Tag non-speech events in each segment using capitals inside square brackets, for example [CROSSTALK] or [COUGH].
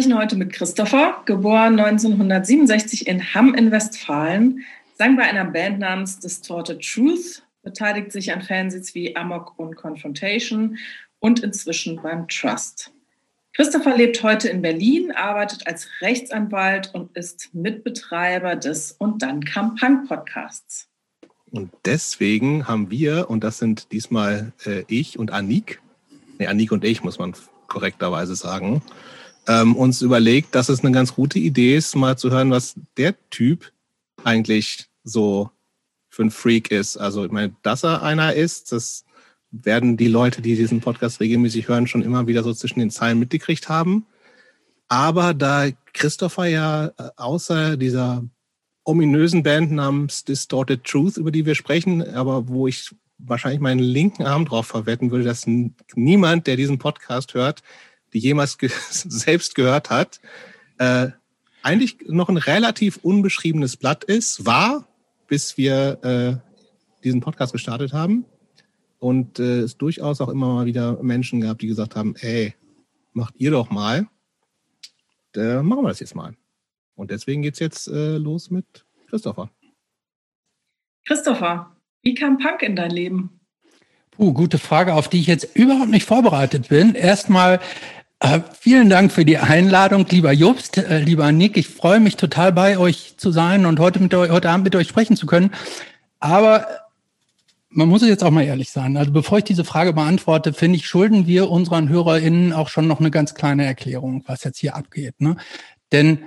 Sprechen heute mit Christopher, geboren 1967 in Hamm in Westfalen, sang bei einer Band namens Distorted Truth, beteiligt sich an Fanzines wie Amok und Confrontation und inzwischen beim Trust. Christopher lebt heute in Berlin, arbeitet als Rechtsanwalt und ist Mitbetreiber des Und dann kam Punk Podcasts. Und deswegen haben wir, und das sind diesmal äh, ich und Anik, nee, Anik und ich, muss man korrekterweise sagen, ähm, uns überlegt, dass es eine ganz gute Idee ist, mal zu hören, was der Typ eigentlich so für ein Freak ist. Also ich meine, dass er einer ist, das werden die Leute, die diesen Podcast regelmäßig hören, schon immer wieder so zwischen den Zeilen mitgekriegt haben. Aber da Christopher ja äh, außer dieser ominösen Band namens Distorted Truth, über die wir sprechen, aber wo ich wahrscheinlich meinen linken Arm drauf verwetten würde, dass niemand, der diesen Podcast hört, die jemals ge [LAUGHS] selbst gehört hat, äh, eigentlich noch ein relativ unbeschriebenes Blatt ist, war, bis wir äh, diesen Podcast gestartet haben. Und äh, es durchaus auch immer mal wieder Menschen gab, die gesagt haben, ey, macht ihr doch mal. Da machen wir das jetzt mal. Und deswegen geht's jetzt äh, los mit Christopher. Christopher, wie kam Punk in dein Leben? Puh, gute Frage, auf die ich jetzt überhaupt nicht vorbereitet bin. Erstmal äh, vielen Dank für die Einladung, lieber Jobst, äh, lieber Nick. Ich freue mich total bei euch zu sein und heute, mit euch, heute Abend mit euch sprechen zu können. Aber man muss jetzt auch mal ehrlich sein. Also bevor ich diese Frage beantworte, finde ich, schulden wir unseren HörerInnen auch schon noch eine ganz kleine Erklärung, was jetzt hier abgeht. Ne? Denn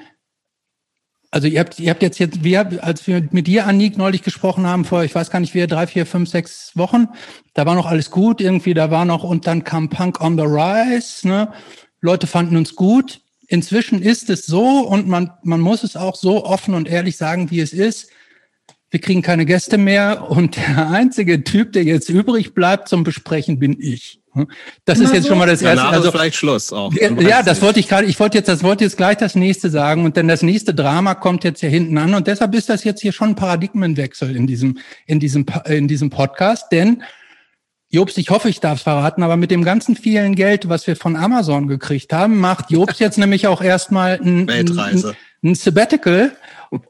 also ihr habt, ihr habt jetzt jetzt, wir, als wir mit dir, Anik, neulich gesprochen haben, vor, ich weiß gar nicht, wie, drei, vier, fünf, sechs Wochen, da war noch alles gut irgendwie, da war noch, und dann kam Punk on the Rise, ne? Leute fanden uns gut. Inzwischen ist es so und man, man muss es auch so offen und ehrlich sagen, wie es ist. Wir kriegen keine Gäste mehr und [LAUGHS] der einzige Typ, der jetzt übrig bleibt zum Besprechen, bin ich. Das ist jetzt schon mal das erste. Also vielleicht Schluss auch. Ja, das wollte ich gerade. Ich wollte jetzt, das wollte jetzt gleich das nächste sagen und denn das nächste Drama kommt jetzt hier hinten an und deshalb ist das jetzt hier schon ein Paradigmenwechsel in diesem in diesem in diesem Podcast, denn Jobs, ich hoffe, ich darf es verraten, aber mit dem ganzen vielen Geld, was wir von Amazon gekriegt haben, macht Jobs jetzt nämlich auch erstmal ein, ein, ein Sabbatical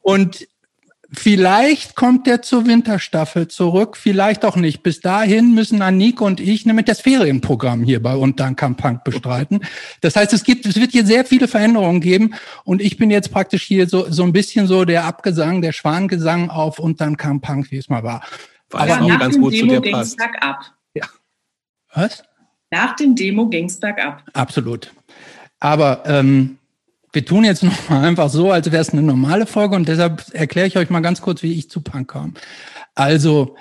und Vielleicht kommt der zur Winterstaffel zurück, vielleicht auch nicht. Bis dahin müssen Anik und ich nämlich das Ferienprogramm hier bei Unternkam Punk bestreiten. Das heißt, es gibt, es wird hier sehr viele Veränderungen geben und ich bin jetzt praktisch hier so, so ein bisschen so der Abgesang, der Schwangesang auf Unternkam Punk, wie es mal war. Weil Aber auch ganz gut Demo zu dir passt. Ab. Was? Nach dem Demo ging es bergab. Absolut. Aber ähm, wir tun jetzt [LAUGHS] noch mal einfach so, als wäre es eine normale Folge und deshalb erkläre ich euch mal ganz kurz, wie ich zu Punk kam. Also,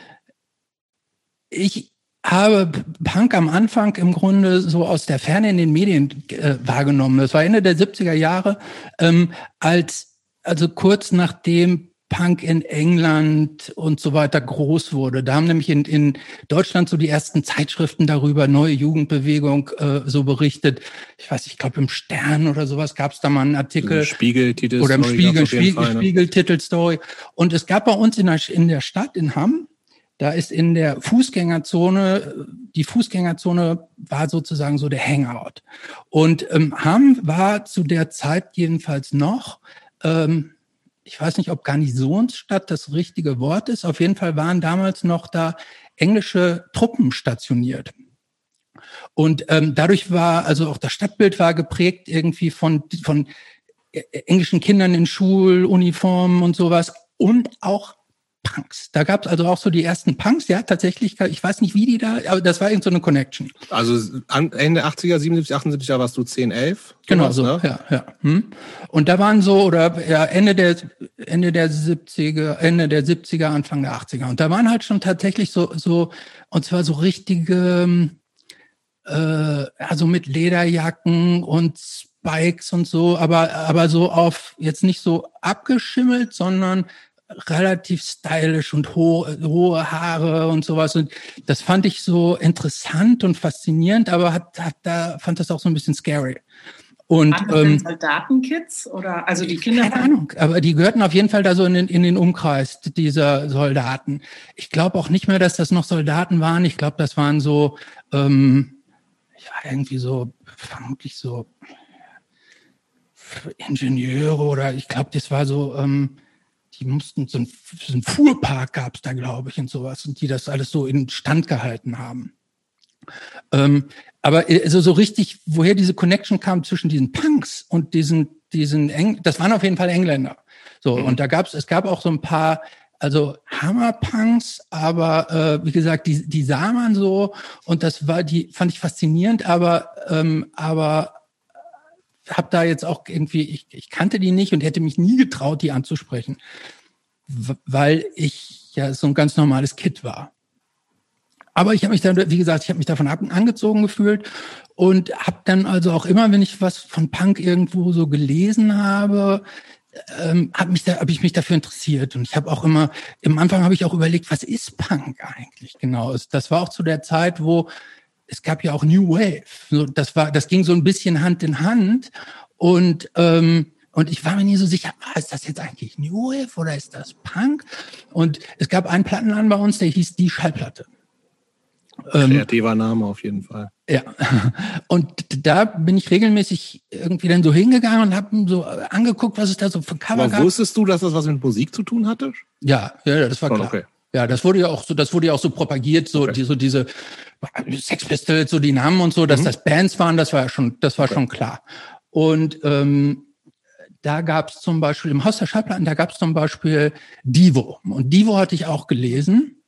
ich habe Punk am Anfang im Grunde so aus der Ferne in den Medien äh, wahrgenommen. Das war Ende der 70er Jahre, ähm, als also kurz nachdem Punk in England und so weiter groß wurde. Da haben nämlich in, in Deutschland so die ersten Zeitschriften darüber, neue Jugendbewegung, äh, so berichtet. Ich weiß, ich glaube im Stern oder sowas gab es da mal einen Artikel. Spiegeltitel. Oder im Spiegel, Spiegel, ne? Spiegeltitelstory. Und es gab bei uns in der, in der Stadt, in Hamm, da ist in der Fußgängerzone, die Fußgängerzone war sozusagen so der Hangout. Und ähm, Hamm war zu der Zeit jedenfalls noch ähm, ich weiß nicht, ob Garnisonsstadt das richtige Wort ist. Auf jeden Fall waren damals noch da englische Truppen stationiert. Und ähm, dadurch war, also auch das Stadtbild war geprägt irgendwie von, von äh, englischen Kindern in Schuluniformen und sowas und auch Punks. Da gab es also auch so die ersten Punks, ja, tatsächlich, ich weiß nicht, wie die da, aber das war irgend so eine Connection. Also Ende 80er, 77, 78, da warst du 10, 11? Genau so, ne? ja, ja. Hm. Und da waren so, oder ja, Ende der, Ende der 70er, Ende der 70er, Anfang der 80er. Und da waren halt schon tatsächlich so, so, und zwar so richtige, äh, also mit Lederjacken und Spikes und so, aber, aber so auf, jetzt nicht so abgeschimmelt, sondern relativ stylisch und hohe, hohe Haare und sowas. Und das fand ich so interessant und faszinierend, aber hat, hat da fand das auch so ein bisschen scary. Und ähm, Soldatenkids oder also die Kinder? Keine Ahnung, aber die gehörten auf jeden Fall da so in den, in den Umkreis dieser Soldaten. Ich glaube auch nicht mehr, dass das noch Soldaten waren. Ich glaube, das waren so, ähm, ich war irgendwie so vermutlich so Ingenieure oder ich glaube, das war so, ähm, die mussten so ein, so ein Fuhrpark gab es da, glaube ich, und sowas, und die das alles so in Stand gehalten haben. Ähm, aber also so richtig, woher diese Connection kam zwischen diesen Punks und diesen, diesen Eng das waren auf jeden Fall Engländer. So, mhm. und da gab's, es gab auch so ein paar, also Hammerpunks, aber äh, wie gesagt, die, die sah man so und das war, die fand ich faszinierend, aber, ähm, aber habe da jetzt auch irgendwie, ich, ich kannte die nicht und hätte mich nie getraut, die anzusprechen, weil ich ja so ein ganz normales Kid war. Aber ich habe mich dann, wie gesagt, ich habe mich davon angezogen gefühlt und habe dann also auch immer, wenn ich was von Punk irgendwo so gelesen habe, ähm, habe mich da, habe ich mich dafür interessiert und ich habe auch immer, im Anfang habe ich auch überlegt, was ist Punk eigentlich genau? Das war auch zu der Zeit, wo es gab ja auch New Wave. So, das war, das ging so ein bisschen Hand in Hand und ähm, und ich war mir nie so sicher, war ist das jetzt eigentlich New Wave oder ist das Punk? Und es gab einen Plattenladen bei uns, der hieß Die Schallplatte. Ähm, Kreativer Name auf jeden Fall. Ja, und da bin ich regelmäßig irgendwie dann so hingegangen und habe so angeguckt, was es da so für Cover Aber gab. Wusstest du, dass das was mit Musik zu tun hatte? Ja, ja, das war Schon, klar. Okay. Ja, das wurde ja auch so, das wurde ja auch so propagiert, so okay. die, so diese Sex Pistols, so die Namen und so, dass mhm. das Bands waren, das war ja schon, das war okay. schon klar. Und ähm, da gab es zum Beispiel im Haus der Schallplatten, da gab es zum Beispiel Divo. Und Divo hatte ich auch gelesen.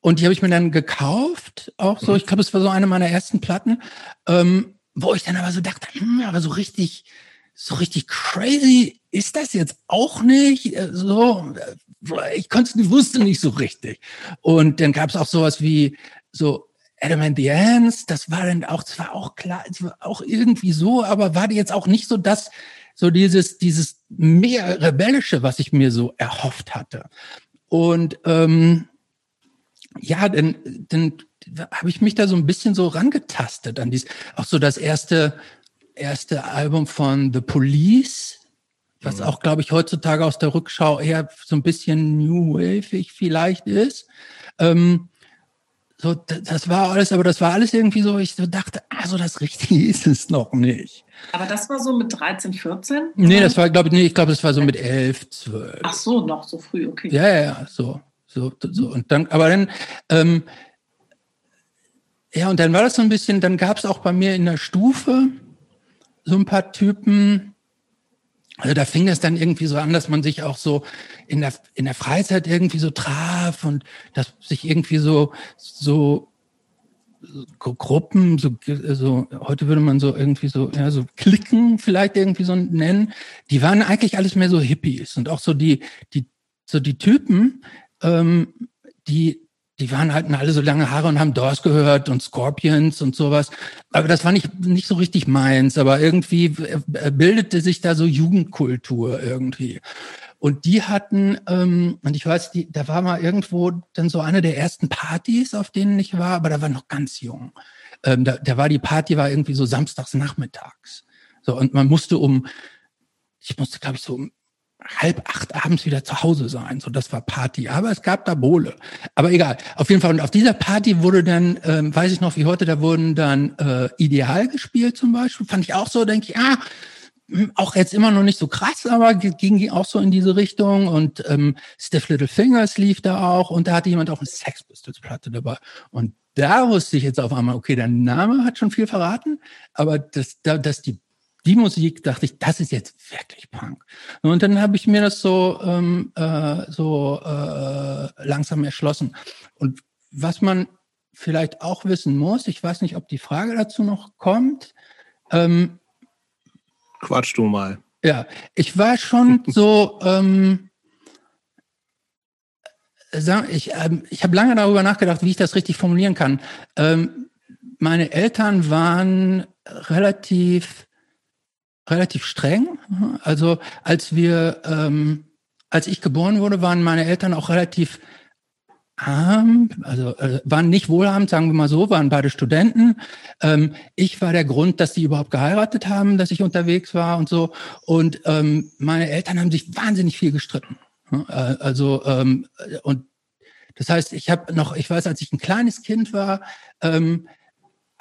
Und die habe ich mir dann gekauft, auch so, mhm. ich glaube, es war so eine meiner ersten Platten, ähm, wo ich dann aber so dachte, hm, aber so richtig, so richtig crazy ist das jetzt auch nicht. Äh, so, ich konnte es wusste nicht so richtig. Und dann gab es auch sowas wie so Adam and the Ants, das war dann auch, das war auch klar, auch irgendwie so, aber war jetzt auch nicht so das, so dieses, dieses mehr rebellische, was ich mir so erhofft hatte. Und ähm, ja, dann, dann habe ich mich da so ein bisschen so rangetastet an dies, auch so das erste, erste Album von The Police, was auch, glaube ich, heutzutage aus der Rückschau eher so ein bisschen New Wave vielleicht ist. Ähm, so, das war alles, aber das war alles irgendwie so, ich so dachte, also das Richtige [LAUGHS] ist es noch nicht. Aber das war so mit 13, 14? Nee, das war, glaube ich, nee, ich glaube, das war so mit 11, 12. Ach so, noch so früh, okay. Ja, ja, so. So, so. Und dann, aber dann, ähm, ja, und dann war das so ein bisschen, dann gab es auch bei mir in der Stufe so ein paar Typen, also da fing es dann irgendwie so an, dass man sich auch so in der, in der Freizeit irgendwie so traf und dass sich irgendwie so, so, Gruppen, so, so, heute würde man so irgendwie so, ja, so Klicken vielleicht irgendwie so nennen, die waren eigentlich alles mehr so Hippies und auch so die, die, so die Typen, ähm, die, die waren halt alle so lange Haare und haben Doors gehört und Scorpions und sowas. Aber das war nicht, nicht so richtig meins, aber irgendwie äh, bildete sich da so Jugendkultur irgendwie. Und die hatten, ähm, und ich weiß, die, da war mal irgendwo dann so eine der ersten Partys, auf denen ich war, aber da war noch ganz jung. Ähm, da, da war die Party war irgendwie so samstags nachmittags. So, und man musste um, ich musste, glaube ich, so um halb acht abends wieder zu Hause sein. So, das war Party. Aber es gab da Bowle. Aber egal. Auf jeden Fall. Und auf dieser Party wurde dann, ähm, weiß ich noch wie heute, da wurden dann äh, Ideal gespielt zum Beispiel. Fand ich auch so, denke ich, ah, hm, auch jetzt immer noch nicht so krass, aber ging auch so in diese Richtung. Und ähm, Stiff Little Fingers lief da auch. Und da hatte jemand auch eine Sex Pistols Platte dabei. Und da wusste ich jetzt auf einmal, okay, der Name hat schon viel verraten, aber dass, dass die die Musik dachte ich, das ist jetzt wirklich Punk. Und dann habe ich mir das so, ähm, äh, so äh, langsam erschlossen. Und was man vielleicht auch wissen muss, ich weiß nicht, ob die Frage dazu noch kommt. Ähm, Quatsch du mal. Ja, ich war schon [LAUGHS] so, ähm, ich, ähm, ich habe lange darüber nachgedacht, wie ich das richtig formulieren kann. Ähm, meine Eltern waren relativ relativ streng. Also als wir, ähm, als ich geboren wurde, waren meine Eltern auch relativ arm, also äh, waren nicht wohlhabend, sagen wir mal so, waren beide Studenten. Ähm, ich war der Grund, dass sie überhaupt geheiratet haben, dass ich unterwegs war und so. Und ähm, meine Eltern haben sich wahnsinnig viel gestritten. Äh, also ähm, und das heißt, ich habe noch, ich weiß, als ich ein kleines Kind war, ähm,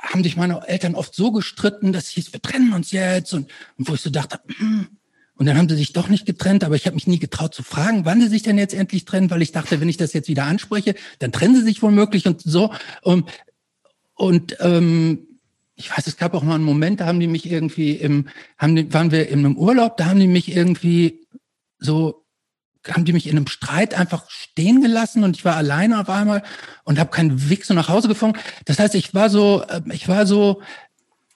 haben sich meine Eltern oft so gestritten, dass hieß, wir trennen uns jetzt. Und, und wo ich so dachte, hm. und dann haben sie sich doch nicht getrennt, aber ich habe mich nie getraut zu fragen, wann sie sich denn jetzt endlich trennen, weil ich dachte, wenn ich das jetzt wieder anspreche, dann trennen sie sich womöglich und so. Und, und ähm, ich weiß, es gab auch mal einen Moment, da haben die mich irgendwie im, haben die, waren wir in einem Urlaub, da haben die mich irgendwie so haben die mich in einem Streit einfach stehen gelassen und ich war alleine auf einmal und habe keinen Weg so nach Hause gefunden. Das heißt, ich war so, äh, ich war so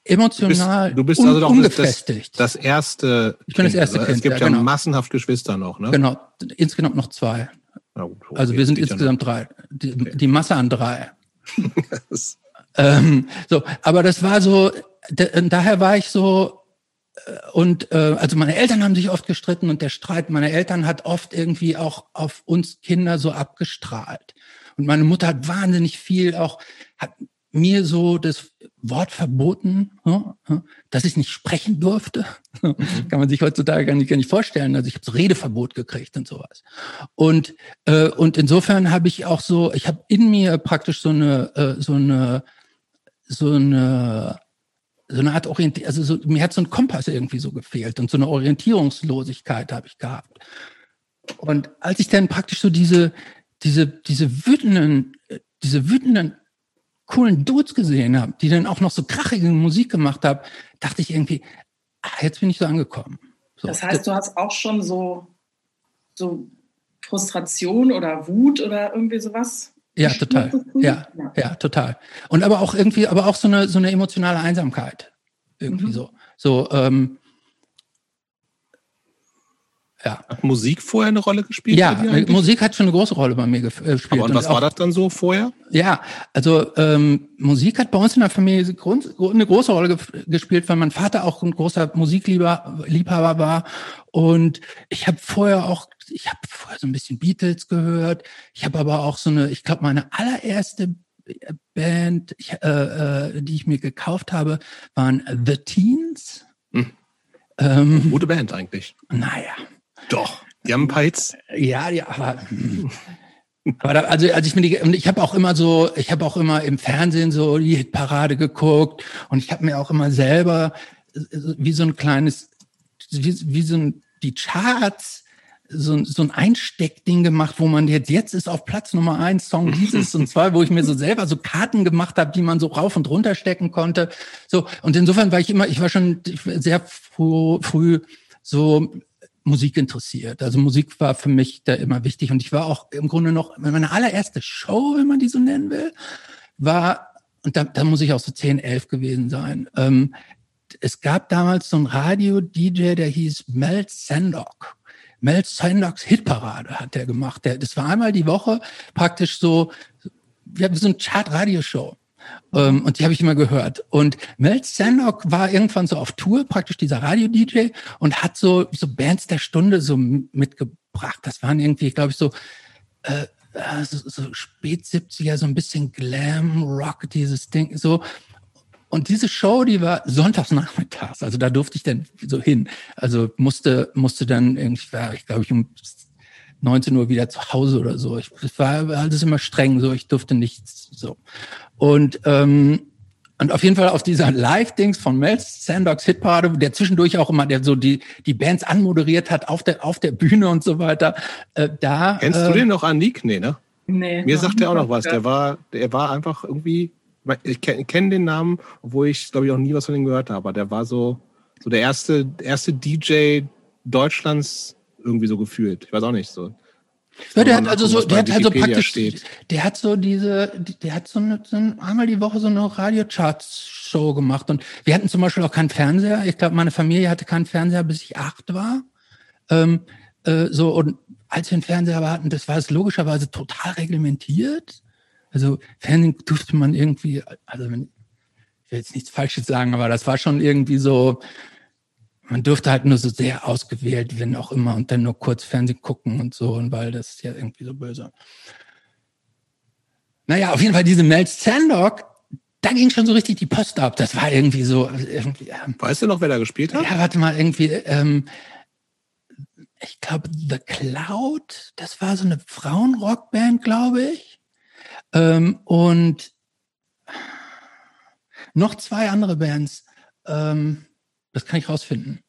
emotional du bist, du bist also doch. Das, das, erste. Ich bin das erste also, Kind. Es gibt ja, genau. massenhaft Geschwister noch, ne? Genau, insgesamt noch zwei. Gut, okay, also wir sind insgesamt ja drei. Die, okay. die, Masse an drei. [LAUGHS] ähm, so, aber das war so. Daher war ich so und äh, also meine Eltern haben sich oft gestritten und der Streit meiner Eltern hat oft irgendwie auch auf uns Kinder so abgestrahlt. Und meine Mutter hat wahnsinnig viel auch, hat mir so das Wort verboten, dass ich nicht sprechen durfte. Mhm. Kann man sich heutzutage gar nicht, gar nicht vorstellen. Also ich habe so Redeverbot gekriegt und sowas. Und, äh, und insofern habe ich auch so, ich habe in mir praktisch so eine, äh, so eine, so eine so eine Art Orientierung, also so, mir hat so ein Kompass irgendwie so gefehlt und so eine Orientierungslosigkeit habe ich gehabt. Und als ich dann praktisch so diese, diese, diese wütenden, diese wütenden, coolen Dudes gesehen habe, die dann auch noch so krachige Musik gemacht haben, dachte ich irgendwie, ah, jetzt bin ich so angekommen. So. Das heißt, du hast auch schon so, so Frustration oder Wut oder irgendwie sowas ja, total. Ja, ja, total. Und aber auch irgendwie, aber auch so eine, so eine emotionale Einsamkeit. Irgendwie mhm. so. So, ähm, ja. Hat Musik vorher eine Rolle gespielt? Ja, Musik hat schon eine große Rolle bei mir äh, gespielt. Aber und was und auch, war das dann so vorher? Ja, also ähm, Musik hat bei uns in der Familie eine große Rolle gespielt, weil mein Vater auch ein großer Musikliebhaber war. Und ich habe vorher auch, ich habe vorher so ein bisschen Beatles gehört. Ich habe aber auch so eine, ich glaube, meine allererste Band, ich, äh, äh, die ich mir gekauft habe, waren The Teens. Hm. Ähm, Gute Band eigentlich. Naja. Doch, die haben ein paar Hits. Ja, ja, aber. aber da, also, also ich bin die, ich habe auch immer so, ich habe auch immer im Fernsehen so die Hitparade geguckt und ich habe mir auch immer selber wie so ein kleines, wie, wie so ein, die Charts, so, so ein Einsteckding gemacht, wo man jetzt, jetzt ist auf Platz Nummer eins Song [LAUGHS] dieses und zwei, wo ich mir so selber so Karten gemacht habe, die man so rauf und runter stecken konnte. So, und insofern war ich immer, ich war schon sehr früh, früh so Musik interessiert. Also Musik war für mich da immer wichtig und ich war auch im Grunde noch, meine allererste Show, wenn man die so nennen will, war, und da, da muss ich auch so 10, 11 gewesen sein. Ähm, es gab damals so einen Radio-DJ, der hieß Mel Sandok. Mel Sandoks Hitparade hat der gemacht. Der, das war einmal die Woche praktisch so, ja, so ein Chart-Radio-Show. Ähm, und die habe ich immer gehört. Und Mel Sandok war irgendwann so auf Tour, praktisch dieser Radio-DJ, und hat so, so Bands der Stunde so mitgebracht. Das waren irgendwie, glaube ich, so, äh, äh so, so spät 70er, so ein bisschen Glam, Rock, dieses Ding, so. Und diese Show, die war sonntags nachmittags, also da durfte ich dann so hin. Also musste, musste dann irgendwie, ich glaube ich um 19 Uhr wieder zu Hause oder so. Ich, es war alles immer streng, so ich durfte nichts so. Und ähm, und auf jeden Fall auf dieser Live-Dings von Mel Sandogs Hitparade, der zwischendurch auch immer, der so die, die Bands anmoderiert hat auf der, auf der Bühne und so weiter, äh, da. Kennst äh, du den noch, Anik? Nee, ne? Nee. Mir sagt er auch noch was. Der war, der war einfach irgendwie, ich kenne den Namen, obwohl ich, glaube ich, auch nie was von ihm gehört habe, aber der war so, so der erste, erste DJ Deutschlands irgendwie so gefühlt. Ich weiß auch nicht so. Ja, der hat also so, der hat also praktisch, steht. der hat so diese, der hat so, eine, so einmal die Woche so eine Radiocharts-Show gemacht und wir hatten zum Beispiel auch keinen Fernseher. Ich glaube, meine Familie hatte keinen Fernseher, bis ich acht war. Ähm, äh, so und als wir einen Fernseher hatten, das war es logischerweise total reglementiert. Also Fernsehen durfte man irgendwie, also wenn, ich will jetzt nichts Falsches sagen, aber das war schon irgendwie so, man dürfte halt nur so sehr ausgewählt, wenn auch immer, und dann nur kurz Fernsehen gucken und so, und weil das ist ja irgendwie so böse. Naja, auf jeden Fall diese Mel Sandok, da ging schon so richtig die Post ab. Das war irgendwie so. Irgendwie, ähm, weißt du noch, wer da gespielt hat? Ja, warte mal, irgendwie, ähm, ich glaube, The Cloud, das war so eine Frauenrockband, glaube ich. Ähm, und noch zwei andere Bands. Ähm, das kann ich rausfinden.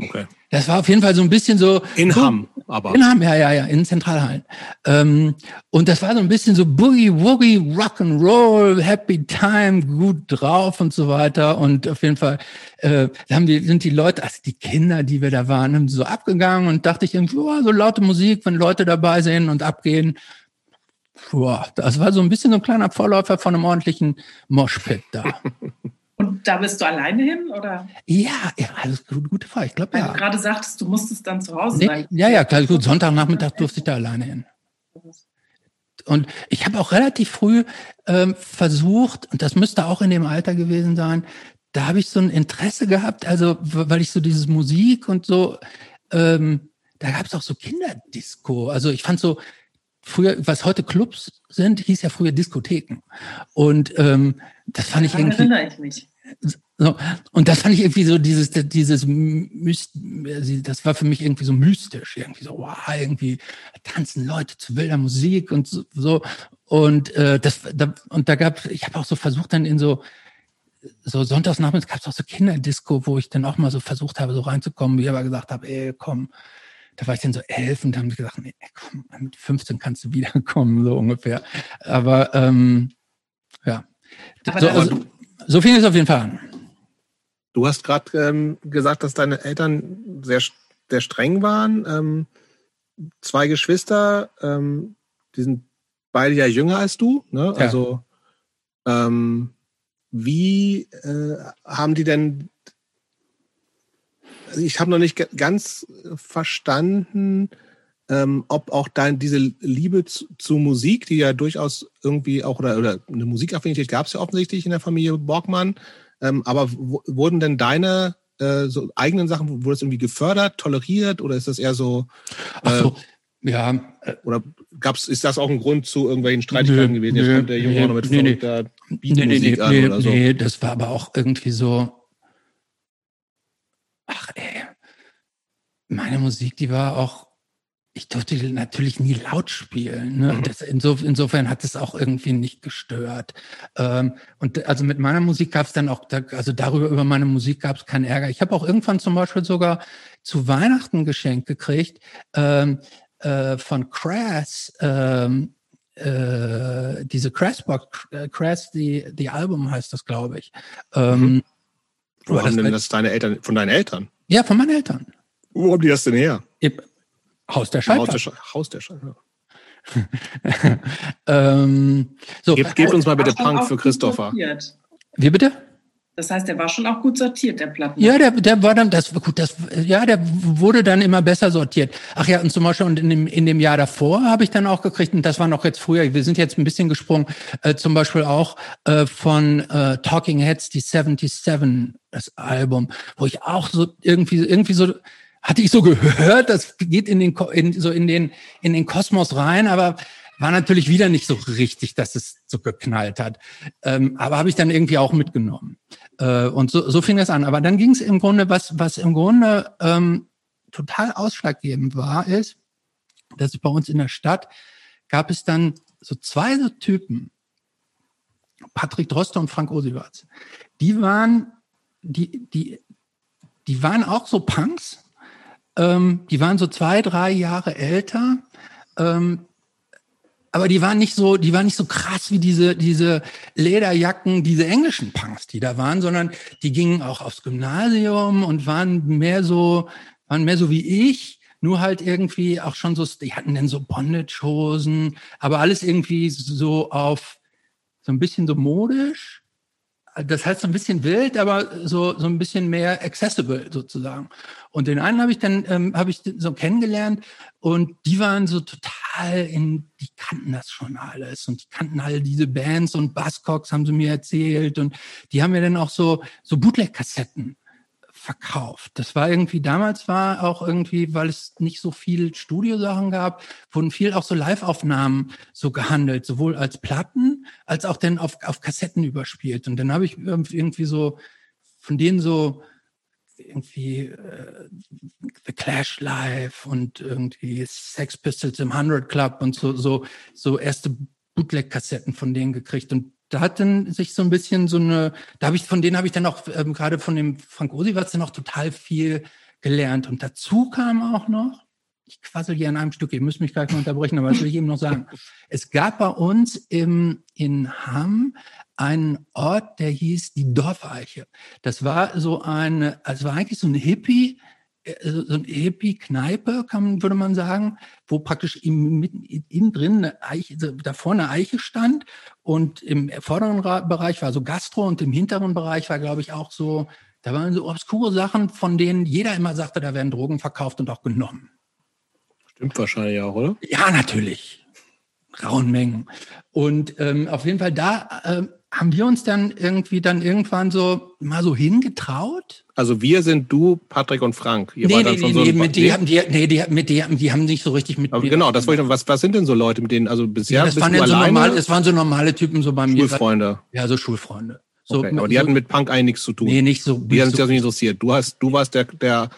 Okay. Das war auf jeden Fall so ein bisschen so. In Hamm, aber. In Hamm, ja, ja, ja, in Zentralhallen. Ähm, und das war so ein bisschen so Boogie Woogie, Rock'n'Roll, Happy Time, gut drauf und so weiter. Und auf jeden Fall äh, haben die, sind die Leute, also die Kinder, die wir da waren, haben so abgegangen und dachte ich irgendwie, oh, so laute Musik, wenn Leute dabei sind und abgehen. Boah, das war so ein bisschen so ein kleiner Vorläufer von einem ordentlichen Moshpit da. [LAUGHS] Und da bist du alleine hin, oder? Ja, ja, alles gut, gute Frage. Ich glaube, Weil ja. du gerade sagtest, du musstest dann zu Hause Nee, sein. ja, ja, klar, gut. Sonntagnachmittag durfte ich da alleine hin. Und ich habe auch relativ früh ähm, versucht, und das müsste auch in dem Alter gewesen sein, da habe ich so ein Interesse gehabt, also weil ich so dieses Musik und so, ähm, da gab es auch so Kinderdisco. Also ich fand so, früher, was heute Clubs sind, hieß ja früher Diskotheken. Und ähm, das fand ich irgendwie. erinnere ich mich. So, und das fand ich irgendwie so dieses, dieses Myst, das war für mich irgendwie so mystisch, irgendwie so, wow, irgendwie tanzen Leute zu wilder Musik und so. so. Und äh, das, da, und da gab, ich habe auch so versucht dann in so so sonntagsnachmittags gab es auch so Kinderdisco, wo ich dann auch mal so versucht habe, so reinzukommen, wie ich aber gesagt habe, ey, komm, da war ich dann so elf und dann haben sie gesagt, nee, komm, mit 15 kannst du wiederkommen, so ungefähr. Aber ähm, ja. Aber so, also, so fing es auf jeden Fall an. Du hast gerade ähm, gesagt, dass deine Eltern sehr, sehr streng waren. Ähm, zwei Geschwister, ähm, die sind beide ja jünger als du. Ne? Ja. Also ähm, wie äh, haben die denn? Also ich habe noch nicht ganz verstanden, ähm, ob auch dein diese Liebe zu, zu Musik, die ja durchaus irgendwie auch oder, oder eine Musikaffinität gab es ja offensichtlich in der Familie Borgmann, ähm, aber wurden denn deine äh, so eigenen Sachen, wurde das irgendwie gefördert, toleriert oder ist das eher so, Ach so, ja, äh, oder gab's, ist das auch ein Grund zu irgendwelchen Streitigkeiten Nö, gewesen? Jetzt nö, kommt der Junge nee, auch noch mit nee, nee. nee, nee, oder so. nee, das war aber auch irgendwie so, ach ey, meine Musik, die war auch, ich durfte die natürlich nie laut spielen. Ne? Mhm. Das, inso, insofern hat es auch irgendwie nicht gestört. Ähm, und also mit meiner Musik gab es dann auch, also darüber über meine Musik gab es keinen Ärger. Ich habe auch irgendwann zum Beispiel sogar zu Weihnachten geschenkt gekriegt ähm, äh, von Crass. Ähm, äh, diese Crassbox, äh, Crass, die, die Album heißt das, glaube ich. Ähm, Wo haben das- denn das deine Eltern, von deinen Eltern? Ja, von meinen Eltern. Wo haben die das denn her? Haus der Haus der, Schallplatte. Sch- Haus der Sch ja. [LAUGHS] ähm, so, Gebt, gebt uns mal bitte Punk für Christopher. wie bitte? Das heißt, der war schon auch gut sortiert, der Platten. Ja, der, der war dann, das gut, das, ja, der wurde dann immer besser sortiert. Ach ja, und zum Beispiel und in dem, in dem Jahr davor habe ich dann auch gekriegt, und das war noch jetzt früher, wir sind jetzt ein bisschen gesprungen, äh, zum Beispiel auch äh, von äh, Talking Heads, die 77, das Album, wo ich auch so irgendwie, irgendwie so, hatte ich so gehört, das geht in den, in, so in den, in den Kosmos rein, aber war natürlich wieder nicht so richtig, dass es so geknallt hat. Ähm, aber habe ich dann irgendwie auch mitgenommen. Äh, und so, so fing es an. Aber dann ging es im Grunde, was, was im Grunde ähm, total ausschlaggebend war, ist, dass bei uns in der Stadt gab es dann so zwei so Typen, Patrick Droste und Frank Osiwatz. Die waren, die, die, die waren auch so Punks. Ähm, die waren so zwei, drei Jahre älter. Ähm, aber die waren nicht so, die waren nicht so krass wie diese, diese Lederjacken, diese englischen Punks, die da waren, sondern die gingen auch aufs Gymnasium und waren mehr so, waren mehr so wie ich, nur halt irgendwie auch schon so, die hatten dann so Bondage-Hosen, aber alles irgendwie so auf, so ein bisschen so modisch. Das heißt so ein bisschen wild, aber so, so ein bisschen mehr accessible sozusagen. Und den einen habe ich dann, ähm, habe ich so kennengelernt und die waren so total in, die kannten das schon alles und die kannten alle diese Bands und Buzzcocks haben sie mir erzählt und die haben mir dann auch so, so Bootleg-Kassetten verkauft. Das war irgendwie, damals war auch irgendwie, weil es nicht so viel Studiosachen gab, wurden viel auch so Live-Aufnahmen so gehandelt, sowohl als Platten, als auch dann auf, auf Kassetten überspielt. Und dann habe ich irgendwie so von denen so irgendwie äh, The Clash Live und irgendwie Sex Pistols im 100 Club und so, so, so erste Bootleg-Kassetten von denen gekriegt. Und da hat dann sich so ein bisschen so eine, da habe ich, von denen habe ich dann auch ähm, gerade von dem Frank Osiwatz dann auch total viel gelernt. Und dazu kam auch noch, ich quassel hier an einem Stück, ihr müsst mich gleich mal unterbrechen, aber was will ich eben noch sagen? [LAUGHS] Es gab bei uns im, in Hamm einen Ort, der hieß die Dorfeiche. Das war so eine, also war eigentlich so eine Hippie, so eine Hippie-Kneipe, kann, würde man sagen, wo praktisch im, innen drin eine Eiche, davor eine Eiche stand und im vorderen Bereich war so Gastro und im hinteren Bereich war, glaube ich, auch so, da waren so obskure Sachen, von denen jeder immer sagte, da werden Drogen verkauft und auch genommen. Stimmt wahrscheinlich auch, oder? Ja, natürlich. Rauen Mengen. Und ähm, auf jeden Fall da ähm, haben wir uns dann irgendwie dann irgendwann so mal so hingetraut. Also wir sind du, Patrick und Frank. Ihr nee, nee, nee, so nee, mit die haben die, nee, die, mit die, die haben nicht so richtig mit mir. Genau, das wollte ich noch, was, was sind denn so Leute, mit denen, also bisher ja, das waren so normal, es waren so normale Typen so bei mir. Schulfreunde. Ja, so Schulfreunde. So, okay, aber die so, hatten mit Punk eigentlich nichts zu tun. Nee, nicht so. Die haben sich so das nicht interessiert. Du hast, du warst der, der,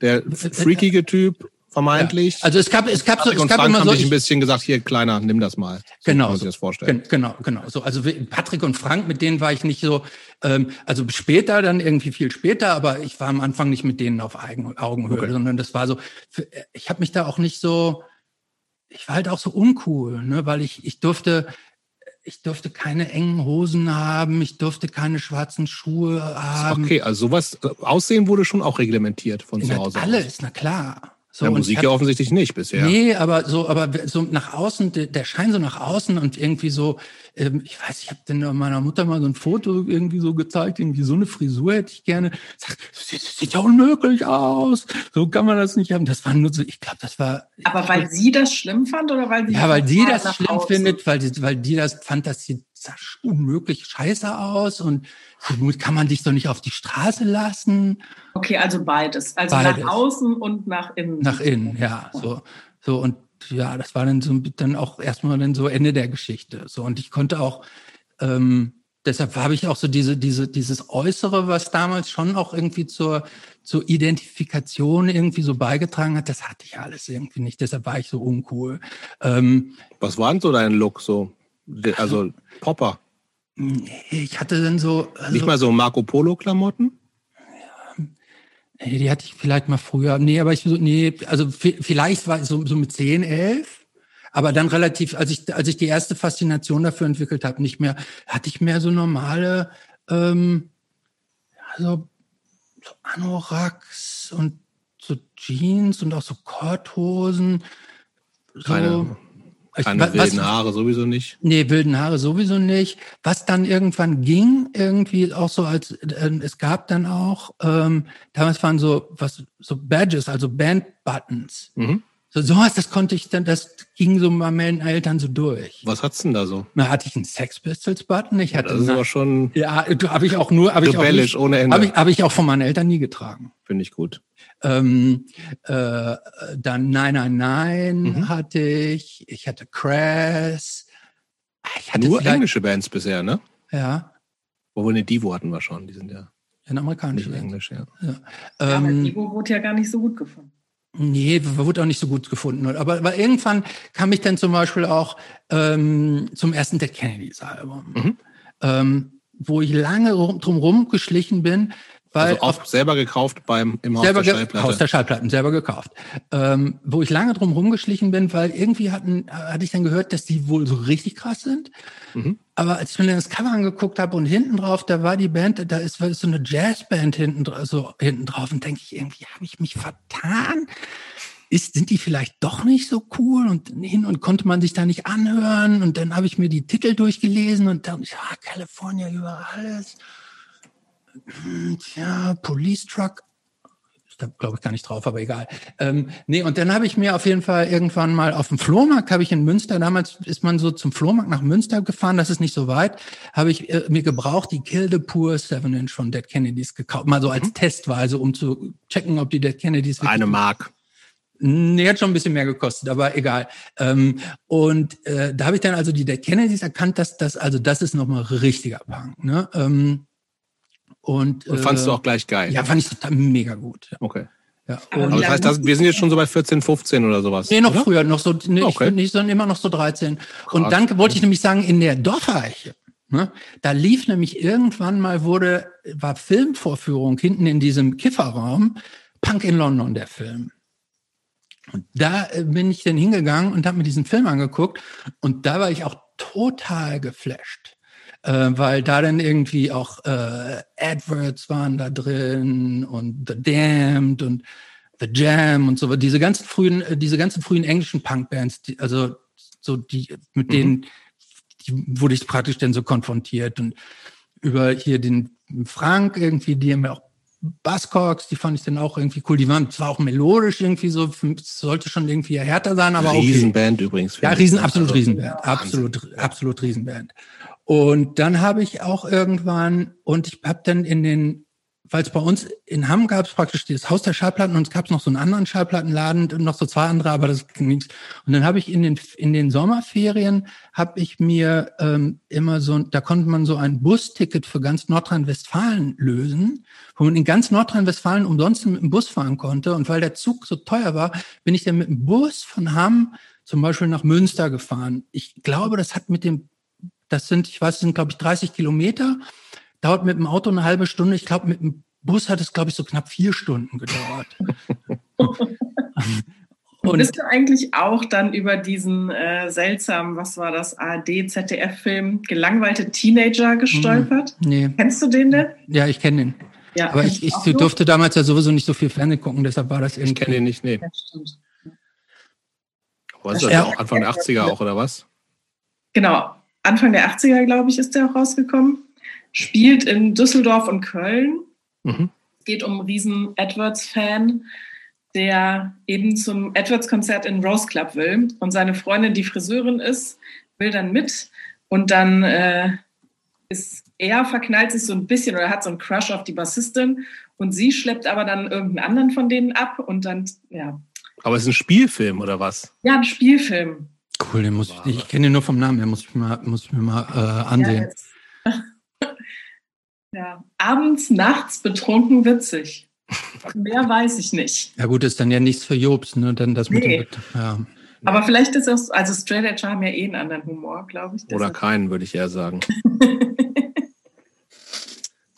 der freakige Typ vermeintlich. Ja. Also es gab, es gab so, es gab immer so. Sich ein bisschen gesagt, hier kleiner, nimm das mal. So genau. Man sich das vorstellen. Genau, genau. So, also Patrick und Frank, mit denen war ich nicht so, ähm, also später, dann irgendwie viel später, aber ich war am Anfang nicht mit denen auf Augenhöhe, okay. sondern das war so, ich habe mich da auch nicht so, ich war halt auch so uncool, ne, weil ich, ich durfte, ich durfte keine engen Hosen haben, ich durfte keine schwarzen Schuhe haben. Okay, also sowas, Aussehen wurde schon auch reglementiert von zu Hause. Alles, na klar. So, ja, Musik hab, ja offensichtlich nicht bisher. Nee, aber so, aber so nach außen, der, der Schein so nach außen und irgendwie so, ähm, ich weiß, ich habe dann meiner Mutter mal so ein Foto irgendwie so gezeigt, irgendwie so eine Frisur hätte ich gerne. Sagt, sieht, sieht ja unmöglich aus. So kann man das nicht haben. Das war nur so, ich glaube, das war. Aber weil sie das schlimm fand oder weil sie ja, weil sie das schlimm außen? findet, weil weil die das fand, dass sie sah unmöglich scheiße aus und so kann man dich doch nicht auf die Straße lassen. Okay, also beides. Also beides. nach außen und nach innen. Nach innen, ja. So, so und ja, das war dann so dann auch erstmal dann so Ende der Geschichte. So und ich konnte auch ähm, deshalb habe ich auch so diese, diese, dieses Äußere, was damals schon auch irgendwie zur, zur Identifikation irgendwie so beigetragen hat, das hatte ich alles irgendwie nicht. Deshalb war ich so uncool. Ähm, was war denn so dein Look so? Also Popper. Ich hatte dann so. Also, Nicht mal so Marco Polo-Klamotten? Ja, die hatte ich vielleicht mal früher. Nee, aber ich so, nee, also vielleicht war ich so, so mit 10, 11. Aber dann relativ, als ich, als ich die erste Faszination dafür entwickelt habe, nicht mehr, hatte ich mehr so normale, ähm, also so Anoraks und so Jeans und auch so Korthosen. So, Keine keine was, wilden Haare sowieso nicht. Nee, wilden Haare sowieso nicht. Was dann irgendwann ging, irgendwie auch so als äh, es gab dann auch, ähm, damals waren so was so Badges, also Band-Buttons. Mhm. So sowas, das konnte ich dann, das ging so bei meinen Eltern so durch. Was hat's denn da so? Na, hatte ich einen Sex Pistols Button. Ich hatte das ist aber schon. Ja, habe ich auch nur, habe ich auch nicht, ohne Ende. Habe ich, hab ich auch von meinen Eltern nie getragen. Finde ich gut. Ähm, äh, dann Nein, Nein, Nein mhm. hatte ich. Ich hatte Crass. Ich hatte Nur englische Bands bisher, ne? Ja. Obwohl, ne, Divo hatten wir schon. Die sind ja. In amerikanisch. Nicht Englisch, ja. Ja, ja ähm, Divo wurde ja gar nicht so gut gefunden. Nee, wurde auch nicht so gut gefunden. Aber, aber irgendwann kam ich dann zum Beispiel auch ähm, zum ersten Dead Kennedys Album, mhm. ähm, wo ich lange drum geschlichen bin, weil also auch selber gekauft beim im Haus der Schallplatte. Haus der Schallplatten, selber gekauft. Ähm, wo ich lange drum rumgeschlichen bin, weil irgendwie hatten, hatte ich dann gehört, dass die wohl so richtig krass sind. Mhm. Aber als ich mir das Cover angeguckt habe und hinten drauf, da war die Band, da ist, so eine Jazzband hinten, so hinten drauf und denke ich, irgendwie habe ich mich vertan. Ist, sind die vielleicht doch nicht so cool und hin und konnte man sich da nicht anhören und dann habe ich mir die Titel durchgelesen und dann, ja, California über alles. Tja, Police Truck. Da glaube ich gar nicht drauf, aber egal. Ähm, nee, und dann habe ich mir auf jeden Fall irgendwann mal auf dem Flohmarkt, habe ich in Münster, damals ist man so zum Flohmarkt nach Münster gefahren, das ist nicht so weit, habe ich äh, mir gebraucht die Kill the Poor 7 Inch von Dead Kennedys gekauft, mal so als mhm. Testweise, um zu checken, ob die Dead Kennedys Eine Mark. Nee, hat schon ein bisschen mehr gekostet, aber egal. Ähm, und äh, da habe ich dann also die Dead Kennedys erkannt, dass das, also das ist nochmal richtiger Punk. Ne? Ähm, und, und fandst äh, du auch gleich geil? Ja, fand ich total mega gut. Ja. Okay. Ja. Aber das heißt, das, wir sind jetzt schon so bei 14, 15 oder sowas. Nee, noch früher, noch so, nee, okay. ich nicht, sondern immer noch so 13. Krass. Und dann wollte ich nämlich sagen, in der Dorfeiche, Ne? Da lief nämlich irgendwann mal, wurde, war Filmvorführung hinten in diesem Kifferraum, Punk in London, der Film. Und da äh, bin ich dann hingegangen und habe mir diesen Film angeguckt und da war ich auch total geflasht. Äh, weil da dann irgendwie auch äh, Adverts waren da drin und The Damned und The Jam und so diese ganzen frühen äh, diese ganzen frühen englischen Punkbands die, also so die mit mhm. denen die wurde ich praktisch dann so konfrontiert und über hier den Frank irgendwie die haben ja auch Buzzcocks, die fand ich dann auch irgendwie cool. Die waren zwar auch melodisch irgendwie so, sollte schon irgendwie härter sein, aber auch. Riesenband übrigens. Ja, Riesen, absolut also, Riesenband. Absolut, absolut Riesenband. Und dann habe ich auch irgendwann, und ich habe dann in den weil es bei uns in Hamm gab es praktisch das Haus der Schallplatten und es gab noch so einen anderen Schallplattenladen und noch so zwei andere, aber das ging nichts. Und dann habe ich in den in den Sommerferien habe ich mir ähm, immer so, da konnte man so ein Busticket für ganz Nordrhein-Westfalen lösen, wo man in ganz Nordrhein-Westfalen umsonst mit dem Bus fahren konnte. Und weil der Zug so teuer war, bin ich dann mit dem Bus von Hamm zum Beispiel nach Münster gefahren. Ich glaube, das hat mit dem, das sind, ich weiß, das sind glaube ich 30 Kilometer dauert mit dem Auto eine halbe Stunde. Ich glaube, mit dem Bus hat es, glaube ich, so knapp vier Stunden gedauert. [LAUGHS] Und bist du eigentlich auch dann über diesen äh, seltsamen, was war das, ARD-ZDF-Film Gelangweilte Teenager gestolpert? Hm, nee. Kennst du den denn? Ja, ich kenne den. Ja, Aber ich, ich durfte damals ja sowieso nicht so viel Fernsehen gucken, deshalb war das irgendwie. Ich kenne den nicht, nee. Ja, stimmt. Was ist das ja, auch Anfang der 80er auch, oder was? Genau. Anfang der 80er, glaube ich, ist der auch rausgekommen spielt in Düsseldorf und Köln. Mhm. Es geht um einen riesen Edwards-Fan, der eben zum Edwards-Konzert in Rose Club will. Und seine Freundin, die Friseurin ist, will dann mit. Und dann äh, ist er verknallt sich so ein bisschen oder hat so einen Crush auf die Bassistin. Und sie schleppt aber dann irgendeinen anderen von denen ab. Und dann, ja. Aber es ist ein Spielfilm oder was? Ja, ein Spielfilm. Cool, den muss ich, ich kenne den nur vom Namen, den muss ich mir mal, muss ich mir mal äh, ansehen. Ja, [LAUGHS] Ja, abends, nachts betrunken witzig. Mehr weiß ich nicht. Ja gut, ist dann ja nichts für Jobs, ne? Dann das nee. mit dem, ja. Aber vielleicht ist es, also Straight Edge haben ja eh einen anderen Humor, glaube ich. Oder keinen, würde ich eher sagen. [LAUGHS]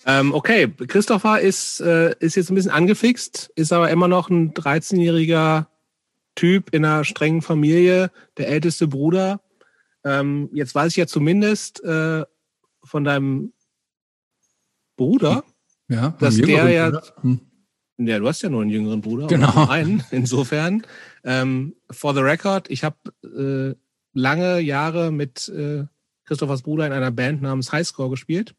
ähm, okay, Christopher ist, äh, ist jetzt ein bisschen angefixt, ist aber immer noch ein 13-jähriger Typ in einer strengen Familie, der älteste Bruder. Ähm, jetzt weiß ich ja zumindest äh, von deinem Bruder, ja, dass der ja, hm. ja, du hast ja nur einen jüngeren Bruder, genau. einen. Insofern, ähm, for the record, ich habe äh, lange Jahre mit äh, Christophers Bruder in einer Band namens Highscore gespielt.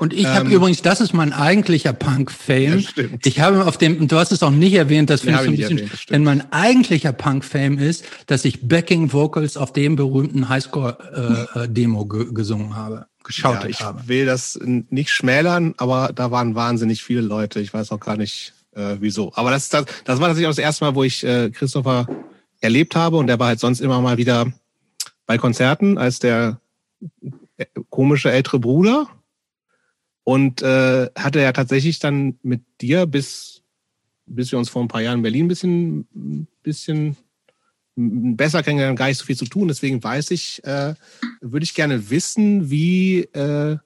Und ich habe ähm, übrigens, das ist mein eigentlicher Punk-Fame. Ich habe auf dem, du hast es auch nicht erwähnt, das finde ich so ein bisschen, erwähnt, denn mein eigentlicher Punk-Fame ist, dass ich Backing Vocals auf dem berühmten Highscore-Demo äh, äh gesungen habe geschaut ja, ich habe. Ich will das nicht schmälern, aber da waren wahnsinnig viele Leute. Ich weiß auch gar nicht, äh, wieso. Aber das, das, das war tatsächlich auch das erste Mal, wo ich äh, Christopher erlebt habe und der war halt sonst immer mal wieder bei Konzerten als der äh, komische ältere Bruder und äh, hatte ja tatsächlich dann mit dir bis bis wir uns vor ein paar Jahren in Berlin ein bisschen bisschen besser kennengelernt, gar nicht so viel zu tun. Deswegen weiß ich, äh, würde ich gerne wissen, wie, äh,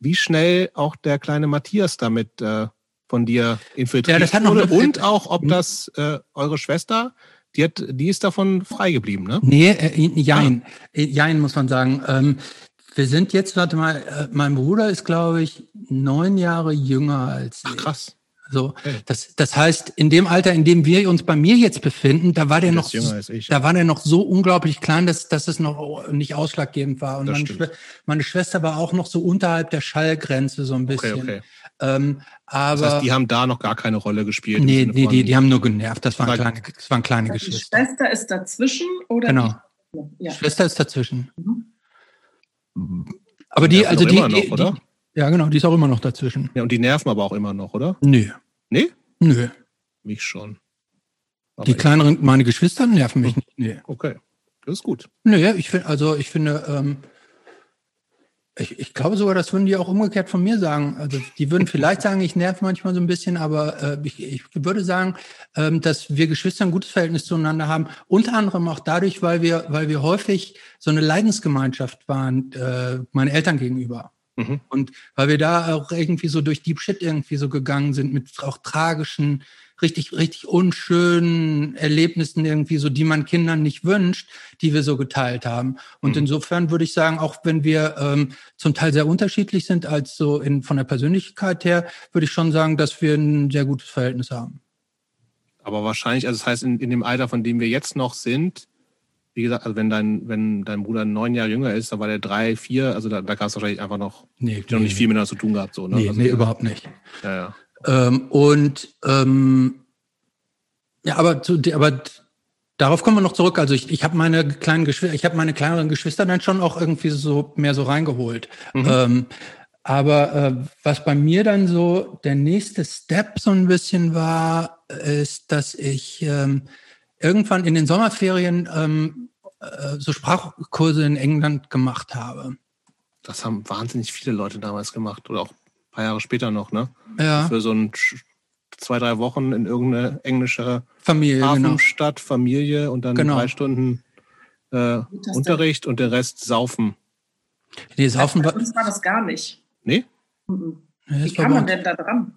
wie schnell auch der kleine Matthias damit äh, von dir infiltriert ja, das hat noch wurde und auch, ob hm? das äh, eure Schwester, die, hat, die ist davon frei geblieben, ne? Nee, äh, jein. Ah. Äh, jein, muss man sagen. Ähm, wir sind jetzt, warte mal, äh, mein Bruder ist, glaube ich, neun Jahre jünger als ich. Ach, krass. So, das, das heißt, in dem Alter, in dem wir uns bei mir jetzt befinden, da war der noch, da war der noch so unglaublich klein, dass, dass es noch nicht ausschlaggebend war. Und meine, Schw meine, Schwester war auch noch so unterhalb der Schallgrenze so ein bisschen. Okay, okay. Ähm, aber das heißt, die haben da noch gar keine Rolle gespielt. Nee, nee, die, die haben nur genervt. Das waren kleine, das waren kleine also Geschwister. Die Schwester ist dazwischen oder? Genau. Die, ja. Schwester ist dazwischen. Mhm. Aber die, also die, noch, die, die, ja, genau, die ist auch immer noch dazwischen. Ja, und die nerven aber auch immer noch, oder? Nö. Nee? Nö. Mich schon. Aber die kleineren, meine Geschwister nerven mich hm. nicht. Nee. Okay, das ist gut. Nö, ich finde, also ich finde, ähm, Ich, ich glaube sogar, das würden die auch umgekehrt von mir sagen. Also die würden vielleicht sagen, ich nerv manchmal so ein bisschen, aber äh, ich, ich würde sagen, ähm, dass wir Geschwister ein gutes Verhältnis zueinander haben. Unter anderem auch dadurch, weil wir, weil wir häufig so eine Leidensgemeinschaft waren, äh, meinen Eltern gegenüber. Mhm. Und weil wir da auch irgendwie so durch Deep Shit irgendwie so gegangen sind mit auch tragischen richtig, richtig unschönen Erlebnissen irgendwie so, die man Kindern nicht wünscht, die wir so geteilt haben. Und mhm. insofern würde ich sagen, auch wenn wir ähm, zum Teil sehr unterschiedlich sind als so in, von der Persönlichkeit her, würde ich schon sagen, dass wir ein sehr gutes Verhältnis haben. Aber wahrscheinlich, also das heißt, in, in dem Alter, von dem wir jetzt noch sind, wie gesagt, also wenn dein, wenn dein Bruder neun Jahre jünger ist, da war der drei, vier, also da, da gab es wahrscheinlich einfach noch, nee, noch nicht viel miteinander zu tun gehabt. So, ne? Nee, also, nee überhaupt nicht. Ja, ja. Ähm, und ähm, ja, aber, zu, aber darauf kommen wir noch zurück. Also ich, ich habe meine kleinen Geschwister, ich habe meine kleineren Geschwister dann schon auch irgendwie so mehr so reingeholt. Mhm. Ähm, aber äh, was bei mir dann so der nächste Step so ein bisschen war, ist, dass ich ähm, irgendwann in den Sommerferien ähm, äh, so Sprachkurse in England gemacht habe. Das haben wahnsinnig viele Leute damals gemacht oder auch paar Jahre später noch, ne? Ja. Für so ein zwei, drei Wochen in irgendeine englische Familie, genau. Hafenstadt, genau. Familie und dann genau. drei Stunden äh, Unterricht und der Rest saufen. Nee, saufen war. war das gar nicht. Nee? Mhm. Nee, Wie kann man denn da dran?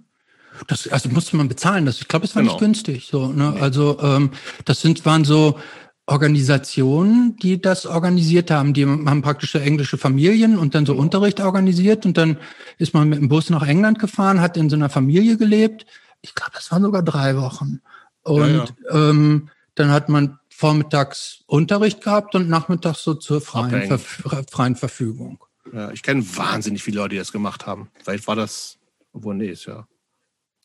Das, also musste man bezahlen. Das, ich glaube, es war genau. nicht günstig. So, ne? Nee. Also ähm, das sind waren so Organisationen, die das organisiert haben. Die haben praktisch englische Familien und dann so Unterricht organisiert und dann ist man mit dem Bus nach England gefahren, hat in so einer Familie gelebt. Ich glaube, das waren sogar drei Wochen. Und ja, ja. Ähm, dann hat man vormittags Unterricht gehabt und nachmittags so zur freien, Ver freien Verfügung. Ja, ich kenne wahnsinnig viele Leute, die das gemacht haben. Vielleicht war das, obwohl nee, ist ja.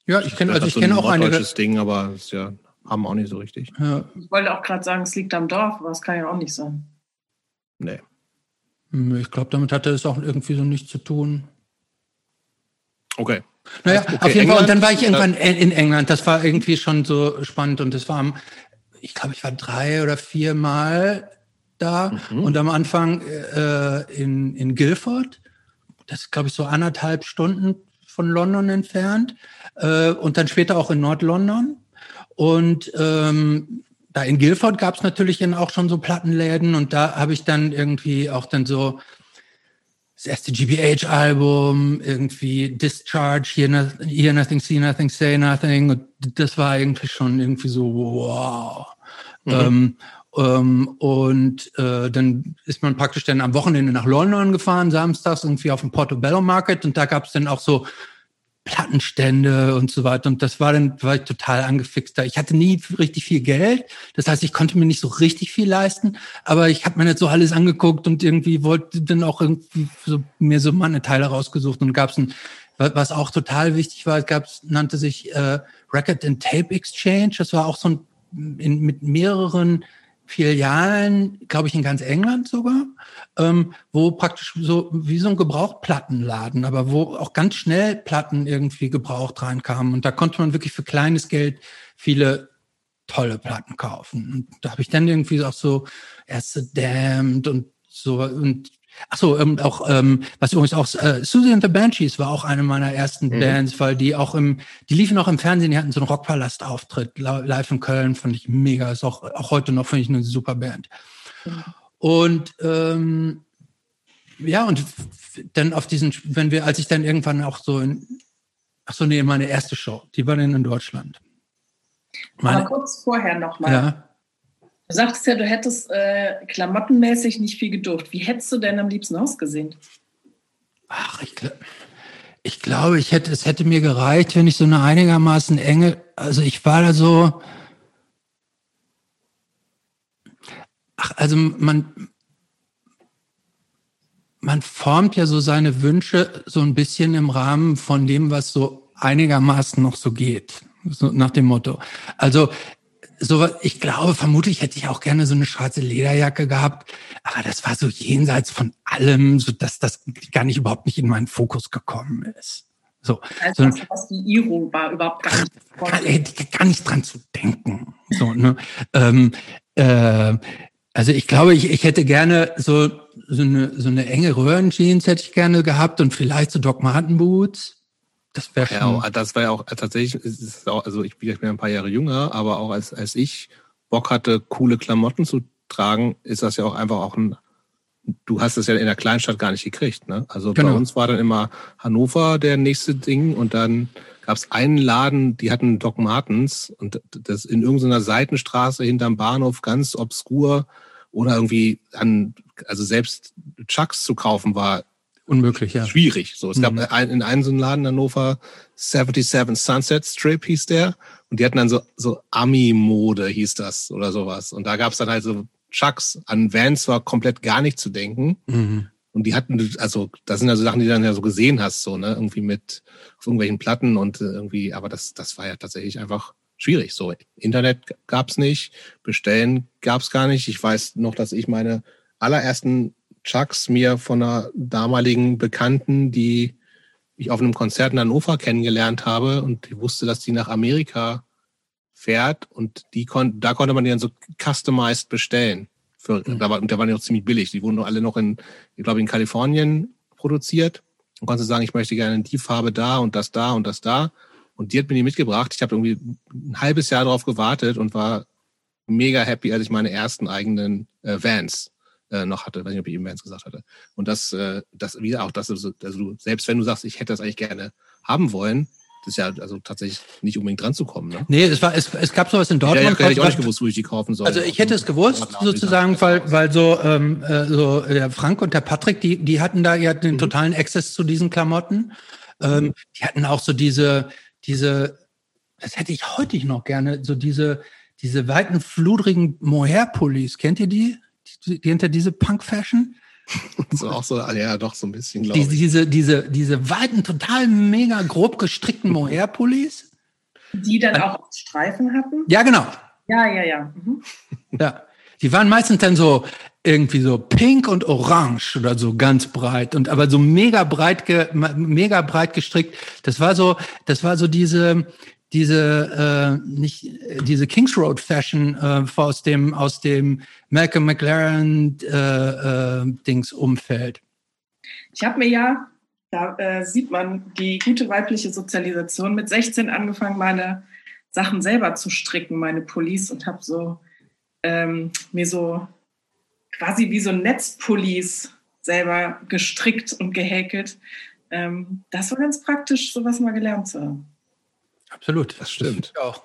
Ja, ich kenne also ich so kenne auch einige. Ding, aber ist ja haben auch nicht so richtig. Ja. Ich wollte auch gerade sagen, es liegt am Dorf, aber das kann ja auch nicht sein. Nee. Hm, ich glaube, damit hatte es auch irgendwie so nichts zu tun. Okay. Naja, okay, auf jeden England, Fall. Und dann war ich irgendwann in England. Das war irgendwie schon so spannend. Und das war, ich glaube, ich war drei oder vier Mal da. Mhm. Und am Anfang äh, in, in Guildford. Das ist, glaube ich, so anderthalb Stunden von London entfernt. Äh, und dann später auch in Nord-London. Und ähm, da in Guildford gab es natürlich dann auch schon so Plattenläden und da habe ich dann irgendwie auch dann so das erste GBH-Album, irgendwie Discharge, Hear, Hear Nothing, See Nothing, Say Nothing. Und das war irgendwie schon irgendwie so, wow. Mhm. Ähm, ähm, und äh, dann ist man praktisch dann am Wochenende nach London gefahren, samstags irgendwie auf dem Portobello Market und da gab es dann auch so Plattenstände und so weiter. Und das war dann, war ich total angefixt da. Ich hatte nie richtig viel Geld. Das heißt, ich konnte mir nicht so richtig viel leisten. Aber ich habe mir nicht so alles angeguckt und irgendwie wollte dann auch irgendwie so, mir so meine Teile rausgesucht und gab es ein, was auch total wichtig war, es gab, nannte sich äh, Record and Tape Exchange. Das war auch so ein in, mit mehreren Filialen, glaube ich, in ganz England sogar, ähm, wo praktisch so wie so ein Gebrauchtplattenladen, aber wo auch ganz schnell Platten irgendwie gebraucht reinkamen. Und da konnte man wirklich für kleines Geld viele tolle Platten kaufen. Und da habe ich dann irgendwie auch so erste Damned und so und Ach so, ähm, auch ähm, was übrigens auch äh, Susie and the Banshees war auch eine meiner ersten mhm. Bands, weil die auch im, die liefen auch im Fernsehen, die hatten so einen Rockpalast-Auftritt live in Köln, fand ich mega, ist auch auch heute noch finde ich eine super Band. Mhm. Und ähm, ja und dann auf diesen, wenn wir, als ich dann irgendwann auch so in, ach so nee, meine erste Show, die war dann in Deutschland. Meine, Aber kurz vorher nochmal. Ja. Du sagtest ja, du hättest äh, klamottenmäßig nicht viel gedurft. Wie hättest du denn am liebsten ausgesehen? Ach, ich, ich glaube, ich hätte, es hätte mir gereicht, wenn ich so eine einigermaßen enge, also ich war da so, ach, also man, man formt ja so seine Wünsche so ein bisschen im Rahmen von dem, was so einigermaßen noch so geht. So nach dem Motto. Also so, ich glaube, vermutlich hätte ich auch gerne so eine schwarze Lederjacke gehabt, aber das war so jenseits von allem, so dass das gar nicht überhaupt nicht in meinen Fokus gekommen ist. So, also so, was die Iro war überhaupt gar nicht. Gar, gar nicht dran zu denken. So, ne? ähm, äh, Also ich glaube, ich, ich hätte gerne so, so, eine, so eine enge Röhrenjeans hätte ich gerne gehabt und vielleicht so Doc Marten Boots. Das wäre schon. Ja, das war ja auch tatsächlich, auch, also ich bin ein paar Jahre jünger, aber auch als, als ich Bock hatte, coole Klamotten zu tragen, ist das ja auch einfach auch ein, du hast es ja in der Kleinstadt gar nicht gekriegt. Ne? Also genau. bei uns war dann immer Hannover der nächste Ding und dann gab es einen Laden, die hatten Doc Martens und das in irgendeiner Seitenstraße hinterm Bahnhof ganz obskur oder irgendwie an, also selbst Chucks zu kaufen war Unmöglich, ja. Schwierig. So, es mhm. gab ein, in einem so einen Laden in Hannover, 77 Sunset Strip hieß der. Und die hatten dann so, so Ami-Mode hieß das oder sowas. Und da gab es dann halt so Chucks. An Vans war komplett gar nicht zu denken. Mhm. Und die hatten, also, das sind also Sachen, die du dann ja so gesehen hast, so, ne, irgendwie mit auf irgendwelchen Platten und irgendwie, aber das, das war ja tatsächlich einfach schwierig. So, Internet gab's nicht, bestellen gab's gar nicht. Ich weiß noch, dass ich meine allerersten Chucks mir von einer damaligen Bekannten, die ich auf einem Konzert in Hannover kennengelernt habe und die wusste, dass die nach Amerika fährt und die kon da konnte man die dann so customized bestellen. Für, mhm. da, war, und da waren die auch ziemlich billig. Die wurden alle noch in, ich glaube, in Kalifornien produziert. Und konnte sagen, ich möchte gerne die Farbe da und das da und das da. Und die hat mir die mitgebracht. Ich habe irgendwie ein halbes Jahr darauf gewartet und war mega happy, als ich meine ersten eigenen äh, Vans äh, noch hatte, weiß nicht, ob ich eben eins gesagt hatte. Und das, äh, das wieder auch, dass du, also du, selbst wenn du sagst, ich hätte das eigentlich gerne haben wollen, das ist ja also tatsächlich nicht unbedingt dran zu kommen. Ne? Nee, es war, es, es gab sowas in Dortmund. Ja, ja, hätte ich auch nicht gewusst, wo ich die kaufen soll. Also ich hätte es gewusst, sozusagen, weil, weil so, ähm, äh, so der Frank und der Patrick, die, die hatten da ja den mhm. totalen Access zu diesen Klamotten. Ähm, mhm. Die hatten auch so diese, diese, das hätte ich heute noch gerne, so diese, diese weiten, fludrigen Mohair-Pullis. Kennt ihr die? Hinter diese Punk-Fashion. [LAUGHS] so auch so, ja, doch so ein bisschen, glaube ich. Diese, diese, diese weiten, total mega grob gestrickten Mohair-Pullis. Die dann auch Streifen hatten? Ja, genau. Ja, ja, ja. Mhm. Ja. Die waren meistens dann so irgendwie so pink und orange oder so ganz breit und aber so mega breit ge, mega breit gestrickt. Das war so, das war so diese diese äh, nicht diese Kings Road Fashion äh, aus dem aus dem Malcolm McLaren äh, äh, Dings Umfeld. Ich habe mir ja, da äh, sieht man die gute weibliche Sozialisation mit 16 angefangen, meine Sachen selber zu stricken, meine Pullis und habe so ähm, mir so quasi wie so Netzpullis selber gestrickt und gehäkelt. Ähm, das war ganz praktisch, sowas mal gelernt zu haben. Absolut. Das stimmt. Das auch.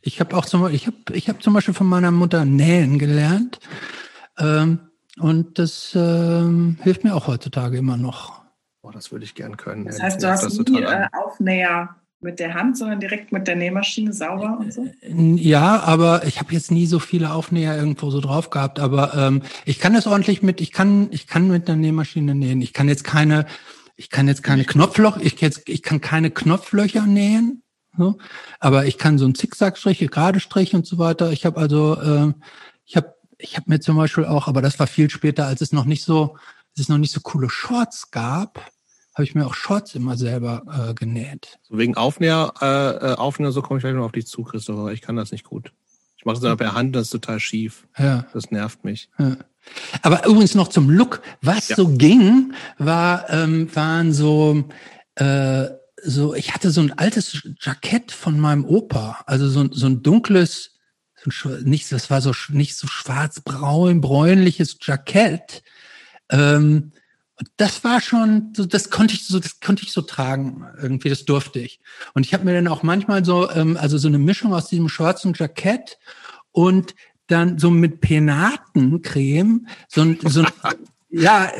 Ich habe auch zum, ich habe, ich habe zum Beispiel von meiner Mutter nähen gelernt. Ähm, und das ähm, hilft mir auch heutzutage immer noch. Oh, das würde ich gern können. Das heißt, du hast das nie äh, Aufnäher mit der Hand, sondern direkt mit der Nähmaschine sauber und so? Ja, aber ich habe jetzt nie so viele Aufnäher irgendwo so drauf gehabt. Aber ähm, ich kann das ordentlich mit, ich kann, ich kann mit der Nähmaschine nähen. Ich kann jetzt keine, ich kann jetzt keine Knopfloch, ich, jetzt, ich kann keine Knopflöcher nähen. So. Aber ich kann so einen Zickzackstrich, gerade Strich und so weiter. Ich habe also, äh, ich habe ich hab mir zum Beispiel auch, aber das war viel später, als es noch nicht so, als es noch nicht so coole Shorts gab, habe ich mir auch Shorts immer selber äh, genäht. So wegen Aufnäher, äh, äh Aufnäher, so komme ich gleich noch auf dich zu, Christopher. Ich kann das nicht gut. Ich mache es dann per Hand, das ist total schief. Ja. Das nervt mich. Ja. Aber übrigens noch zum Look. Was ja. so ging, war, ähm, waren so äh, so, ich hatte so ein altes Jackett von meinem Opa, also so, so ein dunkles, so ein, nicht, das war so nicht so schwarz-braun, bräunliches Jackett. Ähm, das war schon, so, das konnte ich so, das konnte ich so tragen irgendwie, das durfte ich. Und ich habe mir dann auch manchmal so, ähm, also so eine Mischung aus diesem schwarzen Jackett und dann so mit Penatencreme, so ein, so ein [LAUGHS] ja,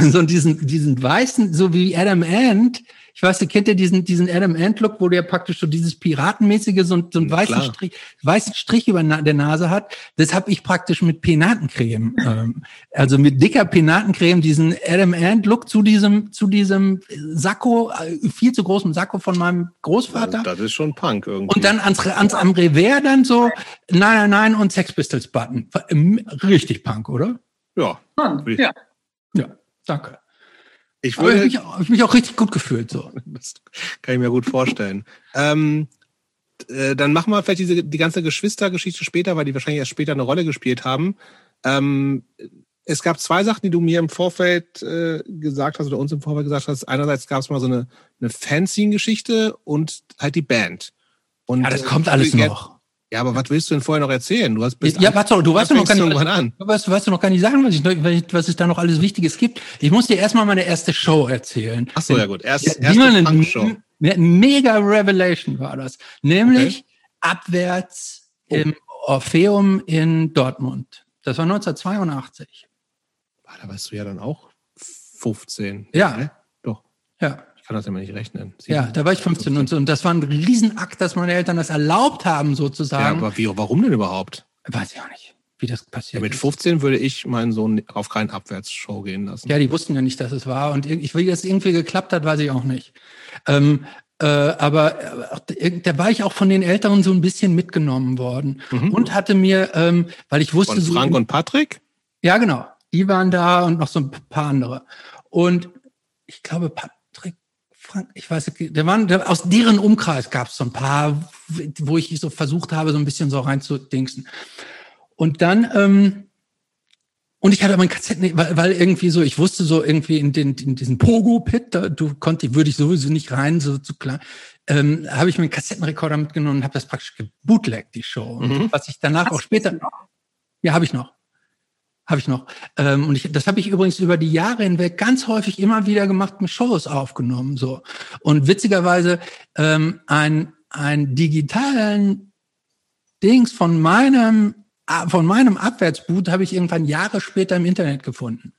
so diesen, diesen weißen, so wie Adam Ant, ich weiß, du kennt ja diesen, diesen Adam Ant-Look, wo der praktisch so dieses Piratenmäßige, so, so einen weißen Strich, weißen Strich über der Nase hat. Das habe ich praktisch mit Penatencreme. ähm, also mit dicker Penatencreme, diesen Adam Ant-Look zu diesem, zu diesem Sakko, äh, viel zu großem Sakko von meinem Großvater. Das ist schon Punk irgendwie. Und dann ans, ans am Revers dann so, nein, nein, nein und Sex Pistols Button. Richtig Punk, oder? Ja. Ja. Ja, danke. Ich würde mich, ich mich auch richtig gut gefühlt. So. [LAUGHS] Das kann ich mir gut vorstellen. ähm, äh, dann machen wir vielleicht diese, die ganze Geschwistergeschichte später, weil die wahrscheinlich erst später eine Rolle gespielt haben. Ähm, es gab zwei Sachen, die du mir im Vorfeld äh, gesagt hast oder uns im Vorfeld gesagt hast. Einerseits gab es mal so eine, eine Fanzine-Geschichte und halt die Band. Und, ja, das kommt alles äh, noch. Ja, aber was willst du denn vorher noch erzählen? Du hast bis ja, warte, du weißt noch gar nicht, an. Du weißt, weißt du noch gar nicht sagen, was, ich, was es da noch alles Wichtiges gibt. Ich muss dir erstmal meine erste Show erzählen. Ach so, ja gut. Erst, ja, erste eine Show. Mega Revelation war das. Nämlich okay. abwärts oh. im Orpheum in Dortmund. Das war 1982. Da warst du ja dann auch 15. Ja. Ne? Doch. Ja. Kann das ja mal nicht rechnen. Sieben, ja, da war ich 15 15. Und, so, und das war ein Riesenakt, dass meine Eltern das erlaubt haben, sozusagen. Ja, aber wie, warum denn überhaupt? Weiß ich auch nicht, wie das passiert ja, mit 15 würde ich meinen Sohn auf keinen Abwärtsshow gehen lassen. Ja, die wussten ja nicht, dass es war. Und ich, wie das irgendwie geklappt hat, weiß ich auch nicht. Ähm, äh, aber äh, da war ich auch von den Älteren so ein bisschen mitgenommen worden mhm. und hatte mir, ähm, weil ich wusste von Frank so, und Patrick? Ja, genau. Die waren da und noch so ein paar andere. Und ich glaube, Patrick, Frank, ich weiß nicht, der waren, der, aus deren Umkreis gab es so ein paar, wo ich so versucht habe, so ein bisschen so reinzudingsen. Und dann, ähm, und ich hatte mein Kassetten, weil, weil irgendwie so, ich wusste so irgendwie in, den, in diesen Pogo-Pit, da du konnte, würde ich sowieso nicht rein, so zu klar, ähm, habe ich mir einen Kassettenrekorder mitgenommen und habe das praktisch gebootleggt, die Show. Mhm. was ich danach Hast auch später, ja, habe ich noch. Habe ich noch. Ähm, und ich, das habe ich übrigens über die Jahre hinweg ganz häufig immer wieder gemacht, mit Shows aufgenommen. So. Und witzigerweise ähm, ein, ein digitalen Dings von meinem von meinem Abwärtsboot habe ich irgendwann Jahre später im Internet gefunden.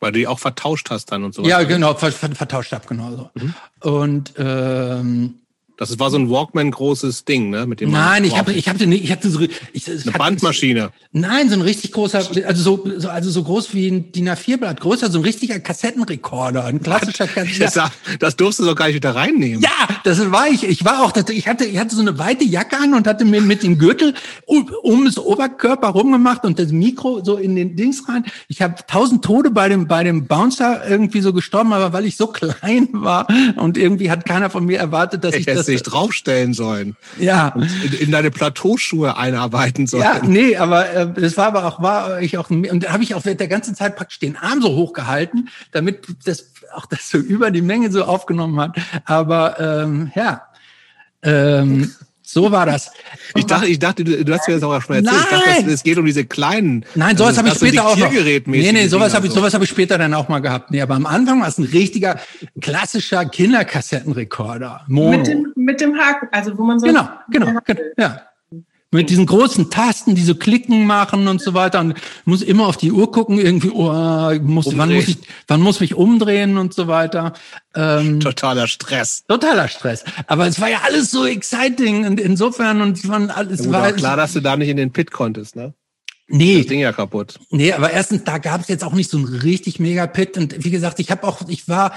Weil du die auch vertauscht hast dann und so. Ja, genau, vertauscht habe, genau so. Mhm. Und ähm, das war so ein Walkman-großes Ding, ne? Mit dem Nein, ich habe, ich habe, ich hatte so, ich, eine Bandmaschine. Nein, so ein richtig großer, also so, so, also so groß wie ein DIN A4-Blatt, größer, so ein richtiger Kassettenrekorder, ein klassischer Kassettenrekorder. [LAUGHS] Das, das durfst du doch gar nicht wieder reinnehmen. Ja, das war ich. Ich war auch, ich hatte, ich hatte so eine weite Jacke an und hatte mir mit dem Gürtel um, um das Oberkörper rumgemacht und das Mikro so in den Dings rein. Ich habe tausend Tode bei dem, bei dem Bouncer irgendwie so gestorben, aber weil ich so [LAUGHS] klein war und irgendwie hat keiner von mir erwartet, dass ich, ich sich draufstellen sollen. Ja. Und in deine Plateauschuhe einarbeiten sollen. Ja, nee, aber äh, das war aber auch, war ich auch, und da habe ich auch während der ganzen Zeit praktisch den Arm so hochgehalten, damit das auch das so über die Menge so aufgenommen hat. Aber ähm, ja. Ähm, so war das. Ich dachte, ich dachte, du, du hast mir das auch schon erzählt. Nein. Ich dachte, es geht um diese kleinen. Nein, sowas habe ich später auch noch. Nee, nee, sowas habe ich, sowas habe ich später dann auch mal gehabt. Nee, aber am Anfang war es ein richtiger klassischer Kinderkassettenrekorder. Mono. Mit dem, mit dem Haken, also wo man so. Genau, genau, genau ja mit diesen großen Tasten, die so Klicken machen und so weiter. Und muss immer auf die Uhr gucken, irgendwie, oh, muss, wann muss ich, wann muss mich umdrehen und so weiter. Ähm, totaler Stress. Totaler Stress. Aber es war ja alles so exciting und insofern und man alles ja, war klar, dass du da nicht in den Pit konntest, ne? Nee. Das Ding ja kaputt. Nee, aber erstens, da gab es jetzt auch nicht so ein richtig mega Pit. Und wie gesagt, ich habe auch, ich war,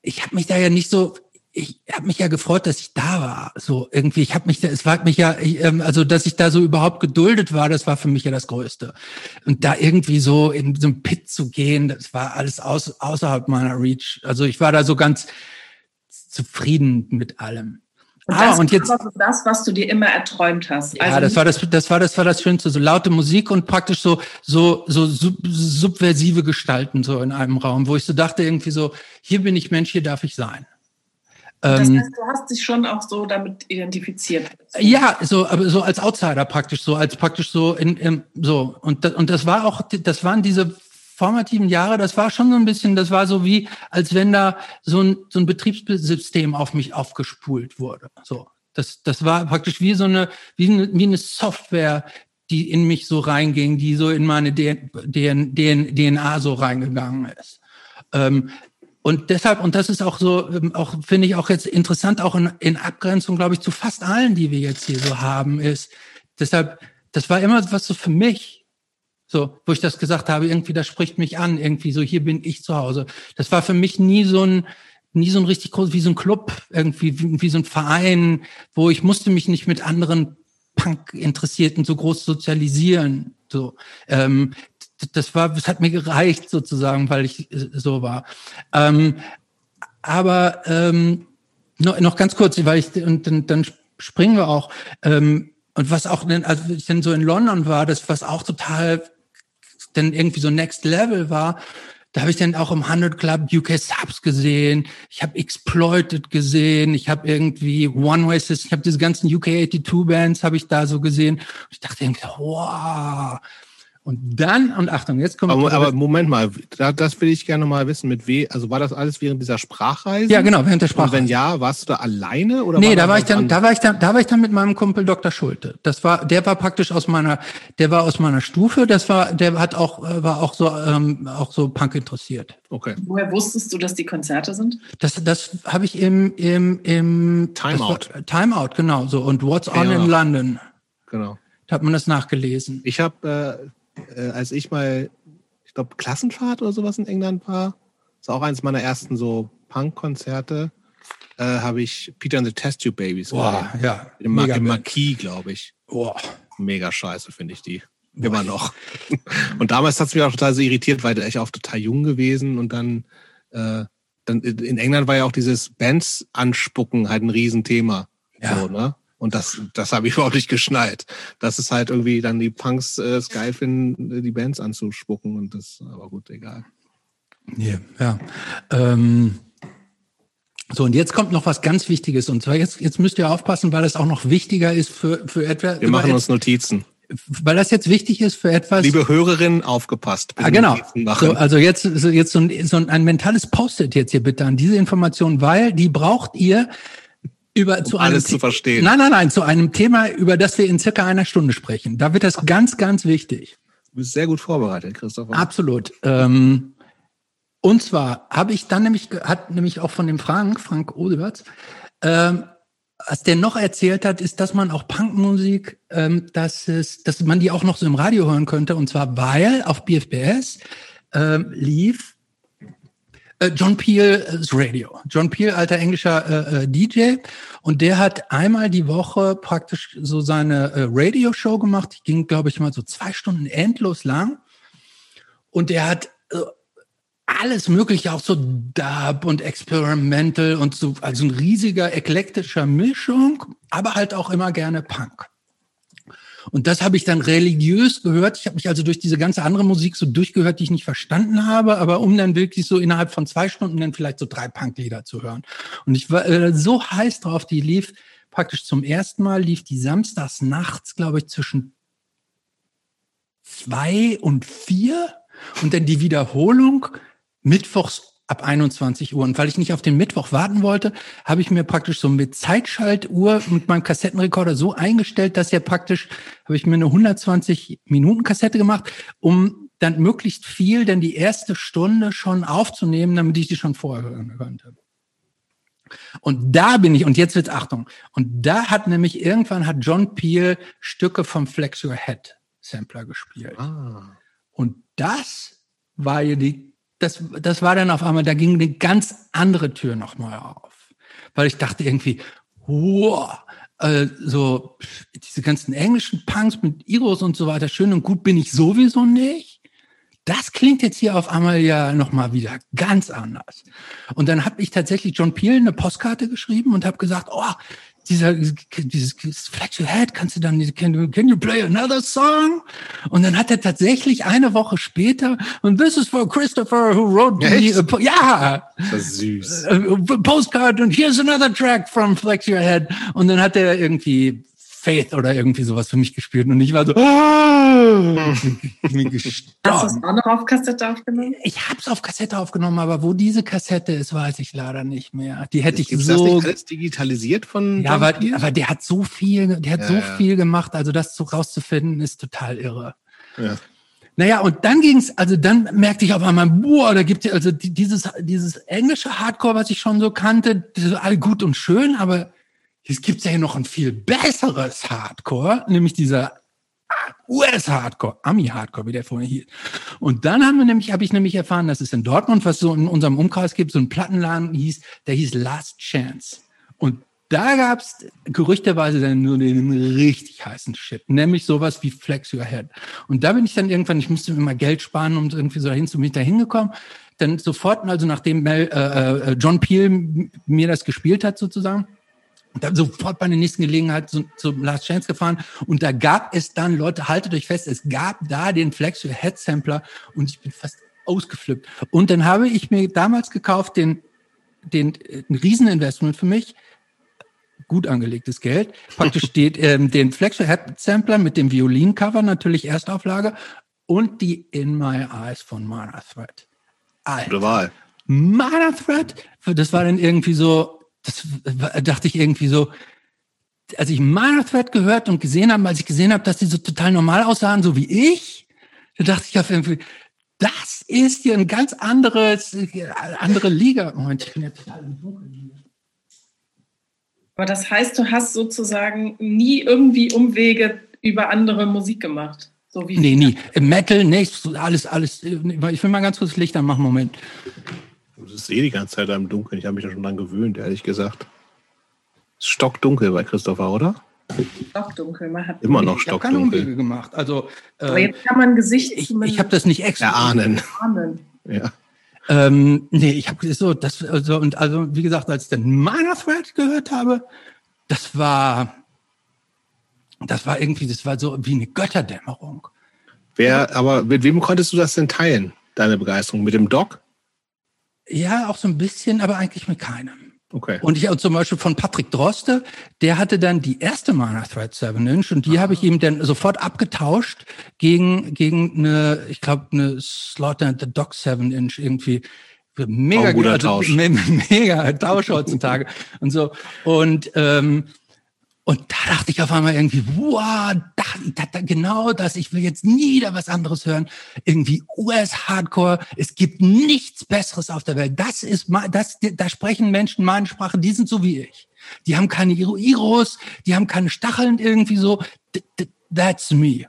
ich habe mich da ja nicht so ich habe mich ja gefreut, dass ich da war. So irgendwie, ich habe mich, es war mich ja, ich, ähm, also dass ich da so überhaupt geduldet war, das war für mich ja das Größte. Und da irgendwie so in so einem Pit zu gehen, das war alles aus, außerhalb meiner Reach. Also ich war da so ganz zufrieden mit allem. Und ah, das und jetzt das, was du dir immer erträumt hast. Also ja, das war das, das war das war das Schönste, so laute Musik und praktisch so so so sub, subversive Gestalten so in einem Raum, wo ich so dachte irgendwie so, hier bin ich Mensch, hier darf ich sein. Das ähm, heißt, du hast dich schon auch so damit identifiziert. Ja, so, aber so als Outsider praktisch, so als praktisch so in, in so und das, und das war auch, das waren diese formativen Jahre, das war schon so ein bisschen, das war so wie, als wenn da so ein, so ein Betriebssystem auf mich aufgespult wurde. So, das, das war praktisch wie so eine, wie eine, wie eine Software, die in mich so reinging, die so in meine DNA so reingegangen ist. Ähm, und deshalb, und das ist auch so, ähm, auch finde ich auch jetzt interessant, auch in, in Abgrenzung, glaube ich, zu fast allen, die wir jetzt hier so haben, ist deshalb, das war immer was so für mich, so, wo ich das gesagt habe, irgendwie, das spricht mich an, irgendwie so, hier bin ich zu Hause. Das war für mich nie so ein, nie so ein richtig groß, wie so ein Club, irgendwie, wie, wie so ein Verein, wo ich musste mich nicht mit anderen Punk-Interessierten so groß sozialisieren. So, ähm, das war, das hat mir gereicht sozusagen, weil ich äh, so war. Ähm, aber ähm, noch, noch ganz kurz, weil ich und dann, dann springen wir auch. Ähm, und was auch, als ich dann so in London war, das was auch total dann irgendwie so Next Level war, da habe ich dann auch im 100 Club UK Subs gesehen. Ich habe Exploited gesehen. Ich habe irgendwie One Way System. Ich habe diese ganzen UK 82 Bands habe ich da so gesehen. Und ich dachte irgendwie, wow, und dann, und Achtung, jetzt kommt. Aber, aber Moment mal, das will ich gerne mal wissen, mit weh, also war das alles während dieser Sprachreise? Ja, genau, während der Sprachreise. Und wenn ja, warst du da alleine oder? Nee, war da war ich dann, da war ich dann, da war ich dann mit meinem Kumpel Dr. Schulte. Das war, der war praktisch aus meiner, der war aus meiner Stufe, das war, der hat auch, äh, war auch so, ähm, auch so Punk interessiert. Okay. Woher wusstest du, dass die Konzerte sind? Das, das habe ich im, im, im Timeout. Timeout, genau, so. Und What's on ja. in London. Genau. Da hat man das nachgelesen. Ich habe, äh, äh, als ich mal, ich glaube, Klassenfahrt oder sowas in England war, das war auch eines meiner ersten so Punk-Konzerte, äh, habe ich Peter and the Test Tube Babies Boah, ja. Im, Ma im Marquis, glaube ich. Boah. Mega scheiße, finde ich die. Boah. Immer noch. [LAUGHS] und damals hat es mich auch total so irritiert, weil ich auch total jung gewesen und dann, äh, dann in England war ja auch dieses Bands anspucken halt ein Riesenthema. Ja. So, ne? Und das, das habe ich [LAUGHS] überhaupt nicht geschnallt. Das ist halt irgendwie dann die Punks äh, es geil finden, die Bands anzuspucken und das, aber gut, egal. Yeah, ja. Ähm, so, und jetzt kommt noch was ganz Wichtiges. Und zwar jetzt, jetzt müsst ihr aufpassen, weil das auch noch wichtiger ist für, für etwa. Wir machen uns Notizen. Weil das jetzt wichtig ist für etwas. Liebe Hörerinnen, aufgepasst. Ah, genau. So, also jetzt, so, jetzt so ein, so ein mentales Post-it jetzt hier bitte an diese Information, weil die braucht ihr, über um zu einem alles zu verstehen. Nein, nein, nein, zu einem Thema, über das wir in circa einer Stunde sprechen. Da wird das ganz, ganz wichtig. Du bist sehr gut vorbereitet, Christopher. Absolut. Ähm, und zwar habe ich dann nämlich, hat nämlich auch von dem Frank, Frank Odeberts, ähm, was der noch erzählt hat, ist, dass man auch Punkmusik, ähm, dass es, dass man die auch noch so im Radio hören könnte. Und zwar weil auf BFBS ähm, lief John Peel's Radio. John Peel, alter englischer äh, äh DJ. Und der hat einmal die Woche praktisch so seine äh, Radio-Show gemacht. Die ging, glaube ich, mal so zwei Stunden endlos lang. Und der hat äh, alles Mögliche, auch so Dub und Experimental und so, also ein riesiger eklektischer Mischung, aber halt auch immer gerne Punk. Und das habe ich dann religiös gehört. Ich habe mich also durch diese ganze andere Musik so durchgehört, die ich nicht verstanden habe, aber um dann wirklich so innerhalb von zwei Stunden dann vielleicht so drei Punklieder zu hören. Und ich war äh, so heiß drauf, die lief praktisch zum ersten Mal, lief die samstags nachts, glaube ich, zwischen zwei und vier und dann die Wiederholung mittwochs ab 21 Uhr. Und weil ich nicht auf den Mittwoch warten wollte, habe ich mir praktisch so mit Zeitschaltuhr mit meinem Kassettenrekorder so eingestellt, dass ja praktisch, habe ich mir eine 120 Minuten Kassette gemacht, um dann möglichst viel denn die erste Stunde schon aufzunehmen, damit ich die schon vorher hören könnte. Und da bin ich, und jetzt wird's Achtung, und da hat nämlich irgendwann hat John Peel Stücke vom Flex Your Head Sampler gespielt. Ah. Und das war ja die das, das war dann auf einmal, da ging eine ganz andere Tür nochmal auf. Weil ich dachte irgendwie, wow, äh, so diese ganzen englischen Punks mit Iros und so weiter, schön und gut bin ich sowieso nicht. Das klingt jetzt hier auf einmal ja nochmal wieder ganz anders. Und dann habe ich tatsächlich John Peel eine Postkarte geschrieben und habe gesagt, oh, dieser, dieses Flex Your Head, kannst du dann, can you, can you play another song? Und dann hat er tatsächlich eine Woche später, und this is for Christopher, who wrote the, uh, ja, das ist süß. Uh, postcard and here's another track from Flex Your Head. Und dann hat er irgendwie Faith oder irgendwie sowas für mich gespielt und ich war so, ah, [LAUGHS] ich bin gestorben. Hast du es auch noch auf Kassette aufgenommen? Ich habe es auf Kassette aufgenommen, aber wo diese Kassette ist, weiß ich leider nicht mehr. Die hätte ich Gibt's so. das nicht alles digitalisiert von? Ja, aber, aber der hat so viel, der hat ja, so ja. viel gemacht. Also das so rauszufinden ist total irre. Ja. Naja, und dann ging's, also dann merkte ich auf einmal, boah, da gibt es also dieses, dieses englische Hardcore, was ich schon so kannte, das ist all gut und schön, aber Jetzt gibt's ja hier noch ein viel besseres Hardcore, nämlich dieser US-Hardcore, Ami-Hardcore, wie der vorher hieß. Und dann haben wir nämlich, habe ich nämlich erfahren, dass es in Dortmund, was so in unserem Umkreis gibt, so ein Plattenladen hieß, der hieß Last Chance. Und da gab's gerüchteweise dann nur den richtig heißen Shit, nämlich sowas wie Flex Your Head. Und da bin ich dann irgendwann, ich musste immer Geld sparen, um irgendwie so dahin zu mich da hingekommen. Dann sofort, also nachdem Mel, äh, äh, John Peel mir das gespielt hat sozusagen, Und dann sofort bei der nächsten Gelegenheit zum, zum Last Chance gefahren. Und da gab es dann, Leute, haltet euch fest, es gab da den Flex Head Sampler und ich bin fast ausgeflippt. Und dann habe ich mir damals gekauft den, den, ein Rieseninvestment für mich, gut angelegtes Geld. Praktisch steht [LAUGHS] ähm, den Flex Head Sampler mit dem Violincover, natürlich Erstauflage, und die In My Eyes von Mana Thread. Alter. Gute Wahl. Mana Thread, das war dann irgendwie so, das dachte ich irgendwie so, als ich Minor Threat gehört und gesehen habe, als ich gesehen habe, dass die so total normal aussahen, so wie ich, da dachte ich auf irgendwie, das ist hier ein ganz anderes, andere Liga. Moment, ich bin ja total im Dunkeln. Aber das heißt, du hast sozusagen nie irgendwie Umwege über andere Musik gemacht. So wie nee, nie. Metal, nichts, alles, alles. Ich will mal ganz kurz Licht anmachen, Moment. Das ist eh die ganze Zeit im Dunkeln. Ich habe mich da schon dran gewöhnt, ehrlich gesagt. Es ist stockdunkel bei Christopher, oder? Stockdunkel. Man hat immer noch stockdunkel. Ich gemacht. Also, äh, Aber jetzt kann man Gesicht. Ich, ich habe das nicht extra. Erahnen. Erahnen. Ja. Ähm, nee, ich habe so, das, also, und also, wie gesagt, als ich den Minor Thread gehört habe, das war, das war irgendwie, das war so wie eine Götterdämmerung. Wer, aber mit wem konntest du das denn teilen, deine Begeisterung? Mit dem Doc? Ja, auch so ein bisschen, aber eigentlich mit keinem. Okay. Und ich auch zum Beispiel von Patrick Droste, der hatte dann die erste Mana Thread 7 Inch und die habe ich ihm dann sofort abgetauscht gegen, gegen eine, ich glaube, eine Slaughter the Dog 7 Inch irgendwie. Mega, guter also, Tausch. mega Tausch heutzutage [LAUGHS] und so. Und ähm, und da dachte ich auf einmal irgendwie, wow, da, da, da, genau das, ich will jetzt nie da was anderes hören. Irgendwie US-Hardcore, es gibt nichts Besseres auf der Welt. Das ist, das, da sprechen Menschen meine Sprache, die sind so wie ich. Die haben keine Iros, die haben keine Stacheln irgendwie so. That's me.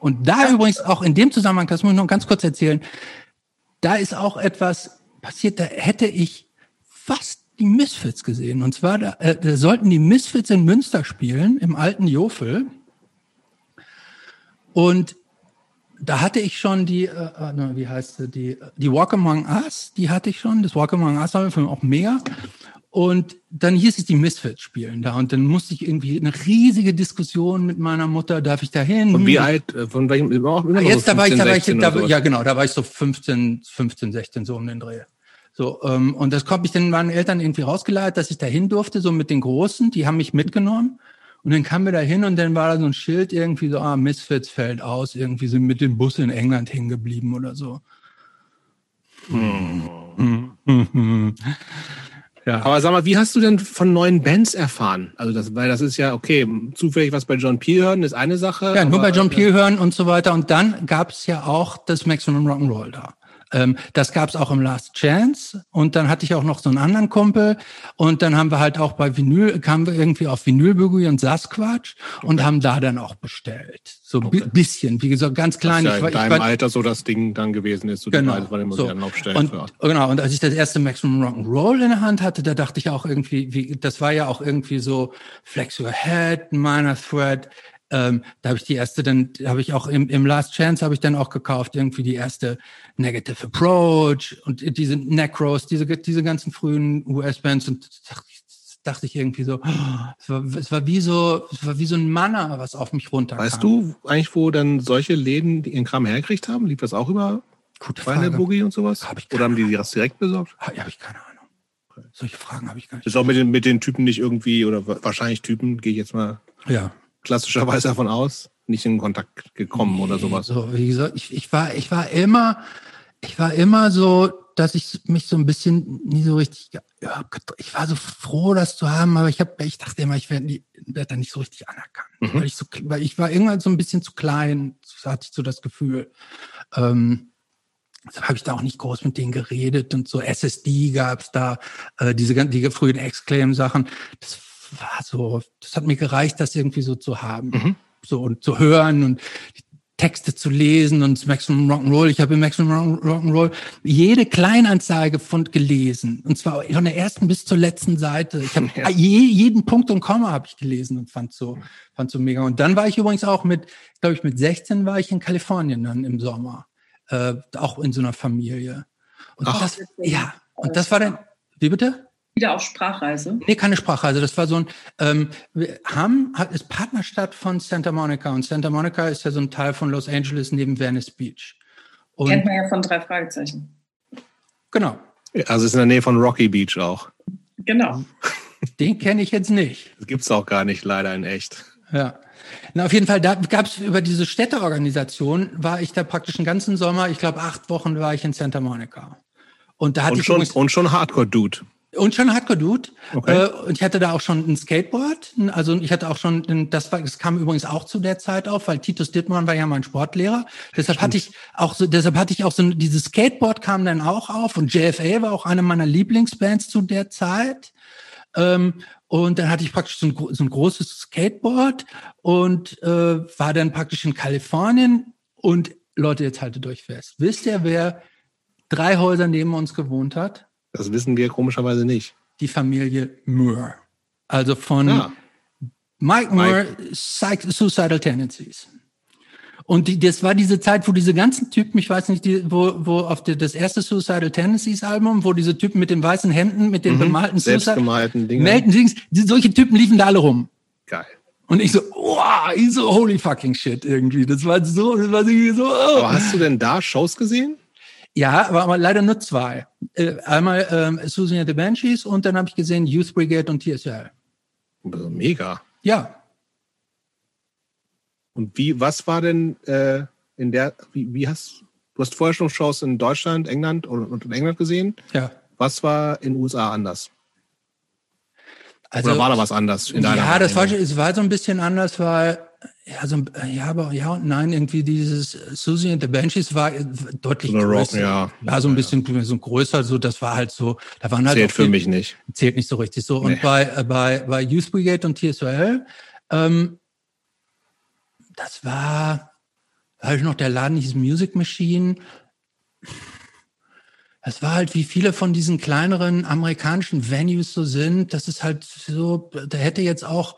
Und da übrigens auch in dem Zusammenhang, das muss ich noch ganz kurz erzählen, da ist auch etwas passiert, da hätte ich fast die Misfits gesehen. Und zwar, da, äh, da sollten die Misfits in Münster spielen, im alten Jofel. Und da hatte ich schon die, äh, äh wie heißt sie, die, die Walk Among Us, die hatte ich schon. Das Walk Among Us war für mich auch mega. Und dann hieß es, die Misfits spielen da. Und dann musste ich irgendwie eine riesige Diskussion mit meiner Mutter, darf ich da hin? Und wie alt, äh, von welchem, immer, immer Jetzt, so 15, da war ich, da war ich, da, ja genau, da war ich so 15, 15, 16, so um den Dreh. So, ähm, und das habe ich dann meinen Eltern irgendwie rausgeleitet, dass ich da hin durfte, so mit den Großen, die haben mich mitgenommen. Und dann kamen wir da hin und dann war da so ein Schild irgendwie so, ah, Misfits fällt aus, irgendwie sind mit dem Bus in England hängen geblieben oder so. Hm. [LAUGHS] ja. Aber sag mal, wie hast du denn von neuen Bands erfahren? Also das, weil das ist ja, okay, zufällig was bei John Peel hören, ist eine Sache. Ja, nur bei John Peel hören und so weiter. Und dann gab es ja auch das Maximum Rock'n'Roll da. Ähm, das gab es auch im Last Chance. Und dann hatte ich auch noch so einen anderen Kumpel. Und dann haben wir halt auch bei Vinyl, kamen wir irgendwie auf Vinylboogie und Sasquatch und haben da dann auch bestellt. So ein okay. bisschen, wie gesagt, ganz klein. Was ja in deinem war, Alter so das Ding dann gewesen ist, so genau, die beiden so. Und, genau, und als ich das erste Maximum Rock'n'Roll in der Hand hatte, da dachte ich auch irgendwie, wie, das war ja auch irgendwie so Flex Your Head, Minor Thread, ähm, da habe ich die erste, dann habe ich auch im, im Last Chance habe ich dann auch gekauft, irgendwie die erste Negative Approach und diese Necros, diese, diese ganzen frühen US-Bands und dachte ich, dachte ich irgendwie so, es war, es war wie so, es war wie so ein Manna, was auf mich runterkam. Weißt du eigentlich, wo dann solche Läden ihren Kram hergekriegt haben? Lief das auch über Gute Frage. Boogie und sowas? Hab ich Oder haben die das direkt besorgt? Ja, habe ich keine Ahnung. Solche Fragen habe ich gar nicht. Ist auch mit den, mit den Typen nicht irgendwie, oder wahrscheinlich Typen, gehe ich jetzt mal ja klassischerweise davon aus, nicht in Kontakt gekommen nee, oder sowas. So, wie gesagt, ich, ich war, ich war immer, ich war immer so, dass ich mich so ein bisschen nie so richtig, ja, ich war so froh, das zu haben, aber ich habe, ich dachte immer, ich werde werd da nicht so richtig anerkannt, mhm. weil ich so, weil ich war irgendwann so ein bisschen zu klein, hatte ich so das Gefühl. Ähm, Deshalb habe ich da auch nicht groß mit denen geredet und so SSD gab's da, äh, diese die frühen Exclaim-Sachen. Das war so, das hat mir gereicht, das irgendwie so zu haben. Mhm. So und zu hören und Texte zu lesen und Maximum Rock'n'Roll. Ich habe im Maximum Rock'n'Roll jede Kleinanzeige von gelesen. Und zwar von der ersten bis zur letzten Seite. Ich habe [LAUGHS] ja. je, jeden Punkt und Komma habe ich gelesen und fand so, fand so mega. Und dann war ich übrigens auch mit, glaube ich, mit 16 war ich in Kalifornien dann im Sommer. Äh, auch in so einer Familie. Und Ach. das, ja, und das war dann, wie bitte? Wieder auf Sprachreise? Nee, keine Sprachreise. Das war so ein, ähm, Hamm hat, ist Partnerstadt von Santa Monica und Santa Monica ist ja so ein Teil von Los Angeles neben Venice Beach. Und Kennt man ja von drei Fragezeichen. Genau. Also ist in der Nähe von Rocky Beach auch. Genau. [LAUGHS] Den kenne ich jetzt nicht. Das gibt's auch gar nicht, leider in echt. Ja. Na, auf jeden Fall, da gab es über diese Städteorganisation, war ich da praktisch einen ganzen Sommer, ich glaube acht Wochen war ich in Santa Monica. Und da hatte und ich schon, und schon Hardcore-Dude. Und schon Hardcore-Dude. Okay. Äh, und ich hatte da auch schon ein Skateboard. Also ich hatte auch schon, das, war, das kam übrigens auch zu der Zeit auf, weil Titus Dittmann war ja mein Sportlehrer. Deshalb hatte ich auch so, deshalb hatte ich auch so, dieses Skateboard kam dann auch auf und JFA war auch eine meiner Lieblingsbands zu der Zeit. Ähm, und dann hatte ich praktisch so ein, so ein großes Skateboard und äh, war dann praktisch in Kalifornien. Und Leute, jetzt haltet euch fest. Wisst ihr, wer drei Häuser neben uns gewohnt hat? Das wissen wir komischerweise nicht. Die Familie Moore. Also von Ah. Mike Moore, Psych Suicidal Tendencies. Und die, das war diese Zeit, wo diese ganzen Typen, ich weiß nicht, die, wo, wo auf die, das erste Suicidal Tendencies Album, wo diese Typen mit den weißen Hemden, mit den Mhm. bemalten Selbstgemalten Dinge. melden Dings, die, solche Typen liefen da alle rum. Geil. Und ich so, wow, ich so, holy fucking shit irgendwie. Das war so, das war irgendwie so, oh. Aber hast du denn da Shows gesehen? Ja, aber leider nur zwei. Äh, einmal ähm, Susan and the Banshees und dann habe ich gesehen Youth Brigade und TSL. Also Mega. Ja, Und wie, was war denn äh, in der, wie, wie hast du hast vorher schon Shows in Deutschland, England und, und in England gesehen? ja. Was war in den USA anders? Also, Oder war da was anders in deiner ja, das war, es war so ein bisschen anders, weil ja, so, ein- ja, aber ja und nein, irgendwie dieses Susie and the Banshees war äh, deutlich Rock, größer. ja. ja, so ein bisschen so größer, so das war halt so, da waren halt Zählt für viel- mich nicht. zählt nicht so richtig so. Und Nee. bei, äh, bei, bei Youth Brigade und TSOL, ähm, das war, halt noch der Laden hieß Music Machine. Das war halt, wie viele von diesen kleineren amerikanischen Venues so sind. Das ist halt so, da hätte jetzt auch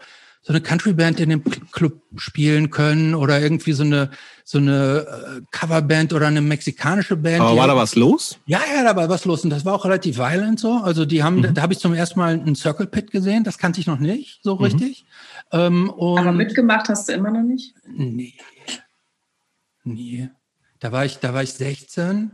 so eine Countryband in dem Club spielen können oder irgendwie so eine so eine äh, Coverband oder eine mexikanische Band. Aber war da was los? ja, ja, da war was los und das war auch relativ violent so. Also die haben, Mhm. da habe ich zum ersten Mal einen Circle Pit gesehen. Das kannte ich noch nicht so richtig. Ähm, und Aber mitgemacht hast du immer noch nicht? nee, nee. Da war ich, da war ich 16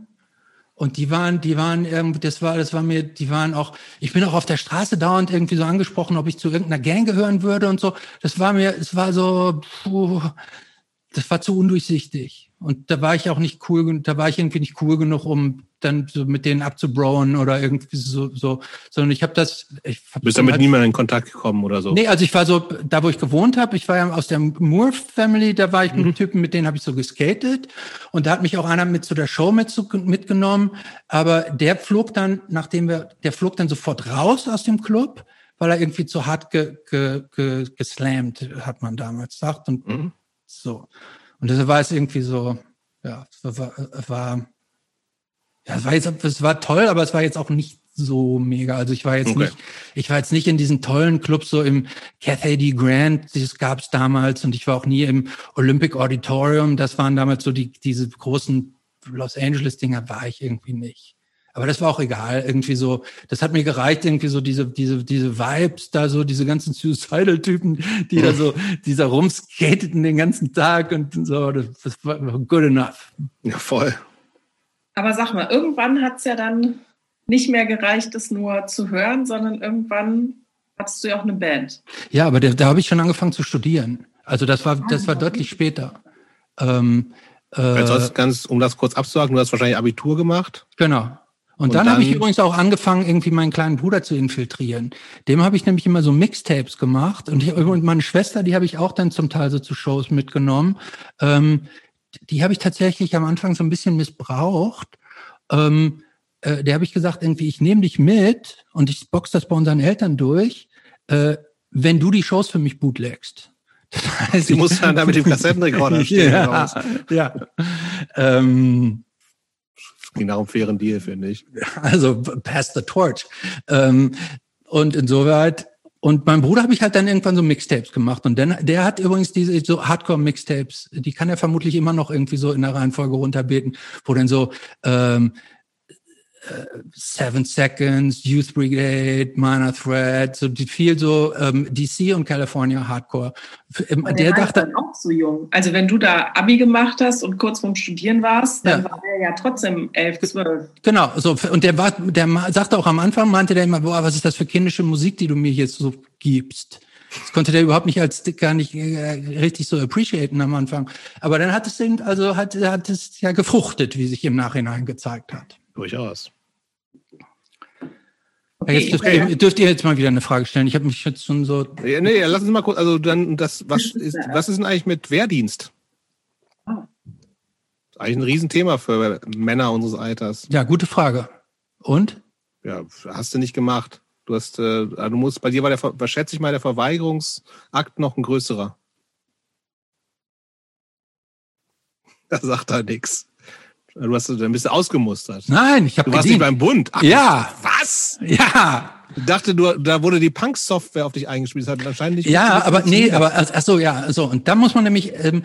und die waren, die waren irgendwie, das war, das war mir, die waren auch. Ich bin auch auf der Straße dauernd irgendwie so angesprochen, ob ich zu irgendeiner Gang gehören würde und so. Das war mir, es war so, puh, das war zu undurchsichtig. Und da war ich auch nicht cool, da war ich irgendwie nicht cool genug, um dann so mit denen abzubrowen oder irgendwie so, so sondern ich habe das. Ich hab Du bist damit halt- niemand in Kontakt gekommen oder so? Nee, also ich war so, da wo ich gewohnt habe, ich war ja aus der Moore Family, da war ich mit einem Typen, mit denen habe ich so geskatet und da hat mich auch einer mit zu der Show mit, mitgenommen, aber der flog dann, nachdem wir, der flog dann sofort raus aus dem Club, weil er irgendwie zu hart ge, ge, ge, geslammt, hat man damals gesagt und Mhm. So. Und deshalb war es irgendwie so, ja, es war, war ja, es war jetzt, es war toll, aber es war jetzt auch nicht so mega. Also ich war jetzt Okay. nicht, ich war jetzt nicht in diesen tollen Clubs so im Cathay D Grand, das gab es damals und ich war auch nie im Olympic Auditorium. Das waren damals so die diese großen Los Angeles Dinger war ich irgendwie nicht. Aber das war auch egal, irgendwie so, das hat mir gereicht, irgendwie so diese, diese, diese Vibes da, so diese ganzen Suicidal-Typen, die da so, die da rumskateten den ganzen Tag und so, das, das war good enough. Ja, voll. Aber sag mal, irgendwann hat es ja dann nicht mehr gereicht, es nur zu hören, sondern irgendwann hattest du ja auch eine Band. Ja, aber da, da habe ich schon angefangen zu studieren. Also das war, das war deutlich später. Ähm, äh, Also ganz, um das kurz abzusagen, du hast wahrscheinlich Abitur gemacht. Genau. Und, Und dann, habe ich dann- übrigens auch angefangen, irgendwie meinen kleinen Bruder zu infiltrieren. Dem habe ich nämlich immer so Mixtapes gemacht. Und, ich, und meine Schwester, die habe ich auch dann zum Teil so zu Shows mitgenommen. Ähm, die habe ich tatsächlich am Anfang so ein bisschen missbraucht. Ähm, äh, der habe ich gesagt, irgendwie, ich nehme dich mit und ich box das bei unseren Eltern durch, äh, wenn du die Shows für mich bootlegst. [LAUGHS] Das heißt, Sie muss dann da mit dem Kassettenrekorder [LAUGHS] stehen. ja. Ähm, Ging darum fairen Deal, finde ich. [LAUGHS] also pass the torch. Ähm, und insoweit, und mein Bruder habe ich halt dann irgendwann so Mixtapes gemacht. Und dann, der hat übrigens diese so Hardcore-Mixtapes, die kann er vermutlich immer noch irgendwie so in der Reihenfolge runterbeten, wo dann so ähm, Seven Seconds, Youth Brigade, Minor Threat, so die viel so ähm, DC und California Hardcore. Ähm, der, der dachte dann auch so jung. Also wenn du da Abi gemacht hast und kurz vorm Studieren warst, dann ja. war er ja trotzdem elf, zwölf. Genau, so und der war, der sagte auch am Anfang, meinte der immer, boah, was ist das für kindische Musik, die du mir jetzt so gibst? Das konnte der überhaupt nicht als gar nicht äh, richtig so appreciaten am Anfang. Aber dann hat es eben, also hat, hat es ja gefruchtet, wie sich im Nachhinein gezeigt hat. Durchaus. Okay, jetzt dürft, ihr, dürft ihr jetzt mal wieder eine Frage stellen. Ich habe mich jetzt schon so. Ja, nee, lass uns mal kurz. Also dann das, was [LAUGHS] ist, was ist denn eigentlich mit Wehrdienst? Ah. ist eigentlich ein Riesenthema für Männer unseres Alters. Ja, gute Frage. Und? Ja, hast du nicht gemacht. Du hast, äh, du musst, bei dir war der, schätze ich mal, der Verweigerungsakt noch ein größerer. [LAUGHS] Da sagt er nichts. Du hast, dann bist du ausgemustert. Nein, ich habe Du warst nicht beim Bund. Ach, ja. Was? Ja. Ich dachte, du, da wurde die Punk-Software auf dich eingespielt. Das hat wahrscheinlich. Ja, aber nee, aber ach so, ja, so und da muss man nämlich. Ähm,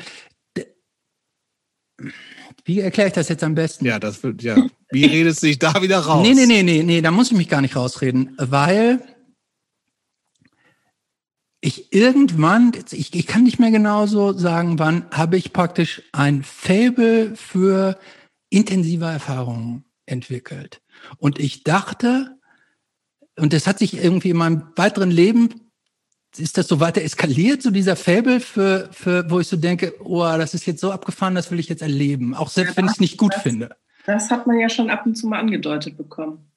wie erkläre ich das jetzt am besten? Ja, das wird ja. Wie redest du dich da wieder raus? Nee, nee, nee, nee, nee, da muss ich mich gar nicht rausreden, weil ich irgendwann, ich, ich kann nicht mehr genau so sagen, wann habe ich praktisch ein Fable für intensive Erfahrungen entwickelt. Und ich dachte, und das hat sich irgendwie in meinem weiteren Leben, ist das so weiter eskaliert, so dieser Fable für, für, wo ich so denke, oh, das ist jetzt so abgefahren, das will ich jetzt erleben. Auch selbst wenn ich es nicht gut das, finde. Das hat man ja schon ab und zu mal angedeutet bekommen.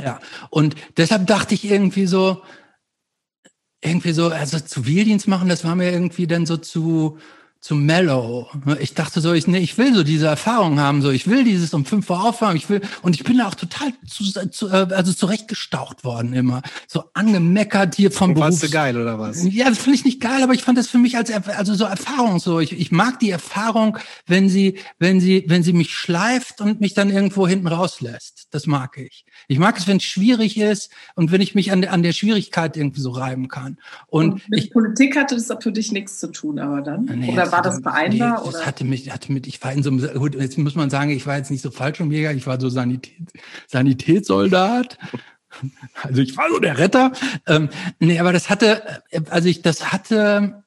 Ja, und deshalb dachte ich irgendwie so, irgendwie so, also Zivildienst machen, das war mir irgendwie dann so zu, zu mellow. Ich dachte so, ich, nee, ich will so diese Erfahrung haben, so ich will dieses um fünf Uhr aufwachen, ich will und ich bin da auch total zu, zu, äh, also zurechtgestaucht worden immer, so angemeckert hier vom Beruf. Fandst du geil oder was? Ja, das finde ich nicht geil, aber ich fand das für mich als also so Erfahrung so. Ich, ich mag die Erfahrung, wenn sie wenn sie wenn sie mich schleift und mich dann irgendwo hinten rauslässt. Das mag ich. Ich mag es, wenn es schwierig ist und wenn ich mich an der an der Schwierigkeit irgendwie so reiben kann. Und, und mit ich, Politik hatte das für dich nichts zu tun, aber dann nee, oder war das vereinbar? Nee, das hatte mich, hatte mit, ich war in so einem, gut, jetzt muss man sagen, ich war jetzt nicht so Fallschirmjäger, ich war so Sanität, Sanitätssoldat. [LAUGHS] Also ich war so der Retter. Ähm, nee, aber das hatte, also ich, das hatte,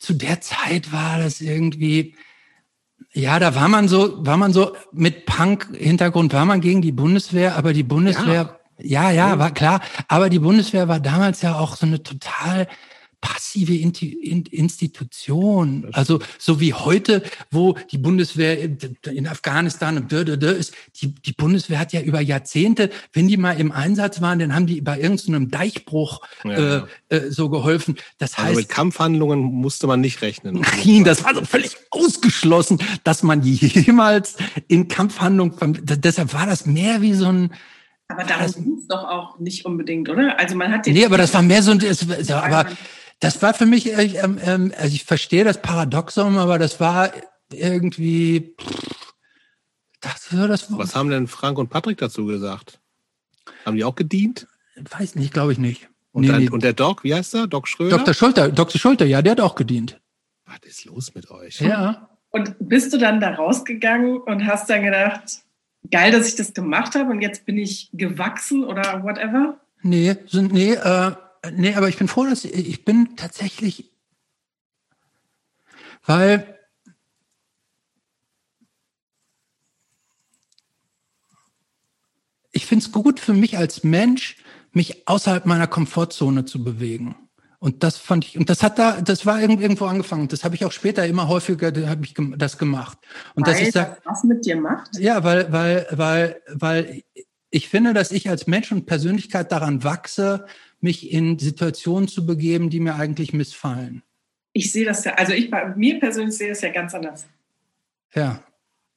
zu der Zeit war das irgendwie, ja, da war man so, war man so mit Punk-Hintergrund, war man gegen die Bundeswehr, aber die Bundeswehr, ja. ja, ja, war klar, aber die Bundeswehr war damals ja auch so eine total passive Institution. Also so wie heute, wo die Bundeswehr in Afghanistan und ist, die, die Bundeswehr hat ja über Jahrzehnte, wenn die mal im Einsatz waren, dann haben die bei irgendeinem Deichbruch ja, äh, äh, so geholfen. Das also heißt, mit Kampfhandlungen musste man nicht rechnen. Nein, das war so völlig ausgeschlossen, dass man jemals in Kampfhandlungen, deshalb war das mehr wie so ein aber darum ging es doch auch nicht unbedingt, oder? Also man hat den Nee, aber das war mehr so ein, es, aber das war für mich, äh, ähm, ähm, also ich verstehe das Paradoxon, aber das war irgendwie. Das, das Was haben denn Frank und Patrick dazu gesagt? Haben die auch gedient? Weiß nicht, glaube ich nicht. Und, nee, dann, nee. und der Doc, wie heißt er? Doc Schröder? Dr. Schulter, Dr. Schulter, ja, der hat auch gedient. Was ist los mit euch? Ja. Und bist du dann da rausgegangen und hast dann gedacht, geil, dass ich das gemacht habe und jetzt bin ich gewachsen oder whatever? Nee, sind, nee, äh, nee, aber ich bin froh, dass ich bin tatsächlich, weil ich finde es gut für mich als Mensch, mich außerhalb meiner Komfortzone zu bewegen. Und das fand ich, und das hat da, das war irgendwo angefangen. Das habe ich auch später immer häufiger, habe ich das gemacht. Und weil dass ich sag, was mit dir macht? Ja, weil, weil, weil, weil ich finde, dass ich als Mensch und Persönlichkeit daran wachse, mich in Situationen zu begeben, die mir eigentlich missfallen. Ich sehe das ja, also ich bei mir persönlich sehe das ja ganz anders. Ja.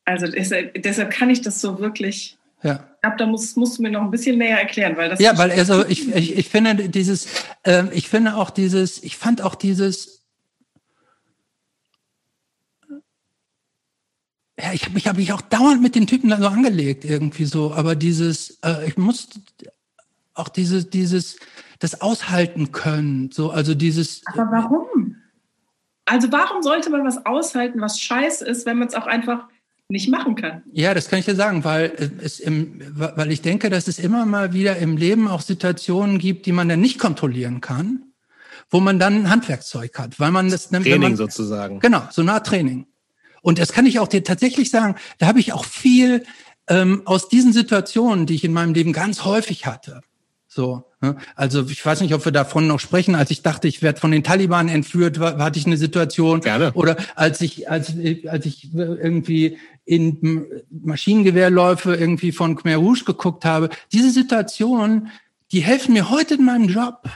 Also deshalb, deshalb kann ich das so wirklich. Ja. Ich glaube, da musst, musst du mir noch ein bisschen näher erklären, weil das. Ja, weil also ich, ich, ich finde dieses, äh, ich finde auch dieses, ich fand auch dieses, ja, ich habe mich, hab mich auch dauernd mit den Typen da so angelegt, irgendwie so, aber dieses, äh, ich musste auch dieses, dieses, das aushalten können. So, also dieses. Aber warum? Also warum sollte man was aushalten, was scheiße ist, wenn man es auch einfach nicht machen kann. Ja, das kann ich dir sagen, weil es im, weil ich denke, dass es immer mal wieder im Leben auch Situationen gibt, die man dann nicht kontrollieren kann, wo man dann ein Handwerkszeug hat, weil man das Training man, sozusagen. Genau, so eine Art Training. Und das kann ich auch dir tatsächlich sagen, da habe ich auch viel ähm, aus diesen Situationen, die ich in meinem Leben ganz häufig hatte. So, ne? also ich weiß nicht, ob wir davon noch sprechen. Als ich dachte, ich werde von den Taliban entführt, war, hatte ich eine Situation. Gerne. Oder als ich, als, als ich irgendwie in Maschinengewehrläufe irgendwie von Khmer Rouge geguckt habe. Diese Situationen, die helfen mir heute in meinem Job.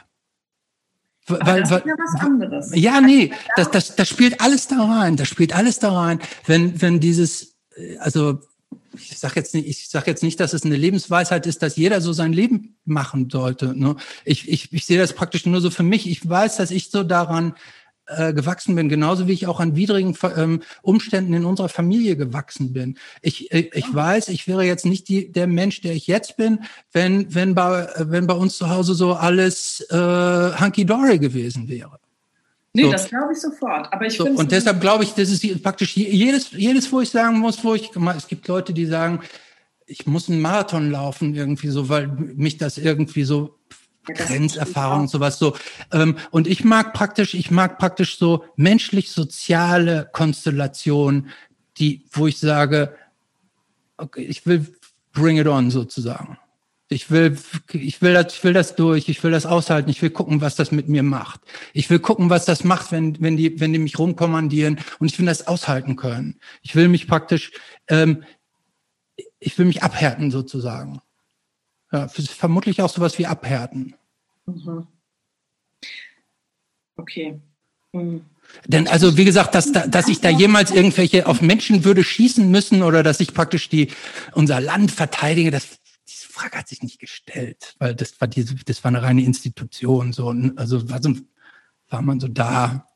Weil, das ist ja was anderes. Ja, nee, das, das, das spielt alles da rein. Das spielt alles da rein. Wenn, wenn dieses, also ich sage jetzt nicht, ich sag jetzt nicht, dass es eine Lebensweisheit ist, dass jeder so sein Leben machen sollte. Ne? Ich, ich, ich sehe das praktisch nur so für mich. Ich weiß, dass ich so daran äh, gewachsen bin, genauso wie ich auch an widrigen ähm, Umständen in unserer Familie gewachsen bin. Ich, ich, ich weiß, ich wäre jetzt nicht die, der Mensch, der ich jetzt bin, wenn, wenn, bei, wenn bei uns zu Hause so alles äh, hunky-dory gewesen wäre. Nee, so. das glaube ich sofort. Aber ich so, und deshalb glaube ich, das ist praktisch jedes, jedes, wo ich sagen muss, wo ich, es gibt Leute, die sagen, ich muss einen Marathon laufen irgendwie so, weil mich das irgendwie so Grenzerfahrung und sowas so. Ähm, und ich mag praktisch, ich mag praktisch so menschlich-soziale Konstellationen, die, wo ich sage, okay, ich will bring it on sozusagen. Ich will, ich will das, ich will das durch, ich will das aushalten, ich will gucken, was das mit mir macht. Ich will gucken, was das macht, wenn, wenn die, wenn die mich rumkommandieren und ich will das aushalten können. Ich will mich praktisch, ähm, ich will mich abhärten sozusagen. Ja, vermutlich auch sowas wie abhärten. Mhm. Okay. Mhm. Denn also wie gesagt, dass, dass ich da jemals irgendwelche auf Menschen würde schießen müssen oder dass ich praktisch die unser Land verteidige, das Frage hat sich nicht gestellt, weil das war diese, das war eine reine Institution so. Also war, so, war man so da.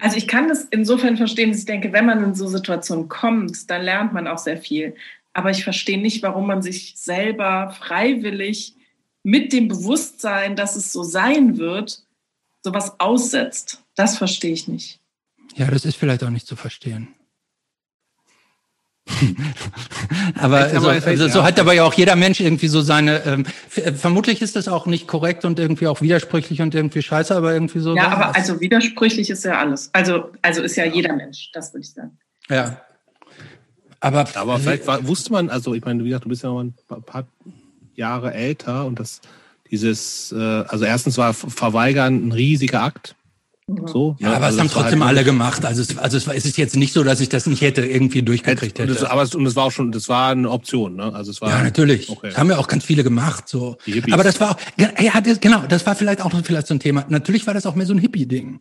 Also ich kann das insofern verstehen, dass ich denke, wenn man in so Situationen kommt, dann lernt man auch sehr viel. Aber ich verstehe nicht, warum man sich selber freiwillig mit dem Bewusstsein, dass es so sein wird, sowas aussetzt. Das verstehe ich nicht. Ja, das ist vielleicht auch nicht zu verstehen. [LAUGHS] aber also, also so hat aber ja auch jeder Mensch irgendwie so seine. Ähm, äh, vermutlich ist das auch nicht korrekt und irgendwie auch widersprüchlich und irgendwie scheiße, aber irgendwie so. Ja, aber also widersprüchlich ist ja alles. Also also ist ja jeder Mensch, das würde ich sagen. Ja. Aber, aber vielleicht war, wusste man, also ich meine, wie gesagt, du bist ja noch ein paar Jahre älter und das dieses, äh, also erstens war Verweigern ein riesiger Akt. So, ja, ne? aber also es haben trotzdem halt alle gemacht. Also es, also es, es ist jetzt nicht so, dass ich das nicht hätte irgendwie durchgekriegt hätte. Das, aber es, und es war auch schon, das war eine Option, ne? Also es war. Ja, natürlich. Okay. Das haben ja auch ganz viele gemacht, so. Aber das war auch, ja, das, genau, das war vielleicht auch vielleicht so ein Thema. Natürlich war das auch mehr so ein Hippie-Ding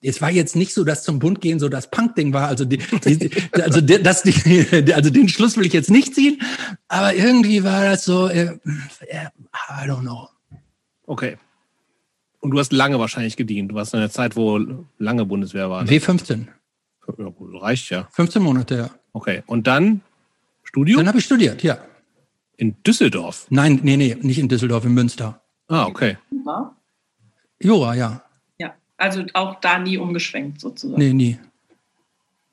es war jetzt nicht so, dass zum Bund gehen so das Punk-Ding war. Also, die, die, also, die, das, die, also den Schluss will ich jetzt nicht ziehen, aber irgendwie war das so, äh, I don't know. Okay. Und du hast lange wahrscheinlich gedient. Du warst in einer Zeit, wo lange Bundeswehr war. Ne? W15. Ja, reicht ja. 15 Monate, ja. Okay. Und dann Studium? Dann habe ich studiert, ja. In Düsseldorf? Nein, nee, nee, nicht in Düsseldorf, in Münster. Ah, okay. Jura? Jura, ja. Also auch da nie umgeschwenkt sozusagen. Nee, nie.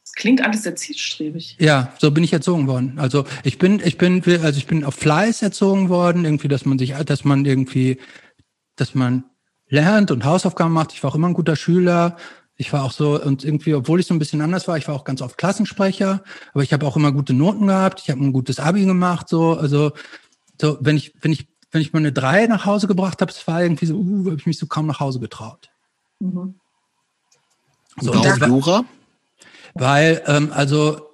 Das klingt alles sehr zielstrebig. Ja, so bin ich erzogen worden. Also ich bin, ich bin, also ich bin auf Fleiß erzogen worden, irgendwie, dass man sich, dass man irgendwie, dass man lernt und Hausaufgaben macht. Ich war auch immer ein guter Schüler. Ich war auch so, und irgendwie, obwohl ich so ein bisschen anders war, ich war auch ganz oft Klassensprecher, aber ich habe auch immer gute Noten gehabt. Ich habe ein gutes Abi gemacht, so, also, so, wenn ich, wenn ich, wenn ich mal eine drei nach Hause gebracht habe, es war irgendwie so, uh, habe ich mich so kaum nach Hause getraut. Mhm. So, und Jura? Weil, ähm, also,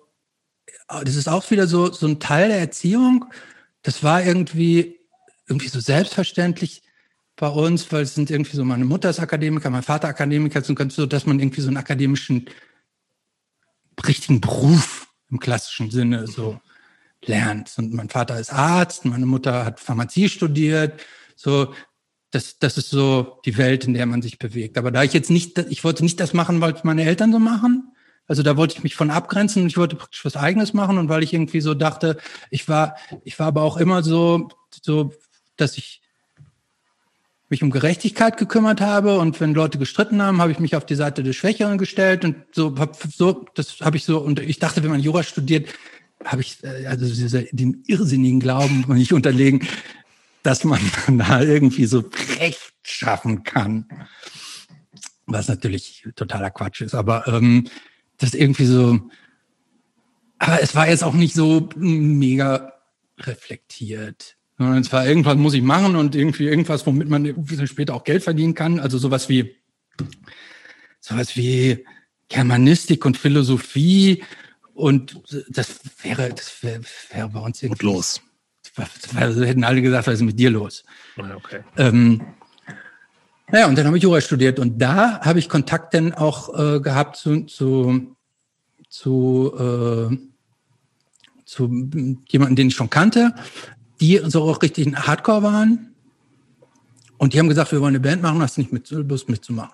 das ist auch wieder so, so ein Teil der Erziehung. Das war irgendwie, irgendwie so selbstverständlich bei uns, weil es sind irgendwie so, meine Mutter ist Akademiker, mein Vater Akademiker, so, dass man irgendwie so einen akademischen, richtigen Beruf im klassischen Sinne so lernt. Und mein Vater ist Arzt, meine Mutter hat Pharmazie studiert. So, das, das ist so die Welt, in der man sich bewegt. Aber da ich jetzt nicht, ich wollte nicht das machen, weil meine Eltern so machen. Also da wollte ich mich von abgrenzen und ich wollte praktisch was Eigenes machen und weil ich irgendwie so dachte, ich war, ich war aber auch immer so, so, dass ich mich um Gerechtigkeit gekümmert habe und wenn Leute gestritten haben, habe ich mich auf die Seite des Schwächeren gestellt und so, hab, so das habe ich so und ich dachte, wenn man Jura studiert, habe ich äh, also diese, den irrsinnigen Glauben [LAUGHS] nicht unterlegen, dass man [LAUGHS] da irgendwie so Recht schaffen kann, was natürlich totaler Quatsch ist, aber ähm, das irgendwie so, aber es war jetzt auch nicht so mega reflektiert. Sondern es war irgendwas muss ich machen und irgendwie irgendwas, womit man später auch Geld verdienen kann. Also sowas wie, sowas wie Germanistik und Philosophie. Und das wäre, das wäre, wäre bei uns irgendwie. Und los. Also hätten alle gesagt, was ist mit dir los? Okay. Ähm, naja, und dann habe ich Jura studiert und da habe ich Kontakt dann auch äh, gehabt zu, zu, zu, äh, zu jemanden, den ich schon kannte, die so auch richtig ein Hardcore waren. Und die haben gesagt, wir wollen eine Band machen, hast du nicht mit, Lust mitzumachen.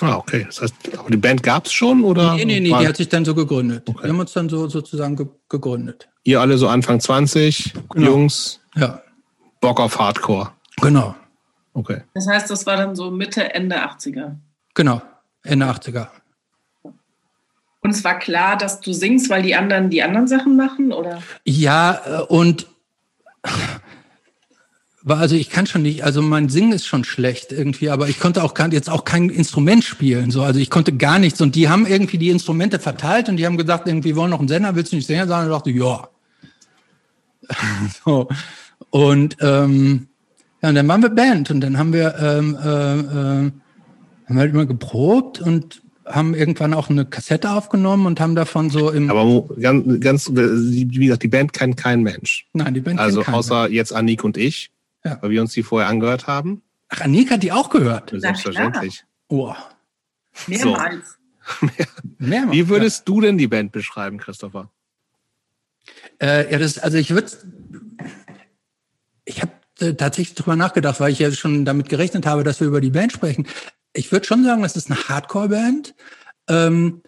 Ah, okay. Das heißt, aber die Band gab es schon oder? Nee, nee, nee, war- die hat sich dann so gegründet. Okay. Wir haben uns dann so sozusagen ge gegründet. Ihr alle so Anfang 20, Genau. Jungs, Ja, Bock auf Hardcore. genau, Okay. Das heißt, das war dann so Mitte, Ende 80er. genau. Ende 80er. Und es war klar, dass du singst, weil die anderen die anderen Sachen machen, oder? Ja, äh, und also ich kann schon nicht, also mein Singen ist schon schlecht irgendwie, aber ich konnte auch gar, jetzt auch kein Instrument spielen, so, also ich konnte gar nichts und die haben irgendwie die Instrumente verteilt und die haben gesagt, irgendwie wollen noch einen Sender, willst du nicht Sänger sein? Und ich dachte, ja. [LAUGHS] so. Und ähm, ja, und dann waren wir Band und dann haben wir ähm, äh, äh, haben halt immer geprobt und haben irgendwann auch eine Kassette aufgenommen und haben davon so im Aber ganz, ganz, wie gesagt, die Band kennt kein Mensch. Nein, die Band kennt Also keiner. außer jetzt Annik und ich, Ja. weil wir uns die vorher angehört haben. Ach, Annika hat die auch gehört. Selbstverständlich. Oh, Mehrmals. [LAUGHS] mehrmals. Wie würdest du denn die Band beschreiben, Christopher? Ja, äh, ja das, also ich würde, ich habe äh, tatsächlich drüber nachgedacht, weil ich ja schon damit gerechnet habe, dass wir über die Band sprechen. Ich würde schon sagen, das ist eine Hardcore-Band. Ähm,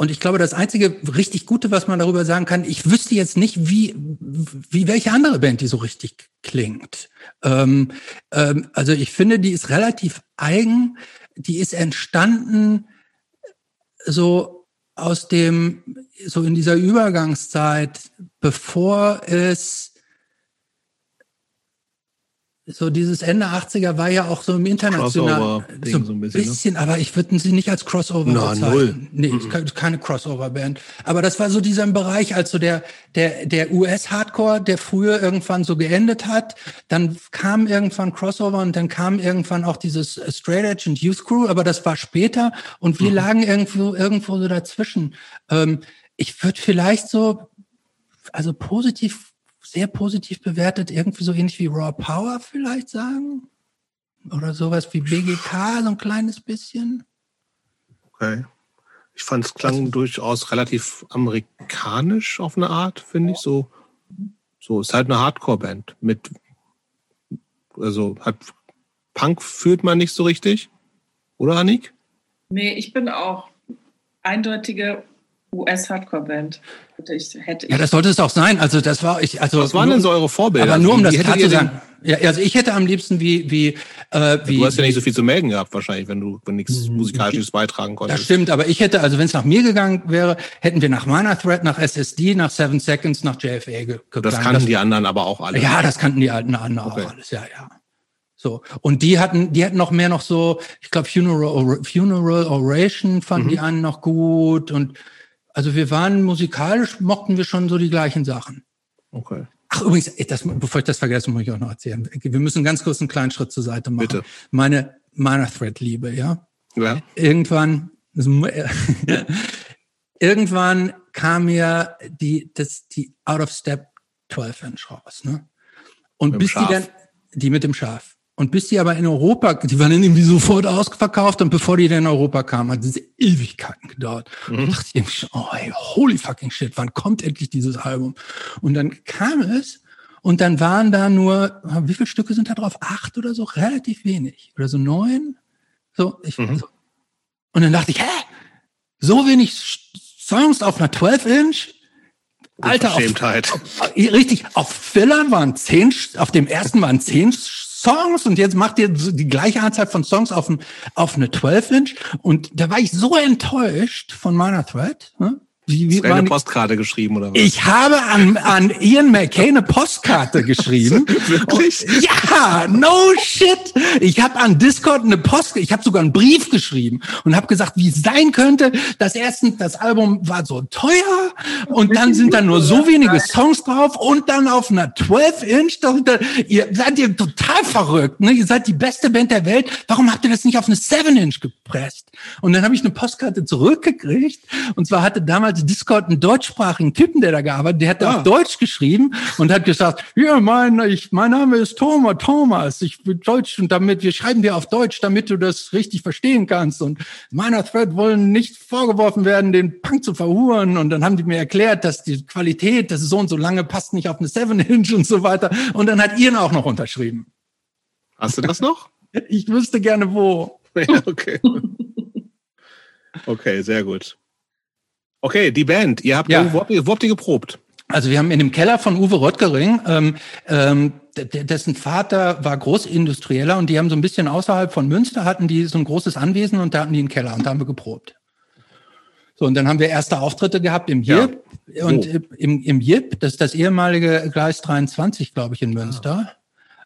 und ich glaube, das einzige richtig Gute, was man darüber sagen kann, ich wüsste jetzt nicht, wie, wie welche andere Band die so richtig klingt. Ähm, ähm, also ich finde, die ist relativ eigen. Die ist entstanden so aus dem, so in dieser Übergangszeit, bevor es so dieses Ende 80er war ja auch so im internationalen so so ein bisschen, bisschen, ne? aber ich würde sie nicht als Crossover Na, bezeichnen. null. Nee, ke- keine Crossover-Band. Aber das war so dieser Bereich, als so der, der, der US-Hardcore, der früher irgendwann so geendet hat. Dann kam irgendwann Crossover und dann kam irgendwann auch dieses Straight Edge und Youth Crew, aber das war später und wir lagen irgendwo, irgendwo so dazwischen. Ähm, ich würde vielleicht so, also positiv, sehr positiv bewertet, irgendwie so ähnlich wie Raw Power vielleicht sagen. Oder sowas wie BGK, so ein kleines bisschen. Okay. Ich fand es klang Also- durchaus relativ amerikanisch auf eine Art, finde ich. So, so ist halt eine Hardcore-Band mit, also hat Punk fühlt man nicht so richtig, oder Annik? Nee, ich bin auch eindeutige US-Hardcore-Band. Ja, das sollte es auch sein. Also das war ich. Also Was waren nur, denn so eure Vorbilder? Aber nur um Wie das klar zu sagen. Ja, also ich hätte am liebsten wie wie äh, wie. Du hast ja nicht so viel zu melden gehabt, wahrscheinlich, wenn du wenn nichts Musikalisches beitragen Das konntest. stimmt, aber ich hätte, also wenn es nach mir gegangen wäre, hätten wir nach meiner Thread, nach SSD, nach Seven Seconds, nach JFA ge gegangen. Das kannten die anderen aber auch alle. Ja, das kannten die alten anderen Okay. auch alles, ja, ja. So. Und die hatten, die hatten noch mehr noch so, ich glaube, Funeral, Funeral Oration fanden Mhm. die einen noch gut und also wir waren musikalisch, mochten wir schon so die gleichen Sachen. Okay. Ach, übrigens, das, bevor ich das vergesse, muss ich auch noch erzählen. Wir müssen ganz kurz einen kleinen Schritt zur Seite machen. Bitte. Meine, meiner Thread-Liebe, ja Ja. irgendwann, [LAUGHS] irgendwann kam mir die, das, die Out of Step 12 Inch raus, ne? Und bis die dann, Schaf. die mit dem Schaf. Und bis die aber in Europa, die waren dann irgendwie sofort ausverkauft und bevor die dann in Europa kamen, hat es Ewigkeiten gedauert. Und ich dachte ich irgendwie schon, oh ey, holy fucking shit, wann kommt endlich dieses Album? Und dann kam es und dann waren da nur, wie viele Stücke sind da drauf? Acht oder so? Relativ wenig. Oder so neun? So, ich, Mhm. so. Und dann dachte ich, hä? So wenig Songs auf einer 12-Inch? Alter, auf, auf, richtig, auf Filler waren zehn, auf dem ersten waren zehn Songs und jetzt macht ihr die gleiche Anzahl von Songs auf, ein, auf eine 12-Inch und da war ich so enttäuscht von meiner Thread. Ne? Wie, wie eine Postkarte geschrieben oder was? Ich habe an, an Ian McKay eine Postkarte [LAUGHS] geschrieben. Wirklich? Und, ja, no shit. Ich habe an Discord eine Post, ich habe sogar einen Brief geschrieben und habe gesagt, wie es sein könnte, dass erstens das Album war so teuer und dann sind da nur so wenige Songs drauf und dann auf einer 12-Inch. Ihr seid ihr total verrückt, ne? Ihr seid die beste Band der Welt. Warum habt ihr das nicht auf eine 7-Inch gepresst? Und dann habe ich eine Postkarte zurückgekriegt und zwar hatte damals Discord einen deutschsprachigen Typen, der da gearbeitet, der hat ah. auf Deutsch geschrieben und hat gesagt, ja, mein, ich, mein Name ist Thomas, Thomas, ich bin Deutsch und damit, wir schreiben dir auf Deutsch, damit du das richtig verstehen kannst und meiner Thread wollen nicht vorgeworfen werden, den Punk zu verhuren und dann haben die mir erklärt, dass die Qualität, das ist so und so lange, passt nicht auf eine 7-Inch und so weiter und dann hat ihr auch noch unterschrieben. Hast du das noch? Ich wüsste gerne wo. [LAUGHS] Ja, okay. Okay, sehr gut. Okay, die Band. Ihr habt, ja. wo, habt ihr, wo habt ihr geprobt? Also wir haben in dem Keller von Uwe Röttgering, ähm, ähm, dessen Vater war Großindustrieller und die haben so ein bisschen außerhalb von Münster hatten die so ein großes Anwesen und da hatten die einen Keller und da haben wir geprobt. So, und dann haben wir erste Auftritte gehabt im JIP ja. und im, im JIP, das ist das ehemalige Gleis 23, glaube ich, in Münster.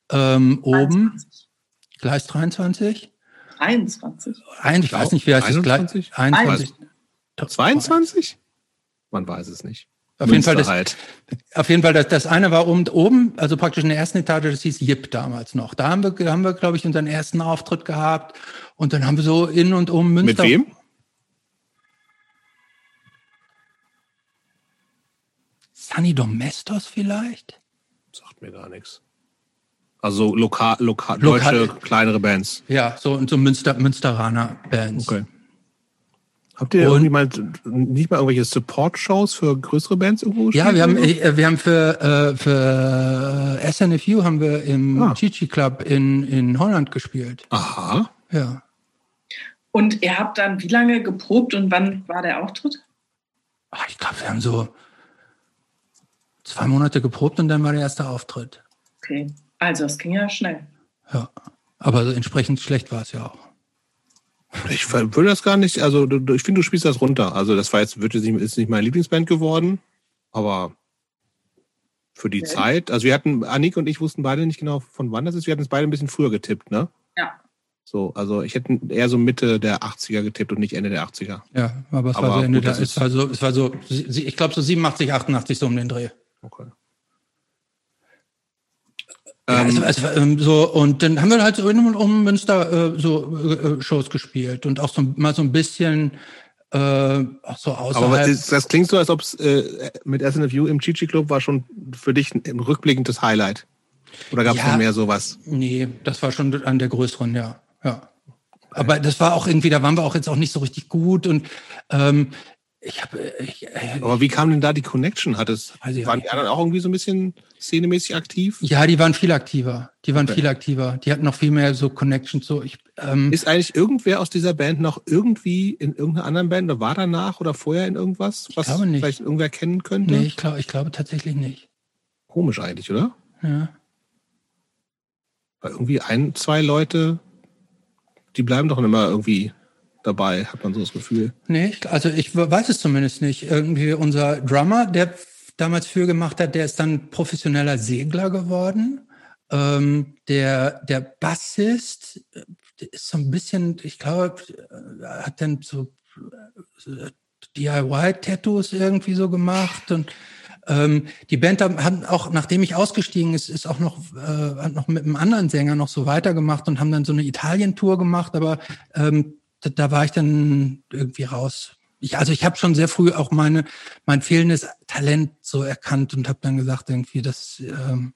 Ah. Ähm, oben. Gleis 23? 21. Ein, ich weiß nicht, wie heißt 21? es? 21. 22? Man weiß es nicht. Auf jeden Fall, das, halt. auf jeden Fall, das, das eine war oben, oben, also praktisch in der ersten Etage, das hieß Jip damals noch. Da haben wir, haben wir, glaube ich, unseren ersten Auftritt gehabt. Und dann haben wir so in und um Münster. Mit wem? Sunny Domestos vielleicht? Sagt mir gar nichts. Also lokal, lokal, lokal deutsche kleinere Bands. Ja, so und so Münster, Münsteraner Bands. Okay. Habt ihr irgendwie mal nicht mal irgendwelche Support-Shows für größere Bands irgendwo gespielt? Ja, wir haben, äh, wir haben für, äh, für SNFU haben wir im ah. Chichi Club in, in Holland gespielt. Aha. Ja. Und ihr habt dann wie lange geprobt und wann war der Auftritt? Ach, ich glaube, wir haben so zwei Monate geprobt und dann war der erste Auftritt. Okay, also es ging ja schnell. Ja, aber entsprechend schlecht war es ja auch. Ich würde das gar nicht, also ich finde, du spielst das runter. Also das war jetzt, wird jetzt nicht, ist nicht meine Lieblingsband geworden, aber für die okay. Zeit, also wir hatten, Annik und ich wussten beide nicht genau, von wann das ist. Wir hatten es beide ein bisschen früher getippt, ne? Ja. So, also ich hätte eher so Mitte der 80er getippt und nicht Ende der 80er. Ja, aber es aber war so Ende gut, der, es war so, es war so, ich glaube so 87, 88 so um den Dreh. Okay. Ja, also, also, ähm, so, und dann haben wir halt so in um Münster äh, so äh, Shows gespielt und auch so mal so ein bisschen äh, auch so außerhalb. Aber das, das klingt so, als ob es äh, mit SNFU im Chichi Club war schon für dich ein rückblickendes Highlight. Oder gab es ja, noch mehr sowas? Nee, das war schon an der größeren, ja. ja. Aber das war auch irgendwie, da waren wir auch jetzt auch nicht so richtig gut und ähm, ich habe. Ich, äh, Aber wie kam denn da die Connection? Hat es, also, waren die anderen auch irgendwie so ein bisschen szenemäßig aktiv? Ja, die waren viel aktiver. Die waren okay. viel aktiver. Die hatten noch viel mehr so Connections. So, ich, ähm, Ist eigentlich irgendwer aus dieser Band noch irgendwie in irgendeiner anderen Band oder war danach oder vorher in irgendwas, was vielleicht irgendwer kennen könnte? Nee, ich glaube ich glaube tatsächlich nicht. Komisch eigentlich, oder? Ja. Weil irgendwie ein, zwei Leute, die bleiben doch immer irgendwie dabei, hat man so das Gefühl. Nee, also ich weiß es zumindest nicht. Irgendwie unser Drummer, der damals für gemacht hat, der ist dann professioneller Segler geworden. Ähm, der, der Bassist der ist so ein bisschen, ich glaube, hat dann so äh, DIY-Tattoos irgendwie so gemacht und ähm, die Band hat auch, nachdem ich ausgestiegen ist, ist auch noch, äh, hat noch mit einem anderen Sänger noch so weitergemacht und haben dann so eine Italien-Tour gemacht, aber ähm, da, da war ich dann irgendwie raus. Ich, also ich habe schon sehr früh auch meine mein fehlendes Talent so erkannt und habe dann gesagt irgendwie, das ähm,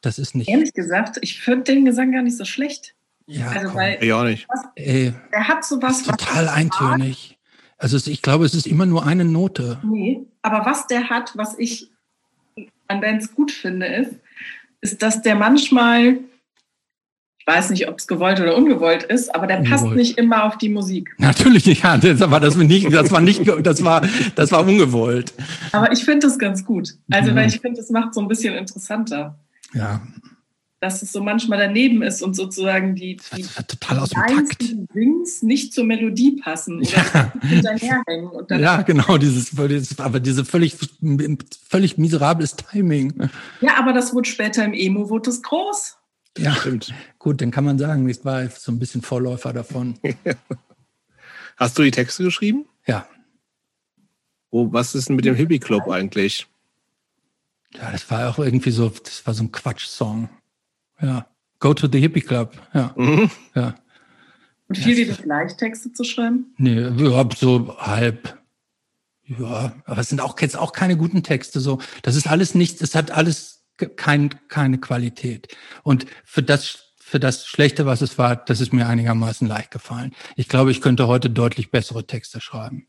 das ist nicht. Ehrlich gesagt, ich finde den Gesang gar nicht so schlecht. Ja, also, weil, ich auch nicht. Was, Ey, er hat sowas. total eintönig. Also es, ich glaube, es ist immer nur eine Note. Nee, aber was der hat, was ich an Bands gut finde, ist, ist, dass der manchmal weiß nicht, ob es gewollt oder ungewollt ist, aber der passt nicht immer auf die Musik. Natürlich nicht, ja, das war das nicht, das war nicht, das war, das war ungewollt. Aber ich finde das ganz gut. Also, mhm. weil ich finde, es macht so ein bisschen interessanter. Ja. Dass es so manchmal daneben ist und sozusagen die, die total aus dem Takt. Wings nicht zur Melodie passen ja. hinterherhängen. Und dann ja, genau, dieses, dieses, aber diese völlig, völlig miserables Timing. Ja, aber das wurde später im Emo, wurde das groß. Ja, stimmt. Gut, dann kann man sagen, ich war so ein bisschen Vorläufer davon. [LAUGHS] Hast du die Texte geschrieben? Ja. Oh, was ist denn mit dem Hippie Club eigentlich? Ja, das war auch irgendwie so, das war so ein Quatsch-Song. Ja. Go to the Hippie Club. Ja. Mhm. ja. Und fiel dir das leicht, Texte zu schreiben? Nee, überhaupt so halb. Ja, aber es sind auch jetzt auch keine guten Texte. So, das ist alles nichts. Es hat alles kein, keine Qualität. Und für das, für das Schlechte, was es war, das ist mir einigermaßen leicht gefallen. Ich glaube, ich könnte heute deutlich bessere Texte schreiben.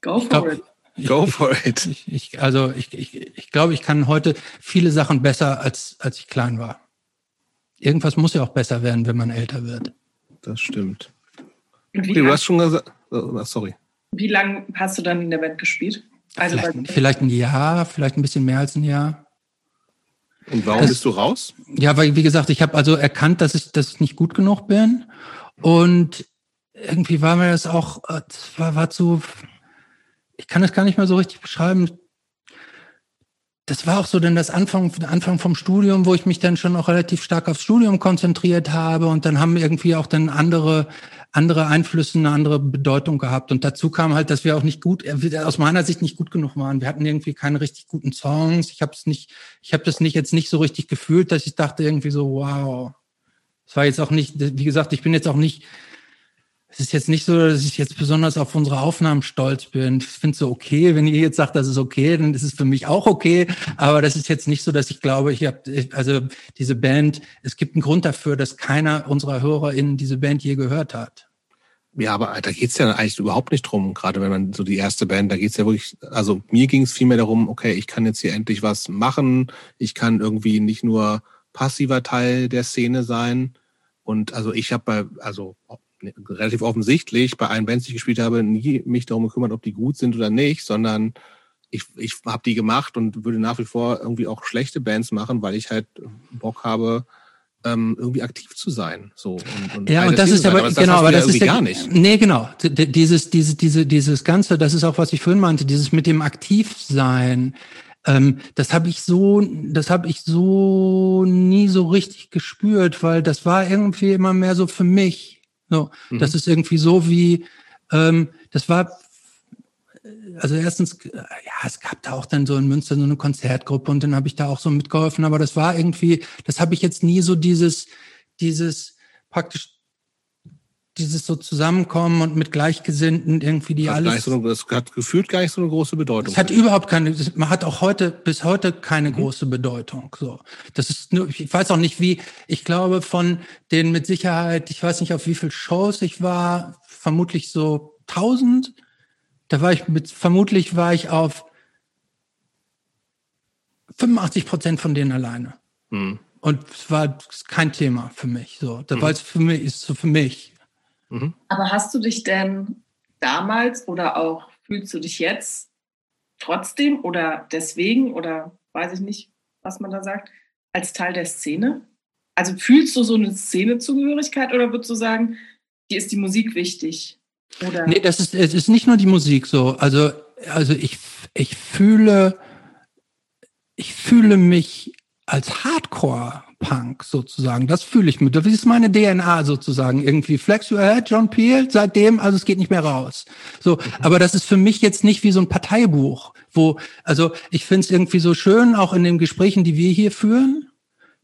Go for glaub, it. Ich, Go for it. Ich, ich, also ich, ich, ich glaube, ich kann heute viele Sachen besser, als, als ich klein war. Irgendwas muss ja auch besser werden, wenn man älter wird. Das stimmt. Okay, du hast schon gesagt, oh, sorry. Wie lange hast du dann in der Band gespielt? Also vielleicht, vielleicht ein Jahr, vielleicht ein bisschen mehr als ein Jahr. Und warum das, bist du raus? Ja, weil, wie gesagt, ich habe also erkannt, dass ich, dass ich nicht gut genug bin. Und irgendwie war mir das auch, äh, war, war zu, ich kann das gar nicht mehr so richtig beschreiben das war auch so denn das Anfang, Anfang vom Studium, wo ich mich dann schon auch relativ stark aufs Studium konzentriert habe und dann haben irgendwie auch dann andere, andere Einflüsse eine andere Bedeutung gehabt. Und dazu kam halt, dass wir auch nicht gut, aus meiner Sicht nicht gut genug waren. Wir hatten irgendwie keine richtig guten Songs. Ich habe es nicht, ich habe das nicht jetzt nicht so richtig gefühlt, dass ich dachte irgendwie so, wow. Es war jetzt auch nicht, wie gesagt, ich bin jetzt auch nicht es ist jetzt nicht so, dass ich jetzt besonders auf unsere Aufnahmen stolz bin. Ich finde es so okay, wenn ihr jetzt sagt, das ist okay, dann ist es für mich auch okay. Aber das ist jetzt nicht so, dass ich glaube, ich habe, also diese Band, es gibt einen Grund dafür, dass keiner unserer HörerInnen diese Band je gehört hat. Ja, aber da geht's ja eigentlich überhaupt nicht drum, gerade wenn man so die erste Band, da geht's ja wirklich, also mir ging's vielmehr darum, okay, ich kann jetzt hier endlich was machen, ich kann irgendwie nicht nur passiver Teil der Szene sein. Und also ich habe bei, also relativ offensichtlich bei allen Bands, die ich gespielt habe, nie mich darum gekümmert, ob die gut sind oder nicht, sondern ich, ich habe die gemacht und würde nach wie vor irgendwie auch schlechte Bands machen, weil ich halt Bock habe, ähm, irgendwie aktiv zu sein. So und, und ja, und das ist aber, aber genau, aber das ist der, gar nicht. Nee, genau. Dieses, diese, diese, dieses Ganze, das ist auch, was ich vorhin meinte, dieses mit dem Aktivsein. Ähm, das habe ich so, das habe ich so nie so richtig gespürt, weil das war irgendwie immer mehr so für mich. So, mhm. Das ist irgendwie so wie, ähm, das war, also erstens, ja, es gab da auch dann so in Münster so eine Konzertgruppe und dann habe ich da auch so mitgeholfen, aber das war irgendwie, das habe ich jetzt nie so dieses, dieses praktisch dieses so Zusammenkommen und mit Gleichgesinnten irgendwie die hat alles. So eine, das hat gefühlt gar nicht so eine große Bedeutung. Es hat überhaupt keine, man hat auch heute, bis heute keine mhm. große Bedeutung. So. Das ist nur, ich weiß auch nicht wie, ich glaube von den mit Sicherheit, ich weiß nicht auf wie viel Shows ich war, vermutlich so tausend. Da war ich mit, vermutlich war ich auf 85 Prozent von denen alleine. Mhm. Und es war kein Thema für mich. So, mhm. weil es für mich ist so für mich. Mhm. Aber hast du dich denn damals oder auch fühlst du dich jetzt trotzdem oder deswegen oder weiß ich nicht, was man da sagt, als Teil der Szene? Also fühlst du so eine Szenezugehörigkeit oder würdest du sagen, dir ist die Musik wichtig? Oder? Nee, das ist, es ist nicht nur die Musik so. Also, also ich, ich fühle, ich fühle mich als Hardcore Punk sozusagen. Das fühle ich mit. Das ist meine DNA sozusagen irgendwie. Flex Your Head, John Peel, seitdem, also es geht nicht mehr raus. So, mhm. aber das ist für mich jetzt nicht wie so ein Parteibuch, wo, also ich finde es irgendwie so schön, auch in den Gesprächen, die wir hier führen,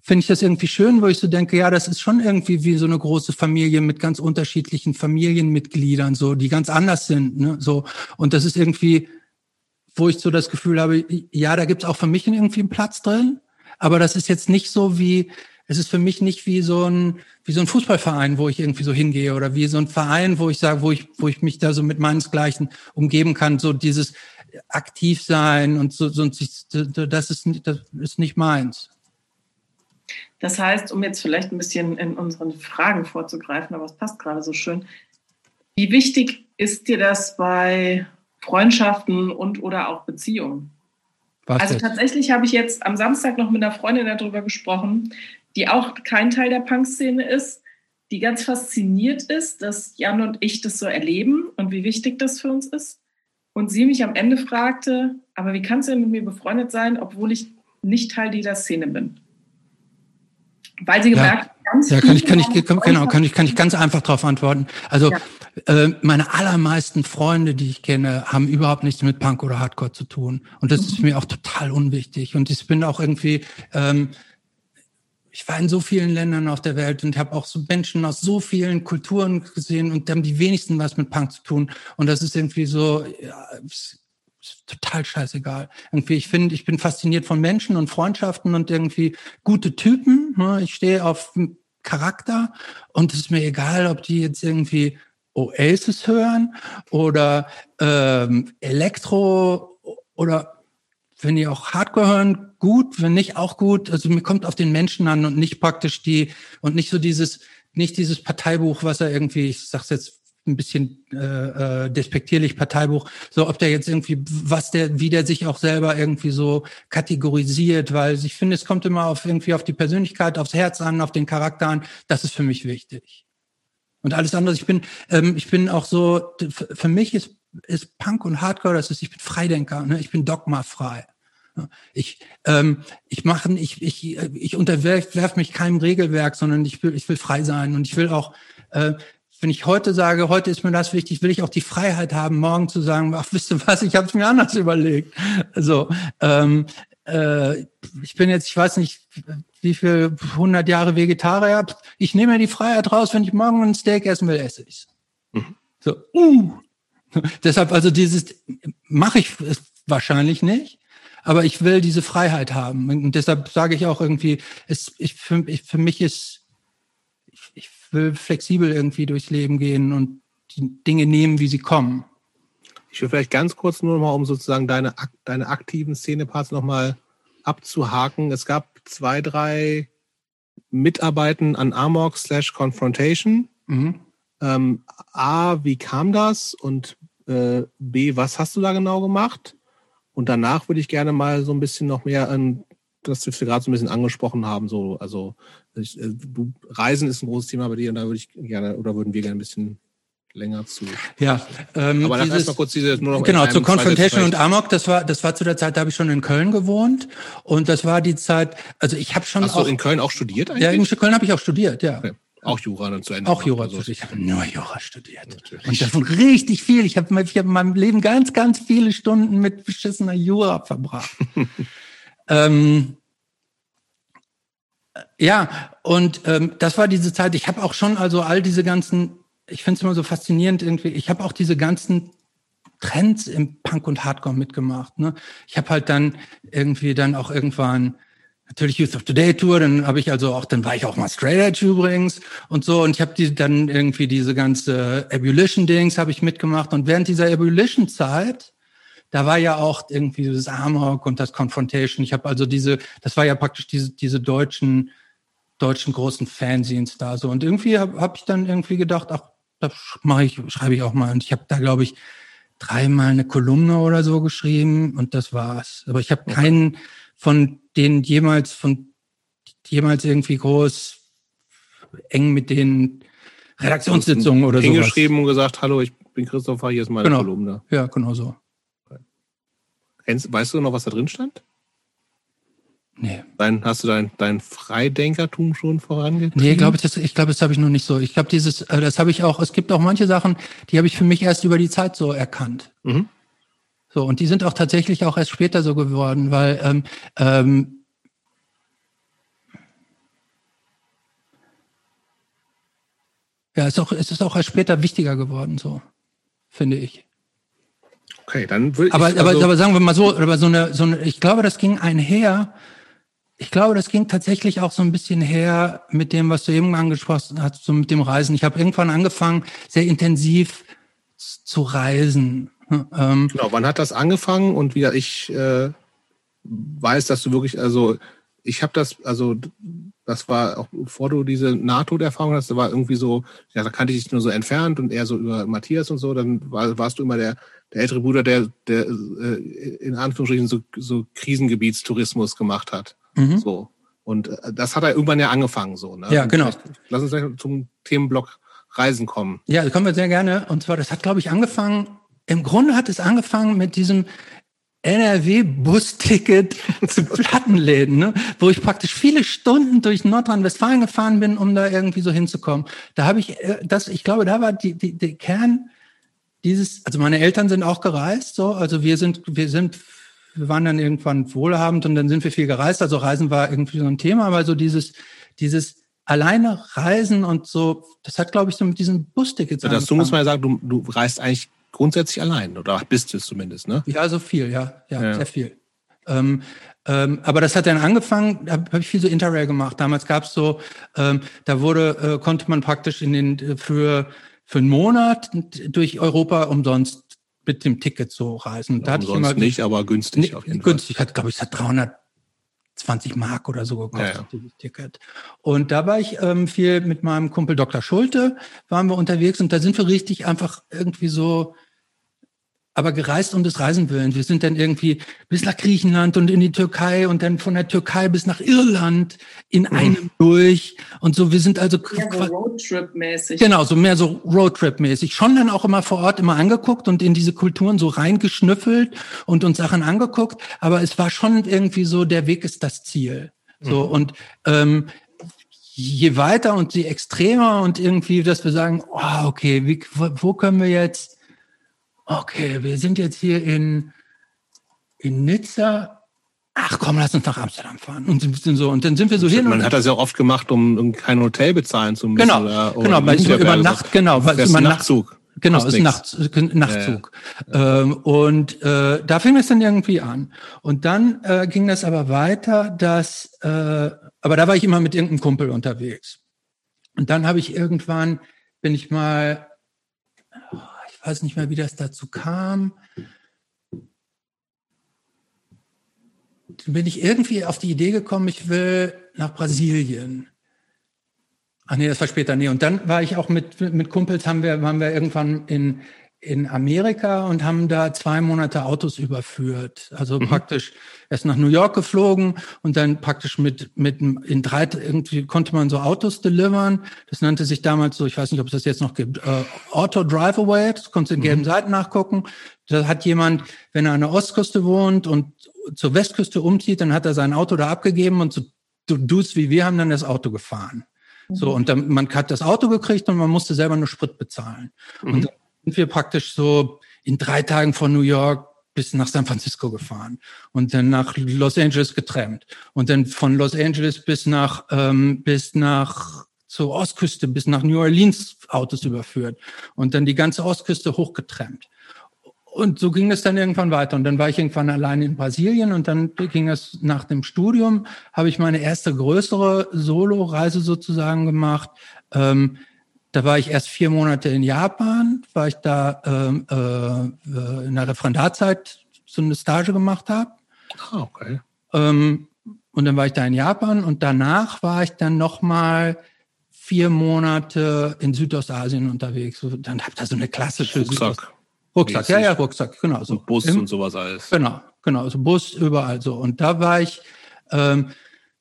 finde ich das irgendwie schön, wo ich so denke, ja, das ist schon irgendwie wie so eine große Familie mit ganz unterschiedlichen Familienmitgliedern, so, die ganz anders sind, ne, so. Und das ist irgendwie, wo ich so das Gefühl habe, ja, da gibt's auch für mich irgendwie einen Platz drin. Aber das ist jetzt nicht so wie, es ist für mich nicht wie so ein, wie so ein Fußballverein, wo ich irgendwie so hingehe oder wie so ein Verein, wo ich sage, wo ich, wo ich mich da so mit meinesgleichen umgeben kann, so dieses aktiv sein und so, so das ist, das ist nicht meins. Das heißt, um jetzt vielleicht ein bisschen in unseren Fragen vorzugreifen, aber es passt gerade so schön. Wie wichtig ist dir das bei Freundschaften und oder auch Beziehungen? Was also jetzt? tatsächlich habe ich jetzt am Samstag noch mit einer Freundin darüber gesprochen, die auch kein Teil der Punk-Szene ist, die ganz fasziniert ist, dass Jan und ich das so erleben und wie wichtig das für uns ist. Und sie mich am Ende fragte, aber wie kannst du denn mit mir befreundet sein, obwohl ich nicht Teil dieser Szene bin? Weil sie gemerkt ja. Ja, kann ich, kann ich, genau, kann ich, kann ich ganz einfach darauf antworten. Also, ja. äh, meine allermeisten Freunde, die ich kenne, haben überhaupt nichts mit Punk oder Hardcore zu tun. Und das mhm. ist mir auch total unwichtig. Und ich bin auch irgendwie, ähm, ich war in so vielen Ländern auf der Welt und habe auch so Menschen aus so vielen Kulturen gesehen und haben die wenigsten was mit Punk zu tun. Und das ist irgendwie so, ja, ist total scheißegal. Irgendwie, ich finde, ich bin fasziniert von Menschen und Freundschaften und irgendwie gute Typen. Ne? Ich stehe auf Charakter und es ist mir egal, ob die jetzt irgendwie Oasis hören oder ähm, Elektro oder wenn die auch Hardcore hören, gut, wenn nicht auch gut. Also mir kommt auf den Menschen an und nicht praktisch die und nicht so dieses, nicht dieses Parteibuch, was er irgendwie, ich sag's jetzt ein bisschen äh, äh, despektierlich Parteibuch, so ob der jetzt irgendwie, was der, wie der sich auch selber irgendwie so kategorisiert, weil ich finde, es kommt immer auf irgendwie auf die Persönlichkeit, aufs Herz an, auf den Charakter an. Das ist für mich wichtig. Und alles andere, ich bin, ähm, ich bin auch so, für mich ist, ist Punk und Hardcore, das ist, ich bin Freidenker, ne? ich bin dogmafrei. Ich, ähm, ich mache, ich, ich, ich unterwerf mich keinem Regelwerk, sondern ich will, ich will frei sein und ich will auch, äh, wenn ich heute sage, heute ist mir das wichtig, will ich auch die Freiheit haben, morgen zu sagen, ach, wisst ihr was, ich habe es mir anders überlegt. Also ähm, äh, ich bin jetzt, ich weiß nicht, wie viel 100 Jahre Vegetarier. Ich nehme mir die Freiheit raus, wenn ich morgen ein Steak essen will, esse ich's. Mhm. So, uh. [LAUGHS] Deshalb also dieses mache ich wahrscheinlich nicht, aber ich will diese Freiheit haben und deshalb sage ich auch irgendwie, es, ich, für, ich, für mich ist will flexibel irgendwie durchs Leben gehen und die Dinge nehmen, wie sie kommen. Ich will vielleicht ganz kurz nur mal, um sozusagen deine, deine aktiven Szeneparts noch mal abzuhaken. Es gab zwei, drei Mitarbeiten an Amok slash Confrontation. Mhm. Ähm, A, wie kam das? Und äh, B, was hast du da genau gemacht? Und danach würde ich gerne mal so ein bisschen noch mehr an das wir gerade so ein bisschen angesprochen haben, so, also ich, äh, du, Reisen ist ein großes Thema bei dir und da würde ich gerne oder würden wir gerne ein bisschen länger zu. Ja, ähm, aber dieses, erstmal kurz diese nur noch genau zur Confrontation und Amok. Das war das war zu der Zeit, da habe ich schon in Köln gewohnt und das war die Zeit. Also ich habe schon Hast auch, du in Köln auch studiert eigentlich? Ja, in Köln habe ich auch studiert. Ja. Okay. Auch Jura dann zu Ende. Auch Jura. Also. Ich habe nur Jura studiert. Natürlich. Und davon richtig viel. Ich habe ich hab in meinem Leben ganz, ganz viele Stunden mit beschissener Jura verbracht. [LAUGHS] Ähm, ja, und ähm, das war diese Zeit. Ich habe auch schon also all diese ganzen, ich finde es immer so faszinierend irgendwie, ich habe auch diese ganzen Trends im Punk und Hardcore mitgemacht. Ne? Ich habe halt dann irgendwie dann auch irgendwann natürlich Youth of Today Tour, dann habe ich also auch, dann war ich auch mal Straight Edge übrigens und so und ich habe die dann irgendwie diese ganze Ebullition Dings habe ich mitgemacht und während dieser Ebullition Zeit da war ja auch irgendwie dieses Amok und das Confrontation. Ich habe also diese, das war ja praktisch diese, diese deutschen, deutschen großen Fanzines da so. Und irgendwie habe hab ich dann irgendwie gedacht, ach, das mache ich, schreibe ich auch mal. Und ich habe da, glaube ich, dreimal eine Kolumne oder so geschrieben und das war's. Aber ich habe keinen von denen jemals von jemals irgendwie groß eng mit den Redaktionssitzungen oder so. Hingeschrieben und gesagt, hallo, ich bin Christopher, hier ist meine genau. Kolumne. Ja, genau so. Weißt du noch, was da drin stand? Nee. Dein, hast du dein, dein Freidenkertum schon vorangetrieben? Nee, glaube ich, das, ich glaube, das habe ich noch nicht so. Ich glaube, dieses, äh, das habe ich auch, es gibt auch manche Sachen, die habe ich für mich erst über die Zeit so erkannt. Mhm. So, und die sind auch tatsächlich auch erst später so geworden, weil ähm, ähm, ja, es ist auch, es ist auch erst später wichtiger geworden, so, finde ich. Okay, dann würde ich. Aber, also aber, aber sagen wir mal so, aber so eine, so eine, ich glaube, das ging einher. Ich glaube, das ging tatsächlich auch so ein bisschen her mit dem, was du eben angesprochen hast, so mit dem Reisen. Ich habe irgendwann angefangen, sehr intensiv zu reisen. Ähm, genau, wann hat das angefangen? Und wieder, ich äh, weiß, dass du wirklich, also ich habe das, also das war auch bevor du diese NATO-Erfahrung hast, da war irgendwie so, ja, da kannte ich dich nur so entfernt und eher so über Matthias und so, dann war, warst du immer der, der ältere Bruder, der, der äh, in Anführungsstrichen so, so Krisengebietstourismus gemacht hat. Mhm. So. Und äh, das hat er irgendwann ja angefangen so. Ne? Ja, genau. Lass uns gleich zum Themenblock Reisen kommen. Ja, das kommen wir sehr gerne. Und zwar, das hat, glaube ich, angefangen, im Grunde hat es angefangen mit diesem NRW-Busticket [LAUGHS] zu Plattenläden, ne? wo ich praktisch viele Stunden durch Nordrhein-Westfalen gefahren bin, um da irgendwie so hinzukommen. Da habe ich äh, das, ich glaube, da war die, die, die Kern dieses, also meine Eltern sind auch gereist, so, also wir sind, wir sind, wir waren dann irgendwann wohlhabend und dann sind wir viel gereist, also Reisen war irgendwie so ein Thema, aber so dieses, dieses alleine Reisen und so, das hat, glaube ich, so mit diesem Busticket. Ja, das du muss man ja sagen, du, du reist eigentlich grundsätzlich allein oder bist du es zumindest, ne? Ja, so viel, ja, ja, ja. sehr viel. Ähm, ähm, aber das hat dann angefangen, da habe ich viel so Interrail gemacht. Damals gab es so, ähm, da wurde, äh, konnte man praktisch in den äh, für für einen Monat durch Europa umsonst mit dem Ticket so reisen. Da ja, umsonst ich immer, nicht, aber günstig auf jeden günstig, Fall. hat glaube ich, es hat 320 Mark oder so gekostet, ja, ja. dieses Ticket. Und da war ich ähm, viel mit meinem Kumpel Dr. Schulte, waren wir unterwegs und da sind wir richtig einfach irgendwie so aber gereist um des Reisen willen. Wir sind dann irgendwie bis nach Griechenland und in die Türkei und dann von der Türkei bis nach Irland in mhm. einem durch und so. Wir sind also mehr so Roadtrip-mäßig. Genau, so mehr so Roadtrip-mäßig. Schon dann auch immer vor Ort immer angeguckt und in diese Kulturen so reingeschnüffelt und uns Sachen angeguckt. Aber es war schon irgendwie so, der Weg ist das Ziel. So mhm. und ähm, je weiter und je extremer und irgendwie, dass wir sagen, oh, okay, wie, wo, wo können wir jetzt okay, wir sind jetzt hier in, in Nizza. Ach komm, lass uns nach Amsterdam fahren. Und, so, und dann sind wir so hin. Man hat das ja oft gemacht, um kein Hotel bezahlen zu müssen. Genau, oder, oder genau, weil es über Nacht, genau, weil es über Nachtzug. Genau, ist Nacht, Nachtzug. Ja, ja. Ähm, und äh, da fing es dann irgendwie an. Und dann äh, ging das aber weiter, dass, äh, aber da war ich immer mit irgendeinem Kumpel unterwegs. Und dann habe ich irgendwann, bin ich mal weiß nicht mehr, wie das dazu kam. Dann bin ich irgendwie auf die Idee gekommen, ich will nach Brasilien. Ach nee, das war später. Nee, und dann war ich auch mit, mit Kumpels, haben wir, waren wir irgendwann in, in Amerika und haben da zwei Monate Autos überführt. Also mhm. praktisch erst nach New York geflogen und dann praktisch mit, mit in drei, irgendwie konnte man so Autos delivern. Das nannte sich damals so, ich weiß nicht, ob es das jetzt noch gibt, äh, Auto Drive Away. Das konntest du in gelben mhm. Seiten nachgucken. Da hat jemand, wenn er an der Ostküste wohnt und zur Westküste umzieht, dann hat er sein Auto da abgegeben und so Dudes wie wir haben dann das Auto gefahren. So, mhm. und dann, man hat das Auto gekriegt und man musste selber nur Sprit bezahlen. Mhm. Und sind wir praktisch so in drei Tagen von New York bis nach San Francisco gefahren und dann nach Los Angeles getrennt und dann von Los Angeles bis nach ähm, bis nach zur Ostküste bis nach New Orleans Autos überführt und dann die ganze Ostküste hochgetrennt. Und so ging es dann irgendwann weiter. Und dann war ich irgendwann allein in Brasilien und dann ging es nach dem Studium, habe ich meine erste größere Solo-Reise sozusagen gemacht. Ähm, da war ich erst vier Monate in Japan, weil ich da ähm, äh, in der Referendarzeit so eine Stage gemacht habe. Ah, okay. Ähm, und dann war ich da in Japan und danach war ich dann nochmal vier Monate in Südostasien unterwegs. Dann habe ich da so eine klassische Rucksack. Südost Rucksack, ja, ja, Rucksack, genau. So. Und Bus Im, und sowas alles. Genau, genau, so Bus überall so. Und da war ich ähm,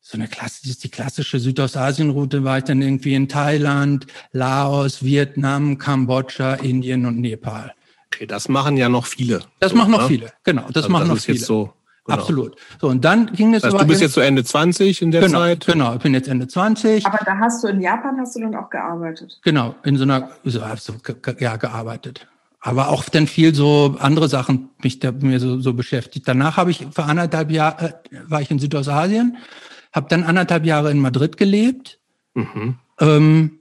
so eine Klasse, die klassische Südostasienroute war ich dann irgendwie in Thailand, Laos, Vietnam, Kambodscha, Indien und Nepal. Okay, das machen ja noch viele. Das so, machen noch ne? viele, genau. Das also machen das noch viele. so, genau. Absolut. So, und dann ging es. Das heißt, du bist jetzt so Ende 20 in der genau, Zeit? Genau, ich bin jetzt Ende 20. Aber da hast du in Japan hast du dann auch gearbeitet? Genau, in so einer, so, so ja, gearbeitet. Aber auch dann viel so andere Sachen mich da mir so, so beschäftigt. Danach habe ich für anderthalb Jahre, äh, war ich in Südostasien habe dann anderthalb Jahre in Madrid gelebt. Mhm. Ähm,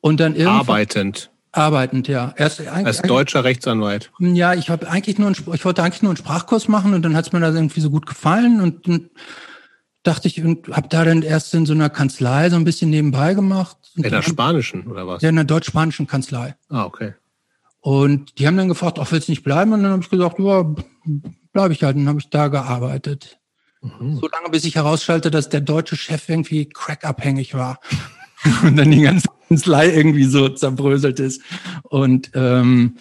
und dann irgendwann, Arbeitend. Arbeitend, ja. Erst, Als deutscher Rechtsanwalt. Ja, ich habe eigentlich nur, einen, ich wollte eigentlich nur einen Sprachkurs machen und dann hat es mir da irgendwie so gut gefallen und dann dachte ich und habe da dann erst in so einer Kanzlei so ein bisschen nebenbei gemacht. In der spanischen oder was? Ja, in der deutsch-spanischen Kanzlei. Ah, okay. Und die haben dann gefragt, ach, willst du nicht bleiben? Und dann habe ich gesagt, ja, bleibe ich halt. Und dann habe ich da gearbeitet. Mhm. So lange, bis ich herausstellte, dass der deutsche Chef irgendwie crackabhängig war. [LAUGHS] und dann die ganze Kanzlei irgendwie so zerbröselt ist. Und ähm,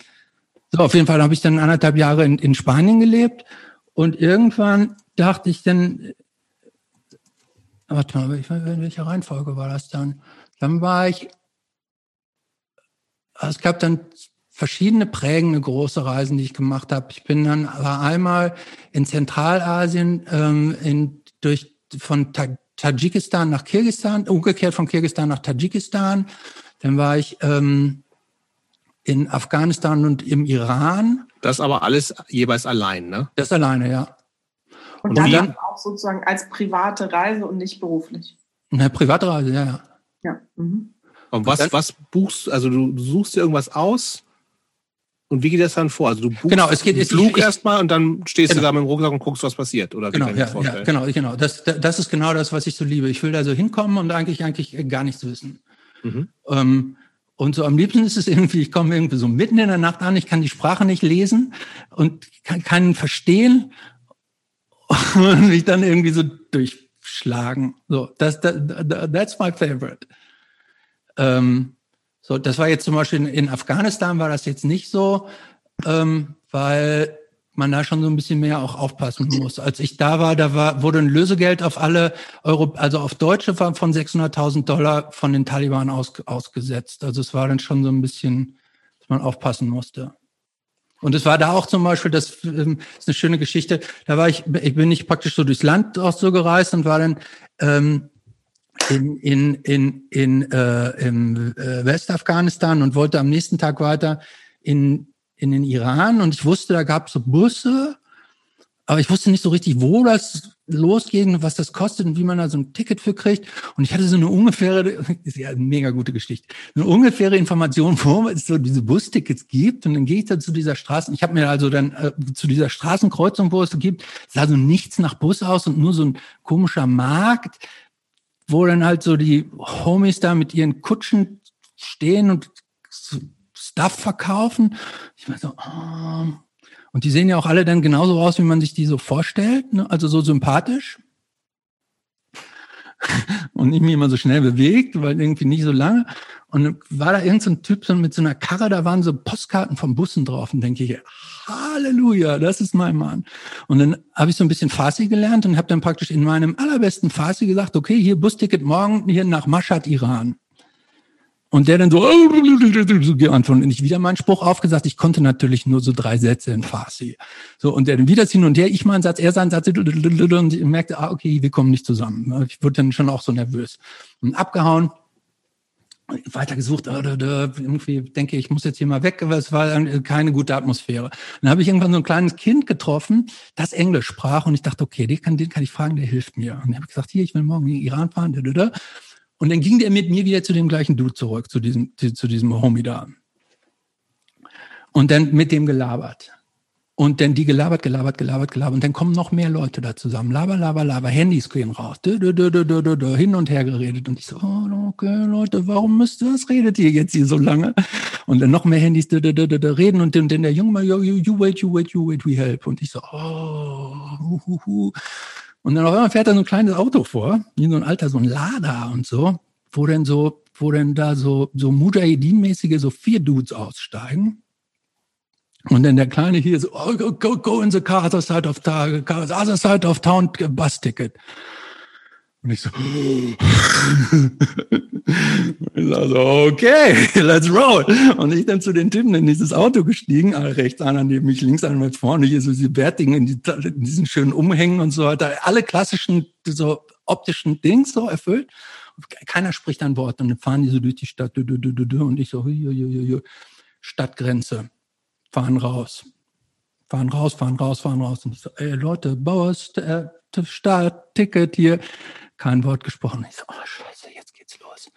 so, auf jeden Fall habe ich dann anderthalb Jahre in, in Spanien gelebt. Und irgendwann dachte ich dann, warte mal, in welcher Reihenfolge war das dann? Dann war ich, es gab dann verschiedene prägende große Reisen, die ich gemacht habe. Ich bin dann war einmal in Zentralasien ähm, in, durch von Ta Tadschikistan nach Kirgisistan, umgekehrt von Kirgisistan nach Tadschikistan. Dann war ich ähm, in Afghanistan und im Iran. Das aber alles jeweils allein, ne? Das alleine, ja. Und, und dann, dann auch sozusagen als private Reise und nicht beruflich. Eine private Reise, ja, ja. Ja. Mhm. Und was, was buchst, also du suchst dir irgendwas aus und wie geht das dann vor? Also du buchst genau, es geht, einen Flug erstmal und dann stehst genau. du da mit dem Rucksack und guckst, was passiert, oder? Genau, ja, ja, genau, genau. Das, das ist genau das, was ich so liebe. Ich will da so hinkommen und eigentlich eigentlich gar nichts wissen. Mhm. Ähm, und so am liebsten ist es irgendwie, ich komme irgendwie so mitten in der Nacht an, ich kann die Sprache nicht lesen und kann keinen verstehen und mich dann irgendwie so durchschlagen. So, das, das that's my favorite. Ähm, so, das war jetzt zum Beispiel in, Afghanistan war das jetzt nicht so, ähm, weil man da schon so ein bisschen mehr auch aufpassen muss. Als ich da war, da war, wurde ein Lösegeld auf alle Euro, also auf Deutsche von 600.000 Dollar von den Taliban aus, ausgesetzt. Also es war dann schon so ein bisschen, dass man aufpassen musste. Und es war da auch zum Beispiel, das ähm, ist eine schöne Geschichte. Da war ich, ich bin nicht praktisch so durchs Land auch so gereist und war dann ähm, in, in, in, in äh, im äh, Westafghanistan und wollte am nächsten Tag weiter in, in den Iran. Und ich wusste, da gab es so Busse, aber ich wusste nicht so richtig, wo das losgeht und was das kostet und wie man da so ein Ticket für kriegt. Und ich hatte so eine ungefähre, [LAUGHS] ist ja eine mega gute Geschichte, eine ungefähre Information, wo [LAUGHS] es so diese Bustickets gibt. Und dann gehe ich da zu dieser Straße. Ich habe mir also dann äh, zu dieser Straßenkreuzung, wo es so gibt, sah so nichts nach Bus aus und nur so ein komischer Markt wo dann halt so die Homies da mit ihren Kutschen stehen und Stuff verkaufen. Ich meine so, oh. und die sehen ja auch alle dann genauso aus, wie man sich die so vorstellt, ne? also so sympathisch [LAUGHS] und nicht mehr immer so schnell bewegt, weil irgendwie nicht so lange. Und war da irgendein so Typ so mit so einer Karre, da waren so Postkarten von Bussen drauf und denke ich, Halleluja, das ist mein Mann. Und dann habe ich so ein bisschen Farsi gelernt und habe dann praktisch in meinem allerbesten Farsi gesagt, okay, hier Busticket morgen hier nach Mashhad, Iran. Und der dann so, [LAUGHS] so geantwortet. Und ich wieder meinen Spruch aufgesagt. Ich konnte natürlich nur so drei Sätze in Farsi. So, und der dann wieder hin und her, ich meinen Satz, er seinen Satz, und ich merkte, ah, okay, wir kommen nicht zusammen. Ich wurde dann schon auch so nervös. Und abgehauen weitergesucht, irgendwie denke ich, muss jetzt hier mal weg, aber es war keine gute Atmosphäre. Dann habe ich irgendwann so ein kleines Kind getroffen, das Englisch sprach und ich dachte, okay, den kann, den kann ich fragen, der hilft mir. Und dann habe ich gesagt, hier, ich will morgen in den Iran fahren. Und dann ging der mit mir wieder zu dem gleichen Dude zurück, zu diesem, zu diesem Homie da. Und dann mit dem gelabert. Und dann die gelabert, gelabert, gelabert, gelabert. Und dann kommen noch mehr Leute da zusammen. Laber, laber, laber. Handys gehen raus. Dö, dö, dö, dö, dö, dö, hin und her geredet. Und ich so, oh, okay, Leute, warum müsst ihr, was redet ihr jetzt hier so lange? Und dann noch mehr Handys, dö, dö, dö, dö, dö, reden. Und dann, dann der Junge mal, you, you wait, you wait, you wait, we help. Und ich so, oh, hu, hu, hu. Und dann auf einmal fährt da so ein kleines Auto vor, wie so ein alter, so ein Lader und so, wo dann so, wo dann da so, so Mujahideen-mäßige so vier Dudes aussteigen und dann der Kleine hier so, oh, go, go in the car, other side of town, other side of town, bus ticket. Und ich so, [GASPS] also, okay, [LAUGHS] let's roll. Und ich dann zu den Typen in dieses Auto gestiegen, rechts einer neben mich, links einer mit vorne, hier so diese Bärtigen in, die, in diesen schönen Umhängen und so weiter, alle klassischen, so optischen Dings so erfüllt. Keiner spricht ein Wort und dann fahren die so durch die Stadt, und ich so, Stadtgrenze fahren raus. Fahren raus, fahren raus, fahren raus. Und ich so, ey Leute, Bauer, äh, Start, Ticket hier. Kein Wort gesprochen. Ich so, oh scheiße, jetzt geht's los.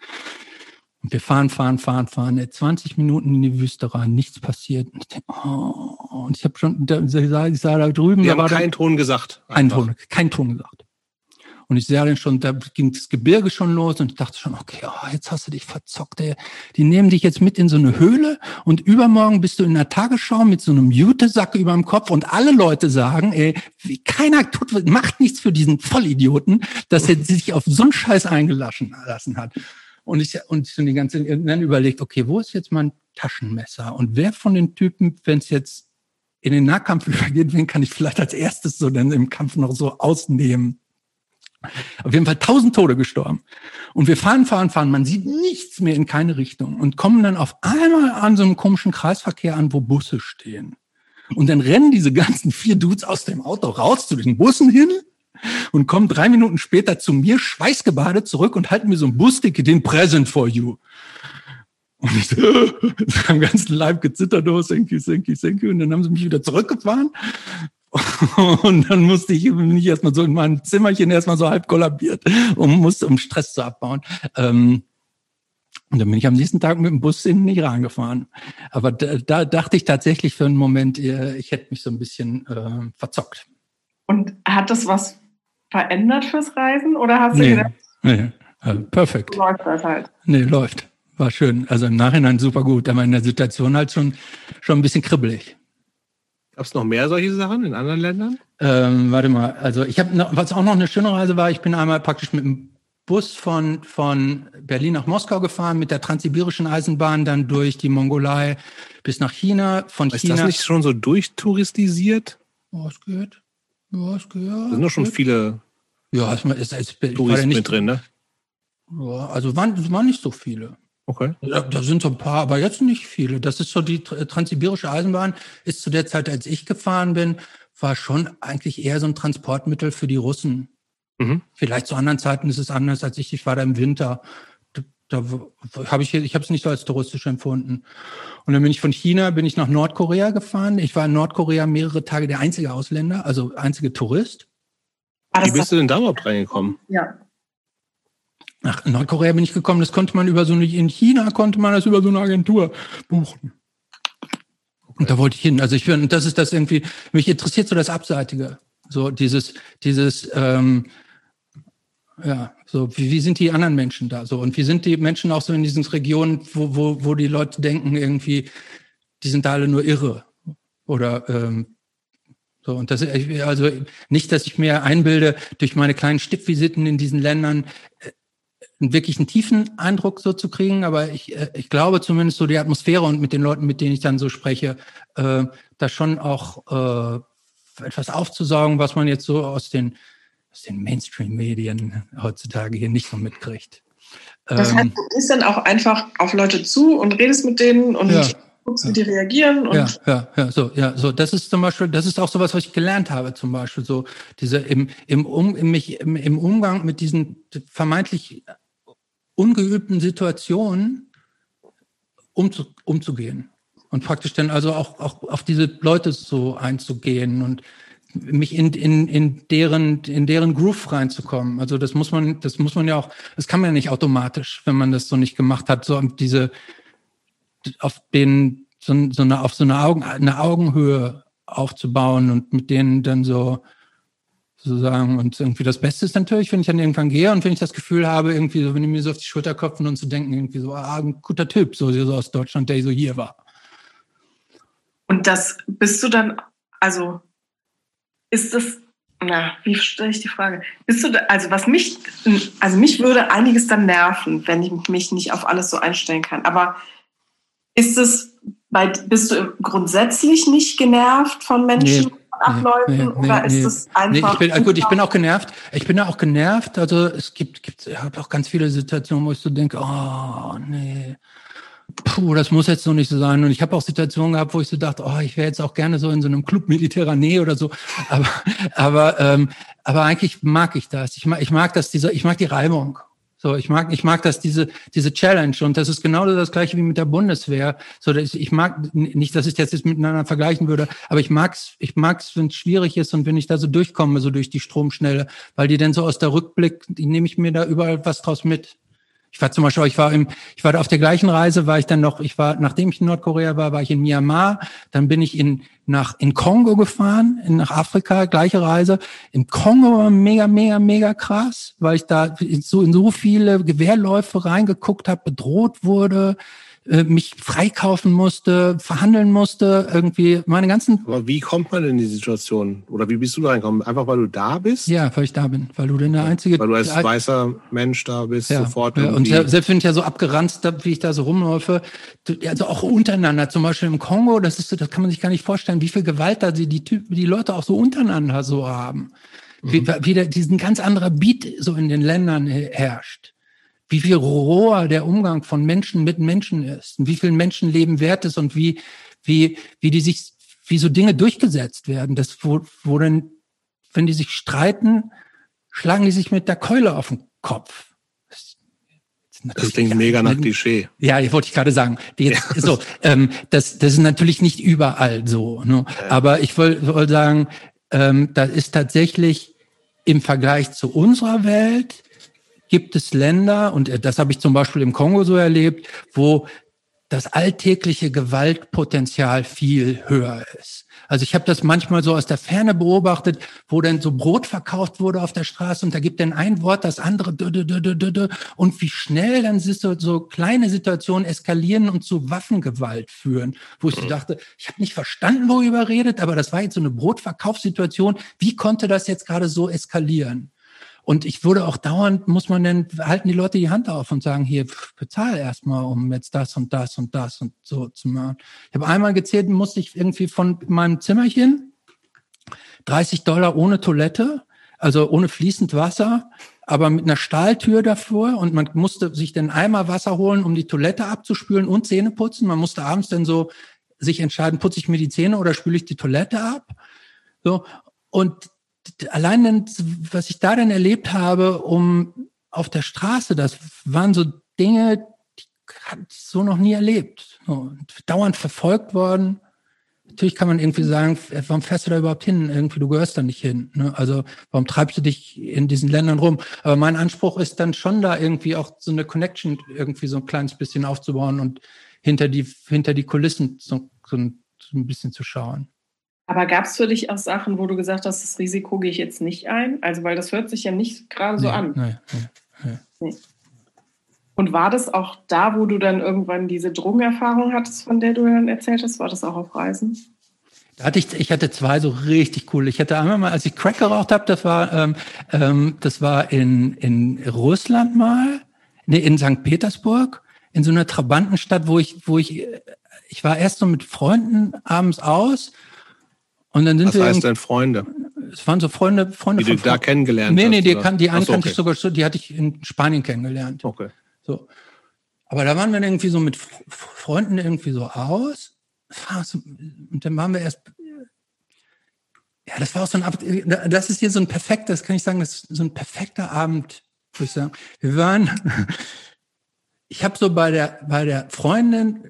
Und wir fahren, fahren, fahren, fahren. 20 Minuten in die Wüste rein, nichts passiert. Und ich denke, oh, und ich habe schon, ich sah, ich sah da drüben. Wir haben keinen Ton gesagt. Kein Ton, kein Ton gesagt. Und ich sehe dann schon, da ging das Gebirge schon los und ich dachte schon, okay, oh, jetzt hast du dich verzockt. Ey. Die nehmen dich jetzt mit in so eine Höhle und übermorgen bist du in der Tagesschau mit so einem Jutesack über dem Kopf und alle Leute sagen, ey, wie, keiner tut, macht nichts für diesen Vollidioten, dass er sich auf so einen Scheiß eingelassen hat. Und ich, und ich die ganze, dann überlegt, okay, wo ist jetzt mein Taschenmesser? Und wer von den Typen, wenn es jetzt in den Nahkampf [LAUGHS] übergeht, wen kann ich vielleicht als erstes so dann im Kampf noch so ausnehmen? Auf jeden Fall tausend Tode gestorben. Und wir fahren, fahren, fahren. Man sieht nichts mehr in keine Richtung und kommen dann auf einmal an so einem komischen Kreisverkehr an, wo Busse stehen. Und dann rennen diese ganzen vier Dudes aus dem Auto raus zu den Bussen hin und kommen drei Minuten später zu mir, schweißgebadet zurück und halten mir so ein Busticket, den Present for you. Und ich [LAUGHS] so, am ganzen Leib gezittert, oh, thank you, thank you, thank you. Und dann haben sie mich wieder zurückgefahren. [LAUGHS] Und dann musste ich mich erstmal so in meinem Zimmerchen erstmal so halb kollabiert, um, musste, um Stress zu abbauen. Ähm, und dann bin ich am nächsten Tag mit dem Bus in den Iran gefahren. Aber da, da dachte ich tatsächlich für einen Moment, äh, ich hätte mich so ein bisschen äh, verzockt. Und hat das was verändert fürs Reisen oder hast du nee, gedacht, nee, also perfekt. läuft das halt? Nee, läuft. War schön. Also im Nachhinein super gut, aber in der Situation halt schon, schon ein bisschen kribbelig. Gab es noch mehr solche Sachen in anderen Ländern? Ähm, warte mal, also ich habe was auch noch eine schöne Reise war, ich bin einmal praktisch mit dem Bus von, von Berlin nach Moskau gefahren, mit der transsibirischen Eisenbahn dann durch die Mongolei bis nach China. Von Ist China. das nicht schon so durchtouristisiert? Oh, es geht. Ja, es geht. Da sind doch schon viele Ja, ich war ja Touristen mit drin, ne? ja, also waren, es waren nicht so viele. Okay. Ja, da sind so ein paar, aber jetzt nicht viele. Das ist so die tr- transsibirische Eisenbahn ist zu der Zeit, als ich gefahren bin, war schon eigentlich eher so ein Transportmittel für die Russen. Mhm. Vielleicht zu anderen Zeiten ist es anders als ich. Ich war da im Winter. Da, da habe ich, ich habe es nicht so als touristisch empfunden. Und dann bin ich von China, bin ich nach Nordkorea gefahren. Ich war in Nordkorea mehrere Tage der einzige Ausländer, also einzige Tourist. War Wie bist du denn da überhaupt reingekommen? ja. Nach Nordkorea bin ich gekommen. Das konnte man über so eine, in China konnte man das über so eine Agentur buchen. Und da wollte ich hin. Also ich finde, das ist das irgendwie, mich interessiert so das Abseitige. So dieses, dieses, ähm, ja, so wie, wie sind die anderen Menschen da so? Und wie sind die Menschen auch so in diesen Regionen, wo, wo, wo die Leute denken, irgendwie, die sind da alle nur irre. Oder ähm, so, und das also nicht, dass ich mir einbilde, durch meine kleinen Stippvisiten in diesen Ländern äh, einen wirklichen tiefen Eindruck so zu kriegen, aber ich, äh, ich glaube zumindest so die Atmosphäre und mit den Leuten, mit denen ich dann so spreche, äh, da schon auch äh, etwas aufzusaugen, was man jetzt so aus den, aus den Mainstream-Medien heutzutage hier nicht so mitkriegt. Das heißt, Ähm, du gehst dann auch einfach auf Leute zu und redest mit denen und Ja. guckst, wie die reagieren. Und ja, ja, ja, so, ja, so. Das ist zum Beispiel, das ist auch sowas, was ich gelernt habe, zum Beispiel so diese im im um im, mich im, im Umgang mit diesen vermeintlich ungeübten Situationen umzu, umzugehen und praktisch dann also auch auch auf diese Leute so einzugehen und mich in, in, in deren in deren Groove reinzukommen. Also das muss man das muss man ja auch das kann man ja nicht automatisch, wenn man das so nicht gemacht hat, so diese auf den so, so eine auf so eine Augen eine Augenhöhe aufzubauen und mit denen dann so sozusagen und irgendwie das Beste ist natürlich, wenn ich dann irgendwann gehe und wenn ich das Gefühl habe, irgendwie so, wenn die mir so auf die Schulter klopfen und zu denken, irgendwie so, ah, ein guter Typ, so, so aus Deutschland, der so hier war. Und das bist du dann, also ist das, na, wie stelle ich die Frage? Bist du, da, also was mich, also mich würde einiges dann nerven, wenn ich mich nicht auf alles so einstellen kann. Aber ist es, bei, bist du grundsätzlich nicht genervt von Menschen, Nee, von Abläufen, nee, nee, oder nee. ist es einfach? ich bin, gut, ich bin auch genervt. Ich bin auch genervt. Also es gibt, gibt, ich habe auch ganz viele Situationen, wo ich so denke, oh nee, puh, das muss jetzt so nicht so sein. Und ich habe auch Situationen gehabt, wo ich so dachte, oh, ich wäre jetzt auch gerne so in so einem Club Mediterranee oder so. Aber, aber, ähm, aber eigentlich mag ich das. Ich mag, ich mag das, diese, ich mag die Reibung. So, ich mag, ich mag das, diese, diese Challenge. Und das ist genau das Gleiche wie mit der Bundeswehr. So, ich, ich mag nicht, dass ich das jetzt miteinander vergleichen würde, aber ich mag's, ich mag's, wenn es schwierig ist und wenn ich da so durchkomme, so durch die Stromschnelle, weil die dann so aus der Rückblick, die nehme ich mir da überall was draus mit. Ich war zum Beispiel, ich war im, ich war auf der gleichen Reise, war ich dann noch, ich war, nachdem ich in Nordkorea war, war ich in Myanmar, dann bin ich in, nach, in Kongo gefahren, in, nach Afrika, gleiche Reise. Im Kongo war mega, mega, mega krass, weil ich da so in so viele Gewehrläufe reingeguckt habe, bedroht wurde, äh, mich freikaufen musste, verhandeln musste, irgendwie meine ganzen. Aber wie kommt man in die Situation? Oder wie bist du da reingekommen? Einfach weil du da bist? Ja, weil ich da bin, weil du denn der einzige. Weil du als weißer Mensch da bist, ja, sofort. Ja, und selbst wenn ich ja so abgeranzt habe, wie ich da so rumläufe, also auch untereinander, zum Beispiel im Kongo, das ist, das kann man sich gar nicht vorstellen, wie viel Gewalt da die, die, die Leute auch so untereinander so haben. Wie, mhm. wie da diesen ganz anderer Beat so in den Ländern herrscht wie viel roher der Umgang von Menschen mit Menschen ist und wie viel Menschenleben wert ist und wie, wie, wie die sich, wie so Dinge durchgesetzt werden. Das, wo, wo dann, wenn die sich streiten, schlagen die sich mit der Keule auf den Kopf. Das, klingt mega nach Klischee. Ja, wollte ich gerade sagen. Jetzt, ja. so, ähm, das, das ist natürlich nicht überall so. Ne? Ja. Aber ich wollte wollt sagen, ähm, das ist tatsächlich im Vergleich zu unserer Welt gibt es Länder, und äh, das habe ich zum Beispiel im Kongo so erlebt, wo das alltägliche Gewaltpotenzial viel höher ist. Also ich habe das manchmal so aus der Ferne beobachtet, wo dann so Brot verkauft wurde auf der Straße und da gibt dann ein Wort das andere und wie schnell dann so, so kleine Situationen eskalieren und zu Waffengewalt führen, wo ich so dachte, ich habe nicht verstanden, worüber redet, aber das war jetzt so eine Brotverkaufssituation. Wie konnte das jetzt gerade so eskalieren? Und ich würde auch dauernd, muss man denn, halten die Leute die Hand auf und sagen, hier, bezahl erstmal, um jetzt das und das und das und so zu machen. Ich habe einmal gezählt, musste ich irgendwie von meinem Zimmerchen 30 Dollar ohne Toilette, also ohne fließend Wasser, aber mit einer Stahltür davor und man musste sich dann einmal Wasser holen, um die Toilette abzuspülen und Zähne putzen. Man musste abends dann so sich entscheiden, putze ich mir die Zähne oder spüle ich die Toilette ab. So. Und allein, was ich da dann erlebt habe, um auf der Straße, das waren so Dinge, die hatte ich so noch nie erlebt. So, dauernd verfolgt worden. Natürlich kann man irgendwie sagen, warum fährst du da überhaupt hin? Irgendwie, du gehörst da nicht hin. Ne? Also warum treibst du dich in diesen Ländern rum? Aber mein Anspruch ist dann schon da irgendwie auch so eine Connection irgendwie so ein kleines bisschen aufzubauen und hinter die, hinter die Kulissen so, so ein bisschen zu schauen. Aber gab es für dich auch Sachen, wo du gesagt hast, das Risiko gehe ich jetzt nicht ein? Also, weil das hört sich ja nicht gerade so nee, an. Nee, nee, nee. Und war das auch da, wo du dann irgendwann diese Drogenerfahrung hattest, von der du dann erzählt hast? War das auch auf Reisen? Da hatte ich, ich hatte zwei so richtig cool. Ich hatte einmal mal, als ich Crack geraucht habe, das war, ähm, ähm, das war in, in Russland mal, nee, in St. Petersburg, in so einer Trabantenstadt, wo ich, wo ich, ich war erst so mit Freunden abends aus und dann sind Was wir heißt denn Freunde? Es waren so Freunde, Freunde die von du da kennengelernt nee, hast. Nee, die, kann, die eine so, kannte okay. ich sogar schon, die hatte ich in Spanien kennengelernt. Okay. So. Aber da waren wir irgendwie so mit Freunden irgendwie so aus. Und dann waren wir erst. Ja, das war auch so ein Das ist hier so ein perfekter, das kann ich sagen, das ist so ein perfekter Abend, würde ich sagen. Wir waren. [LAUGHS] Ich habe so bei der, bei der Freundin,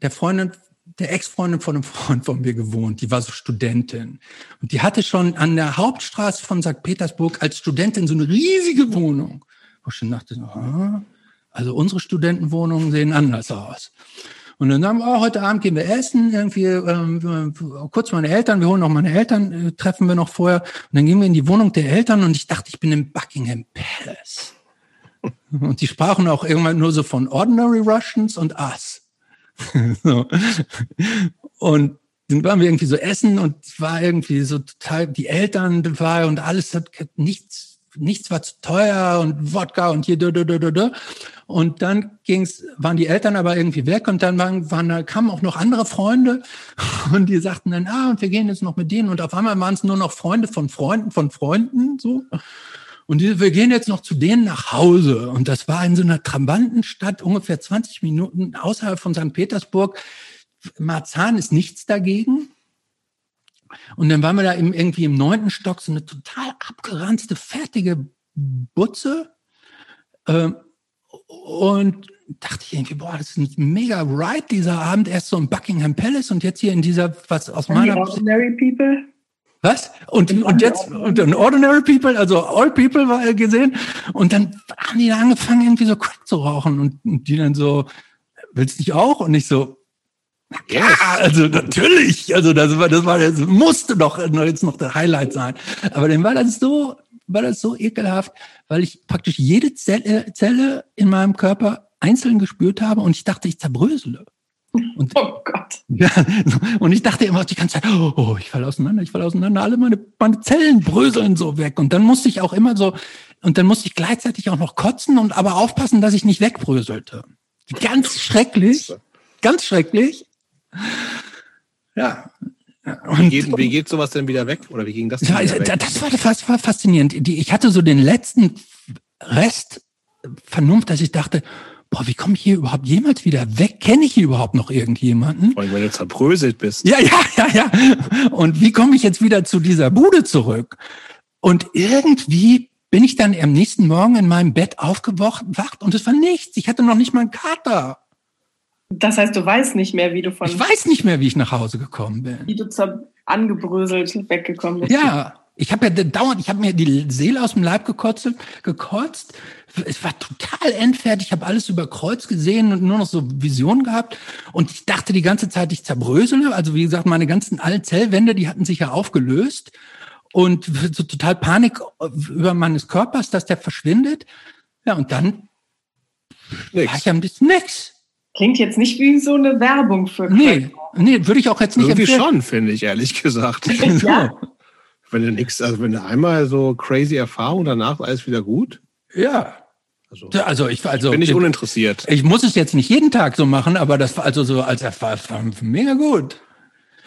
der Freundin der Ex-Freundin von einem Freund von mir gewohnt, die war so Studentin. Und die hatte schon an der Hauptstraße von St. Petersburg als Studentin so eine riesige Wohnung. Wo ich schon dachte, aha, also unsere Studentenwohnungen sehen anders aus. Und dann sagen wir, oh, heute Abend gehen wir essen, irgendwie ähm, kurz meine Eltern, wir holen auch meine Eltern, äh, treffen wir noch vorher. Und dann gehen wir in die Wohnung der Eltern und ich dachte, ich bin im Buckingham Palace. [LAUGHS] Und die sprachen auch irgendwann nur so von Ordinary Russians und Us. [LAUGHS] so. Und dann waren wir irgendwie so essen und war irgendwie so total, die Eltern dabei und alles hat nichts, nichts war zu teuer und Wodka und hier, da, da, da, da. Und dann ging's, waren die Eltern aber irgendwie weg und dann waren, waren da kamen auch noch andere Freunde [LAUGHS] und die sagten dann, ah, und wir gehen jetzt noch mit denen und auf einmal waren es nur noch Freunde von Freunden von Freunden, so. Und wir gehen jetzt noch zu denen nach Hause. Und das war in so einer Trabantenstadt, ungefähr 20 Minuten außerhalb von St. Petersburg. Marzahn ist nichts dagegen. Und dann waren wir da im, irgendwie im neunten Stock, so eine total abgeranzte, fertige Butze. Ähm, und dachte ich irgendwie, boah, das ist ein mega Ride dieser Abend. Erst so im Buckingham Palace und jetzt hier in dieser, was aus meiner... Ordinary People? Was? Und, und jetzt, und dann Ordinary People, also All People war gesehen. Und dann haben die da angefangen, irgendwie so Crack zu rauchen. Und, und die dann so, willst du nicht auch? Und ich so, ja, also natürlich. Also das war, das war, das musste doch jetzt noch der Highlight sein. Aber dann war das so, war das so ekelhaft, weil ich praktisch jede Zelle, Zelle in meinem Körper einzeln gespürt habe und ich dachte, ich zerbrösele. Und, oh Gott. Ja, und ich dachte immer die ganze Zeit, oh, ich falle auseinander, ich falle auseinander, alle meine, meine Zellen bröseln so weg. Und dann musste ich auch immer so, und dann musste ich gleichzeitig auch noch kotzen und aber aufpassen, dass ich nicht wegbröselte. Ganz schrecklich. Ganz schrecklich. Ja. Und, wie, geht, wie geht sowas denn wieder weg? Oder wie ging das? Ja, das war, das war faszinierend. Ich hatte so den letzten Rest Vernunft, dass ich dachte, boah, wie komme ich hier überhaupt jemals wieder weg? Kenne ich hier überhaupt noch irgendjemanden? Vor allem, wenn du zerbröselt bist. Ja, ja, ja, ja. Und wie komme ich jetzt wieder zu dieser Bude zurück? Und irgendwie bin ich dann am nächsten Morgen in meinem Bett aufgewacht und es war nichts. Ich hatte noch nicht mal einen Kater. Das heißt, du weißt nicht mehr, wie du von. Ich weiß nicht mehr, wie ich nach Hause gekommen bin. Wie du angebröselt weggekommen bist. Ja, ich habe ja dauernd, ich habe mir die Seele aus dem Leib gekotzt, gekotzt. Es war total endfertig. Ich habe alles über Kreuz gesehen und nur noch so Visionen gehabt. Und ich dachte die ganze Zeit, ich zerbrösele. Also wie gesagt, meine ganzen alten Zellwände, die hatten sich ja aufgelöst. Und so total Panik über meines Körpers, dass der verschwindet. Ja, und dann nix. war ich bisschen nix. Klingt jetzt nicht wie so eine Werbung für Nee, nee, würde ich auch jetzt nicht Irgendwie empfehlen. schon, finde ich, ehrlich gesagt. [LAUGHS] ja. Wenn du nix, also wenn du einmal so crazy Erfahrung, danach alles wieder gut. Ja. Also, also ich also bin ich uninteressiert. Ich muss es jetzt nicht jeden Tag so machen, aber das war also so als Erfahrung mega gut.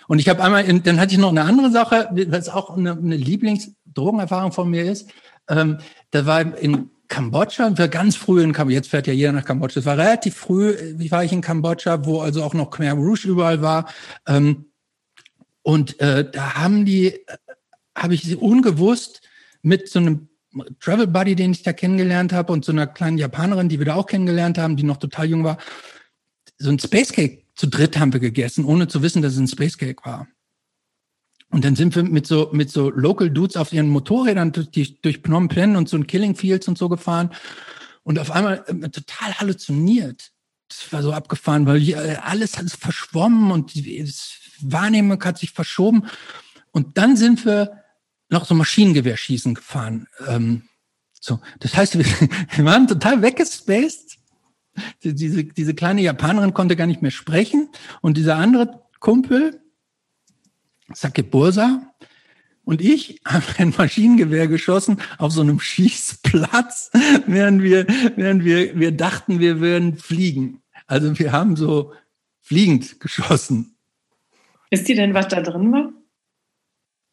Und ich habe einmal, in, dann hatte ich noch eine andere Sache, was auch eine, eine Lieblingsdrogenerfahrung von mir ist. Ähm, da war in Kambodscha, wir ganz früh in Kambodscha, jetzt fährt ja jeder nach Kambodscha, es war relativ früh, wie war ich in Kambodscha, wo also auch noch Khmer Rouge überall war. Ähm, und äh, da haben die, habe ich sie unbewusst mit so einem Travel Buddy, den ich da kennengelernt habe, und so einer kleinen Japanerin, die wir da auch kennengelernt haben, die noch total jung war, so ein Space Cake zu dritt haben wir gegessen, ohne zu wissen, dass es ein Space Cake war. Und dann sind wir mit so, mit so Local Dudes auf ihren Motorrädern durch, durch Phnom Penh und so ein Killing Fields und so gefahren. Und auf einmal äh, total halluziniert. Das war so abgefahren, weil hier, äh, alles hat verschwommen und die das Wahrnehmung hat sich verschoben. Und dann sind wir noch so Maschinengewehrschießen gefahren. Ähm, so, das heißt, wir, [LAUGHS] wir waren total weggespaced. Diese, diese kleine Japanerin konnte gar nicht mehr sprechen. Und dieser andere Kumpel, Sake Bursa und ich haben [LAUGHS] ein Maschinengewehr geschossen auf so einem Schießplatz, [LAUGHS] während wir, während wir, wir dachten, wir würden fliegen. Also wir haben so fliegend geschossen. Wisst ihr denn, was da drin war?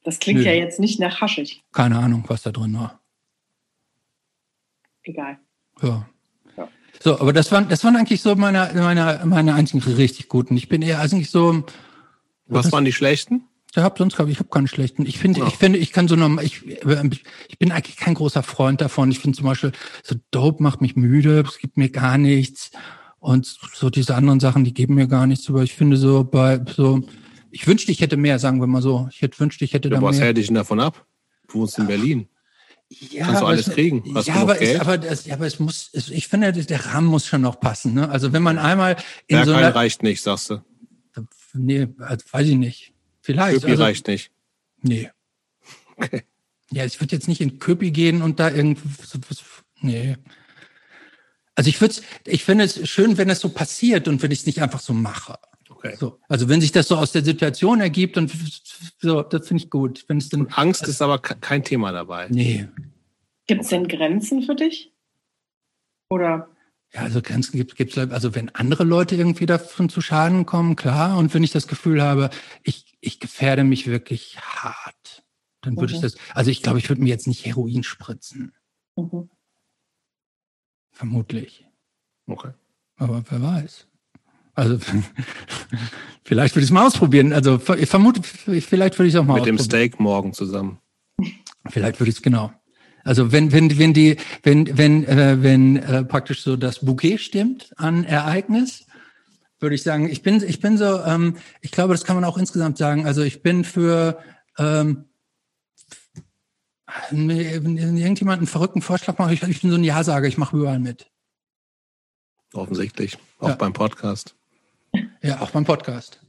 Das klingt Nö. ja jetzt nicht nach Haschig. Keine Ahnung, was da drin war. Egal. Ja. ja. So, aber das waren, das waren eigentlich so meine, meine, meine einzigen richtig guten. Ich bin eher eigentlich so. Was waren die schlechten? Ich habe sonst glaube ich, ich habe keine schlechten. Ich finde, ja. ich finde, ich kann so normal, ich, ich bin eigentlich kein großer Freund davon. Ich finde zum Beispiel, so Dope macht mich müde, es gibt mir gar nichts. Und so diese anderen Sachen, die geben mir gar nichts. Aber ich finde so bei so, ich wünschte, ich hätte mehr, sagen wir mal so. Ich hätte wünschte, ich hätte ja, da was mehr. Was hält dich denn davon ab? Du wohnst in Berlin. Ja, Kannst du alles es, kriegen? Hast ja, aber, es, aber, das, ja, aber es muss, es, ich finde, der Rahmen muss schon noch passen. Ne? Also wenn man einmal in Bergheim so einer, reicht nicht, sagst du. Nee, also, weiß ich nicht. Vielleicht. Köpi also, reicht nicht. Nee. Okay. Ja, ich würde jetzt nicht in Köpi gehen und da irgendwie. Nee. Also ich würde ich finde es schön, wenn es so passiert und wenn ich es nicht einfach so mache. Okay. So, also wenn sich das so aus der Situation ergibt und so, das finde ich gut. Wenn es dann, Angst also, ist aber kein Thema dabei. Nee. Gibt es denn Grenzen für dich? Oder ja, also Grenzen gibt es, also wenn andere Leute irgendwie davon zu Schaden kommen, klar. Und wenn ich das Gefühl habe, ich, ich gefährde mich wirklich hart, dann würde mhm. ich das, also ich glaube, ich würde mir jetzt nicht Heroin spritzen. Mhm. Vermutlich. Okay. Aber wer weiß. Also [LAUGHS] vielleicht würde ich es mal ausprobieren. Also ich vermute, vielleicht würde ich es auch mal Mit ausprobieren. Mit dem Steak morgen zusammen. Vielleicht würde ich es genau. Also wenn wenn wenn die wenn wenn äh, wenn äh, praktisch so das Bouquet stimmt an Ereignis, würde ich sagen, ich bin ich bin so, ähm, ich glaube, das kann man auch insgesamt sagen. Also ich bin für ähm, wenn irgendjemand einen verrückten Vorschlag macht, ich, ich bin so ein Ja-Sager, ich mache überall mit. Offensichtlich. Auch ja. beim Podcast. Ja, auch beim Podcast.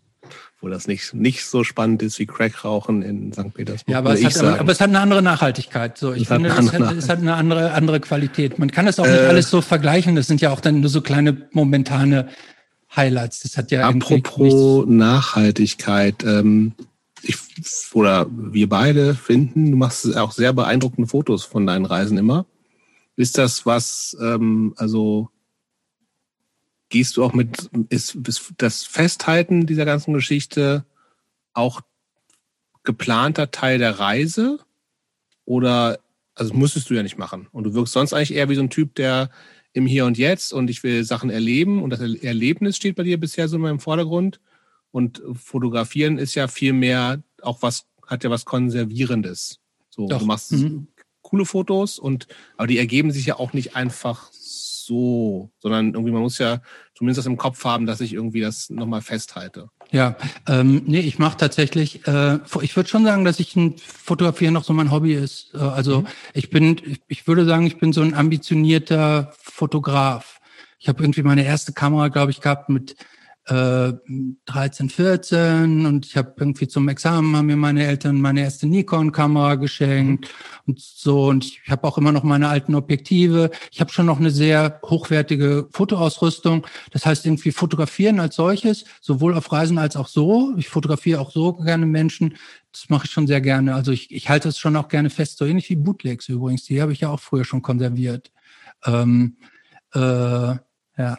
Wo das nicht, nicht so spannend ist wie Crackrauchen in St. Petersburg. Ja, aber es, hat, aber, aber es, hat, eine andere Nachhaltigkeit. So, ich es finde, es hat, es hat, eine andere, andere Qualität. Man kann das auch nicht äh, alles so vergleichen. Das sind ja auch dann nur so kleine momentane Highlights. Das hat ja Apropos Nachhaltigkeit, ähm, ich oder wir beide finden, du machst auch sehr beeindruckende Fotos von deinen Reisen immer. Ist das was, ähm, also gehst du auch mit, ist, ist das Festhalten dieser ganzen Geschichte auch geplanter Teil der Reise? Oder, also müsstest du ja nicht machen. Und du wirkst sonst eigentlich eher wie so ein Typ, der im Hier und Jetzt und ich will Sachen erleben und das Erlebnis steht bei dir bisher so im Vordergrund. Und fotografieren ist ja viel mehr auch was, hat ja was Konservierendes. So, Doch. du machst mhm. coole Fotos und, aber die ergeben sich ja auch nicht einfach so, sondern irgendwie man muss ja zumindest das im Kopf haben, dass ich irgendwie das nochmal festhalte. Ja, ähm, nee, ich mache tatsächlich, äh, ich würde schon sagen, dass ich ein Fotografieren noch so mein Hobby ist. Äh, also mhm. ich bin, ich würde sagen, ich bin so ein ambitionierter Fotograf. Ich habe irgendwie meine erste Kamera, glaube ich, gehabt mit äh, 13, 14 und ich habe irgendwie zum Examen haben mir meine Eltern meine erste Nikon-Kamera geschenkt mhm. und so und ich habe auch immer noch meine alten Objektive. Ich habe schon noch eine sehr hochwertige Fotoausrüstung. Das heißt irgendwie fotografieren als solches, sowohl auf Reisen als auch so. Ich fotografiere auch so gerne Menschen. Das mache ich schon sehr gerne. Also ich, ich halte es schon auch gerne fest, so ähnlich wie Bootlegs übrigens. Die habe ich ja auch früher schon konserviert. Ähm, äh, ja.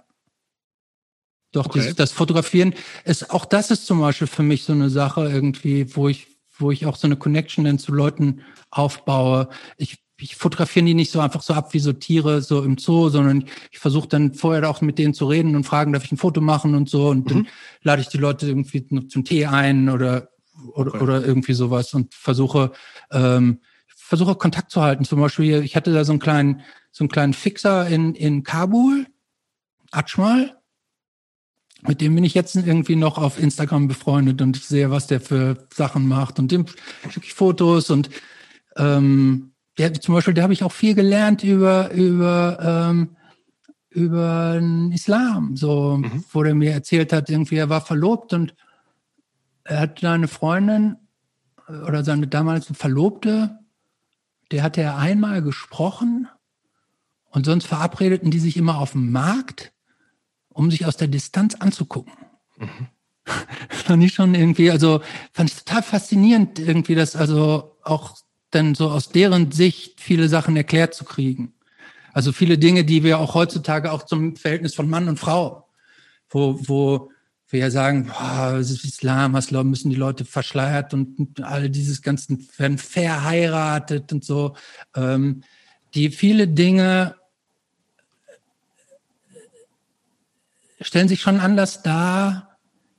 Doch, okay. dieses, das Fotografieren ist, auch das ist zum Beispiel für mich so eine Sache irgendwie, wo ich, wo ich auch so eine Connection dann zu Leuten aufbaue. Ich, ich fotografiere die nicht so einfach so ab wie so Tiere so im Zoo, sondern ich versuche dann vorher auch mit denen zu reden und fragen, darf ich ein Foto machen und so. Und mhm. dann lade ich die Leute irgendwie noch zum Tee ein oder, oder, okay. oder irgendwie sowas und versuche, ähm, versuche Kontakt zu halten. Zum Beispiel, ich hatte da so einen kleinen, so einen kleinen Fixer in, in Kabul, Atschmal, mit dem bin ich jetzt irgendwie noch auf Instagram befreundet und ich sehe, was der für Sachen macht und dem schicke ich Fotos und ähm, der zum Beispiel, da habe ich auch viel gelernt über über ähm, über den Islam, so mhm. wo der mir erzählt hat, irgendwie er war verlobt und er hat eine Freundin oder seine damalige Verlobte, der hatte er einmal gesprochen und sonst verabredeten die sich immer auf dem Markt um sich aus der Distanz anzugucken. Mhm. [LAUGHS] fand ich schon irgendwie, also fand ich total faszinierend, irgendwie das also auch dann so aus deren Sicht viele Sachen erklärt zu kriegen. Also viele Dinge, die wir auch heutzutage auch zum Verhältnis von Mann und Frau, wo, wo wir ja sagen, boah, es ist Islam, was müssen die Leute verschleiert und all dieses ganzen werden verheiratet und so. Ähm, die viele Dinge stellen sich schon anders dar,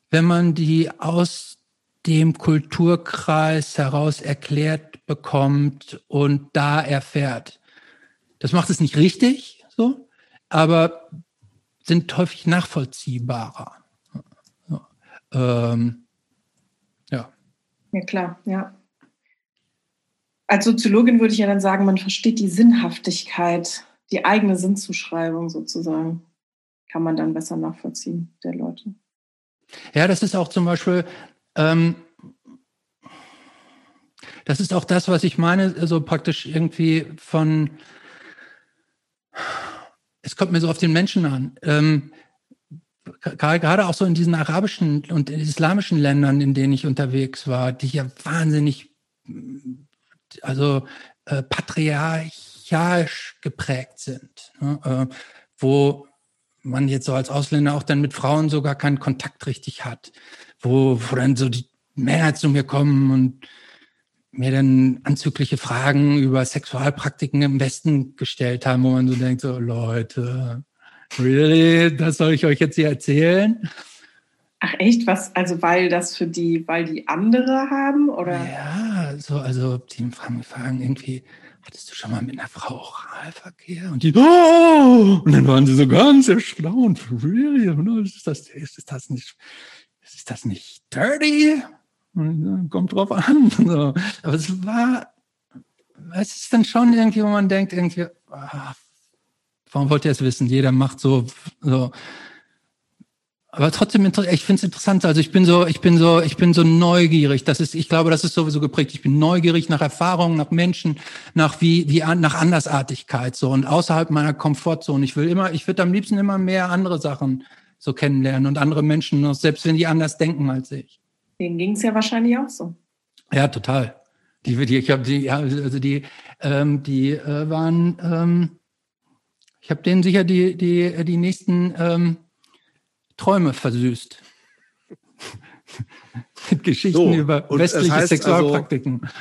wenn man die aus dem Kulturkreis heraus erklärt bekommt und da erfährt. Das macht es nicht richtig, so, aber sind häufig nachvollziehbarer. Ähm, ja. Ja, klar, ja. Als Soziologin würde ich ja dann sagen, man versteht die Sinnhaftigkeit, die eigene Sinnzuschreibung sozusagen kann man dann besser nachvollziehen der Leute. Ja, das ist auch zum Beispiel, ähm, das ist auch das, was ich meine, so also praktisch irgendwie von, es kommt mir so auf den Menschen an. Ähm, gerade auch so in diesen arabischen und islamischen Ländern, in denen ich unterwegs war, die ja wahnsinnig, also äh, patriarchalisch geprägt sind, ne? äh, wo man jetzt so als Ausländer auch dann mit Frauen sogar keinen Kontakt richtig hat, wo, wo dann so die Männer zu mir kommen und mir dann anzügliche Fragen über Sexualpraktiken im Westen gestellt haben, wo man so denkt, so Leute, really, das soll ich euch jetzt hier erzählen? Ach echt, was? Also weil das für die, weil die andere haben oder? Ja, so also die fragen, fragen irgendwie, hattest du schon mal mit einer Frau Oralverkehr? Und die, oh! Und dann waren sie so ganz erstaunt. Really? Ist das, ist das nicht, ist das nicht dirty? Und, kommt drauf an. [LAUGHS] So. Aber es war, es ist dann schon irgendwie, wo man denkt, irgendwie, ah, warum wollt ihr es wissen? Jeder macht so, so. Aber trotzdem, ich finde es interessant. Also ich bin so, ich bin so, ich bin so neugierig. Das ist, ich glaube, das ist sowieso geprägt. Ich bin neugierig nach Erfahrungen, nach Menschen, nach wie, wie nach Andersartigkeit so und außerhalb meiner Komfortzone. Ich will immer, ich würde am liebsten immer mehr andere Sachen so kennenlernen und andere Menschen, selbst wenn die anders denken als ich. Denen ging es ja wahrscheinlich auch so. Ja, total. Die, die ich habe die, ja, also die, ähm, die äh, waren, ähm, ich habe denen sicher die, die, die nächsten ähm, Träume versüßt. [LAUGHS] Mit Geschichten so, über westliche das heißt Sexualpraktiken. Also,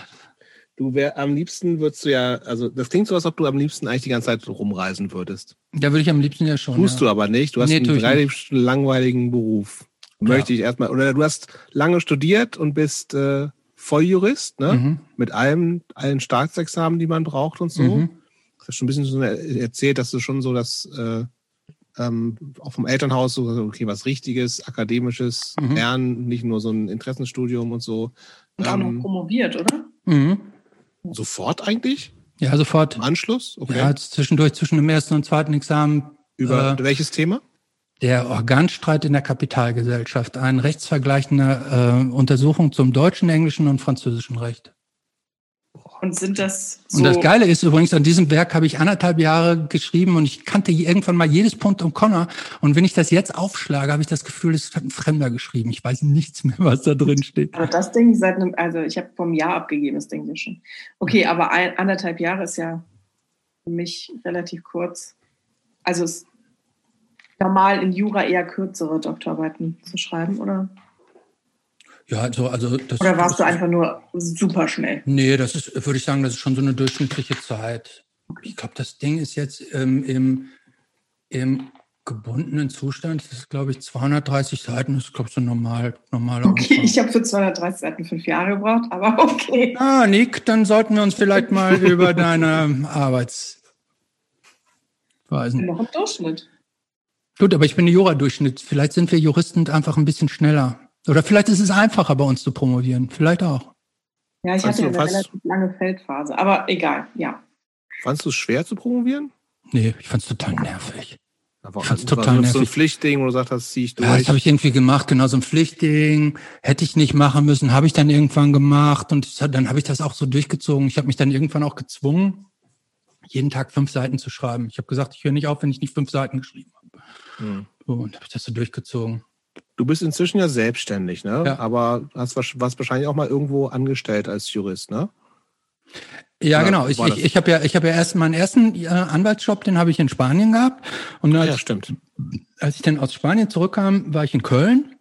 du wär, am liebsten würdest du ja, also das klingt so, als ob du am liebsten eigentlich die ganze Zeit rumreisen würdest. Da würde ich am liebsten ja schon. Tust ja. du aber nicht. Du hast nee, einen relativ langweiligen Beruf. Möchte ja. ich erstmal, oder du hast lange studiert und bist äh, Volljurist, ne? Mhm. Mit allem, allen Staatsexamen, die man braucht und so. Mhm. Du hast schon ein bisschen so erzählt, dass du schon so das äh, ähm, auch vom Elternhaus so, okay, was Richtiges, Akademisches mhm. lernen, nicht nur so ein Interessenstudium und so. Und auch ähm, noch promoviert, oder? Mhm. Sofort eigentlich? Ja, sofort. Im Anschluss? Okay. Ja, zwischendurch zwischen dem ersten und zweiten Examen. Über äh, welches Thema? Der Organstreit in der Kapitalgesellschaft, eine rechtsvergleichende äh, Untersuchung zum deutschen, englischen und französischen Recht. Und sind das so Und das Geile ist übrigens, an diesem Werk habe ich anderthalb Jahre geschrieben und ich kannte irgendwann mal jedes Punkt um Connor. Und wenn ich das jetzt aufschlage, habe ich das Gefühl, es hat ein Fremder geschrieben. Ich weiß nichts mehr, was da drin steht. Aber das Ding seit einem, also ich habe vom Jahr abgegeben, das Ding ist schon. Okay, aber ein, anderthalb Jahre ist ja für mich relativ kurz. Also es ist normal in Jura eher kürzere Doktorarbeiten zu schreiben, oder? Ja, also, also das, Oder warst das, du einfach nur super schnell? Nee, das ist, würde ich sagen, das ist schon so eine durchschnittliche Zeit. Ich glaube, das Ding ist jetzt ähm, im, im gebundenen Zustand, das ist, glaube ich, 230 Seiten, das ist, glaube ich, so normal, normaler Okay, Umfang. ich habe für 230 Seiten fünf Jahre gebraucht, aber [LAUGHS] okay. Ah, Nick, dann sollten wir uns vielleicht mal [LAUGHS] über deine Arbeitsweisen. Noch im Durchschnitt. Gut, aber ich bin der Jura-Durchschnitt. Vielleicht sind wir Juristen einfach ein bisschen schneller. Oder vielleicht ist es einfacher bei uns zu promovieren. Vielleicht auch. Ja, ich Fandst hatte eine relativ lange Feldphase, aber egal, ja. Fandest du es schwer zu promovieren? Nee, ich fand es total nervig. Aber ich fand's total nervig. so ein Pflichtding, wo du sagst, das ziehe ich durch. Ja, das habe ich irgendwie gemacht, genau so ein Pflichtding. Hätte ich nicht machen müssen, habe ich dann irgendwann gemacht und dann habe ich das auch so durchgezogen. Ich habe mich dann irgendwann auch gezwungen, jeden Tag fünf Seiten zu schreiben. Ich habe gesagt, ich höre nicht auf, wenn ich nicht fünf Seiten geschrieben habe. Hm. So, und habe ich das so durchgezogen. Du bist inzwischen ja selbstständig, ne? Ja. Aber hast warst wahrscheinlich auch mal irgendwo angestellt als Jurist, ne? Ja, genau. Ich, ich, ich habe ja, ich habe ja erst meinen ersten äh, Anwaltsjob, den habe ich in Spanien gehabt. Und als, ja, stimmt. Als ich dann aus Spanien zurückkam, war ich in Köln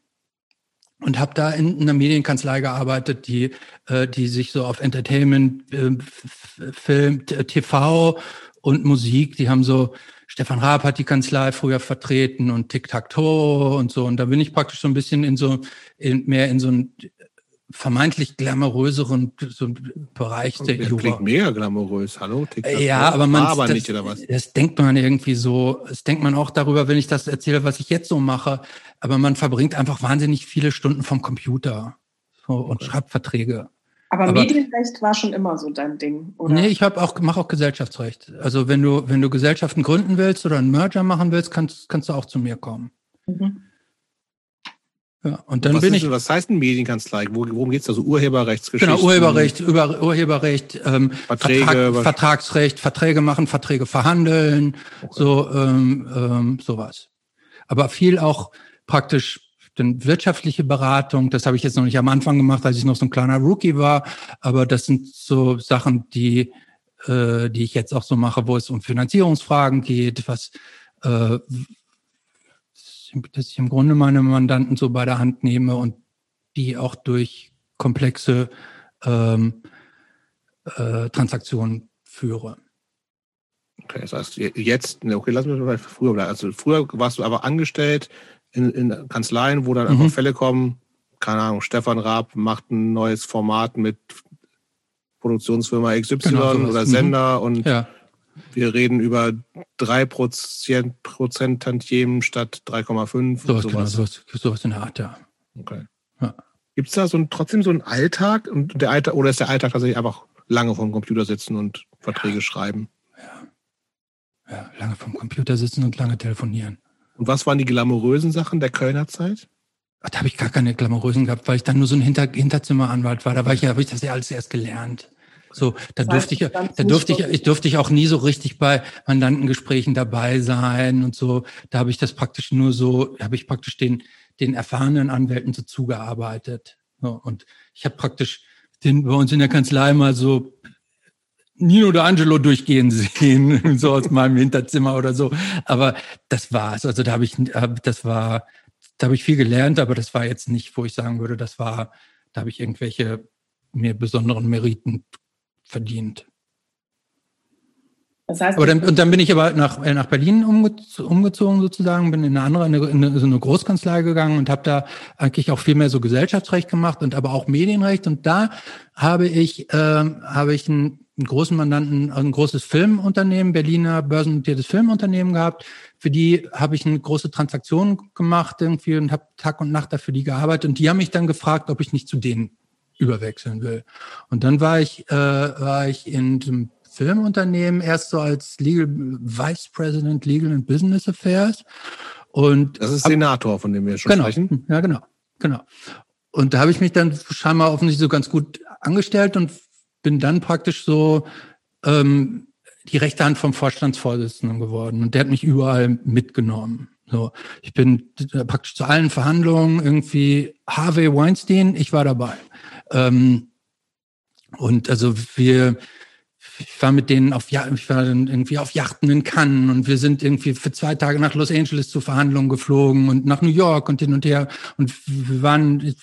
und habe da in einer Medienkanzlei gearbeitet, die, äh, die sich so auf Entertainment, äh, Film, TV und Musik, die haben so Stefan Raab hat die Kanzlei früher vertreten und Tic-Tac-Toe und so. Und da bin ich praktisch so ein bisschen in so, in, mehr in so einen vermeintlich glamouröseren so Bereich der Jura. Klingt mega glamourös, hallo? Ja, aber man, aber das, nicht, oder was? das denkt man irgendwie so, das denkt man auch darüber, wenn ich das erzähle, was ich jetzt so mache. Aber man verbringt einfach wahnsinnig viele Stunden vom Computer so, und okay. schreibt Verträge. Aber, aber Medienrecht war schon immer so dein Ding, oder? Nee, ich habe auch mache auch Gesellschaftsrecht. Also wenn du wenn du Gesellschaften gründen willst oder einen Merger machen willst, kannst kannst du auch zu mir kommen. Mhm. Ja, und dann was bin ist, ich. Was heißt ein Medienkanzlei? Worum geht es da? So Urheberrechtsgeschichten? Genau, Urheberrecht, über Urheberrecht, ähm, Verträge, Vertrag, Vertragsrecht, Verträge machen, Verträge verhandeln, okay. so ähm, ähm, sowas. Aber viel auch praktisch dann wirtschaftliche Beratung, das habe ich jetzt noch nicht am Anfang gemacht, als ich noch so ein kleiner Rookie war, aber das sind so Sachen, die, äh, die ich jetzt auch so mache, wo es um Finanzierungsfragen geht, was äh, dass ich im Grunde meine Mandanten so bei der Hand nehme und die auch durch komplexe ähm, äh, Transaktionen führe. Okay, das heißt, jetzt, okay, lass mich mal früher bleiben. Also früher warst du aber angestellt in, in Kanzleien, wo dann mhm. einfach Fälle kommen, keine Ahnung, Stefan Raab macht ein neues Format mit Produktionsfirma XY genau, oder mhm. Sender mhm. und ja. wir reden über 3 Prozent Tantiemen statt 3,5 so, sowas. Genau, sowas, sowas in der Art, ja. Okay. Ja. Gibt es da so ein, trotzdem so einen Alltag und der Alltag, oder ist der Alltag tatsächlich einfach lange vom Computer sitzen und Verträge ja. schreiben. Ja. ja, lange vom Computer sitzen und lange telefonieren. Und was waren die glamourösen Sachen der Kölner Zeit? Ach, da habe ich gar keine glamourösen gehabt, weil ich dann nur so ein Hinter Hinterzimmeranwalt war. Da war ich ja, habe ich das ja alles erst gelernt. So, da durfte ich, da durfte ich, ich durfte ich auch nie so richtig bei Mandantengesprächen dabei sein und so. Da habe ich das praktisch nur so, habe ich praktisch den, den erfahrenen Anwälten so zugearbeitet. So, und ich habe praktisch den bei uns in der Kanzlei mal so Nino oder Angelo durchgehen sehen, [LAUGHS] so aus meinem Hinterzimmer oder so. Aber das war's. Also da habe ich, das war, da habe ich viel gelernt, aber das war jetzt nicht, wo ich sagen würde, das war, da habe ich irgendwelche mir besonderen Meriten verdient. Das heißt, dann, und dann bin ich aber nach, äh, nach Berlin umgezogen sozusagen, bin in eine andere, in eine, so eine Großkanzlei gegangen und habe da eigentlich auch viel mehr so Gesellschaftsrecht gemacht und aber auch Medienrecht. Und da habe ich, äh, habe ich einen, einen großen Mandanten, also ein großes Filmunternehmen, Berliner börsennotiertes Filmunternehmen gehabt. Für die habe ich eine große Transaktion gemacht irgendwie und habe Tag und Nacht dafür die gearbeitet. Und die haben mich dann gefragt, ob ich nicht zu denen überwechseln will. Und dann war ich, äh, war ich in dem Filmunternehmen erst so als Legal Vice President Legal and Business Affairs. Und das ist Senator, von dem wir schon genau, sprechen. Ja, genau, genau. Und da habe ich mich dann scheinbar offensichtlich so ganz gut angestellt und bin dann praktisch so ähm, die rechte Hand vom Vorstandsvorsitzenden geworden. Und der hat mich überall mitgenommen. So, ich bin praktisch zu allen Verhandlungen irgendwie Harvey Weinstein, ich war dabei. Ähm, und also wir, ich war mit denen auf, ich war dann irgendwie auf Yachten in Cannes und wir sind irgendwie für zwei Tage nach Los Angeles zu Verhandlungen geflogen und nach New York und hin und her. Und wir waren,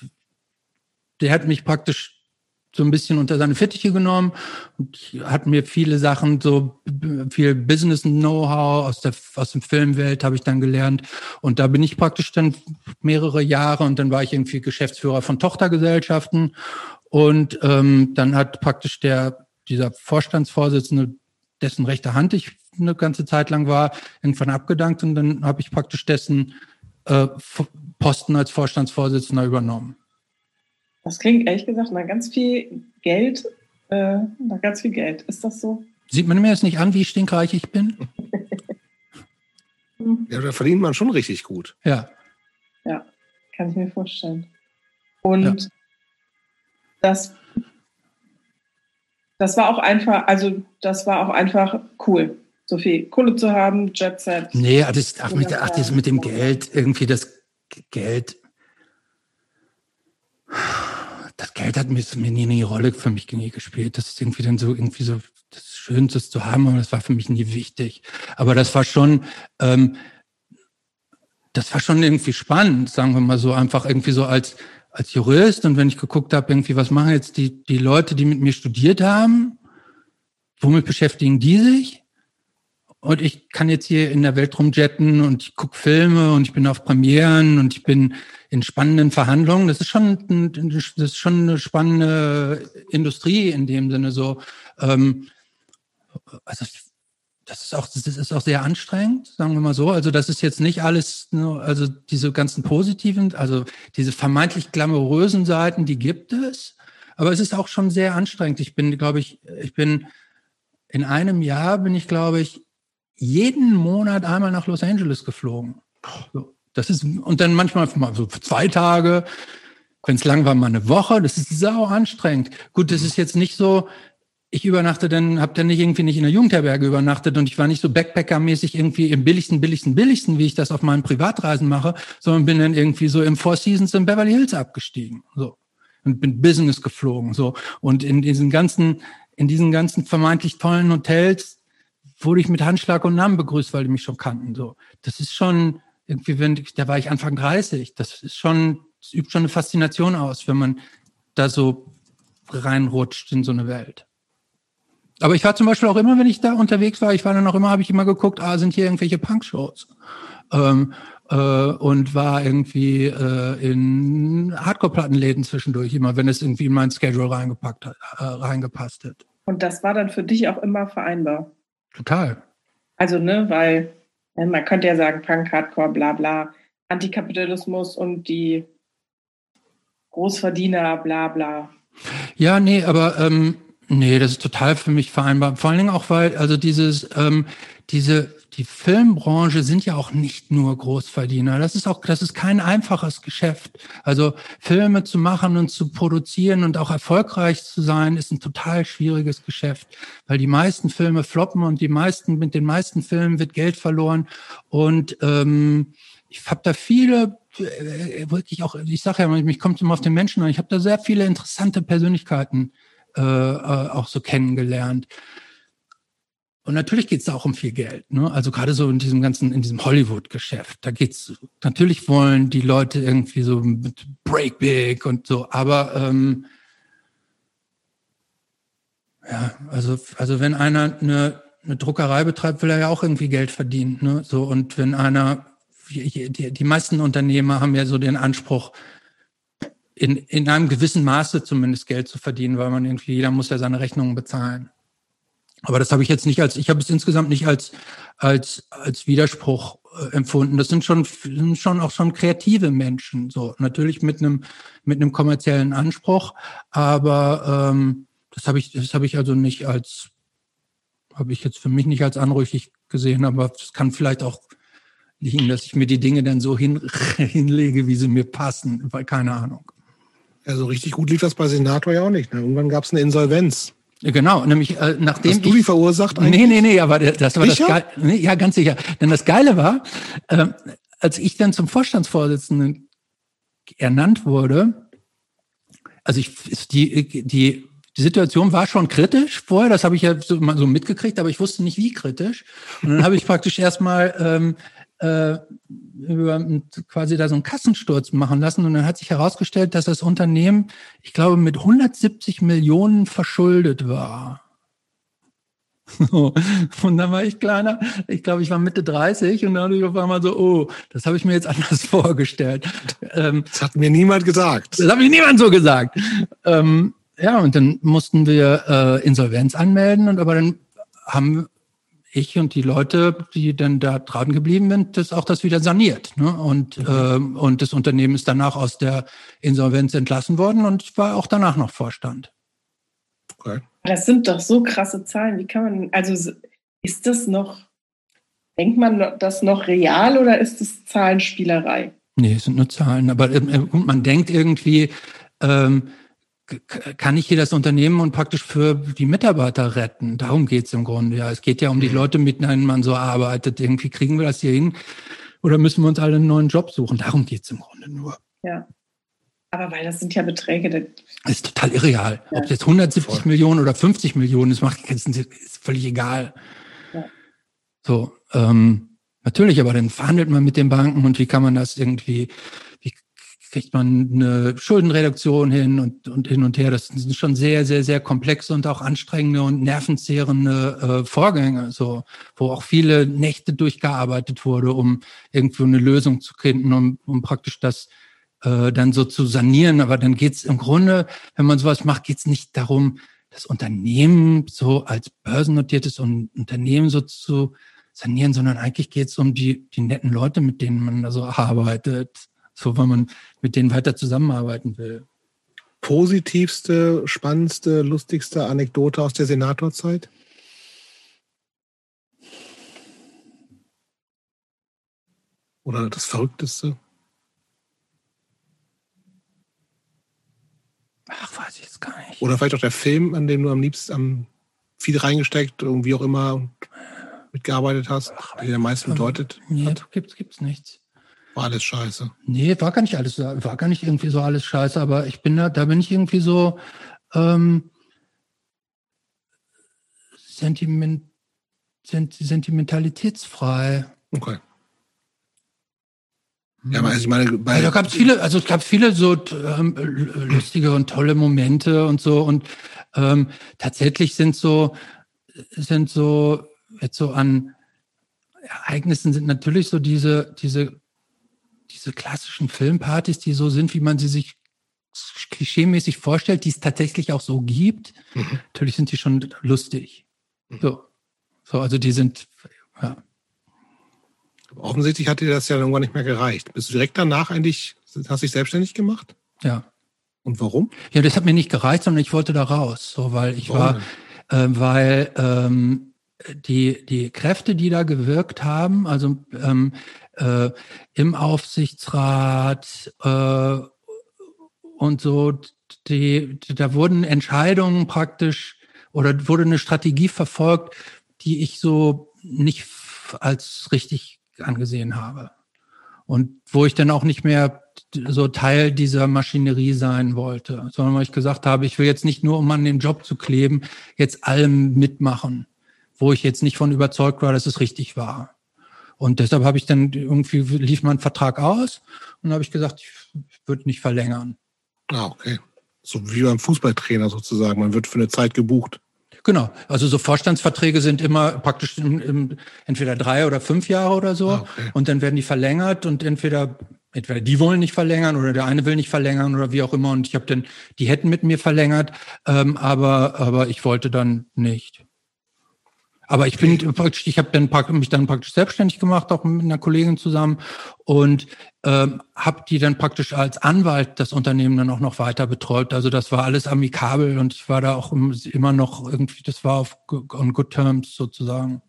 der hat mich praktisch so ein bisschen unter seine Fittiche genommen und hat mir viele Sachen, so viel Business-Know-how aus der aus dem Filmwelt habe ich dann gelernt und da bin ich praktisch dann mehrere Jahre und dann war ich irgendwie Geschäftsführer von Tochtergesellschaften und ähm, dann hat praktisch der dieser Vorstandsvorsitzende, dessen rechte Hand ich eine ganze Zeit lang war, irgendwann abgedankt und dann habe ich praktisch dessen äh, Posten als Vorstandsvorsitzender übernommen. Das klingt ehrlich gesagt nach ganz viel Geld. Äh, nach ganz viel Geld. Ist das so? Sieht man mir jetzt nicht an, wie stinkreich ich bin? [LAUGHS] ja, da verdient man schon richtig gut. Ja. Ja, kann ich mir vorstellen. Und ja. das, das war auch einfach, also das war auch einfach cool, so viel Kohle zu haben, Jet Set. Nee, das, ach, mit, ach, das mit dem Geld, irgendwie das Geld das Geld hat mir, nie eine Rolle für mich gespielt. Das ist irgendwie dann so, irgendwie so das Schönste zu haben, aber das war für mich nie wichtig. Aber das war schon, ähm, das war schon irgendwie spannend, sagen wir mal so, einfach irgendwie so als, als Jurist. Und wenn ich geguckt habe, irgendwie, was machen jetzt die, die Leute, die mit mir studiert haben, womit beschäftigen die sich? Und ich kann jetzt hier in der Welt rumjetten und ich gucke Filme und ich bin auf Premieren und ich bin in spannenden Verhandlungen. Das ist schon, das ist schon eine spannende Industrie in dem Sinne so. Ähm, also das ist auch, das ist auch sehr anstrengend, sagen wir mal so. Also das ist jetzt nicht alles, nur, also diese ganzen positiven, also diese vermeintlich glamourösen Seiten, die gibt es. Aber es ist auch schon sehr anstrengend. Ich bin, glaube ich, ich bin in einem Jahr bin ich, glaube ich, jeden Monat einmal nach Los Angeles geflogen. So, das ist, und dann manchmal mal so zwei Tage, wenn es lang war, mal eine Woche. Das ist sau anstrengend. Gut, das ist jetzt nicht so, ich übernachte dann, habe dann nicht irgendwie nicht in der Jugendherberge übernachtet und ich war nicht so Backpacker-mäßig irgendwie im billigsten, billigsten, billigsten, wie ich das auf meinen Privatreisen mache, sondern bin dann irgendwie so im Four Seasons in Beverly Hills abgestiegen. So. Und bin Business geflogen. So. Und in diesen ganzen, in diesen ganzen vermeintlich tollen Hotels, wurde ich mit Handschlag und Namen begrüßt, weil die mich schon kannten. So, das ist schon irgendwie, wenn da war ich Anfang 30. Das ist schon, das übt schon eine Faszination aus, wenn man da so reinrutscht in so eine Welt. Aber ich war zum Beispiel auch immer, wenn ich da unterwegs war, ich war dann auch immer, habe ich immer geguckt, ah, sind hier irgendwelche Punk-Shows? Ähm, äh, und war irgendwie äh, in Hardcore-Plattenläden zwischendurch, immer wenn es irgendwie in mein Schedule reingepackt hat, äh, reingepasst hat. Und das war dann für dich auch immer vereinbar? Total. Also, ne, weil ne, man könnte ja sagen, Punk, Hardcore, bla bla, Antikapitalismus und die Großverdiener, bla bla. Ja, nee, aber ähm, Nee, das ist total für mich vereinbar. Vor allen Dingen auch, weil, also dieses, ähm, diese, die Filmbranche sind ja auch nicht nur Großverdiener. Das ist auch, das ist kein einfaches Geschäft. Also Filme zu machen und zu produzieren und auch erfolgreich zu sein, ist ein total schwieriges Geschäft, weil die meisten Filme floppen und die meisten, mit den meisten Filmen wird Geld verloren. Und ähm, ich habe da viele äh, wirklich auch, ich sage ja, mich kommt immer auf den Menschen an. Ich habe da sehr viele interessante Persönlichkeiten äh, äh, auch so kennengelernt. Und natürlich geht es auch um viel Geld. Ne? Also gerade so in diesem ganzen, in diesem Hollywood-Geschäft, da geht's. Natürlich wollen die Leute irgendwie so mit Break Big und so, aber ähm, ja, also also wenn einer eine, eine Druckerei betreibt, will er ja auch irgendwie Geld verdienen. Ne? So und wenn einer die, die meisten Unternehmer haben ja so den Anspruch, in, in einem gewissen Maße zumindest Geld zu verdienen, weil man irgendwie, jeder muss ja seine Rechnungen bezahlen. Aber das habe ich jetzt nicht als, ich habe es insgesamt nicht als, als, als Widerspruch äh, empfunden. Das sind schon, sind schon auch schon kreative Menschen, so natürlich mit einem, mit einem kommerziellen Anspruch, aber ähm, das habe ich, das habe ich also nicht als, habe ich jetzt für mich nicht als anrüchig gesehen, aber das kann vielleicht auch liegen, dass ich mir die Dinge dann so hin, [LAUGHS] hinlege, wie sie mir passen, weil keine Ahnung. Ja, so richtig gut lief das bei Senator ja auch nicht. Ne? Irgendwann gab es eine Insolvenz. Genau, nämlich äh, nachdem Hast du die verursacht eigentlich? Nee, nee, nee, aber das war sicher? das Geile. Nee, ja, ganz sicher. Denn das Geile war, äh, als ich dann zum Vorstandsvorsitzenden ernannt wurde, also ich die die die Situation war schon kritisch vorher, das habe ich ja so, mal so mitgekriegt, aber ich wusste nicht, wie kritisch. Und dann habe ich praktisch erstmal ähm, äh, über, quasi da so einen Kassensturz machen lassen. Und dann hat sich herausgestellt, dass das Unternehmen, ich glaube, mit 170 Millionen verschuldet war. Und dann war ich kleiner, ich glaube, ich war Mitte 30 und dann hatte ich auf einmal so, oh, das habe ich mir jetzt [LAUGHS] anders vorgestellt. Ähm, das hat mir niemand gesagt. Das hat mir niemand so gesagt. Ähm, ja, und dann mussten wir äh, Insolvenz anmelden und aber dann haben ich und die Leute, die dann da dran geblieben sind, das auch das wieder saniert. Ne? Und, mhm. ähm, und das Unternehmen ist danach aus der Insolvenz entlassen worden und war auch danach noch Vorstand. Okay. Das sind doch so krasse Zahlen. Wie kann man, also ist das noch, denkt man das noch real oder ist das Zahlenspielerei? Nee, es sind nur Zahlen. Aber äh, man denkt irgendwie, ähm, kann ich hier das Unternehmen und praktisch für die Mitarbeiter retten. Darum geht's im Grunde. Ja, es geht ja um die mhm. Leute, mit denen man so arbeitet. Irgendwie kriegen wir das hier hin oder müssen wir uns alle einen neuen Job suchen. Darum geht's im Grunde nur. Ja. Aber weil das sind ja Beträge. Das ist total irreal. Ja. Ob es jetzt 170 Voll. Millionen oder 50 Millionen ist, macht ist völlig egal. Ja. So, ähm, natürlich, aber dann verhandelt man mit den Banken und wie kann man das irgendwie kriegt man eine Schuldenreduktion hin und, und hin und her. Das sind schon sehr, sehr, sehr komplexe und auch anstrengende und nervenzehrende äh, Vorgänge, so, wo auch viele Nächte durchgearbeitet wurde, um irgendwo eine Lösung zu finden, um, um praktisch das äh, dann so zu sanieren. Aber dann geht's im Grunde, wenn man sowas macht, geht's nicht darum, das Unternehmen so als börsennotiertes Unternehmen so zu sanieren, sondern eigentlich geht's um die, die netten Leute, mit denen man da so arbeitet so weil man mit denen weiter zusammenarbeiten will. Positivste, spannendste, lustigste Anekdote aus der Senatorzeit? Oder das Verrückteste? Ach, weiß ich jetzt gar nicht. Oder vielleicht auch der Film, an dem du am liebsten am viel reingesteckt, irgendwie auch immer mitgearbeitet hast, Ach, der am meisten bedeutet. Nee, hat. gibt's, gibt's nichts. War alles scheiße. Nee, war gar nicht alles, war gar nicht irgendwie so alles scheiße, aber ich bin da, da bin ich irgendwie so ähm, sentiment, sent, sentimentalitätsfrei. Okay. Ja, aber also ich meine, bei also, da gab es viele, also es gab viele so ähm, lustige und tolle Momente und so und ähm, tatsächlich sind so sind so jetzt so an Ereignissen sind natürlich so diese diese diese klassischen Filmpartys, die so sind, wie man sie sich klischeemäßig vorstellt, die es tatsächlich auch so gibt. Mhm. Natürlich sind die schon lustig. Mhm. So. so, also die sind, ja. Offensichtlich hat dir das ja irgendwann nicht mehr gereicht. Bist du direkt danach eigentlich, hast du dich selbstständig gemacht? Ja. Und warum? Ja, das hat mir nicht gereicht, sondern ich wollte da raus, so weil ich warum? war, äh, weil ähm, die die Kräfte, die da gewirkt haben, also ähm, äh, im Aufsichtsrat äh, und so, die, da wurden Entscheidungen praktisch oder wurde eine Strategie verfolgt, die ich so nicht als richtig angesehen habe. Und wo ich dann auch nicht mehr so Teil dieser Maschinerie sein wollte, sondern weil ich gesagt habe, ich will jetzt nicht nur, um an den Job zu kleben, jetzt allem mitmachen, wo ich jetzt nicht von überzeugt war, dass es richtig war. Und deshalb habe ich dann irgendwie lief mein Vertrag aus und habe ich gesagt, ich würde nicht verlängern. Ah, okay. So wie beim Fußballtrainer sozusagen. Man wird für eine Zeit gebucht. Genau. Also so Vorstandsverträge sind immer praktisch im, im, entweder drei oder fünf Jahre oder so. Ah, okay. Und dann werden die verlängert und entweder entweder die wollen nicht verlängern oder der eine will nicht verlängern oder wie auch immer. Und ich habe dann, die hätten mit mir verlängert, ähm, aber aber ich wollte dann nicht. Aber ich bin praktisch, ich habe dann mich dann praktisch selbstständig gemacht, auch mit einer Kollegin zusammen und ähm, habe die dann praktisch als Anwalt das Unternehmen dann auch noch weiter betreut. Also das war alles amikabel und ich war da auch immer noch irgendwie, das war auf on good terms sozusagen.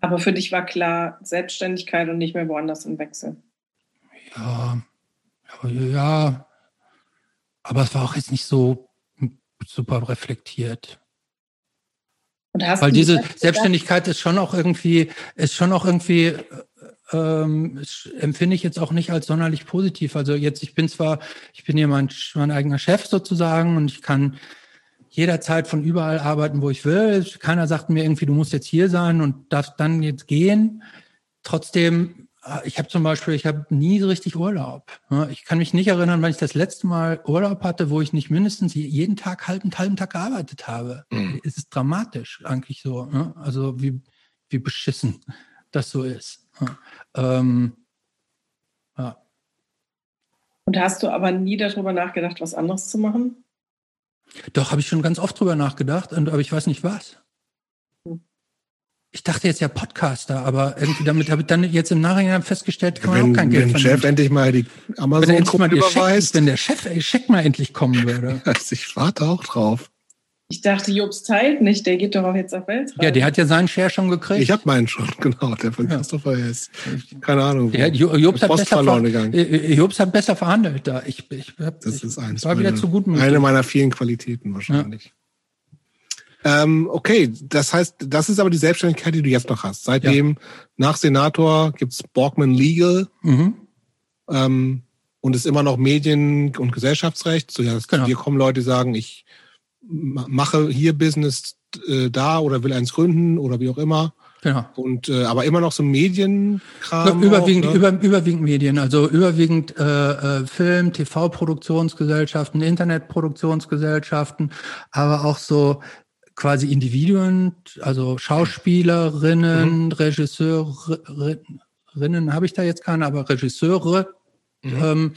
Aber für dich war klar Selbstständigkeit und nicht mehr woanders im Wechsel. Ja, ja, aber es war auch jetzt nicht so super reflektiert. Weil diese Selbstständigkeit ist schon auch irgendwie, ist schon auch irgendwie, ähm, empfinde ich jetzt auch nicht als sonderlich positiv. Also jetzt, ich bin zwar, ich bin hier mein, mein eigener Chef sozusagen und ich kann jederzeit von überall arbeiten, wo ich will. Keiner sagt mir irgendwie, du musst jetzt hier sein und darfst dann jetzt gehen. Trotzdem ich habe zum Beispiel, ich habe nie so richtig Urlaub. Ich kann mich nicht erinnern, wann ich das letzte Mal Urlaub hatte, wo ich nicht mindestens jeden Tag halben, halben Tag gearbeitet habe. Mhm. Es ist dramatisch eigentlich so. Also wie, wie beschissen das so ist. Ähm, ja. Und hast du aber nie darüber nachgedacht, was anderes zu machen? Doch, habe ich schon ganz oft drüber nachgedacht, aber ich weiß nicht was ich dachte jetzt ja Podcaster, aber irgendwie damit habe ich dann jetzt im Nachhinein festgestellt, kann man wenn, auch kein Geld Wenn der Chef endlich mal die Amazon-Gruppe überweist. wenn der Chef Check mal endlich kommen würde. [LAUGHS] ich warte auch drauf. Ich dachte, Jobs teilt nicht, der geht doch auch jetzt auf Weltreise. Ja, der hat ja seinen Share schon gekriegt. Ich habe meinen schon, [LAUGHS] genau, der von ja. Christopher ist. Keine Ahnung. Ja, Jobs, hat besser gegangen. Äh, äh, Jobs hat besser verhandelt da. Ich, ich, hab, das ist eins war wieder zu gut Eine meiner vielen Qualitäten wahrscheinlich. Ja. Ähm, okay, das heißt, das ist aber die Selbstständigkeit, die du jetzt noch hast. Seitdem ja. nach Senator gibt's Borgman Legal mhm. ähm, und ist immer noch Medien- und Gesellschaftsrecht. So, ja, genau. Hier kommen Leute, die sagen, ich mache hier Business äh, da oder will eins gründen oder wie auch immer. Genau. Und äh, aber immer noch so Medienkram. Überwiegend, auch, ne? über, überwiegend Medien, also überwiegend äh, äh, Film, TV-Produktionsgesellschaften, Internetproduktionsgesellschaften, aber auch so quasi Individuen, also Schauspielerinnen, mhm. Regisseurinnen, habe ich da jetzt keine, aber Regisseure, mhm. ähm,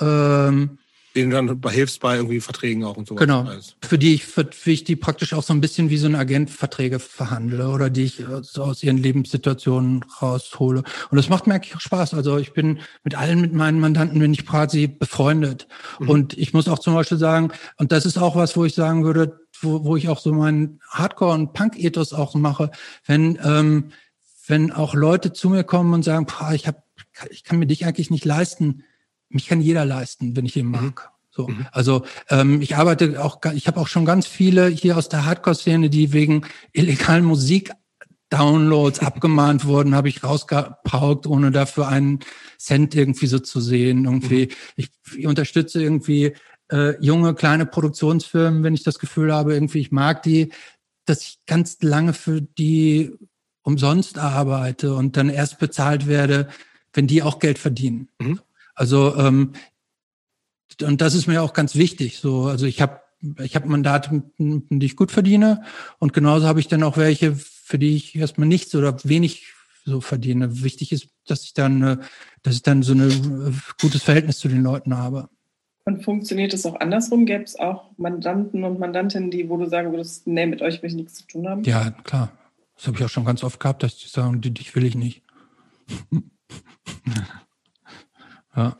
ähm, denen dann hilfst bei irgendwie Verträgen auch und so. Genau. Für die ich, für, für ich die praktisch auch so ein bisschen wie so ein Agent Verträge verhandle oder die ich so aus ihren Lebenssituationen raushole. Und das macht mir eigentlich auch Spaß. Also ich bin mit allen mit meinen Mandanten bin ich quasi befreundet. Mhm. Und ich muss auch zum Beispiel sagen, und das ist auch was, wo ich sagen würde, wo, wo ich auch so meinen Hardcore- und Punk-Ethos auch mache, wenn, ähm, wenn auch Leute zu mir kommen und sagen, boah, ich, hab, ich kann mir dich eigentlich nicht leisten. Mich kann jeder leisten, wenn ich ihn mhm. mag. So, mhm. also ähm, ich arbeite auch, ich habe auch schon ganz viele hier aus der Hardcore-Szene, die wegen illegalen Musik Downloads [LAUGHS] abgemahnt wurden, habe ich rausgepaukt, ohne dafür einen Cent irgendwie so zu sehen. Irgendwie, mhm. ich, ich unterstütze irgendwie äh, junge, kleine Produktionsfirmen, wenn ich das Gefühl habe, irgendwie, ich mag die, dass ich ganz lange für die umsonst arbeite und dann erst bezahlt werde, wenn die auch Geld verdienen. Mhm. Also ähm, und das ist mir auch ganz wichtig. So, also ich habe ich habe Mandate, die ich gut verdiene und genauso habe ich dann auch welche, für die ich erstmal nichts oder wenig so verdiene. Wichtig ist, dass ich dann, dass ich dann so ein äh, gutes Verhältnis zu den Leuten habe. Und funktioniert es auch andersrum? Gäbe es auch Mandanten und Mandantinnen, die, wo du sagen würdest, nee, mit euch will ich nichts zu tun haben? Ja, klar. Das habe ich auch schon ganz oft gehabt, dass die sagen, die, dich will ich nicht. [LAUGHS] ja.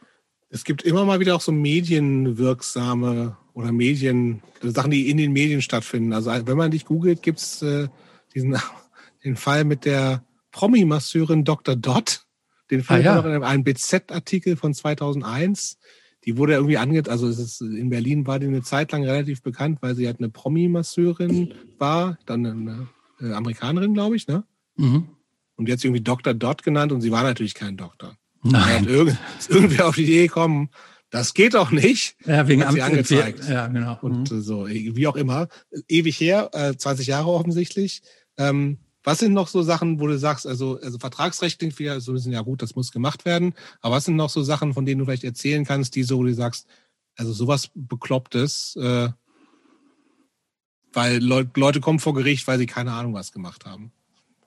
Es gibt immer mal wieder auch so medienwirksame oder Medien, Sachen, die in den Medien stattfinden. Also wenn man dich googelt, gibt's äh, diesen [LAUGHS] den Fall mit der Promi-Masseurin Dr. Dot. Den Fall ah, ja. in einem BZ-Artikel von 2001. Die wurde irgendwie ange, also es ist, in Berlin war die eine Zeit lang relativ bekannt, weil sie halt eine Promi-Masseurin war, dann eine äh, Amerikanerin, glaube ich, ne? Mhm. Und jetzt irgendwie Dr. Dot genannt und sie war natürlich kein Doktor. Nein. Irgend, ist irgendwie auf die Idee gekommen, das geht doch nicht. Ja, wegen Amts angezeigt. Ja, genau. Und mhm. so, wie auch immer. Ewig her, äh, 20 Jahre offensichtlich. Ähm, was sind noch so Sachen, wo du sagst, also, also Vertragsrecht klingt wieder so ein bisschen, ja gut, das muss gemacht werden. Aber was sind noch so Sachen, von denen du vielleicht erzählen kannst, die so, wo du sagst, also sowas Beklopptes, äh, weil Leute kommen vor Gericht, weil sie keine Ahnung was gemacht haben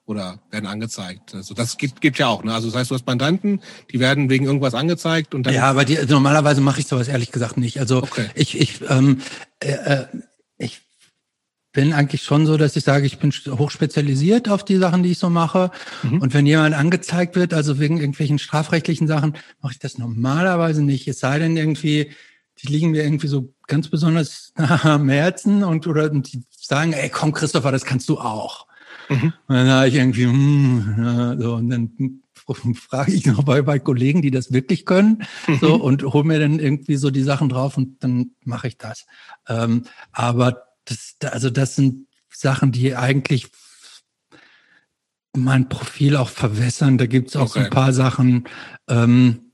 oder werden angezeigt. Also das gibt, gibt ja auch. Ne? Also das heißt, du hast Mandanten, die werden wegen irgendwas angezeigt und dann. Ja, aber die, also normalerweise mache ich sowas ehrlich gesagt nicht. Also okay. ich, ich, ähm, äh, äh, bin eigentlich schon so, dass ich sage, ich bin hochspezialisiert auf die Sachen, die ich so mache. Mhm. Und wenn jemand angezeigt wird, also wegen irgendwelchen strafrechtlichen Sachen, mache ich das normalerweise nicht. Es sei denn irgendwie, die liegen mir irgendwie so ganz besonders [LAUGHS] am Herzen und oder und die sagen, ey, komm, Christopher, das kannst du auch. Mhm. Und dann habe ich irgendwie, hm, so, und dann [LAUGHS] frage ich noch bei, bei Kollegen, die das wirklich können, mhm. so, und hol mir dann irgendwie so die Sachen drauf und dann mache ich das. Ähm, aber das, also das sind Sachen, die eigentlich mein Profil auch verwässern. Da gibt es auch okay. ein paar Sachen, ähm,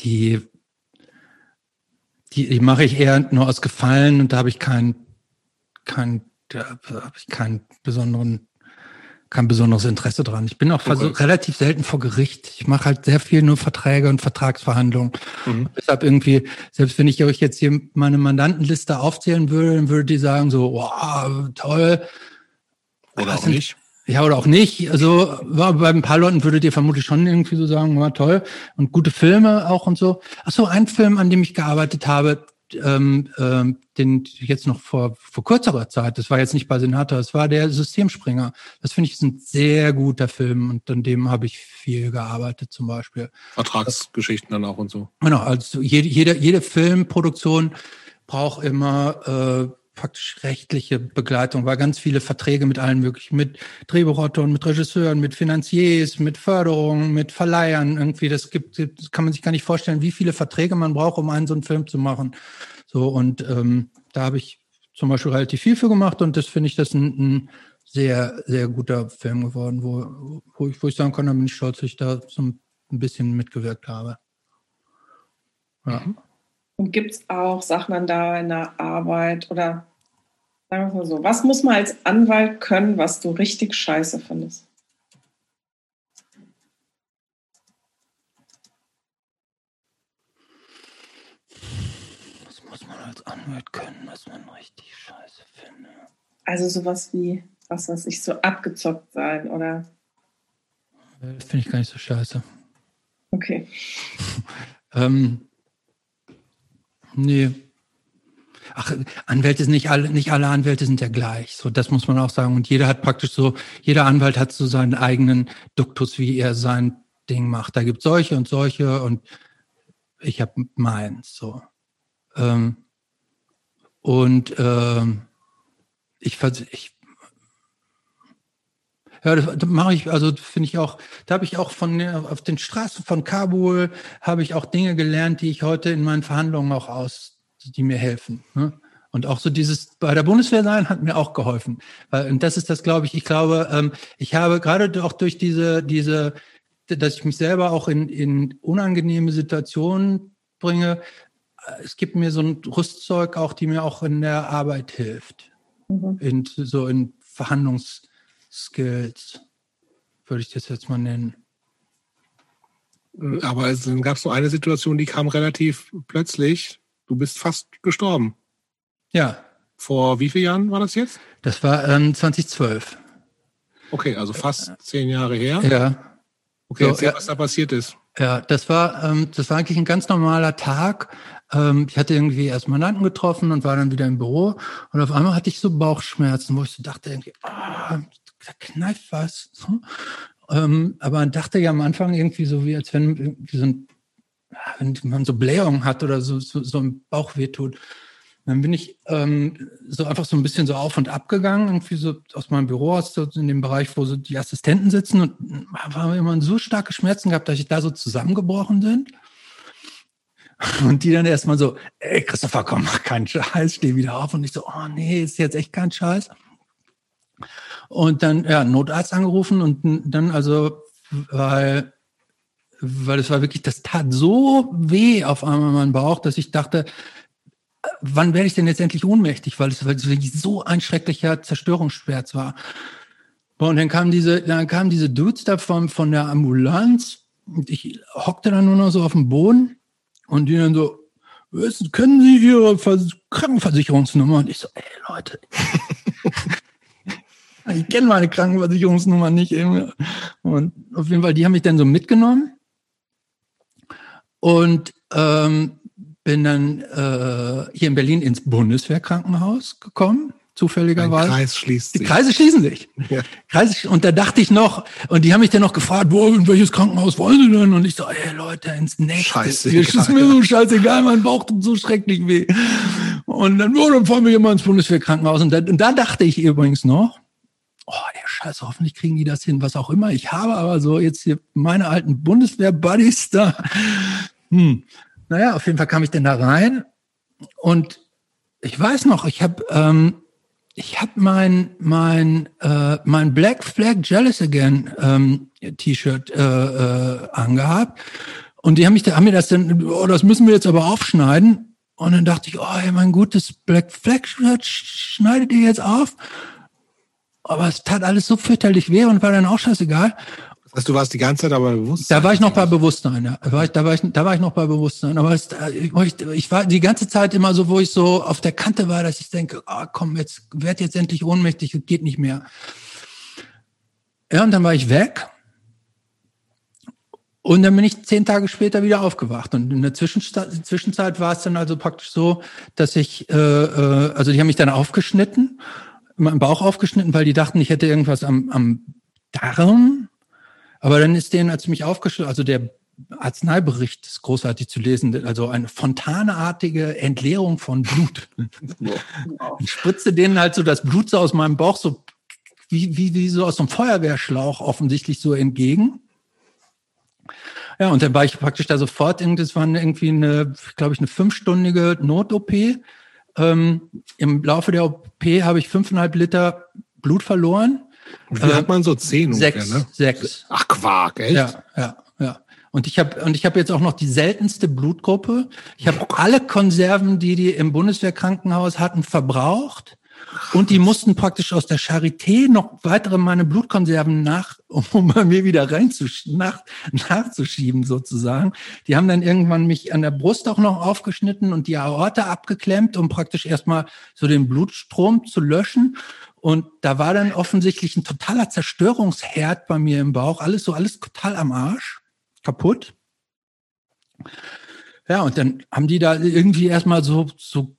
die, die, die mache ich eher nur aus Gefallen und da habe ich kein, kein da habe ich keinen besonderen, kein besonderes Interesse dran. Ich bin auch okay. relativ selten vor Gericht. Ich mache halt sehr viel nur Verträge und Vertragsverhandlungen. Mhm. Deshalb irgendwie, selbst wenn ich euch jetzt hier meine Mandantenliste aufzählen würde, dann würde die sagen so, wow, toll. Oder auch nicht. Ja, oder auch nicht. Also bei ein paar Leuten würdet ihr vermutlich schon irgendwie so sagen, war toll. Und gute Filme auch und so. Ach so, ein Film, an dem ich gearbeitet habe, ähm, ähm, den jetzt noch vor, vor kürzerer Zeit, das war jetzt nicht bei Senator, es war der Systemspringer. Das finde ich ist ein sehr guter Film und an dem habe ich viel gearbeitet zum Beispiel. Vertragsgeschichten dann auch und so. Genau, also jede, jede, jede Filmproduktion braucht immer äh, praktisch rechtliche Begleitung, weil ganz viele Verträge mit allen möglichen, mit Drehbuchautoren, mit Regisseuren, mit Finanziers, mit Förderungen, mit Verleihern irgendwie. Das gibt, das kann man sich gar nicht vorstellen, wie viele Verträge man braucht, um einen so einen Film zu machen. So und ähm, da habe ich zum Beispiel relativ viel für gemacht und das finde ich das ein, ein sehr, sehr guter Film geworden, wo, wo, ich, wo ich sagen kann, da bin ich stolz, dass ich da so ein bisschen mitgewirkt habe. Ja. Und gibt es auch Sachen an deiner Arbeit oder Sagen wir mal so. Was muss man als Anwalt können, was du richtig scheiße findest? Was muss man als Anwalt können, was man richtig scheiße findet? Also sowas wie, was weiß ich, so abgezockt sein oder? Das finde ich gar nicht so scheiße. Okay. [LAUGHS] ähm, nee, ach, Anwälte sind nicht alle, nicht alle Anwälte sind ja gleich. So, das muss man auch sagen. Und jeder hat praktisch so, jeder Anwalt hat so seinen eigenen Duktus, wie er sein Ding macht. Da gibt solche und solche und ich habe meins. So. Ähm, und ähm, ich, ich ja, das, das mache ich, also finde ich auch, da habe ich auch von auf den Straßen von Kabul habe ich auch Dinge gelernt, die ich heute in meinen Verhandlungen auch aus die mir helfen. Ne? Und auch so dieses bei der Bundeswehr sein hat mir auch geholfen. Weil, und das ist das, glaube ich, ich glaube, ähm, ich habe gerade auch durch diese, diese, dass ich mich selber auch in, in unangenehme Situationen bringe, äh, es gibt mir so ein Rüstzeug auch, die mir auch in der Arbeit hilft. Mhm. In, so in Verhandlungsskills, würde ich das jetzt mal nennen. Aber es gab so eine Situation, die kam relativ plötzlich. Du bist fast gestorben. Ja. Vor wie vielen Jahren war das jetzt? Das war ähm, 2012. Okay, also fast zehn Jahre her. Ja. Okay, so, erzähl, ja, was da passiert ist. Ja, das war, ähm, das war eigentlich ein ganz normaler Tag. Ähm, ich hatte irgendwie erst Mandanten getroffen und war dann wieder im Büro. Und auf einmal hatte ich so Bauchschmerzen, wo ich so dachte irgendwie, ah, da kneift was. So. Ähm, aber man dachte ja am Anfang irgendwie so, wie als wenn wie so ein wenn man so Blähungen hat oder so, so, so im Bauch wehtut. Dann bin ich ähm, so einfach so ein bisschen so auf und ab gegangen, irgendwie so aus meinem Büro aus, so in dem Bereich, wo so die Assistenten sitzen und habe immer so starke Schmerzen gehabt, dass ich da so zusammengebrochen sind. Und die dann erstmal so, ey Christopher, komm, mach keinen Scheiß, steh wieder auf. Und ich so, oh nee, ist jetzt echt kein Scheiß. Und dann, ja, Notarzt angerufen und dann also, weil, weil es war wirklich, das tat so weh auf einmal mein Bauch, dass ich dachte, wann werde ich denn jetzt endlich ohnmächtig, weil es, weil es wirklich so ein schrecklicher Zerstörungsschmerz war. Und dann kamen diese, dann kamen diese Dudes da von, von der Ambulanz und ich hockte dann nur noch so auf dem Boden und die dann so, können Sie Ihre Krankenversicherungsnummer? Und ich so, ey Leute, [LAUGHS] ich kenne meine Krankenversicherungsnummer nicht. Und auf jeden Fall, die haben mich dann so mitgenommen. Und ähm, bin dann äh, hier in Berlin ins Bundeswehrkrankenhaus gekommen zufälligerweise. Ein Kreis schließt sich. Die Kreise schließen sich. Ja. Kreise, und da dachte ich noch, und die haben mich dann noch gefragt, wo, in welches Krankenhaus wollen sie denn? Und ich so, ey Leute, ins nächste. Scheiße. Das ist mir so scheißegal, mein Bauch tut so schrecklich weh. Und dann, oh, dann fahren wir hier mal ins Bundeswehrkrankenhaus. Und da, und da dachte ich übrigens noch, oh, scheiße, hoffentlich kriegen die das hin, was auch immer. Ich habe aber so jetzt hier meine alten Bundeswehr-Buddies da. Hm. Naja, auf jeden Fall kam ich denn da rein und ich weiß noch, ich habe ähm, ich habe mein mein äh, mein Black Flag Jealous Again ähm, T-Shirt äh, äh, angehabt und die haben mich da haben mir das dann oh das müssen wir jetzt aber aufschneiden und dann dachte ich oh ey, mein gutes Black Flag Shirt schneidet ihr jetzt auf aber es tat alles so fürchterlich weh und war dann auch scheißegal heißt, du warst die ganze Zeit aber bewusst. Da war ich noch bei Bewusstsein, ja. Da war ich, da war ich, da war ich noch bei Bewusstsein. Aber es, ich, ich war die ganze Zeit immer so, wo ich so auf der Kante war, dass ich denke, oh, komm, jetzt werd jetzt endlich ohnmächtig, geht nicht mehr. Ja, und dann war ich weg. Und dann bin ich zehn Tage später wieder aufgewacht. Und in der Zwischenzeit, Zwischenzeit war es dann also praktisch so, dass ich, äh, äh, also die haben mich dann aufgeschnitten, meinen Bauch aufgeschnitten, weil die dachten, ich hätte irgendwas am, am Darm aber dann ist denen, als mich aufgeschlossen, also der Arzneibericht ist großartig zu lesen, also eine fontaneartige Entleerung von Blut. Ich spritze denen halt so das Blut so aus meinem Bauch so wie, wie, wie so aus einem Feuerwehrschlauch offensichtlich so entgegen. Ja, und dann war ich praktisch da sofort, das war irgendwie eine, glaube ich, eine fünfstündige Not-OP. Ähm, Im Laufe der OP habe ich fünfeinhalb Liter Blut verloren. Wie äh, hat man so zehn sechs, ungefähr, ne? Sechs. Ach Quark, echt? Ja, ja, ja. Und ich habe und ich habe jetzt auch noch die seltenste Blutgruppe. Ich habe alle Konserven, die die im Bundeswehrkrankenhaus hatten, verbraucht. Und die mussten praktisch aus der Charité noch weitere meine Blutkonserven nach, um bei mir wieder rein zu, nach, nachzuschieben sozusagen. Die haben dann irgendwann mich an der Brust auch noch aufgeschnitten und die Aorta abgeklemmt, um praktisch erstmal so den Blutstrom zu löschen. Und da war dann offensichtlich ein totaler Zerstörungsherd bei mir im Bauch. Alles so, alles total am Arsch. Kaputt. Ja, und dann haben die da irgendwie erstmal so, so,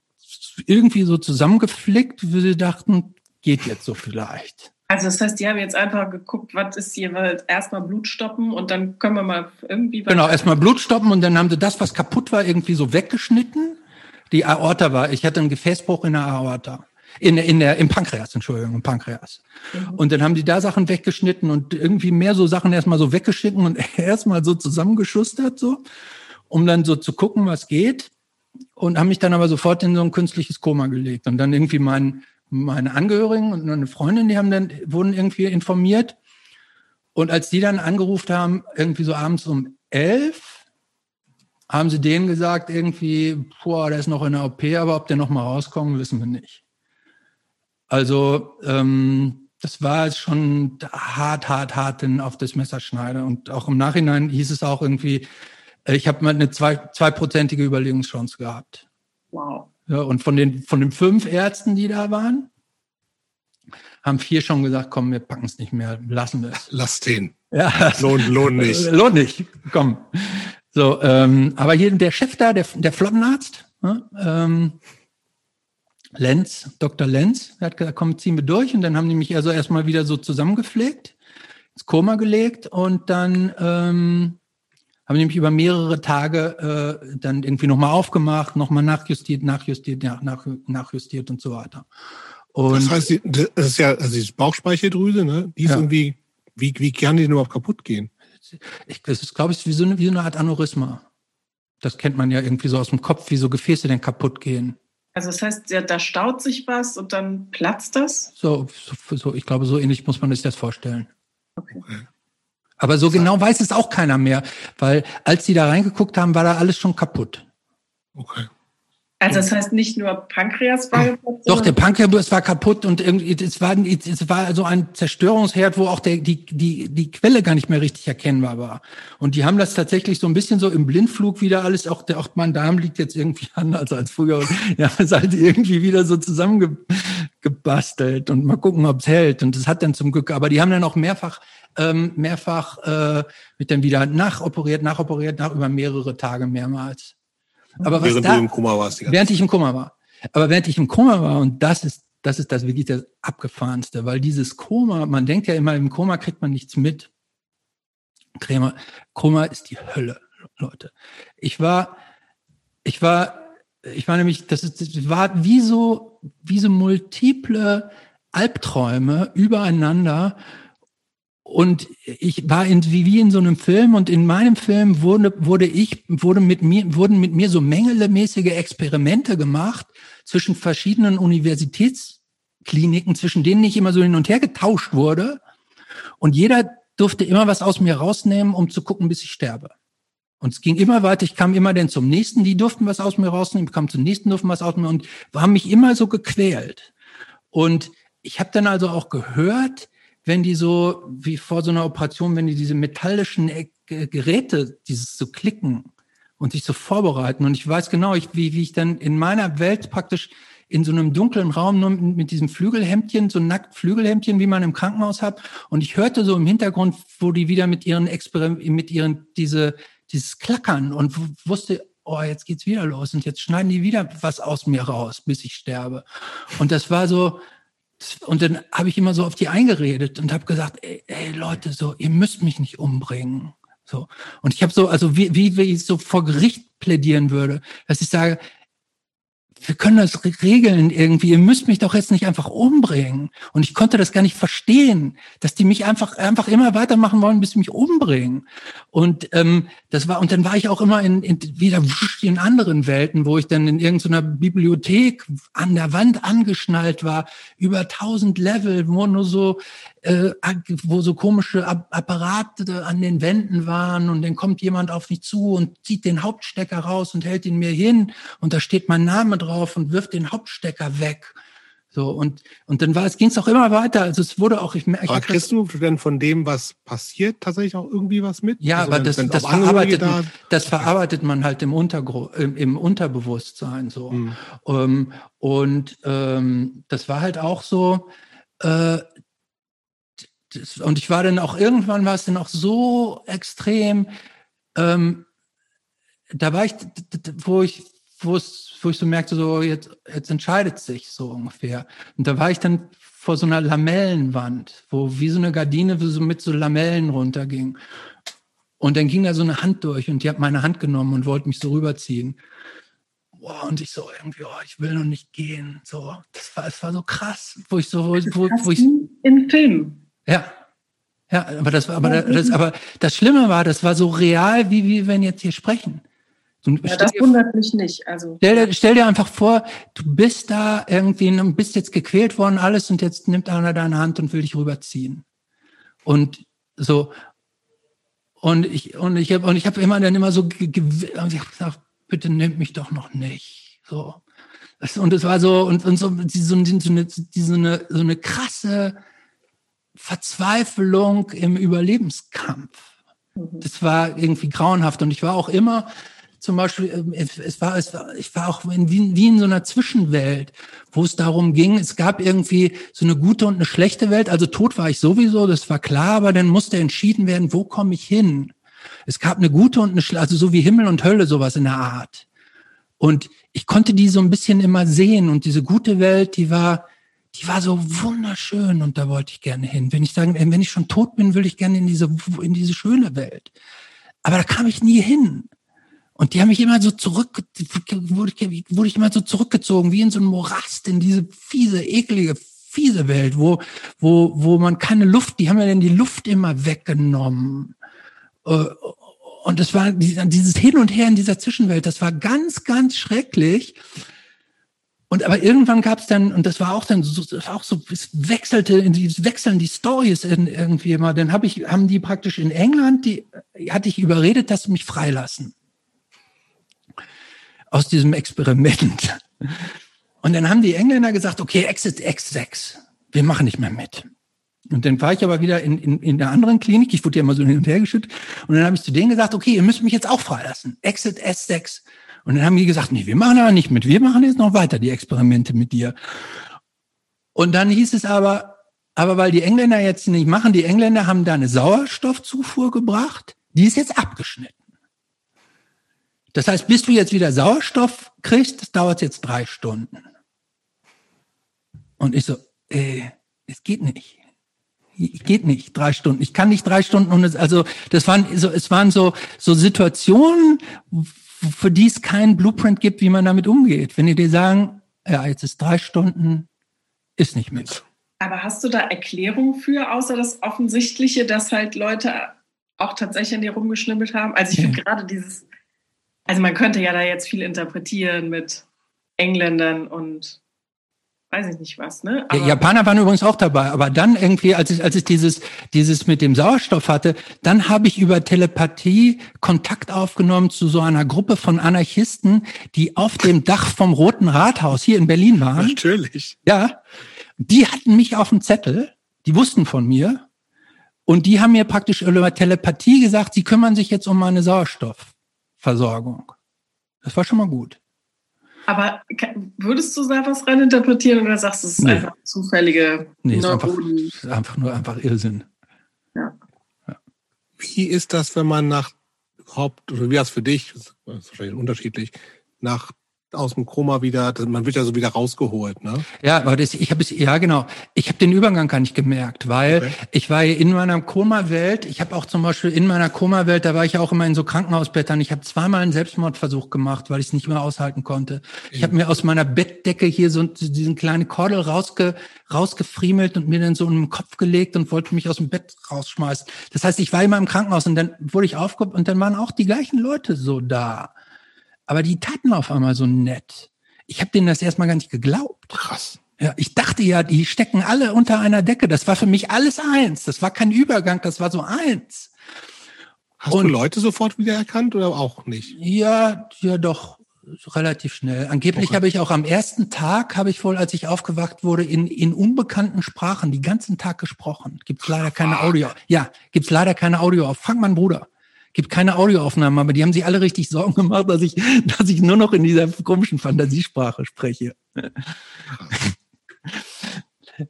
irgendwie so zusammengeflickt, wie sie dachten, geht jetzt so vielleicht. Also das heißt, die haben jetzt einfach geguckt, was ist hier, erstmal Blut stoppen und dann können wir mal irgendwie. Genau, erstmal Blut stoppen und dann haben sie das, was kaputt war, irgendwie so weggeschnitten. Die Aorta war, ich hatte einen Gefäßbruch in der Aorta. In, in der, im Pankreas, Entschuldigung, im Pankreas. Mhm. Und dann haben die da Sachen weggeschnitten und irgendwie mehr so Sachen erstmal so weggeschnitten und [LAUGHS] erstmal so zusammengeschustert, so, um dann so zu gucken, was geht. Und haben mich dann aber sofort in so ein künstliches Koma gelegt. Und dann irgendwie mein, meine Angehörigen und meine Freundin, die haben dann, wurden irgendwie informiert. Und als die dann angerufen haben, irgendwie so abends um elf, haben sie denen gesagt, irgendwie, boah, der ist noch in der OP, aber ob der noch mal rauskommt, wissen wir nicht. Also ähm, das war schon hart, hart, hart auf das Messer schneide. Und auch im Nachhinein hieß es auch irgendwie, ich habe mal eine zwei, zweiprozentige Überlegungschance gehabt. Wow. Ja, und von den, von den fünf Ärzten, die da waren, haben vier schon gesagt, komm, wir packen es nicht mehr, lassen wir es. Lass den. Ja. Lohnt, lohnt nicht. Lohnt nicht, komm. So, ähm, aber hier der Chef da, der, der Flottenarzt, ne, ähm, Lenz, Dr. Lenz, der hat gesagt, komm, ziehen wir durch. Und dann haben die mich also erstmal wieder so zusammengepflegt, ins Koma gelegt und dann ähm, Haben nämlich über mehrere Tage äh, dann irgendwie nochmal aufgemacht, nochmal nachjustiert, nachjustiert, nach, nach, nachjustiert und so weiter. Und das heißt, das ist ja, also die Bauchspeicheldrüse, ne? Die ist ja. irgendwie, wie, wie kann die denn überhaupt kaputt gehen? Ich, das ist, glaube ich, wie so, eine, wie so eine Art Aneurysma. Das kennt man ja irgendwie so aus dem Kopf, wie so Gefäße denn kaputt gehen. Also das heißt, ja, da staut sich was und dann platzt das? So, so, so ich glaube, so ähnlich muss man sich das vorstellen. Okay. Aber so genau weiß es auch keiner mehr, weil als sie da reingeguckt haben, war da alles schon kaputt. Okay. Also das heißt nicht nur Pankreas war kaputt? Doch, der Pankreas war kaputt und irgendwie, es war, es war so ein Zerstörungsherd, wo auch der, die, die, die Quelle gar nicht mehr richtig erkennbar war. Und die haben das tatsächlich so ein bisschen so im Blindflug wieder alles, auch, der, auch mein Darm liegt jetzt irgendwie [LAUGHS] anders als früher. Und ja, es halt irgendwie wieder so zusammengebastelt und mal gucken, ob es hält. Und das hat dann zum Glück, aber die haben dann auch mehrfach ähm, mehrfach äh, wird dann wieder nachoperiert, nachoperiert, nach über mehrere Tage mehrmals. Aber während da, du im Koma warst. Während ich im Koma war. Aber während ich im Koma war, und das ist, das ist das wirklich das Abgefahrenste, weil dieses Koma, man denkt ja immer, im Koma kriegt man nichts mit. Krämer, Koma ist die Hölle, Leute. Ich war, ich war, ich war nämlich, das, ist, das war wie so, wie so multiple Albträume übereinander und ich war in, wie in so einem Film und in meinem Film wurde, wurde ich, wurde mit mir, wurden mit mir so mängelemäßige Experimente gemacht zwischen verschiedenen Universitätskliniken, zwischen denen ich immer so hin und her getauscht wurde. Und jeder durfte immer was aus mir rausnehmen, um zu gucken, bis ich sterbe. Und es ging immer weiter, ich kam immer denn zum nächsten, die durften was aus mir rausnehmen, ich kam zum nächsten, durften was aus mir und haben mich immer so gequält. Und ich habe dann also auch gehört, wenn die so, wie vor so einer Operation, wenn die diese metallischen äh, Geräte, dieses so klicken und sich so vorbereiten. Und ich weiß genau, ich, wie, wie ich dann in meiner Welt praktisch in so einem dunklen Raum nur mit, diesem Flügelhemdchen, so nackt Flügelhemdchen, wie man im Krankenhaus hat. Und ich hörte so im Hintergrund, wo die wieder mit ihren Experimenten, mit ihren, diese, dieses Klackern und wusste, oh, jetzt geht's wieder los und jetzt schneiden die wieder was aus mir raus, bis ich sterbe. Und das war so, und dann habe ich immer so auf die eingeredet und habe gesagt, ey, ey, Leute, so, ihr müsst mich nicht umbringen. So. Und ich habe so, also wie, wie, wie ich so vor Gericht plädieren würde, dass ich sage, wir können das regeln irgendwie. Ihr müsst mich doch jetzt nicht einfach umbringen. Und ich konnte das gar nicht verstehen, dass die mich einfach einfach immer weitermachen wollen, bis sie mich umbringen. Und ähm, das war und dann war ich auch immer in, in wieder in anderen Welten, wo ich dann in irgendeiner Bibliothek an der Wand angeschnallt war, über tausend Level, wo nur so äh, wo so komische Apparate an den Wänden waren und dann kommt jemand auf mich zu und zieht den Hauptstecker raus und hält ihn mir hin und da steht mein Name drauf und wirft den Hauptstecker weg. So, und, und dann war es, ging es auch immer weiter. Also es wurde auch, ich merke. Aber kriegst du denn von dem, was passiert, tatsächlich auch irgendwie was mit? Ja, also aber das, das, verarbeitet, da das verarbeitet man halt im, Untergru im, im Unterbewusstsein so. Mhm. Um, ähm, und ähm, das war halt auch so, äh, das, und ich war dann auch irgendwann war es dann auch so extrem, ähm, da war ich, wo ich, wo es, wo ich so merkte, so jetzt, jetzt entscheidet sich so ungefähr. Und da war ich dann vor so einer Lamellenwand, wo wie so eine Gardine so mit so Lamellen runterging. Und dann ging da so eine Hand durch und die hat meine Hand genommen und wollte mich so rüberziehen. Boah, und ich so irgendwie, oh, ich will noch nicht gehen. So, das war, es war so krass, wo ich so, wo, wo, wo ich. Im Film. Ja. Ja, aber das, aber das, aber das Schlimme war, das war so real, wie wir wenn jetzt hier sprechen. So, ja, das wundert mich nicht. Also stell dir, stell dir einfach vor, du bist da irgendwie und bist jetzt gequält worden, alles und jetzt nimmt einer deine Hand und will dich rüberziehen. Und so und ich und ich habe und ich habe immer dann immer so und ich habe gesagt, bitte nimm mich doch noch nicht. So und es war so und, und so, so, so, eine, so, eine, so eine krasse Verzweiflung im Überlebenskampf. Mhm. Das war irgendwie grauenhaft. Und ich war auch immer, zum Beispiel, ähm, es war, es war, ich war auch in, wie, wie in so einer Zwischenwelt, wo es darum ging, es gab irgendwie so eine gute und eine schlechte Welt. Also tot war ich sowieso, das war klar, aber dann musste entschieden werden, wo komme ich hin? Es gab eine gute und eine schlechte, also so wie Himmel und Hölle, sowas in der Art. Und ich konnte die so ein bisschen immer sehen und diese gute Welt, die war, die war so wunderschön und da wollte ich gerne hin. Wenn ich sagen, wenn ich schon tot bin, will ich gerne in diese, in diese schöne Welt. Aber da kam ich nie hin. Und die haben mich immer so zurück, wurde ich, wurde ich immer so zurückgezogen, wie in so ein Morast, in diese fiese, eklige, fiese Welt, wo, wo, wo man keine Luft, die haben ja dann die Luft immer weggenommen. Äh, und es war dieses Hin und Her in dieser Zwischenwelt, das war ganz, ganz schrecklich. Und aber irgendwann gab es dann, und das war auch dann so, das war auch so, es wechselte, es wechseln die Stories irgendwie immer. Dann habe ich, haben die praktisch in England, die hatte ich überredet, dass sie mich freilassen aus diesem Experiment. Und dann haben die Engländer gesagt, okay, Exit X6, wir machen nicht mehr mit. Und dann war ich aber wieder in, in, in der anderen Klinik, ich wurde ja immer so hin und her geschüttet, und dann habe ich zu denen gesagt, okay, ihr müsst mich jetzt auch freilassen. Exit S6. Und dann haben die gesagt, nee, wir machen aber nicht mit, wir machen jetzt noch weiter die Experimente mit dir. Und dann hieß es aber, aber weil die Engländer jetzt nicht machen, die Engländer haben da eine Sauerstoffzufuhr gebracht, die ist jetzt abgeschnitten. Das heißt, bis du jetzt wieder Sauerstoff kriegst, das dauert jetzt drei Stunden. Und ich so, äh, es geht nicht. Geht nicht, drei Stunden. Ich kann nicht drei Stunden und also das waren so, es waren so, so Situationen, für die es keinen Blueprint gibt, wie man damit umgeht. Wenn die dir sagen, ja, jetzt ist drei Stunden, ist nicht mit. Aber hast du da Erklärung für, außer das Offensichtliche, dass halt Leute auch tatsächlich an dir rumgeschnibbelt haben? Also ich ja. finde gerade dieses also man könnte ja da jetzt viel interpretieren mit Engländern und weiß ich nicht was, ne? Aber Japaner waren übrigens auch dabei, aber dann irgendwie, als ich, als ich dieses, dieses mit dem Sauerstoff hatte, dann habe ich über Telepathie Kontakt aufgenommen zu so einer Gruppe von Anarchisten, die auf dem Dach vom Roten Rathaus hier in Berlin waren. Natürlich. Ja. Die hatten mich auf dem Zettel, die wussten von mir und die haben mir praktisch über Telepathie gesagt, sie kümmern sich jetzt um meine Sauerstoff. Versorgung. Das war schon mal gut. Aber würdest du da was reininterpretieren oder sagst du, es ist nee. einfach zufällige Nee, es ist einfach, ist einfach, nur einfach Irrsinn. Ja. ja. Wie ist das, wenn man nach überhaupt, oder wie war es für dich, das ist wahrscheinlich unterschiedlich, nach aus dem Koma wieder, man wird ja so wieder rausgeholt, ne? Ja, aber das, ich habe es, ja genau, ich habe den Übergang gar nicht gemerkt, weil okay. ich war in meiner Koma-Welt, ich habe auch zum Beispiel in meiner Koma-Welt, da war ich ja auch immer in so Krankenhausbettern, ich habe zweimal einen Selbstmordversuch gemacht, weil ich es nicht mehr aushalten konnte. Ich habe mir aus meiner Bettdecke hier so diesen kleinen Kordel rausge, rausgefriemelt und mir dann so in den Kopf gelegt und wollte mich aus dem Bett rausschmeißen. Das heißt, ich war immer im Krankenhaus und dann wurde ich aufgehoben und dann waren auch die gleichen Leute so da. Aber die taten auf einmal so nett. Ich habe denen das erstmal gar nicht geglaubt. Krass. Ja, ich dachte ja, die stecken alle unter einer Decke. Das war für mich alles eins. Das war kein Übergang, das war so eins. Hast Und, du Leute sofort wiedererkannt oder auch nicht? Ja, ja doch, relativ schnell. Angeblich okay. habe ich auch am ersten Tag, habe ich wohl, als ich aufgewacht wurde, in, in unbekannten Sprachen den ganzen Tag gesprochen. Gibt's leider keine Audio. Ja, gibt's leider keine Audio auf. Frag mein Bruder gibt keine Audioaufnahmen, aber die haben sich alle richtig Sorgen gemacht, dass ich, [LAUGHS] dass ich nur noch in dieser komischen Fantasiesprache spreche. [LAUGHS]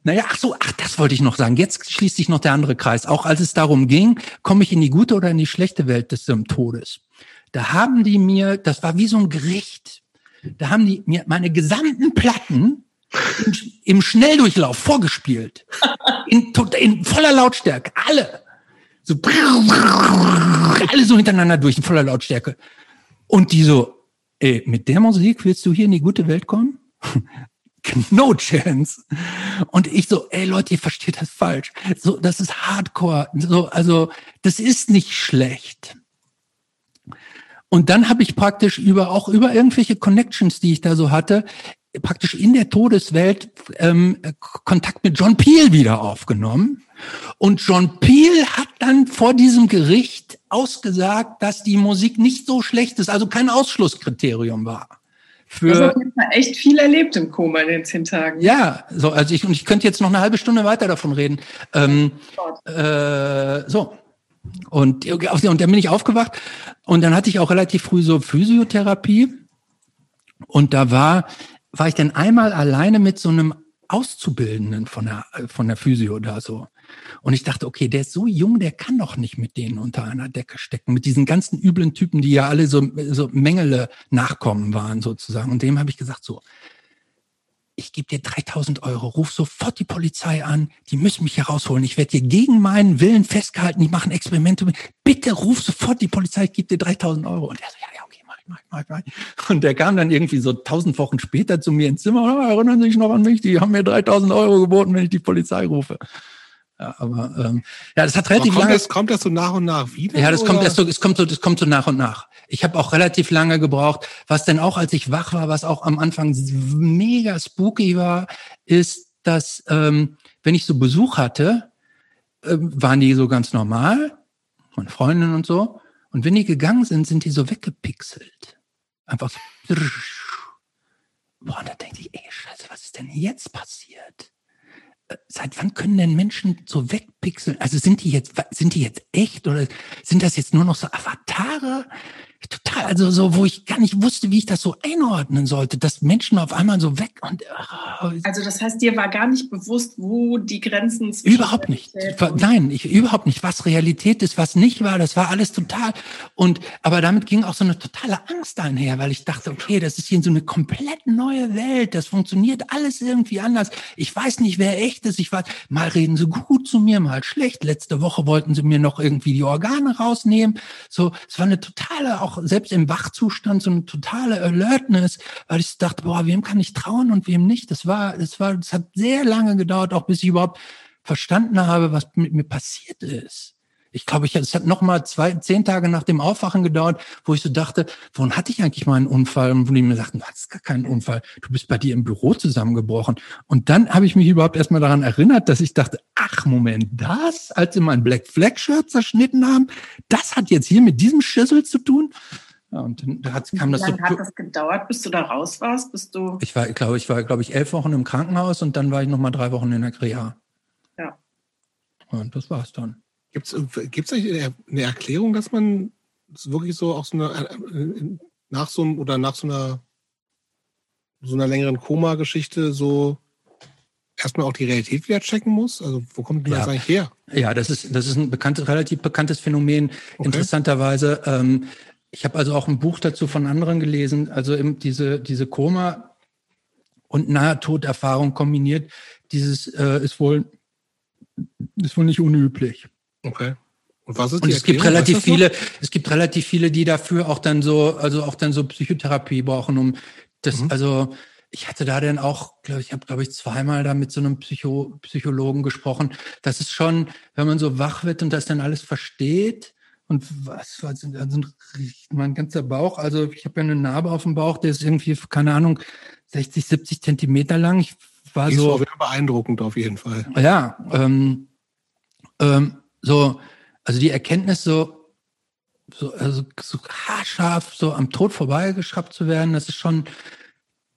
Naja, ach so, ach, das wollte ich noch sagen. Jetzt schließt sich noch der andere Kreis. Auch als es darum ging, komme ich in die gute oder in die schlechte Welt des Todes. Da haben die mir, das war wie so ein Gericht. Da haben die mir meine gesamten Platten im, Schnelldurchlauf vorgespielt. In, in voller Lautstärke. Alle. So, alle so hintereinander durch in voller Lautstärke. Und die so, ey, mit der Musik willst du hier in die gute Welt kommen? [LAUGHS] no chance. Und ich so, ey Leute, ihr versteht das falsch. So, das ist Hardcore. So, also, das ist nicht schlecht. Und dann habe ich praktisch über auch über irgendwelche Connections, die ich da so hatte, praktisch in der Todeswelt ähm, Kontakt mit John Peel wieder aufgenommen. Und John Peel hat dann vor diesem Gericht ausgesagt, dass die Musik nicht so schlecht ist, also kein Ausschlusskriterium war. Für, jeden Fall echt viel erlebt im Koma in den zehn Tagen. Ja, so, also ich, und ich könnte jetzt noch eine halbe Stunde weiter davon reden. Ähm, äh, so. Und, und dann bin ich aufgewacht und dann hatte ich auch relativ früh so Physiotherapie. Und da war war ich denn einmal alleine mit so einem Auszubildenden von der, von der Physio da so. Und ich dachte, okay, der ist so jung, der kann doch nicht mit denen unter einer Decke stecken. Mit diesen ganzen üblen Typen, die ja alle so, so Mängele Nachkommen waren sozusagen. Und dem habe ich gesagt, so, ich gebe dir 3000 Euro, ruf sofort die Polizei an, die müssen mich hier rausholen. Ich werde dir gegen meinen Willen festgehalten, die machen Experimente. Bitte ruf sofort die Polizei, ich gebe dir 3000 Euro. Und er so, ja, ja, okay, mach ich, mach ich, mach ich, mach. Und der kam dann irgendwie so 1000 Wochen später zu mir ins Zimmer, oh, erinnern Sie sich noch an mich, die haben mir 3000 Euro geboten, wenn ich die Polizei rufe. Ja, aber ähm, ja, das hat relativ kommt lange. Das, kommt das so nach und nach wieder? Ja, das oder? kommt erst so, es kommt so, das kommt so nach und nach. Ich habe auch relativ lange gebraucht. Was denn auch, als ich wach war, was auch am Anfang mega spooky war, ist, dass ähm, wenn ich so Besuch hatte, ähm, waren die so ganz normal, meine Freundin und so. Und wenn die gegangen sind, sind die so weggepixelt. Einfach so. Boah, und da denke ich, ey, scheiße, was ist denn jetzt passiert? Seit wann können denn Menschen so wegpixeln? Also sind die jetzt, sind die jetzt echt oder sind das jetzt nur noch so Avatare? Total, also so, wo ich gar nicht wusste, wie ich das so einordnen sollte, dass Menschen auf einmal so weg und oh, Also das heißt, dir war gar nicht bewusst, wo die Grenzen zwischen überhaupt nicht. War- Nein, ich überhaupt nicht. Was Realität ist, was nicht war, das war alles total. Und aber damit ging auch so eine totale Angst einher, weil ich dachte, okay, das ist hier so eine komplett neue Welt. Das funktioniert alles irgendwie anders. Ich weiß nicht, wer echt ist. Ich weiß, mal reden sie gut zu mir, mal schlecht. Letzte Woche wollten sie mir noch irgendwie die Organe rausnehmen. So, es war eine totale, auch selbst im Wachzustand, so eine totale Alertness, weil ich dachte, boah, wem kann ich trauen und wem nicht. Das war, das war, das hat sehr lange gedauert, auch bis ich überhaupt verstanden habe, was mit mir passiert ist. Ich glaube, ich, es hat noch mal zwei, zehn Tage nach dem Aufwachen gedauert, wo ich so dachte, wohin hatte ich eigentlich mal einen Unfall? Und wo die mir sagten, du hattest gar keinen Unfall. Du bist bei dir im Büro zusammengebrochen. Und dann habe ich mich überhaupt erstmal daran erinnert, dass ich dachte, ach Moment, das, als sie mein Black Flag Shirt zerschnitten haben, das hat jetzt hier mit diesem Schüssel zu tun? Ja, und dann da hat, kam Wie das so. lange hat das gedauert, bis du da raus warst? Bis du Ich war, glaube, ich war, glaube ich, elf Wochen im Krankenhaus und dann war ich noch mal drei Wochen in der Reha. Ja. Und das war's dann. Gibt es eine Erklärung, dass man wirklich so auch so eine, äh, nach so einem oder nach so einer so einer längeren Koma-Geschichte so erstmal auch die Realität wieder checken muss? Also wo kommt denn Ja. das eigentlich her? Ja, das ist, das ist ein bekanntes, relativ bekanntes Phänomen. Okay. Interessanterweise, ähm, ich habe also auch ein Buch dazu von anderen gelesen, also eben diese, diese Koma- und Nahtoderfahrung kombiniert, dieses äh, ist wohl ist wohl nicht unüblich. Okay. Und was ist Und die es gibt relativ viele, es gibt relativ viele, die dafür auch dann so, also auch dann so Psychotherapie brauchen, um das, Mhm. also ich hatte da dann auch, glaube ich, habe glaube ich zweimal da mit so einem Psycho, Psychologen gesprochen. Das ist schon, wenn man so wach wird und das dann alles versteht und was, was also mein ganzer Bauch, also ich habe ja eine Narbe auf dem Bauch, der ist irgendwie, keine Ahnung, 60, 70 Zentimeter lang. Ich war Die ist so, auch wieder beeindruckend auf jeden Fall. ja, ähm, ähm, so, also die Erkenntnis so, so, also so haarscharf so am Tod vorbeigeschraubt zu werden, das ist schon,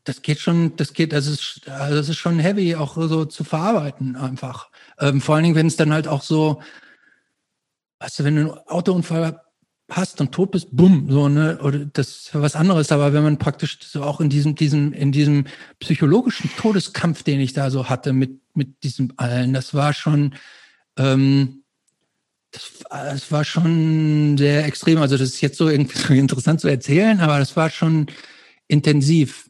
das geht schon, das geht, das ist, also das ist schon heavy, auch so zu verarbeiten einfach. Ähm, vor allen Dingen, wenn es dann halt auch so, weißt du, wenn du einen Autounfall hast und tot bist, bumm, so, ne, oder das ist was anderes, aber wenn man praktisch so auch in diesem, diesem, in diesem psychologischen Todeskampf, den ich da so hatte mit, mit diesem allen, das war schon, ähm, das, das war schon sehr extrem. Also das ist jetzt so irgendwie [LAUGHS] so interessant zu erzählen, aber das war schon intensiv.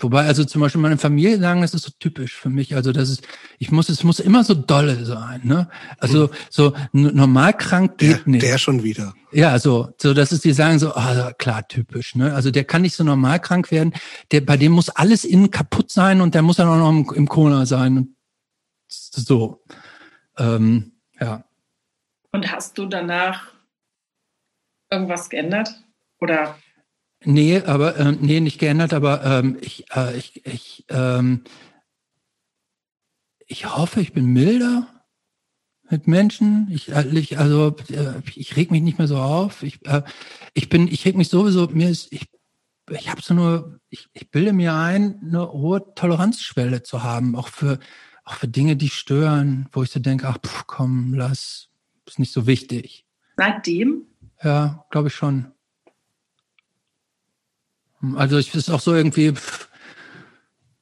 Wobei, also zum Beispiel meine Familie sagen, das ist so typisch für mich. Also das ist, ich muss, es muss immer so dolle sein. Ne? Also so n- normal krank Der, geht nicht. der schon wieder. Ja, so, so, dass es die sagen so, ah, klar, typisch, ne? Also der kann nicht so normal krank werden. Der, bei dem muss alles innen kaputt sein und der muss dann auch noch im, im Koma sein. Und so, ähm, ja. Und hast du danach irgendwas geändert? Oder Nee, aber ähm, nee, nicht geändert, aber ähm, ich, äh, ich, ich, ähm, ich hoffe, ich bin milder mit Menschen. Ich, äh, ich also äh, ich reg mich nicht mehr so auf. Ich, äh, ich bin, ich reg mich sowieso. Mir ist, ich, ich habe so nur, ich, ich bilde mir ein, eine hohe Toleranzschwelle zu haben, auch für, auch für Dinge, die stören, wo ich so denke, ach, pf, komm, lass, ist nicht so wichtig. seitdem? Ja, glaube ich schon. Also ich ist auch so irgendwie pff,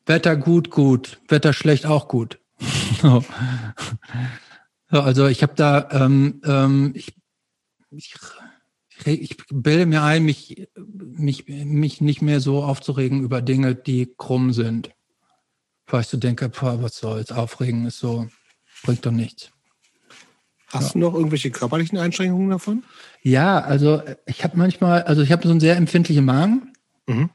Wetter gut, gut, Wetter schlecht auch gut. [LAUGHS] so. So, also ich habe da, ähm, ähm, ich, ich, ich bilde mir ein, mich, mich, mich nicht mehr so aufzuregen über Dinge, die krumm sind. weil ich so denke, boah, was soll's, aufregen ist so, bringt doch nichts. Hast ja. du noch irgendwelche körperlichen Einschränkungen davon? Ja, also ich habe manchmal, also ich habe so einen sehr empfindlichen Magen. Mhm.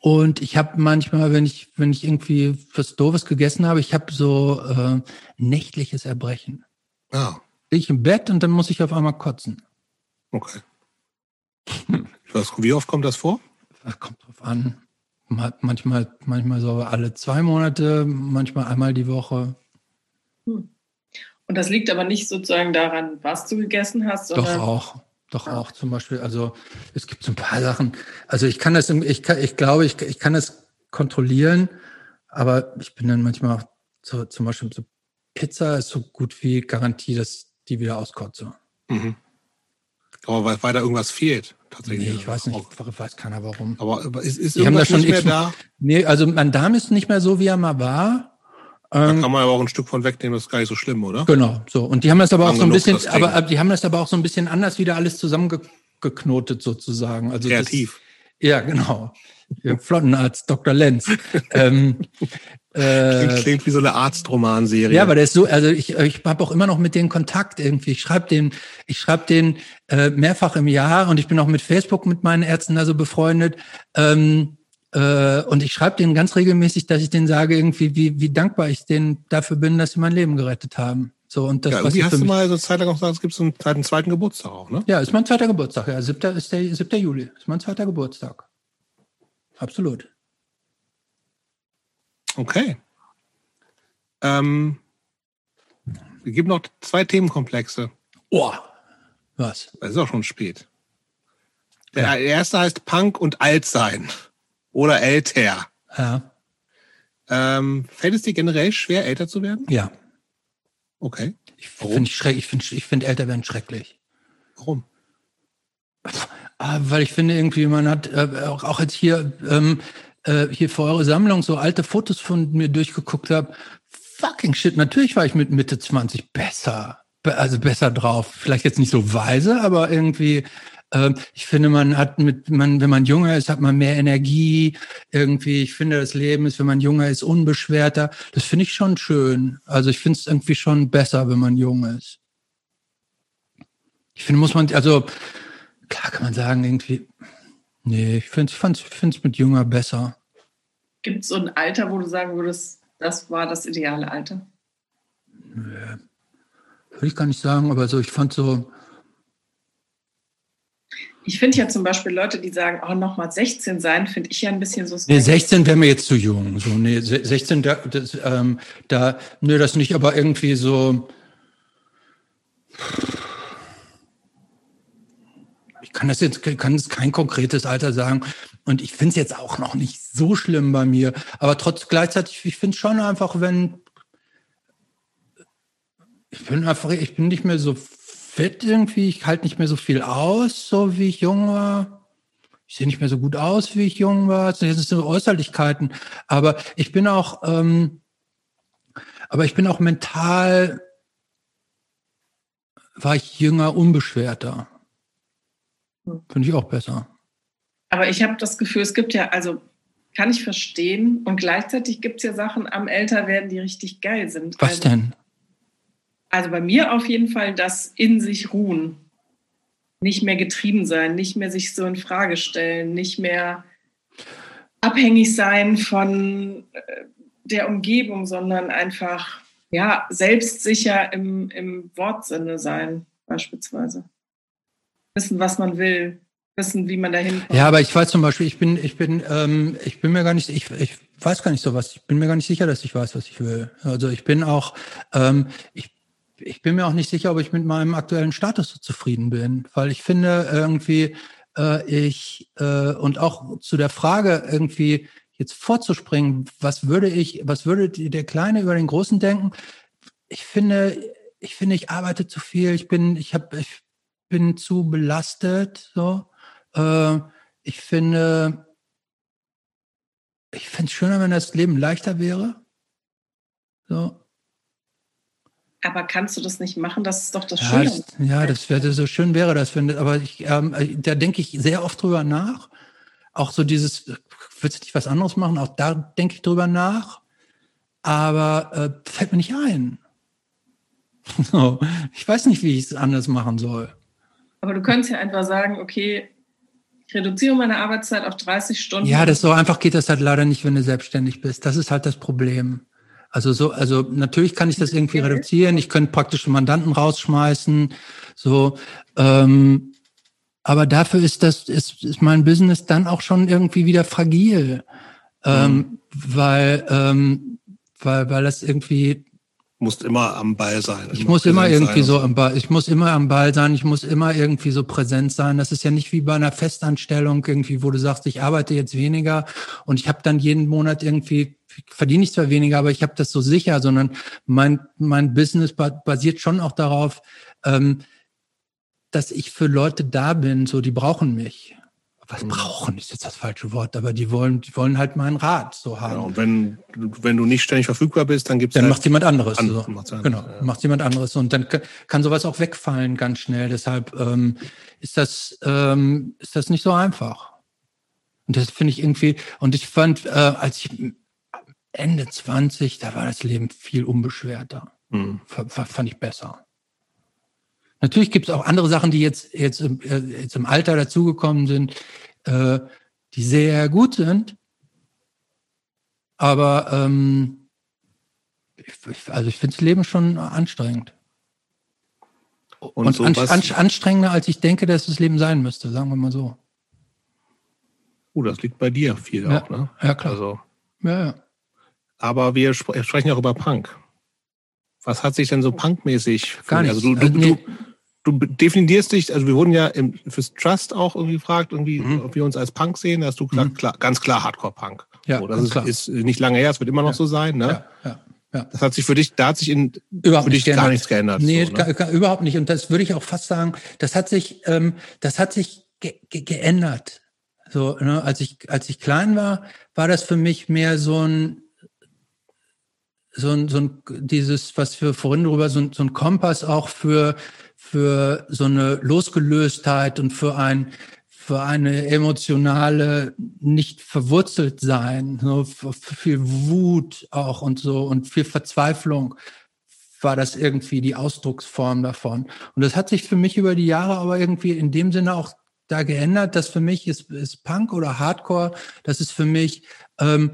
Und ich habe manchmal, wenn ich, wenn ich irgendwie was Doofes gegessen habe, ich habe so äh, nächtliches Erbrechen. Ah. Ich im Bett und dann muss ich auf einmal kotzen. Okay. [LAUGHS] Was, wie oft kommt das vor? Das kommt drauf an. Manchmal, manchmal so alle zwei Monate, manchmal einmal die Woche. Hm. Und das liegt aber nicht sozusagen daran, was du gegessen hast, sondern. Doch auch. Doch auch zum Beispiel, also es gibt so ein paar Sachen. Also ich kann das, ich, kann, ich glaube, ich, ich kann das kontrollieren, aber ich bin dann manchmal auch so, zum Beispiel so Pizza ist so gut wie Garantie, dass die wieder auskotze. Mhm. Aber weil, weil da irgendwas fehlt, tatsächlich. Nee, ich weiß nicht, ich weiß keiner warum. Aber ist, ist irgendwas nicht mehr da? Nee, also mein Darm ist nicht mehr so, wie er mal war. Da ähm, kann man aber auch ein Stück von wegnehmen, das ist gar nicht so schlimm, oder? Genau, so. Und die haben das aber auch so ein bisschen, aber die haben das aber auch so ein bisschen anders wieder alles zusammengeknotet sozusagen. Also Kreativ. Das, ja, genau. Flottenarzt Dr. Lenz. [LAUGHS] ähm, äh, klingt, klingt, wie so eine Arztromanserie. Ja, aber der ist so, also ich, ich habe auch immer noch mit denen Kontakt irgendwie. Ich schreibe den, ich schreibe den äh, mehrfach im Jahr und ich bin auch mit Facebook mit meinen Ärzten da so befreundet. Ähm, äh, und ich schreibe denen ganz regelmäßig, dass ich denen sage, irgendwie, wie, wie dankbar ich denen dafür bin, dass sie mein Leben gerettet haben. So, und das, ja, irgendwie hast du mal so eine Zeit lang auch gesagt, es gibt so einen, einen zweiten Geburtstag auch, ne? Ja, ist mein zweiter Geburtstag, ja. 7. ist der 7. Juli. Ist mein zweiter Geburtstag. Absolut. Okay. Ähm, es gibt noch zwei Themenkomplexe. Oh, was? Das ist auch schon spät. Der ja. erste heißt Punk und Altsein oder älter. Ja. Ähm, fällt es dir generell schwer, älter zu werden? Ja. Okay. Ich finde ich find, ich find älter werden schrecklich. Warum? Ah, weil ich finde irgendwie, man hat äh, auch jetzt hier ähm, äh, hier für eure Sammlung so alte Fotos von mir durchgeguckt habe. Fucking shit, natürlich war ich mit Mitte 20 besser. Also besser drauf. Vielleicht jetzt nicht so weise, aber irgendwie ich finde, man hat mit, man, wenn man jünger ist, hat man mehr Energie. Irgendwie, ich finde, das Leben ist, wenn man jünger ist, unbeschwerter. Das finde ich schon schön. Also ich finde es irgendwie schon besser, wenn man jung ist. Ich finde, muss man, also klar kann man sagen, irgendwie, nee, ich finde es mit jünger besser. Gibt es so ein Alter, wo du sagen würdest, das war das ideale Alter? Nee. Würde ich gar nicht sagen, aber so, ich fand so, ich finde ja zum Beispiel Leute, die sagen, oh, nochmal 16 sein, finde ich ja ein bisschen so. Nee, 16 wäre mir jetzt zu jung. So, nee, 16, da, das, ähm, da, nö, das nicht, aber irgendwie so. Ich kann das jetzt, kann es kein konkretes Alter sagen. Und ich finde es jetzt auch noch nicht so schlimm bei mir. Aber trotz gleichzeitig, ich finde schon einfach, wenn. Ich bin einfach, ich bin nicht mehr so fit irgendwie. Ich halte nicht mehr so viel aus, so wie ich jung war. Ich sehe nicht mehr so gut aus, wie ich jung war. Das sind so Äußerlichkeiten. Aber ich bin auch, ähm, aber ich bin auch mental, war ich jünger, unbeschwerter. Hm. Finde ich auch besser. Aber ich habe das Gefühl, es gibt ja, also kann ich verstehen. Und gleichzeitig gibt es ja Sachen am Älterwerden, die richtig geil sind. Was also, denn? Also bei mir auf jeden Fall das in sich ruhen. Nicht mehr getrieben sein, nicht mehr sich so in Frage stellen, nicht mehr abhängig sein von äh, der Umgebung, sondern einfach ja, selbstsicher im, im Wortsinne sein, beispielsweise. Wissen, was man will, wissen, wie man dahin kommt. Ja, aber ich weiß zum Beispiel, ich bin, ich bin, ähm, ich bin mir gar nicht, ich, ich weiß gar nicht so was. Ich bin mir gar nicht sicher, dass ich weiß, was ich will. Also ich bin auch, ähm, ich ich bin mir auch nicht sicher, ob ich mit meinem aktuellen Status so zufrieden bin, weil ich finde irgendwie, äh, ich äh, und auch zu der Frage irgendwie jetzt vorzuspringen, was würde ich, was würde der Kleine über den Großen denken? Ich finde, ich finde, ich arbeite zu viel, ich bin, ich habe, ich bin zu belastet, so. Äh, ich finde, ich finde es schöner, wenn das Leben leichter wäre. So. Aber kannst du das nicht machen? Das ist doch das ja, Schöne. Das, ja, das wäre so schön wäre das, finde aber ich, ähm, da denke ich sehr oft drüber nach. Auch so dieses, willst du nicht was anderes machen? Auch da denke ich drüber nach. aber äh, fällt mir nicht ein. [LAUGHS] So, ich weiß nicht, wie ich es anders machen soll. Aber du könntest ja einfach sagen, okay, ich reduziere meine Arbeitszeit auf 30 Stunden. Ja, das so einfach geht das halt leider nicht, wenn du selbstständig bist. Das ist halt das Problem. Also so, also natürlich kann ich das irgendwie reduzieren. Ich könnte praktisch Mandanten rausschmeißen. So, ähm, aber dafür ist das ist, ist mein Business dann auch schon irgendwie wieder fragil, ähm, mhm. weil ähm, weil weil das irgendwie musst immer am Ball sein. Ich muss immer irgendwie so am Ball, ich muss immer am Ball sein, ich muss immer irgendwie so präsent sein. Das ist ja nicht wie bei einer Festanstellung irgendwie, wo du sagst, ich arbeite jetzt weniger und ich habe dann jeden Monat irgendwie verdiene ich zwar weniger, aber ich habe das so sicher, sondern mein mein Business basiert schon auch darauf, ähm, dass ich für Leute da bin, so die brauchen mich was mhm. brauchen ist jetzt das falsche Wort, aber die wollen, die wollen halt meinen Rat so haben. Ja, und wenn, wenn du nicht ständig verfügbar bist, dann gibt's dann halt macht jemand anderes. An, so. genau, ja. macht jemand anderes und dann kann sowas auch wegfallen ganz schnell. Deshalb ähm, ist das ähm, ist das nicht so einfach. Und das finde ich irgendwie. Und ich fand, äh, als ich Ende 20, da war das Leben viel unbeschwerter. Mhm. Fand ich besser. Natürlich gibt es auch andere Sachen, die jetzt, jetzt, im, äh, jetzt im Alter dazugekommen sind, äh, die sehr gut sind. Aber ähm, ich, also ich finde das Leben schon anstrengend. Und, Und so an, an, anstrengender, als ich denke, dass das Leben sein müsste, sagen wir mal so. Oh, das liegt bei dir viel ja, auch, ne? Ja, klar. Also, ja, ja. Aber wir sprechen auch über Punk. Was hat sich denn so punkmäßig? Gar nicht. Also du, du, nee. du, du definierst dich, also wir wurden ja im, fürs Trust auch irgendwie gefragt, irgendwie, mhm. ob wir uns als Punk sehen. Da hast du gesagt, mhm. klar, ganz klar Hardcore-Punk. Ja, so, das ist, ist, nicht lange her, es wird immer noch ja. so sein, ne? Ja, ja. Ja. Das hat sich für dich, da hat sich in, überhaupt für dich gar nichts geändert. Nee, so, ne? gar, überhaupt nicht. Und das würde ich auch fast sagen, das hat sich, ähm, das hat sich ge ge geändert. So, ne, als ich, als ich klein war, war das für mich mehr so ein, so ein, so ein, dieses, was wir vorhin drüber, so ein, so ein Kompass auch für, für so eine Losgelöstheit und für ein für eine emotionale nicht verwurzelt sein, so für viel Wut auch und so und viel Verzweiflung war das irgendwie die Ausdrucksform davon. Und das hat sich für mich über die Jahre aber irgendwie in dem Sinne auch da geändert, dass für mich ist, ist Punk oder Hardcore, das ist für mich ähm,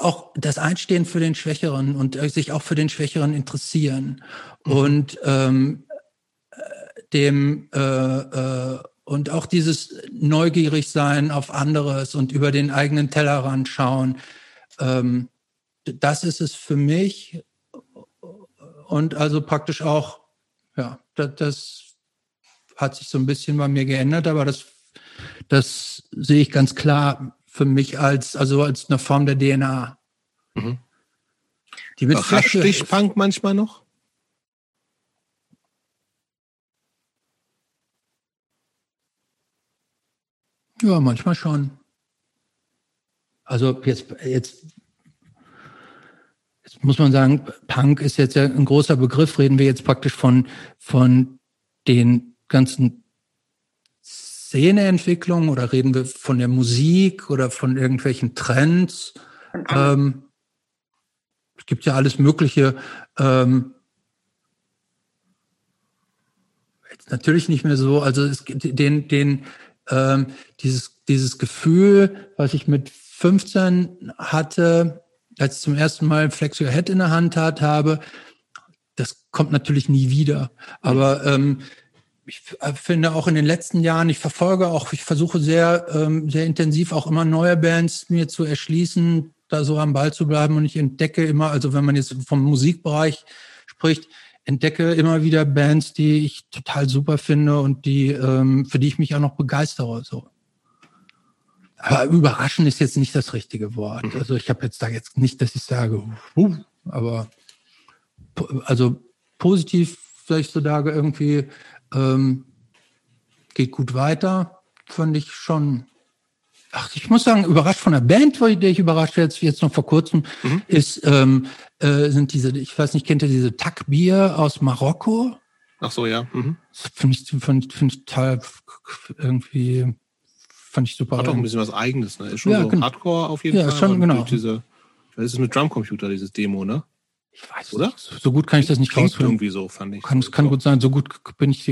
auch das Einstehen für den Schwächeren und äh, sich auch für den Schwächeren interessieren mhm. und ähm, dem äh, äh, und auch dieses neugierig sein auf anderes und über den eigenen Tellerrand schauen. Ähm, das ist es für mich und also praktisch auch, ja, das, das hat sich so ein bisschen bei mir geändert, aber das, das sehe ich ganz klar für mich als, also als eine Form der DNA. Mhm. Die mit Überrascht dich Punk manchmal noch? Ja, manchmal schon. Also jetzt, jetzt, jetzt muss man sagen, Punk ist jetzt ja ein großer Begriff. Reden wir jetzt praktisch von, von den ganzen Szeneentwicklungen oder reden wir von der Musik oder von irgendwelchen Trends? Ähm, es gibt ja alles Mögliche. Ähm, natürlich nicht mehr so. Also es gibt den, den, ähm, dieses, dieses Gefühl, was ich mit 15 hatte, als ich zum ersten Mal Flex Your Head in der Hand hat, habe, das kommt natürlich nie wieder. Aber ähm, ich finde auch in den letzten Jahren, ich verfolge auch, ich versuche sehr, ähm, sehr intensiv auch immer neue Bands mir zu erschließen, da so am Ball zu bleiben und ich entdecke immer, also wenn man jetzt vom Musikbereich spricht, entdecke immer wieder Bands, die ich total super finde und die, ähm, für die ich mich auch noch begeistere. So. Aber überraschen ist jetzt nicht das richtige Wort. Mhm. Also ich habe jetzt da jetzt nicht, dass ich sage, uh, aber also positiv, ich so sage, irgendwie ähm, geht gut weiter, fand ich schon. Ach, ich muss sagen, überrascht von der Band, der ich überrascht jetzt, jetzt noch vor kurzem, mhm. ist, ähm, äh, sind diese, ich weiß nicht, kennt ihr diese Takbier aus Marokko? Ach so, ja. Mhm. Finde ich, find, find ich total irgendwie, fand ich super. Hat doch ein bisschen was Eigenes, ne? Ist schon ja, so genau. Hardcore auf jeden ja, Fall. Schon, genau. Diese Das ist mit Drumcomputer, dieses Demo, ne? Ich weiß oder? Nicht. So gut kann ich das nicht Klingt rausfinden. irgendwie so, fand ich. Kann, es kann gut sein. So gut bin ich,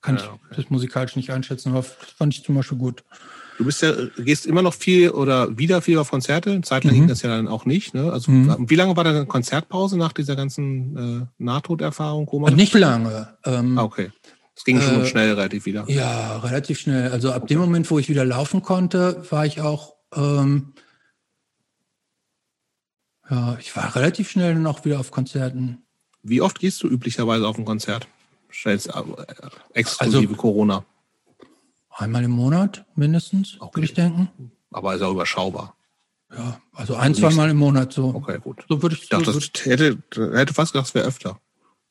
kann ja, ich das musikalisch nicht einschätzen, aber das fand ich zum Beispiel gut. Du bist ja, gehst immer noch viel oder wieder viel auf Konzerte. Zeitlang mhm. ging das ja dann auch nicht. Ne? Also mhm. wie lange war deine Konzertpause nach dieser ganzen äh, Nahtoderfahrung? Also nicht lange. Ähm, ah, okay. Es ging schon äh, schnell relativ wieder. Ja, relativ schnell. Also ab okay. dem Moment, wo ich wieder laufen konnte, war ich auch ähm, ja, ich war relativ schnell dann auch wieder auf Konzerten. Wie oft gehst du üblicherweise auf ein Konzert? Stellst äh, exklusive also, Corona. Einmal im Monat mindestens, okay. würde ich denken. Aber ist auch überschaubar. Ja, also ein, also zweimal im Monat so. Okay, gut. So würde ich, ich dachte, so das hätte, hätte fast gedacht, es wäre öfter.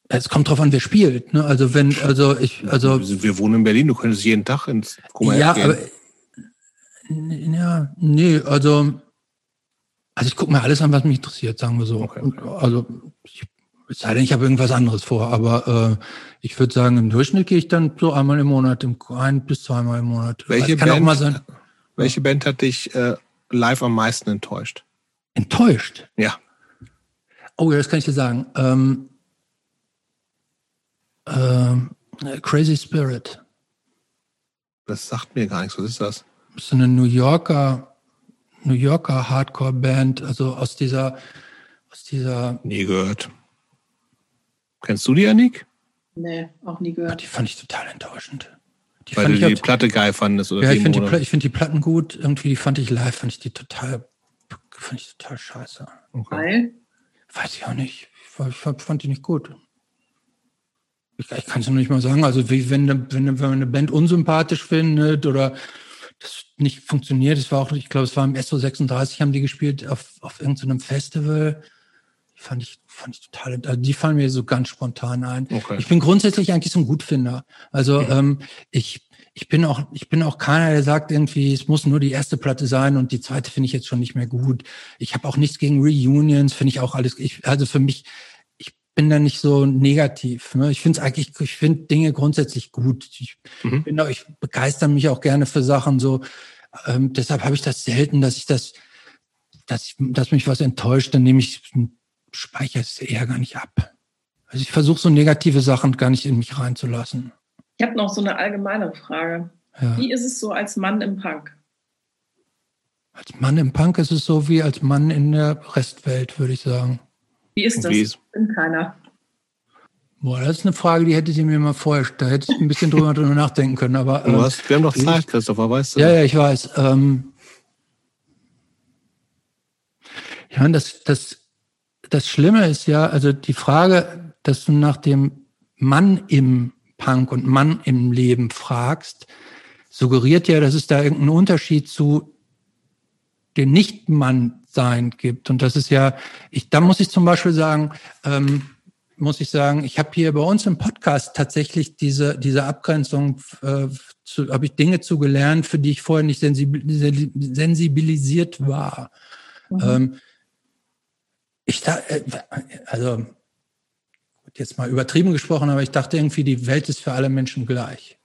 Es kommt drauf an, wer spielt. Ne? Also wenn, also ich, also wir wohnen in Berlin. Du könntest jeden Tag ins Koma Ja, gehen. aber ja, nee, also also ich gucke mir alles an, was mich interessiert, sagen wir so. Okay, okay. Also ich, es sei denn, ich habe irgendwas anderes vor, aber äh, ich würde sagen, im Durchschnitt gehe ich dann so einmal im Monat, im, ein bis zweimal im Monat. Welche, kann Band, auch mal sein. welche Band hat dich äh, live am meisten enttäuscht? Enttäuscht? Ja. Oh ja, das kann ich dir sagen. Ähm, ähm, Crazy Spirit. Das sagt mir gar nichts. Was ist das? Das ist eine New Yorker New Yorker Hardcore-Band, also aus dieser, aus dieser. Nie gehört. Kennst du die, Annik? Nee, auch nie gehört. Ja, die fand ich total enttäuschend. Die Weil du die halt, Platte geil fandest oder Ja, ich finde die, find die Platten gut. Irgendwie die fand ich live, fand ich die total, fand ich total scheiße. Okay. Weil? Weiß ich auch nicht. Ich, ich fand die nicht gut. Ich, ich kann es noch nicht mal sagen. Also wie wenn, wenn, wenn man eine Band unsympathisch findet oder das nicht funktioniert. Es war auch, ich glaube, es war im SO36, haben die gespielt auf, auf irgendeinem Festival. Die fand ich, fand ich total, also die fallen mir so ganz spontan ein. Okay. Ich bin grundsätzlich eigentlich so ein Gutfinder. Also mhm. ähm, ich, ich bin auch, ich bin auch keiner, der sagt irgendwie, es muss nur die erste Platte sein und die zweite finde ich jetzt schon nicht mehr gut. Ich habe auch nichts gegen Reunions, finde ich auch alles. Ich, also für mich, bin da nicht so negativ. Ne? Ich finde es eigentlich, ich finde Dinge grundsätzlich gut. Ich mhm. bin auch, ich begeister mich auch gerne für Sachen so. Ähm, deshalb habe ich das selten, dass ich das, dass, ich, dass mich was enttäuscht, dann nehme ich, speichere es eher gar nicht ab. Also ich versuche so negative Sachen gar nicht in mich reinzulassen. Ich habe noch so eine allgemeine Frage. Ja. Wie ist es so als Mann im Punk? Als Mann im Punk ist es so wie als Mann in der Restwelt, würde ich sagen. Wie ist das? Wie ist? Bin keiner. Boah, das ist eine Frage, die hätte sie mir mal vorher, da hätte ich ein bisschen drüber, [LAUGHS] drüber nachdenken können. Aber, ähm, hast, wir haben doch Zeit, Christopher, weißt du? Ja, ja, ich weiß. Ähm, ja, das, das, das Schlimme ist ja, also die Frage, dass du nach dem Mann im Punk und Mann im Leben fragst, suggeriert ja, dass es da irgendeinen Unterschied zu den Nicht-Mann sein gibt. Und das ist ja, ich, da muss ich zum Beispiel sagen, ähm, muss ich sagen, ich habe hier bei uns im Podcast tatsächlich diese, diese Abgrenzung, äh, habe ich Dinge zugelernt, für die ich vorher nicht sensibilisiert war. Mhm. Ähm, ich da, äh, also jetzt mal übertrieben gesprochen, aber ich dachte irgendwie, die Welt ist für alle Menschen gleich.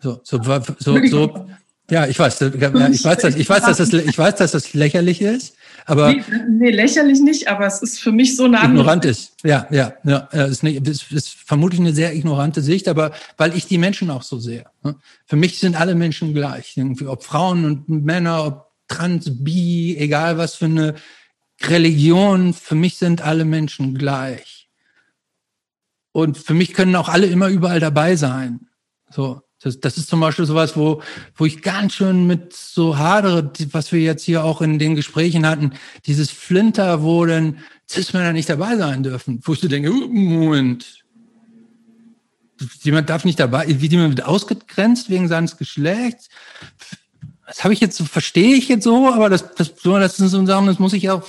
So, so, so, so, ja, ich weiß, ich weiß, dass, ich weiß, dass das, ich weiß, dass das lächerlich ist, aber nee, nee lächerlich nicht, aber es ist für mich so eine ignorant ist. Ja, ja, ja, ist, nicht, ist, ist vermutlich eine sehr ignorante Sicht, aber weil ich die Menschen auch so sehe. Ne? Für mich sind alle Menschen gleich, irgendwie, ob Frauen und Männer, ob trans, bi, egal was für eine Religion. Für mich sind alle Menschen gleich. Und für mich können auch alle immer überall dabei sein. So. Das, das ist zum Beispiel sowas, wo, wo ich ganz schön mit so hadere, was wir jetzt hier auch in den Gesprächen hatten, dieses Flinter, wo dann Cis-Männer nicht dabei sein dürfen, wo ich so denke, uh, Moment, jemand darf nicht dabei, wie jemand wird ausgegrenzt wegen seines Geschlechts. Das habe ich jetzt verstehe ich jetzt so, aber das, das, das sind so Sachen, das muss ich auch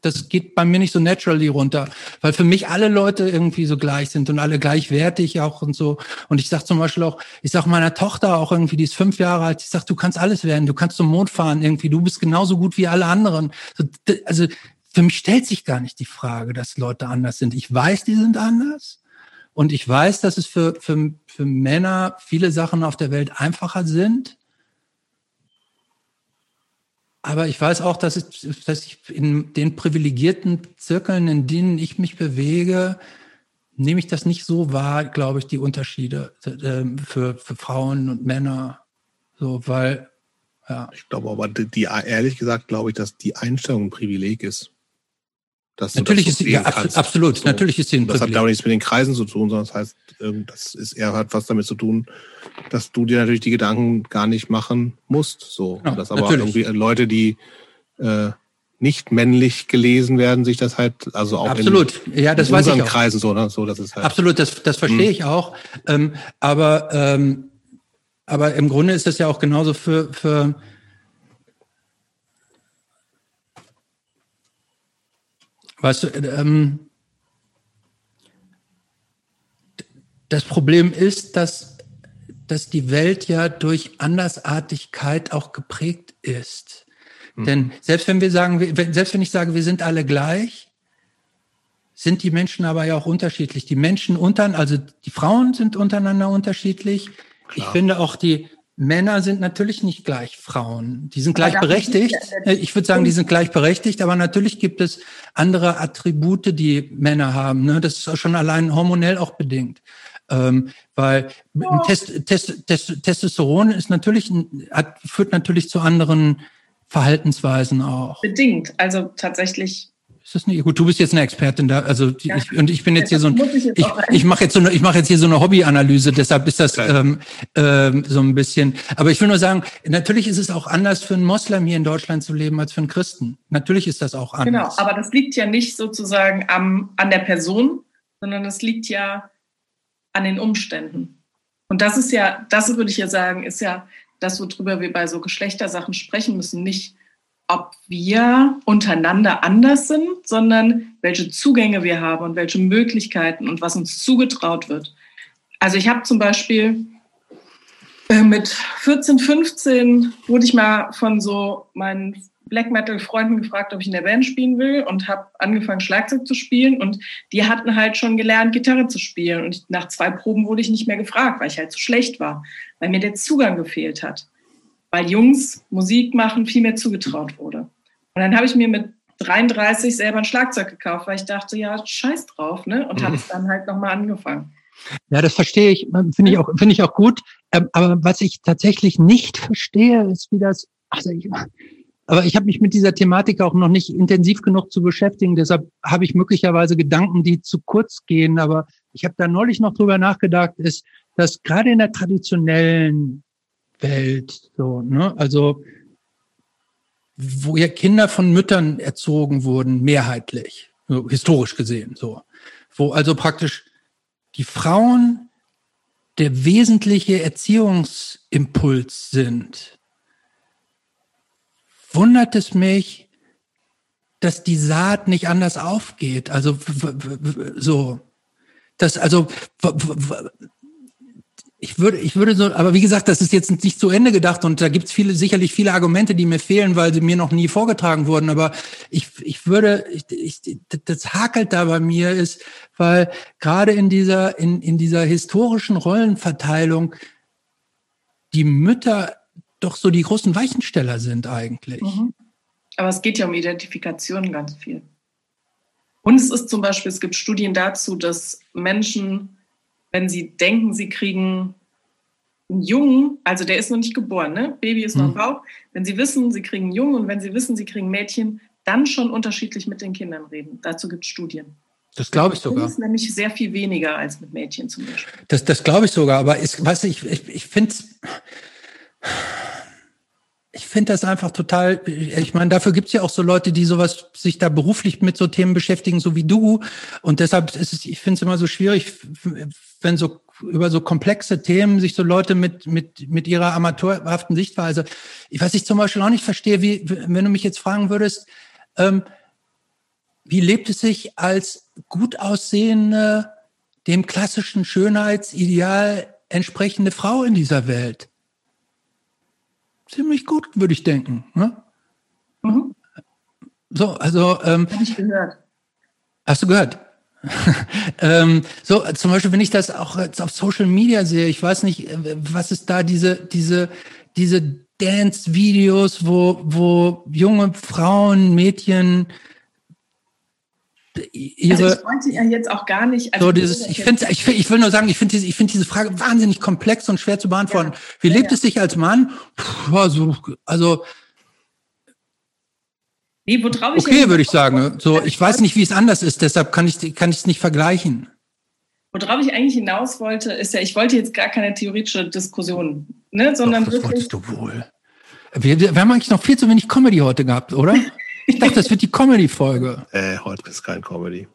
das geht bei mir nicht so naturally runter, weil für mich alle Leute irgendwie so gleich sind und alle gleichwertig auch und so. Und ich sag zum Beispiel auch, ich sag meiner Tochter auch irgendwie, die ist fünf Jahre alt, ich sag, du kannst alles werden, du kannst zum Mond fahren irgendwie, du bist genauso gut wie alle anderen. Also für mich stellt sich gar nicht die Frage, dass Leute anders sind. Ich weiß, die sind anders. Und ich weiß, dass es für, für, für Männer viele Sachen auf der Welt einfacher sind aber ich weiß auch, dass ich, dass ich in den privilegierten Zirkeln, in denen ich mich bewege, nehme ich das nicht so wahr, glaube ich, die Unterschiede äh, für, für Frauen und Männer. So, weil, ja. Ich glaube aber, die, ehrlich gesagt, glaube ich, dass die Einstellung ein Privileg ist. Dass natürlich ist sie, ja, kannst. absolut, so, natürlich ist sie ein Das hat, glaube ich, nichts mit den Kreisen zu tun, sondern das heißt, ähm, das ist eher hat was damit zu tun, dass du dir natürlich die Gedanken gar nicht machen musst. So, genau, dass aber natürlich. irgendwie Leute, die äh, nicht männlich gelesen werden, sich das halt, also auch Absolut. in, ja, das in unseren Kreisen so, ne? so, das ist halt. Absolut, das, das verstehe hm. ich auch. Ähm, aber, ähm, aber im Grunde ist das ja auch genauso für, für Weißt du, ähm, das Problem ist, dass, dass die Welt ja durch Andersartigkeit auch geprägt ist. Hm. Denn selbst wenn wir sagen, selbst wenn ich sage, wir sind alle gleich, sind die Menschen aber ja auch unterschiedlich. Die Menschen untern, also die Frauen sind untereinander unterschiedlich. Klar. Ich finde auch die Männer sind natürlich nicht gleich Frauen. Die sind gleichberechtigt. Ich würde sagen, die sind gleichberechtigt, aber natürlich gibt es andere Attribute, die Männer haben. Ne? Das ist schon allein hormonell auch bedingt. Ähm, weil. Test, Test, Test, Testosteron ist natürlich, hat, führt natürlich zu anderen Verhaltensweisen auch. Bedingt. Also tatsächlich ist das nicht gut? Du bist jetzt eine Expertin da, also ja. ich, und ich bin jetzt hier so ein, ich, ich, ich mache jetzt so eine, ich mache jetzt hier so eine Hobbyanalyse, deshalb ist das ähm, ähm, so ein bisschen. Aber ich will nur sagen, natürlich ist es auch anders für einen Moslem hier in Deutschland zu leben als für einen Christen. Natürlich ist das auch anders. Genau, aber das liegt ja nicht sozusagen am an der Person, sondern das liegt ja an den Umständen. Und das ist ja, das würde ich ja sagen, ist ja das, worüber wir bei so Geschlechtersachen sprechen müssen, nicht ob wir untereinander anders sind, sondern welche Zugänge wir haben und welche Möglichkeiten und was uns zugetraut wird. Also ich habe zum Beispiel äh, mit 14, 15 wurde ich mal von so meinen Black Metal Freunden gefragt, ob ich in der Band spielen will und habe angefangen Schlagzeug zu spielen und die hatten halt schon gelernt Gitarre zu spielen und nach zwei Proben wurde ich nicht mehr gefragt, weil ich halt zu schlecht war, weil mir der Zugang gefehlt hat weil Jungs Musik machen viel mehr zugetraut wurde. Und dann habe ich mir mit 33 selber ein Schlagzeug gekauft, weil ich dachte, ja, scheiß drauf, ne? Und habe es dann halt nochmal angefangen. Ja, das verstehe ich, finde ich auch, finde ich auch gut. Ähm, aber was ich tatsächlich nicht verstehe, ist, wie das, also ich, aber ich habe mich mit dieser Thematik auch noch nicht intensiv genug zu beschäftigen. Deshalb habe ich möglicherweise Gedanken, die zu kurz gehen. Aber ich habe da neulich noch drüber nachgedacht, ist, dass gerade in der traditionellen Welt, so, ne? Also, wo ja Kinder von Müttern erzogen wurden, mehrheitlich, so, historisch gesehen, so. Wo also praktisch die Frauen der wesentliche Erziehungsimpuls sind, wundert es mich, dass die Saat nicht anders aufgeht. Also so, dass also ich würde, ich würde so, aber wie gesagt, das ist jetzt nicht zu Ende gedacht und da gibt es viele, sicherlich viele Argumente, die mir fehlen, weil sie mir noch nie vorgetragen wurden. Aber ich, ich würde, ich, ich, das hakelt da bei mir ist, weil gerade in dieser, in, in dieser historischen Rollenverteilung die Mütter doch so die großen Weichensteller sind eigentlich. Mhm. Aber es geht ja um Identifikation ganz viel. Und es ist zum Beispiel, es gibt Studien dazu, dass Menschen wenn sie denken, sie kriegen einen Jungen, also der ist noch nicht geboren, ne? Baby ist noch im mhm. Bauch, wenn sie wissen, sie kriegen einen Jungen und wenn sie wissen, sie kriegen ein Mädchen, dann schon unterschiedlich mit den Kindern reden. Dazu gibt es Studien. Das glaube ich sogar. Das ist nämlich sehr viel weniger als mit Mädchen zum Beispiel. Das, das glaube ich sogar, aber ist, weißt du, ich, ich, ich finde ich finde das einfach total, ich meine, dafür gibt's ja auch so Leute, die sowas sich da beruflich mit so Themen beschäftigen, so wie du. Und deshalb ist es, ich finde es immer so schwierig, wenn so über so komplexe Themen sich so Leute mit, mit, mit ihrer amateurhaften Sichtweise. Ich weiß ich zum Beispiel auch nicht verstehe, wie, wenn du mich jetzt fragen würdest, ähm, wie lebt es sich als gut aussehende, dem klassischen Schönheitsideal entsprechende Frau in dieser Welt? ziemlich gut, würde ich denken. Ne? Mhm. So, also. Ähm, Habe ich gehört. Hast du gehört? [LAUGHS] ähm, so, zum Beispiel, wenn ich das auch jetzt auf Social Media sehe, ich weiß nicht, äh, was ist da diese, diese, diese Dance-Videos, wo, wo junge Frauen, Mädchen ihre. Also ich wollte ja jetzt auch gar nicht. Also so dieses, ich finde, ich, ich will nur sagen, ich finde diese, ich finde diese Frage wahnsinnig komplex und schwer zu beantworten. Ja. Wie ja, lebt ja. es sich als Mann? Puh, also, also Nee, worauf ich okay, würde ich sagen. So, ich weiß nicht, wie es anders ist, deshalb kann ich kann ich es nicht vergleichen. Worauf ich eigentlich hinaus wollte, ist ja, ich wollte jetzt gar keine theoretische Diskussion, ne, sondern Doch, das wirklich. Wolltest du wohl. Wir, wir haben eigentlich noch viel zu wenig Comedy heute gehabt, oder? Ich dachte, das wird die Comedy-Folge. [LAUGHS] Äh, heute ist kein Comedy.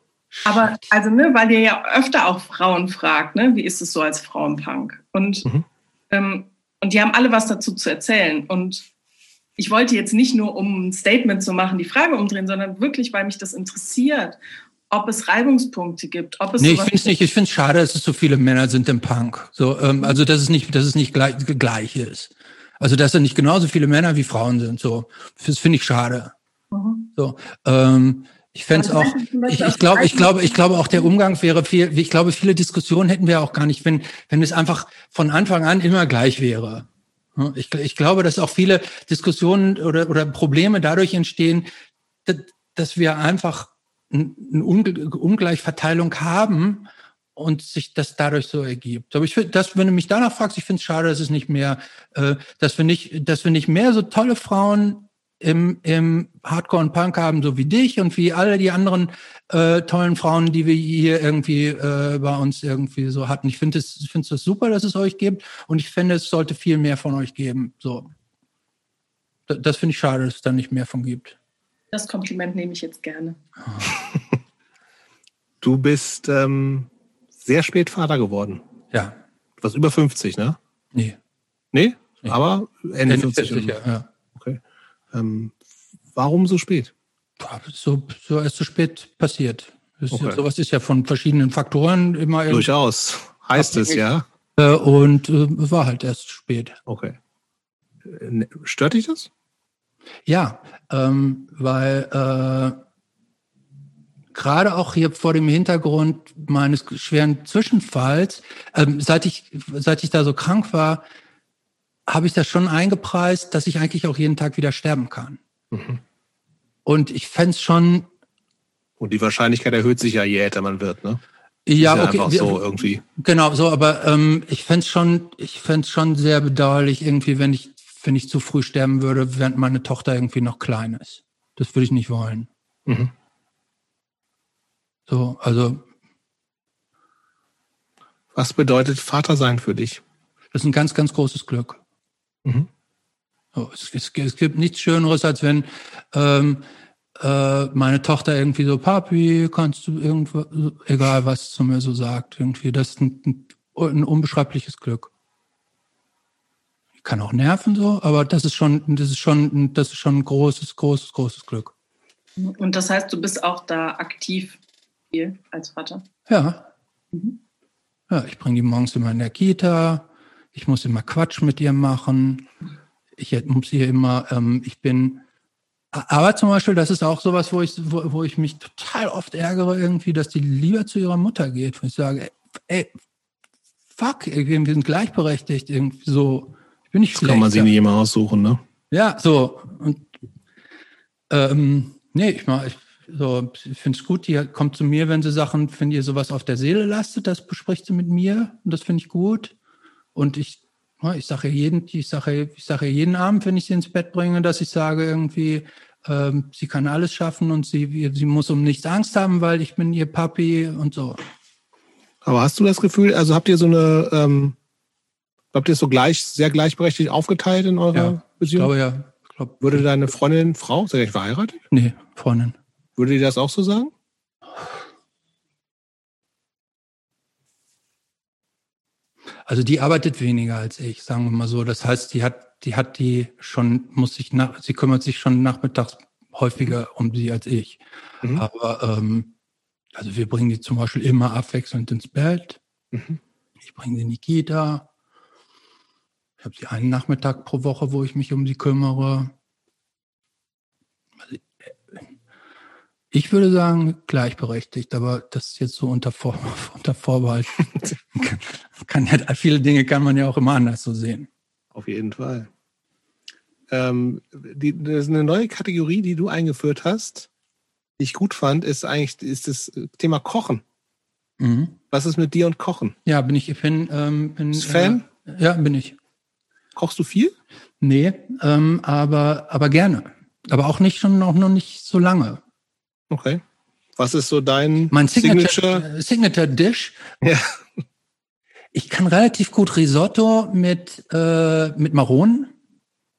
Aber, also, ne, weil ihr ja öfter auch Frauen fragt, ne, wie ist es so als Frauenpunk? Und, mhm. ähm, und die haben alle was dazu zu erzählen. Und ich wollte jetzt nicht nur, um ein Statement zu machen, die Frage umdrehen, sondern wirklich, weil mich das interessiert, ob es Reibungspunkte gibt. Ob es nee, ich finde es nicht. Ich finde es schade, dass es so viele Männer sind im Punk. So, ähm, also dass es nicht, dass es nicht gleich, gleich ist. Also dass da nicht genauso viele Männer wie Frauen sind. So, das finde ich schade. Mhm. So, ähm, ich fände es auch, ich, ich glaube, ich glaube, ich glaube auch der Umgang wäre viel, ich glaube, viele Diskussionen hätten wir auch gar nicht, wenn, wenn es einfach von Anfang an immer gleich wäre. Ich, ich glaube, dass auch viele Diskussionen oder, oder Probleme dadurch entstehen, dass, dass wir einfach eine Ungleichverteilung haben und sich das dadurch so ergibt. Aber ich finde, dass, wenn du mich danach fragst, ich finde es schade, dass es nicht mehr, äh, dass wir nicht, dass wir nicht mehr so tolle Frauen im, im Hardcore und Punk haben, so wie dich und wie alle die anderen äh, tollen Frauen, die wir hier irgendwie äh, bei uns irgendwie so hatten. Ich finde es, finde es super, dass es euch gibt und ich finde, es sollte viel mehr von euch geben. So, das, das finde ich schade, dass es da nicht mehr von gibt. Das Kompliment nehme ich jetzt gerne. [LAUGHS] Du bist ähm, sehr spät Vater geworden. Ja. Du warst über 50, ne? Nee. Nee? nee. Aber Ende, Ende 50. 50 ja, ja. Ähm, warum so spät? So, so erst zu spät passiert. Okay. Ja, sowas ist ja von verschiedenen Faktoren immer. Durchaus. Heißt es, ja. Äh, und äh, war halt erst spät. Okay. Äh, stört dich das? Ja, ähm, weil äh, gerade auch hier vor dem Hintergrund meines schweren Zwischenfalls, ähm, seit ich seit ich da so krank war, habe ich das schon eingepreist, dass ich eigentlich auch jeden Tag wieder sterben kann. Mhm. Und ich fände schon. Und die Wahrscheinlichkeit erhöht sich ja, je älter man wird, ne? Ja, ja okay. Einfach so irgendwie. Genau, so, aber ähm, ich fände schon, ich fände schon sehr bedauerlich, irgendwie, wenn ich, wenn ich zu früh sterben würde, während meine Tochter irgendwie noch klein ist. Das würde ich nicht wollen. Mhm. So, also. Was bedeutet Vater sein für dich? Das ist ein ganz, ganz großes Glück. Mhm. So, es, es, es, gibt nichts Schöneres, als wenn ähm, äh, meine Tochter irgendwie so, Papi, kannst du irgendwo, egal was zu mir so sagt, irgendwie, das ist ein, ein, ein unbeschreibliches Glück. Ich kann auch nerven so, aber das ist schon, das ist schon, das ist schon ein großes, großes, großes Glück. Und das heißt, du bist auch da aktiv viel als Vater? Ja. Mhm. Ja, ich bringe die morgens immer in der Kita, ich muss immer Quatsch mit ihr machen, ich muss ihr immer, ähm, ich bin, aber zum Beispiel, das ist auch sowas, wo ich, wo, wo ich mich total oft ärgere, irgendwie, dass die lieber zu ihrer Mutter geht. Und ich sage, ey, fuck, wir sind gleichberechtigt, irgendwie so. Ich bin nicht das schlechter. kann man sich nicht immer aussuchen, ne? Ja, so. Und, ähm, nee, ich mach, ich, so, ich finde es gut, die kommt zu mir, wenn sie Sachen, wenn ihr sowas auf der Seele lastet, das bespricht sie mit mir und das finde ich gut. Und ich, ich sage jeden, ich sage, ich sage jeden Abend, wenn ich sie ins Bett bringe, dass ich sage irgendwie, ähm, sie kann alles schaffen und sie, sie muss um nichts Angst haben, weil ich bin ihr Papi und so. Aber hast du das Gefühl, also habt ihr so eine, ähm, habt ihr so gleich, sehr gleichberechtigt aufgeteilt in eurer ja, Beziehung? Ich glaube ja. Ich glaub, Würde deine Freundin, Frau, seid ihr verheiratet? Nee, Freundin. Würde die das auch so sagen? Also die arbeitet weniger als ich, sagen wir mal so. Das heißt, die hat, die hat die schon, muss sich nach, sie kümmert sich schon nachmittags häufiger um sie als ich. Mhm. Aber ähm, also wir bringen die zum Beispiel immer abwechselnd ins Bett. Mhm. Ich bringe sie in die Kita. Ich habe sie einen Nachmittag pro Woche, wo ich mich um sie kümmere. Also ich würde sagen, gleichberechtigt, aber das ist jetzt so unter, Vor [LAUGHS] unter Vorbehalt. [LAUGHS] kann ja, viele Dinge kann man ja auch immer anders so sehen. Auf jeden Fall. ähm, die, das ist eine neue Kategorie, die du eingeführt hast, die ich gut fand, ist eigentlich ist das Thema Kochen. Mhm. Was ist mit dir und Kochen? Ja, bin ich, bin, ähm, bin Fan? Äh, ja, bin ich. Kochst du viel? Nee, ähm, aber, aber gerne. Aber auch nicht schon auch noch nicht so lange. Okay. Was ist so dein Mein Signature, Signature? Signature Dish. Ja. Ich kann relativ gut Risotto mit, äh, mit Maronen.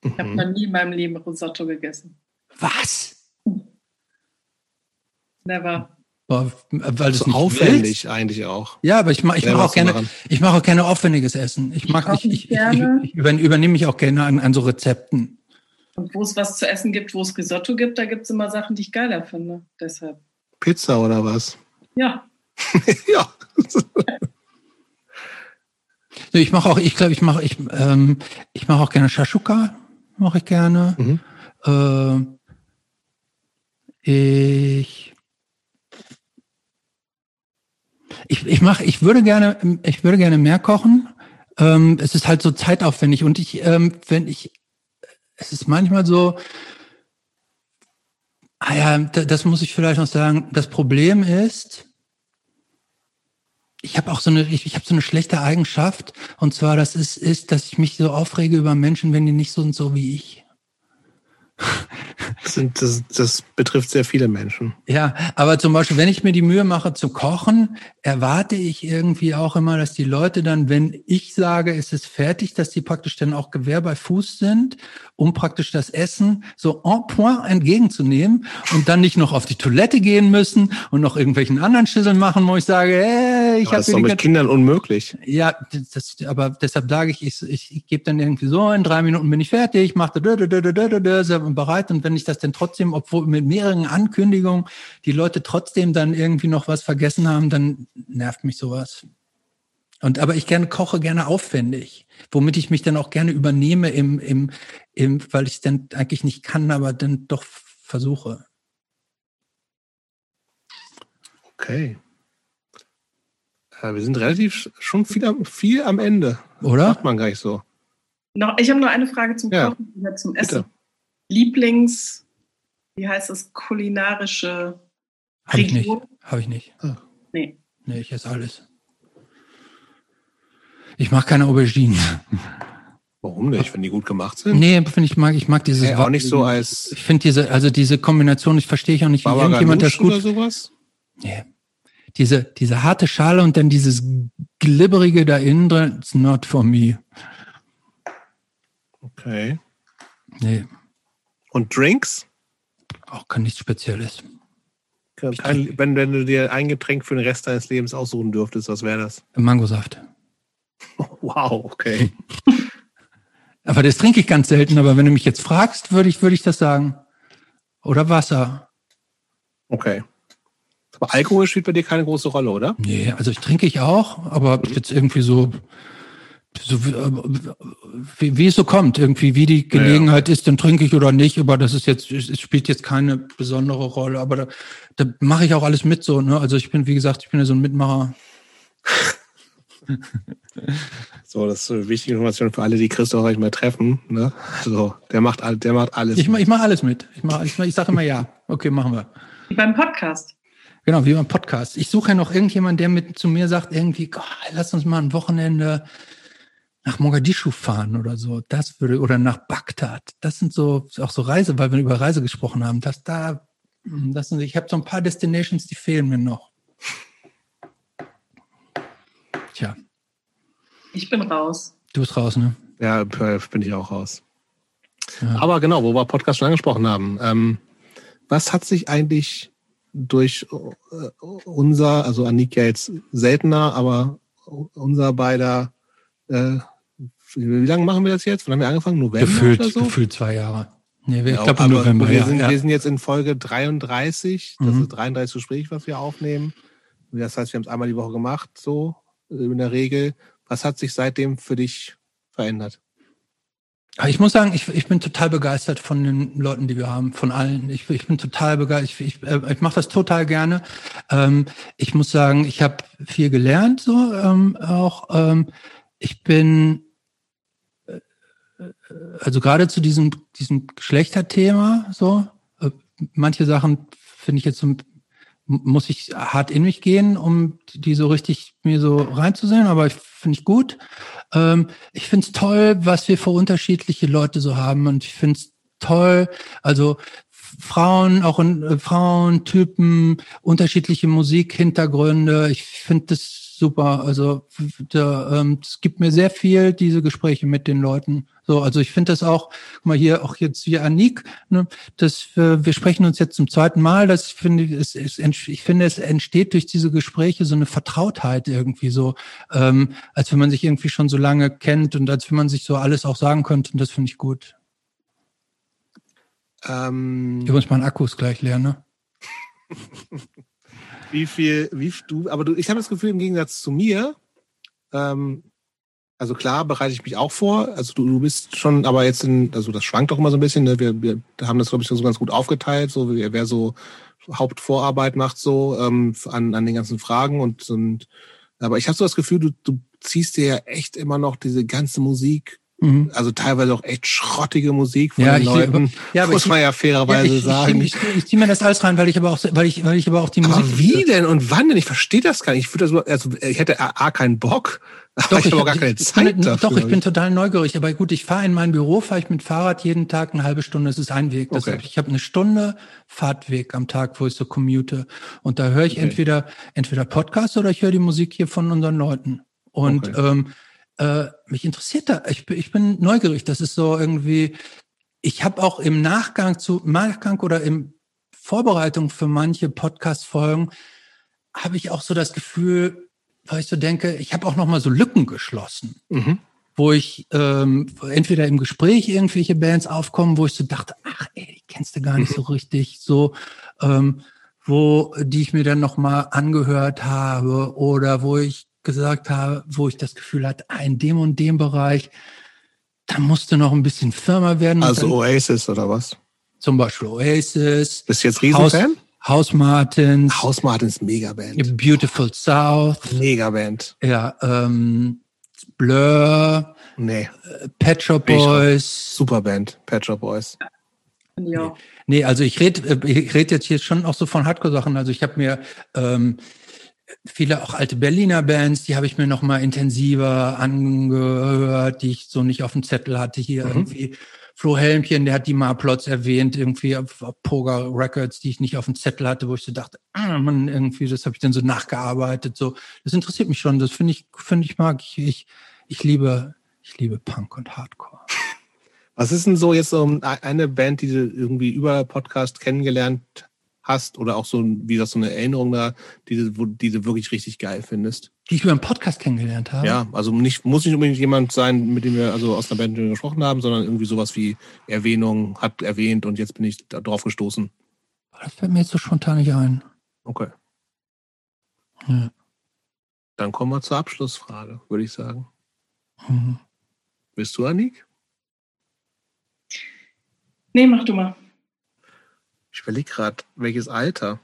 Ich habe Mhm. noch nie in meinem Leben Risotto gegessen. Was? Never. Weil es So aufwendig willst. eigentlich auch. Ja, aber ich mache ich Selber mach auch gerne, machen. ich mache auch gerne aufwendiges Essen. Ich nicht, ich, ich, ich, ich über- übernehme mich auch gerne an, an so Rezepten. Und wo es was zu essen gibt, wo es Risotto gibt, da gibt es immer Sachen, die ich geiler finde. Deshalb. Pizza oder was? Ja. [LAUGHS] ja. Ich mache auch, ich glaube, ich mache, ich, ähm, ich mache auch gerne Shashuka, mache ich gerne. Mhm. Äh, ich, ich, ich mache, ich würde gerne, ich würde gerne mehr kochen. Ähm, es ist halt so zeitaufwendig und ich, ähm, wenn ich, es ist manchmal so, ah ja, da- das muss ich vielleicht noch sagen. Das Problem ist, ich habe auch so eine, ich, ich habe so eine schlechte Eigenschaft und zwar das ist, ist, dass ich mich so aufrege über Menschen, wenn die nicht so und so wie ich. Das, das, betrifft sehr viele Menschen. Ja, aber zum Beispiel, wenn ich mir die Mühe mache zu kochen, erwarte ich irgendwie auch immer, dass die Leute dann, wenn ich sage, es ist fertig, dass die praktisch dann auch Gewehr bei Fuß sind, um praktisch das Essen so en point entgegenzunehmen und dann nicht noch auf die Toilette gehen müssen und noch irgendwelchen anderen Schisseln machen, wo ich sage, hey, ich habe das ist doch mit Kindern unmöglich. ja, das, das, aber deshalb sage ich, ich, ich, ich gebe dann irgendwie so, in drei Minuten bin ich fertig, mache da, da, da, da, da, da, da, bereit und wenn ich das dann trotzdem, obwohl mit mehreren Ankündigungen die Leute trotzdem dann irgendwie noch was vergessen haben, dann nervt mich sowas. Und aber ich gerne koche gerne aufwendig, womit ich mich dann auch gerne übernehme im, im, im weil ich es dann eigentlich nicht kann, aber dann doch versuche. Okay. Äh, wir sind relativ sch- schon viel am, viel am Ende. Oder? Macht man gar nicht so. Noch, ich habe noch eine Frage zum Ja. Kochen, oder zum Bitte. Lieblings, wie heißt es, kulinarische Habe ich nicht. Habe ich nicht. Nee. Nee, ich esse alles. Ich mache keine Auberginen. Warum nicht, wenn die gut gemacht sind? Nee, finde ich mag, ich mag dieses. Hey, auch nicht so als Ich finde diese, also diese Kombination, ich verstehe ich auch nicht, wie irgendjemand das gut. oder sowas? Nee. Diese, diese harte Schale und dann dieses glibberige da innen drin, it's not for me. Okay. Nee, Und Drinks? auch kein nichts Spezielles. Kein, wenn, wenn du dir ein Getränk für den Rest deines Lebens aussuchen dürftest, was wäre das? Mangosaft. [LAUGHS] Wow, okay. [LAUGHS] Aber das trinke ich ganz selten, aber wenn du mich jetzt fragst, würde ich, würde ich das sagen. Oder Wasser. Okay. Aber Alkohol spielt bei dir keine große Rolle, oder? Nee, also ich trinke ich auch, aber jetzt irgendwie so, so wie, wie, es so kommt, irgendwie, wie die Gelegenheit ist, dann trinke ich oder nicht, aber das ist jetzt, es spielt jetzt keine besondere Rolle, aber da, da mache ich auch alles mit so, ne? Also ich bin, wie gesagt, ich bin ja so ein Mitmacher. [LAUGHS] So, das ist eine wichtige Information für alle, die Christoph euch mal treffen. Ne? Also, der macht, der macht alles. Ich, mach- ich mache alles mit. Ich, mach, ich, mach- ich sage immer ja. Okay, machen wir. Wie beim Podcast. Genau, wie beim Podcast. Ich suche ja noch irgendjemanden, der mit zu mir sagt, irgendwie, "Gott, lass uns mal ein Wochenende nach Mogadischu fahren oder so. Das würde, oder nach Bagdad. Das sind so, auch so Reise, weil wir über Reise gesprochen haben. Das da, hm, das sind, ich habe so ein paar Destinations, die fehlen mir noch. Tja, Ich bin raus. du bist raus, ne? ja, bin ich auch raus. Ja. Aber genau, wo wir Podcast schon angesprochen haben. Ähm, was hat sich eigentlich durch äh, unser, also Annik ja jetzt seltener, aber unser beider, äh, wie lange machen wir das jetzt? Wann haben wir angefangen? November Gefühlt, oder so? gefühlt zwei Jahre. Nee, ich Ja, glaube im November, wir, sind, ja. wir sind jetzt in Folge 33. Das Mhm. ist 33 Gespräch, was wir aufnehmen. Das heißt, wir haben es einmal die Woche gemacht, so in der Regel. Was hat sich seitdem für dich verändert? Ich muss sagen, ich, ich bin total begeistert von den Leuten, die wir haben, von allen. Ich, ich bin total begeistert. Ich, ich, äh, ich mache das total gerne. Ähm, ich muss sagen, ich habe viel gelernt, so ähm, auch. Ähm, ich bin, also gerade zu diesem, diesem Geschlechterthema, so, äh, manche Sachen finde ich jetzt so, muss ich hart in mich gehen, um die so richtig mir so reinzusehen, aber ich finde ich gut. Ähm, ich finde es toll, was wir für unterschiedliche Leute so haben und ich finde es toll, also Frauen, auch in äh, Frauentypen, unterschiedliche Musikhintergründe. Ich finde das super. Also da, ähm, es gibt mir sehr viel diese Gespräche mit den Leuten. So, also ich finde das auch, guck mal hier auch jetzt wie Anik, ne, dass wir, wir sprechen uns jetzt zum zweiten Mal. Das finde ich, es, es, ich finde, es entsteht durch diese Gespräche so eine Vertrautheit irgendwie so, ähm, als wenn man sich irgendwie schon so lange kennt und als wenn man sich so alles auch sagen könnte. Und das finde ich gut. Ähm, Übrigens, mein Akku ist gleich leer, ne? [LAUGHS] wie viel, wie du, aber du, ich habe das Gefühl, im Gegensatz zu mir, ähm, also klar bereite ich mich auch vor. Also du, du bist schon, aber jetzt in, also das schwankt doch immer so ein bisschen. Ne? Wir, wir haben das, glaube ich, so ganz gut aufgeteilt, so wer, wer so Hauptvorarbeit macht, so ähm, an, an den ganzen Fragen und, und aber ich habe so das Gefühl, du, du ziehst dir ja echt immer noch diese ganze Musik Mhm. Also teilweise auch echt schrottige Musik von ja, den Leuten, ja, muss man ja fairerweise ich, sagen. Ich, ich, ich ziehe mir das alles rein, weil ich aber auch, weil ich, weil ich aber auch die aber Musik. Wie denn und wann denn? Ich verstehe das gar nicht. Ich würde das, also ich hätte A, keinen Bock, [LAUGHS] doch, ich habe auch gar keine Zeit bin, dafür. Doch, ich bin total neugierig. Aber gut, ich fahre in mein Büro, fahre ich mit Fahrrad jeden Tag eine halbe Stunde. Das ist ein Weg. Das okay. hab, ich habe eine Stunde Fahrtweg am Tag, wo ich so commute. Und da höre ich okay. entweder entweder Podcast oder ich höre die Musik hier von unseren Leuten. Und okay. ähm, äh, mich interessiert da, ich, ich bin neugierig. Das ist so irgendwie, ich habe auch im Nachgang zu, Nachgang oder im Vorbereitung für manche Podcast-Folgen, habe ich auch so das Gefühl, weil ich so denke, ich habe auch noch mal so Lücken geschlossen. Mhm wo ich ähm, entweder im Gespräch irgendwelche Bands aufkommen, wo ich so dachte, ach ey, die kennst du gar nicht so mhm. richtig, so ähm, wo die ich mir dann noch mal angehört habe oder wo ich gesagt habe, wo ich das Gefühl hatte, in dem und dem Bereich, da musste noch ein bisschen firmer werden. Also Oasis oder was? Zum Beispiel Oasis. Bist du jetzt Riesenfan? House Martins. House Martins, Megaband. Beautiful South. Megaband. Ja, ähm, Blur. Nee. Pet Shop Boys. Superband, Pet Shop Boys. Ja. Nee, also ich rede äh, ich red jetzt hier schon auch so von Hardcore-Sachen. Also ich habe mir ähm, viele auch alte Berliner Bands, die habe ich mir noch mal intensiver angehört, die ich so nicht auf dem Zettel hatte. Hier mhm. irgendwie Flo Helmchen, der hat die Marplots erwähnt, irgendwie auf, auf Poga Records, die ich nicht auf dem Zettel hatte, wo ich so dachte, ah, man, irgendwie, das habe ich dann so nachgearbeitet. So, das interessiert mich schon. Das finde ich, finde ich mag. Ich, ich, ich liebe, ich liebe Punk und Hardcore. Was ist denn so jetzt so eine Band, die du irgendwie über Podcast kennengelernt hast oder auch so, wie gesagt, so eine Erinnerung da, die, wo, die du wirklich richtig geil findest? Die ich über einen Podcast kennengelernt habe? Ja, also nicht, muss nicht unbedingt jemand sein, mit dem wir also aus einer Band gesprochen haben, sondern irgendwie sowas wie Erwähnung, hat erwähnt und jetzt bin ich da drauf gestoßen. Das fällt mir jetzt so spontan nicht ein. Okay. Ja. Dann kommen wir zur Abschlussfrage, würde ich sagen. Mhm. Bist du Anik? Nee, mach du mal. Ich überlege gerade, welches Alter.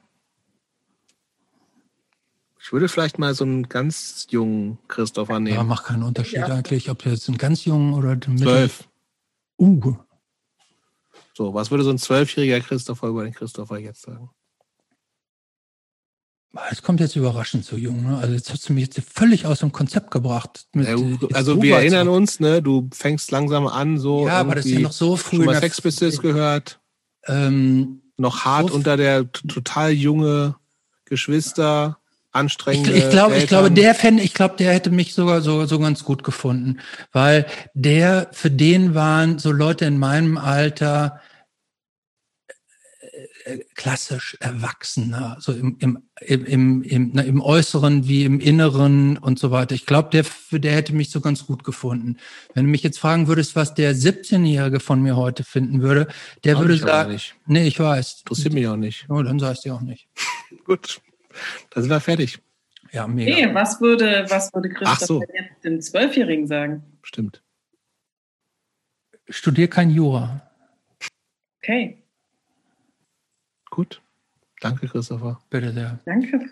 Ich würde vielleicht mal so einen ganz jungen Christopher nehmen. Ja, macht keinen Unterschied ja. eigentlich, ob jetzt einen ganz jungen oder den Zwölf. Uh. So, was würde so ein zwölfjähriger Christopher über den Christopher jetzt sagen? Es kommt jetzt überraschend so jung. Ne? Also jetzt hast du mich jetzt völlig aus dem Konzept gebracht. Mit, ja, also wir erinnern uns, ne? Du fängst langsam an, so. Ja, aber das ist ja noch so früh. Schon mal Sex Pistols gehört. Ähm, noch hart so unter der total junge Geschwister, anstrengende. Ich, ich glaube, ich glaube, der Fan, ich glaube, der hätte mich sogar so, so ganz gut gefunden, weil der, für den waren so Leute in meinem Alter, äh, klassisch Erwachsener, so im, im, im, im, na, im Äußeren wie im Inneren und so weiter. Ich glaube, der, der hätte mich so ganz gut gefunden. Wenn du mich jetzt fragen würdest, was der 17-Jährige von mir heute finden würde, der auch würde sagen, nee, ich weiß. Interessiert mich auch nicht. Oh, dann sagst du auch nicht. [LAUGHS] gut, dann sind wir fertig. Ja, mega. Nee, was würde, was würde Christoph so. jetzt dem Zwölfjährigen sagen? Stimmt. Studier kein Jura. Okay. Gut. Danke, Christopher. Bitte sehr. Danke.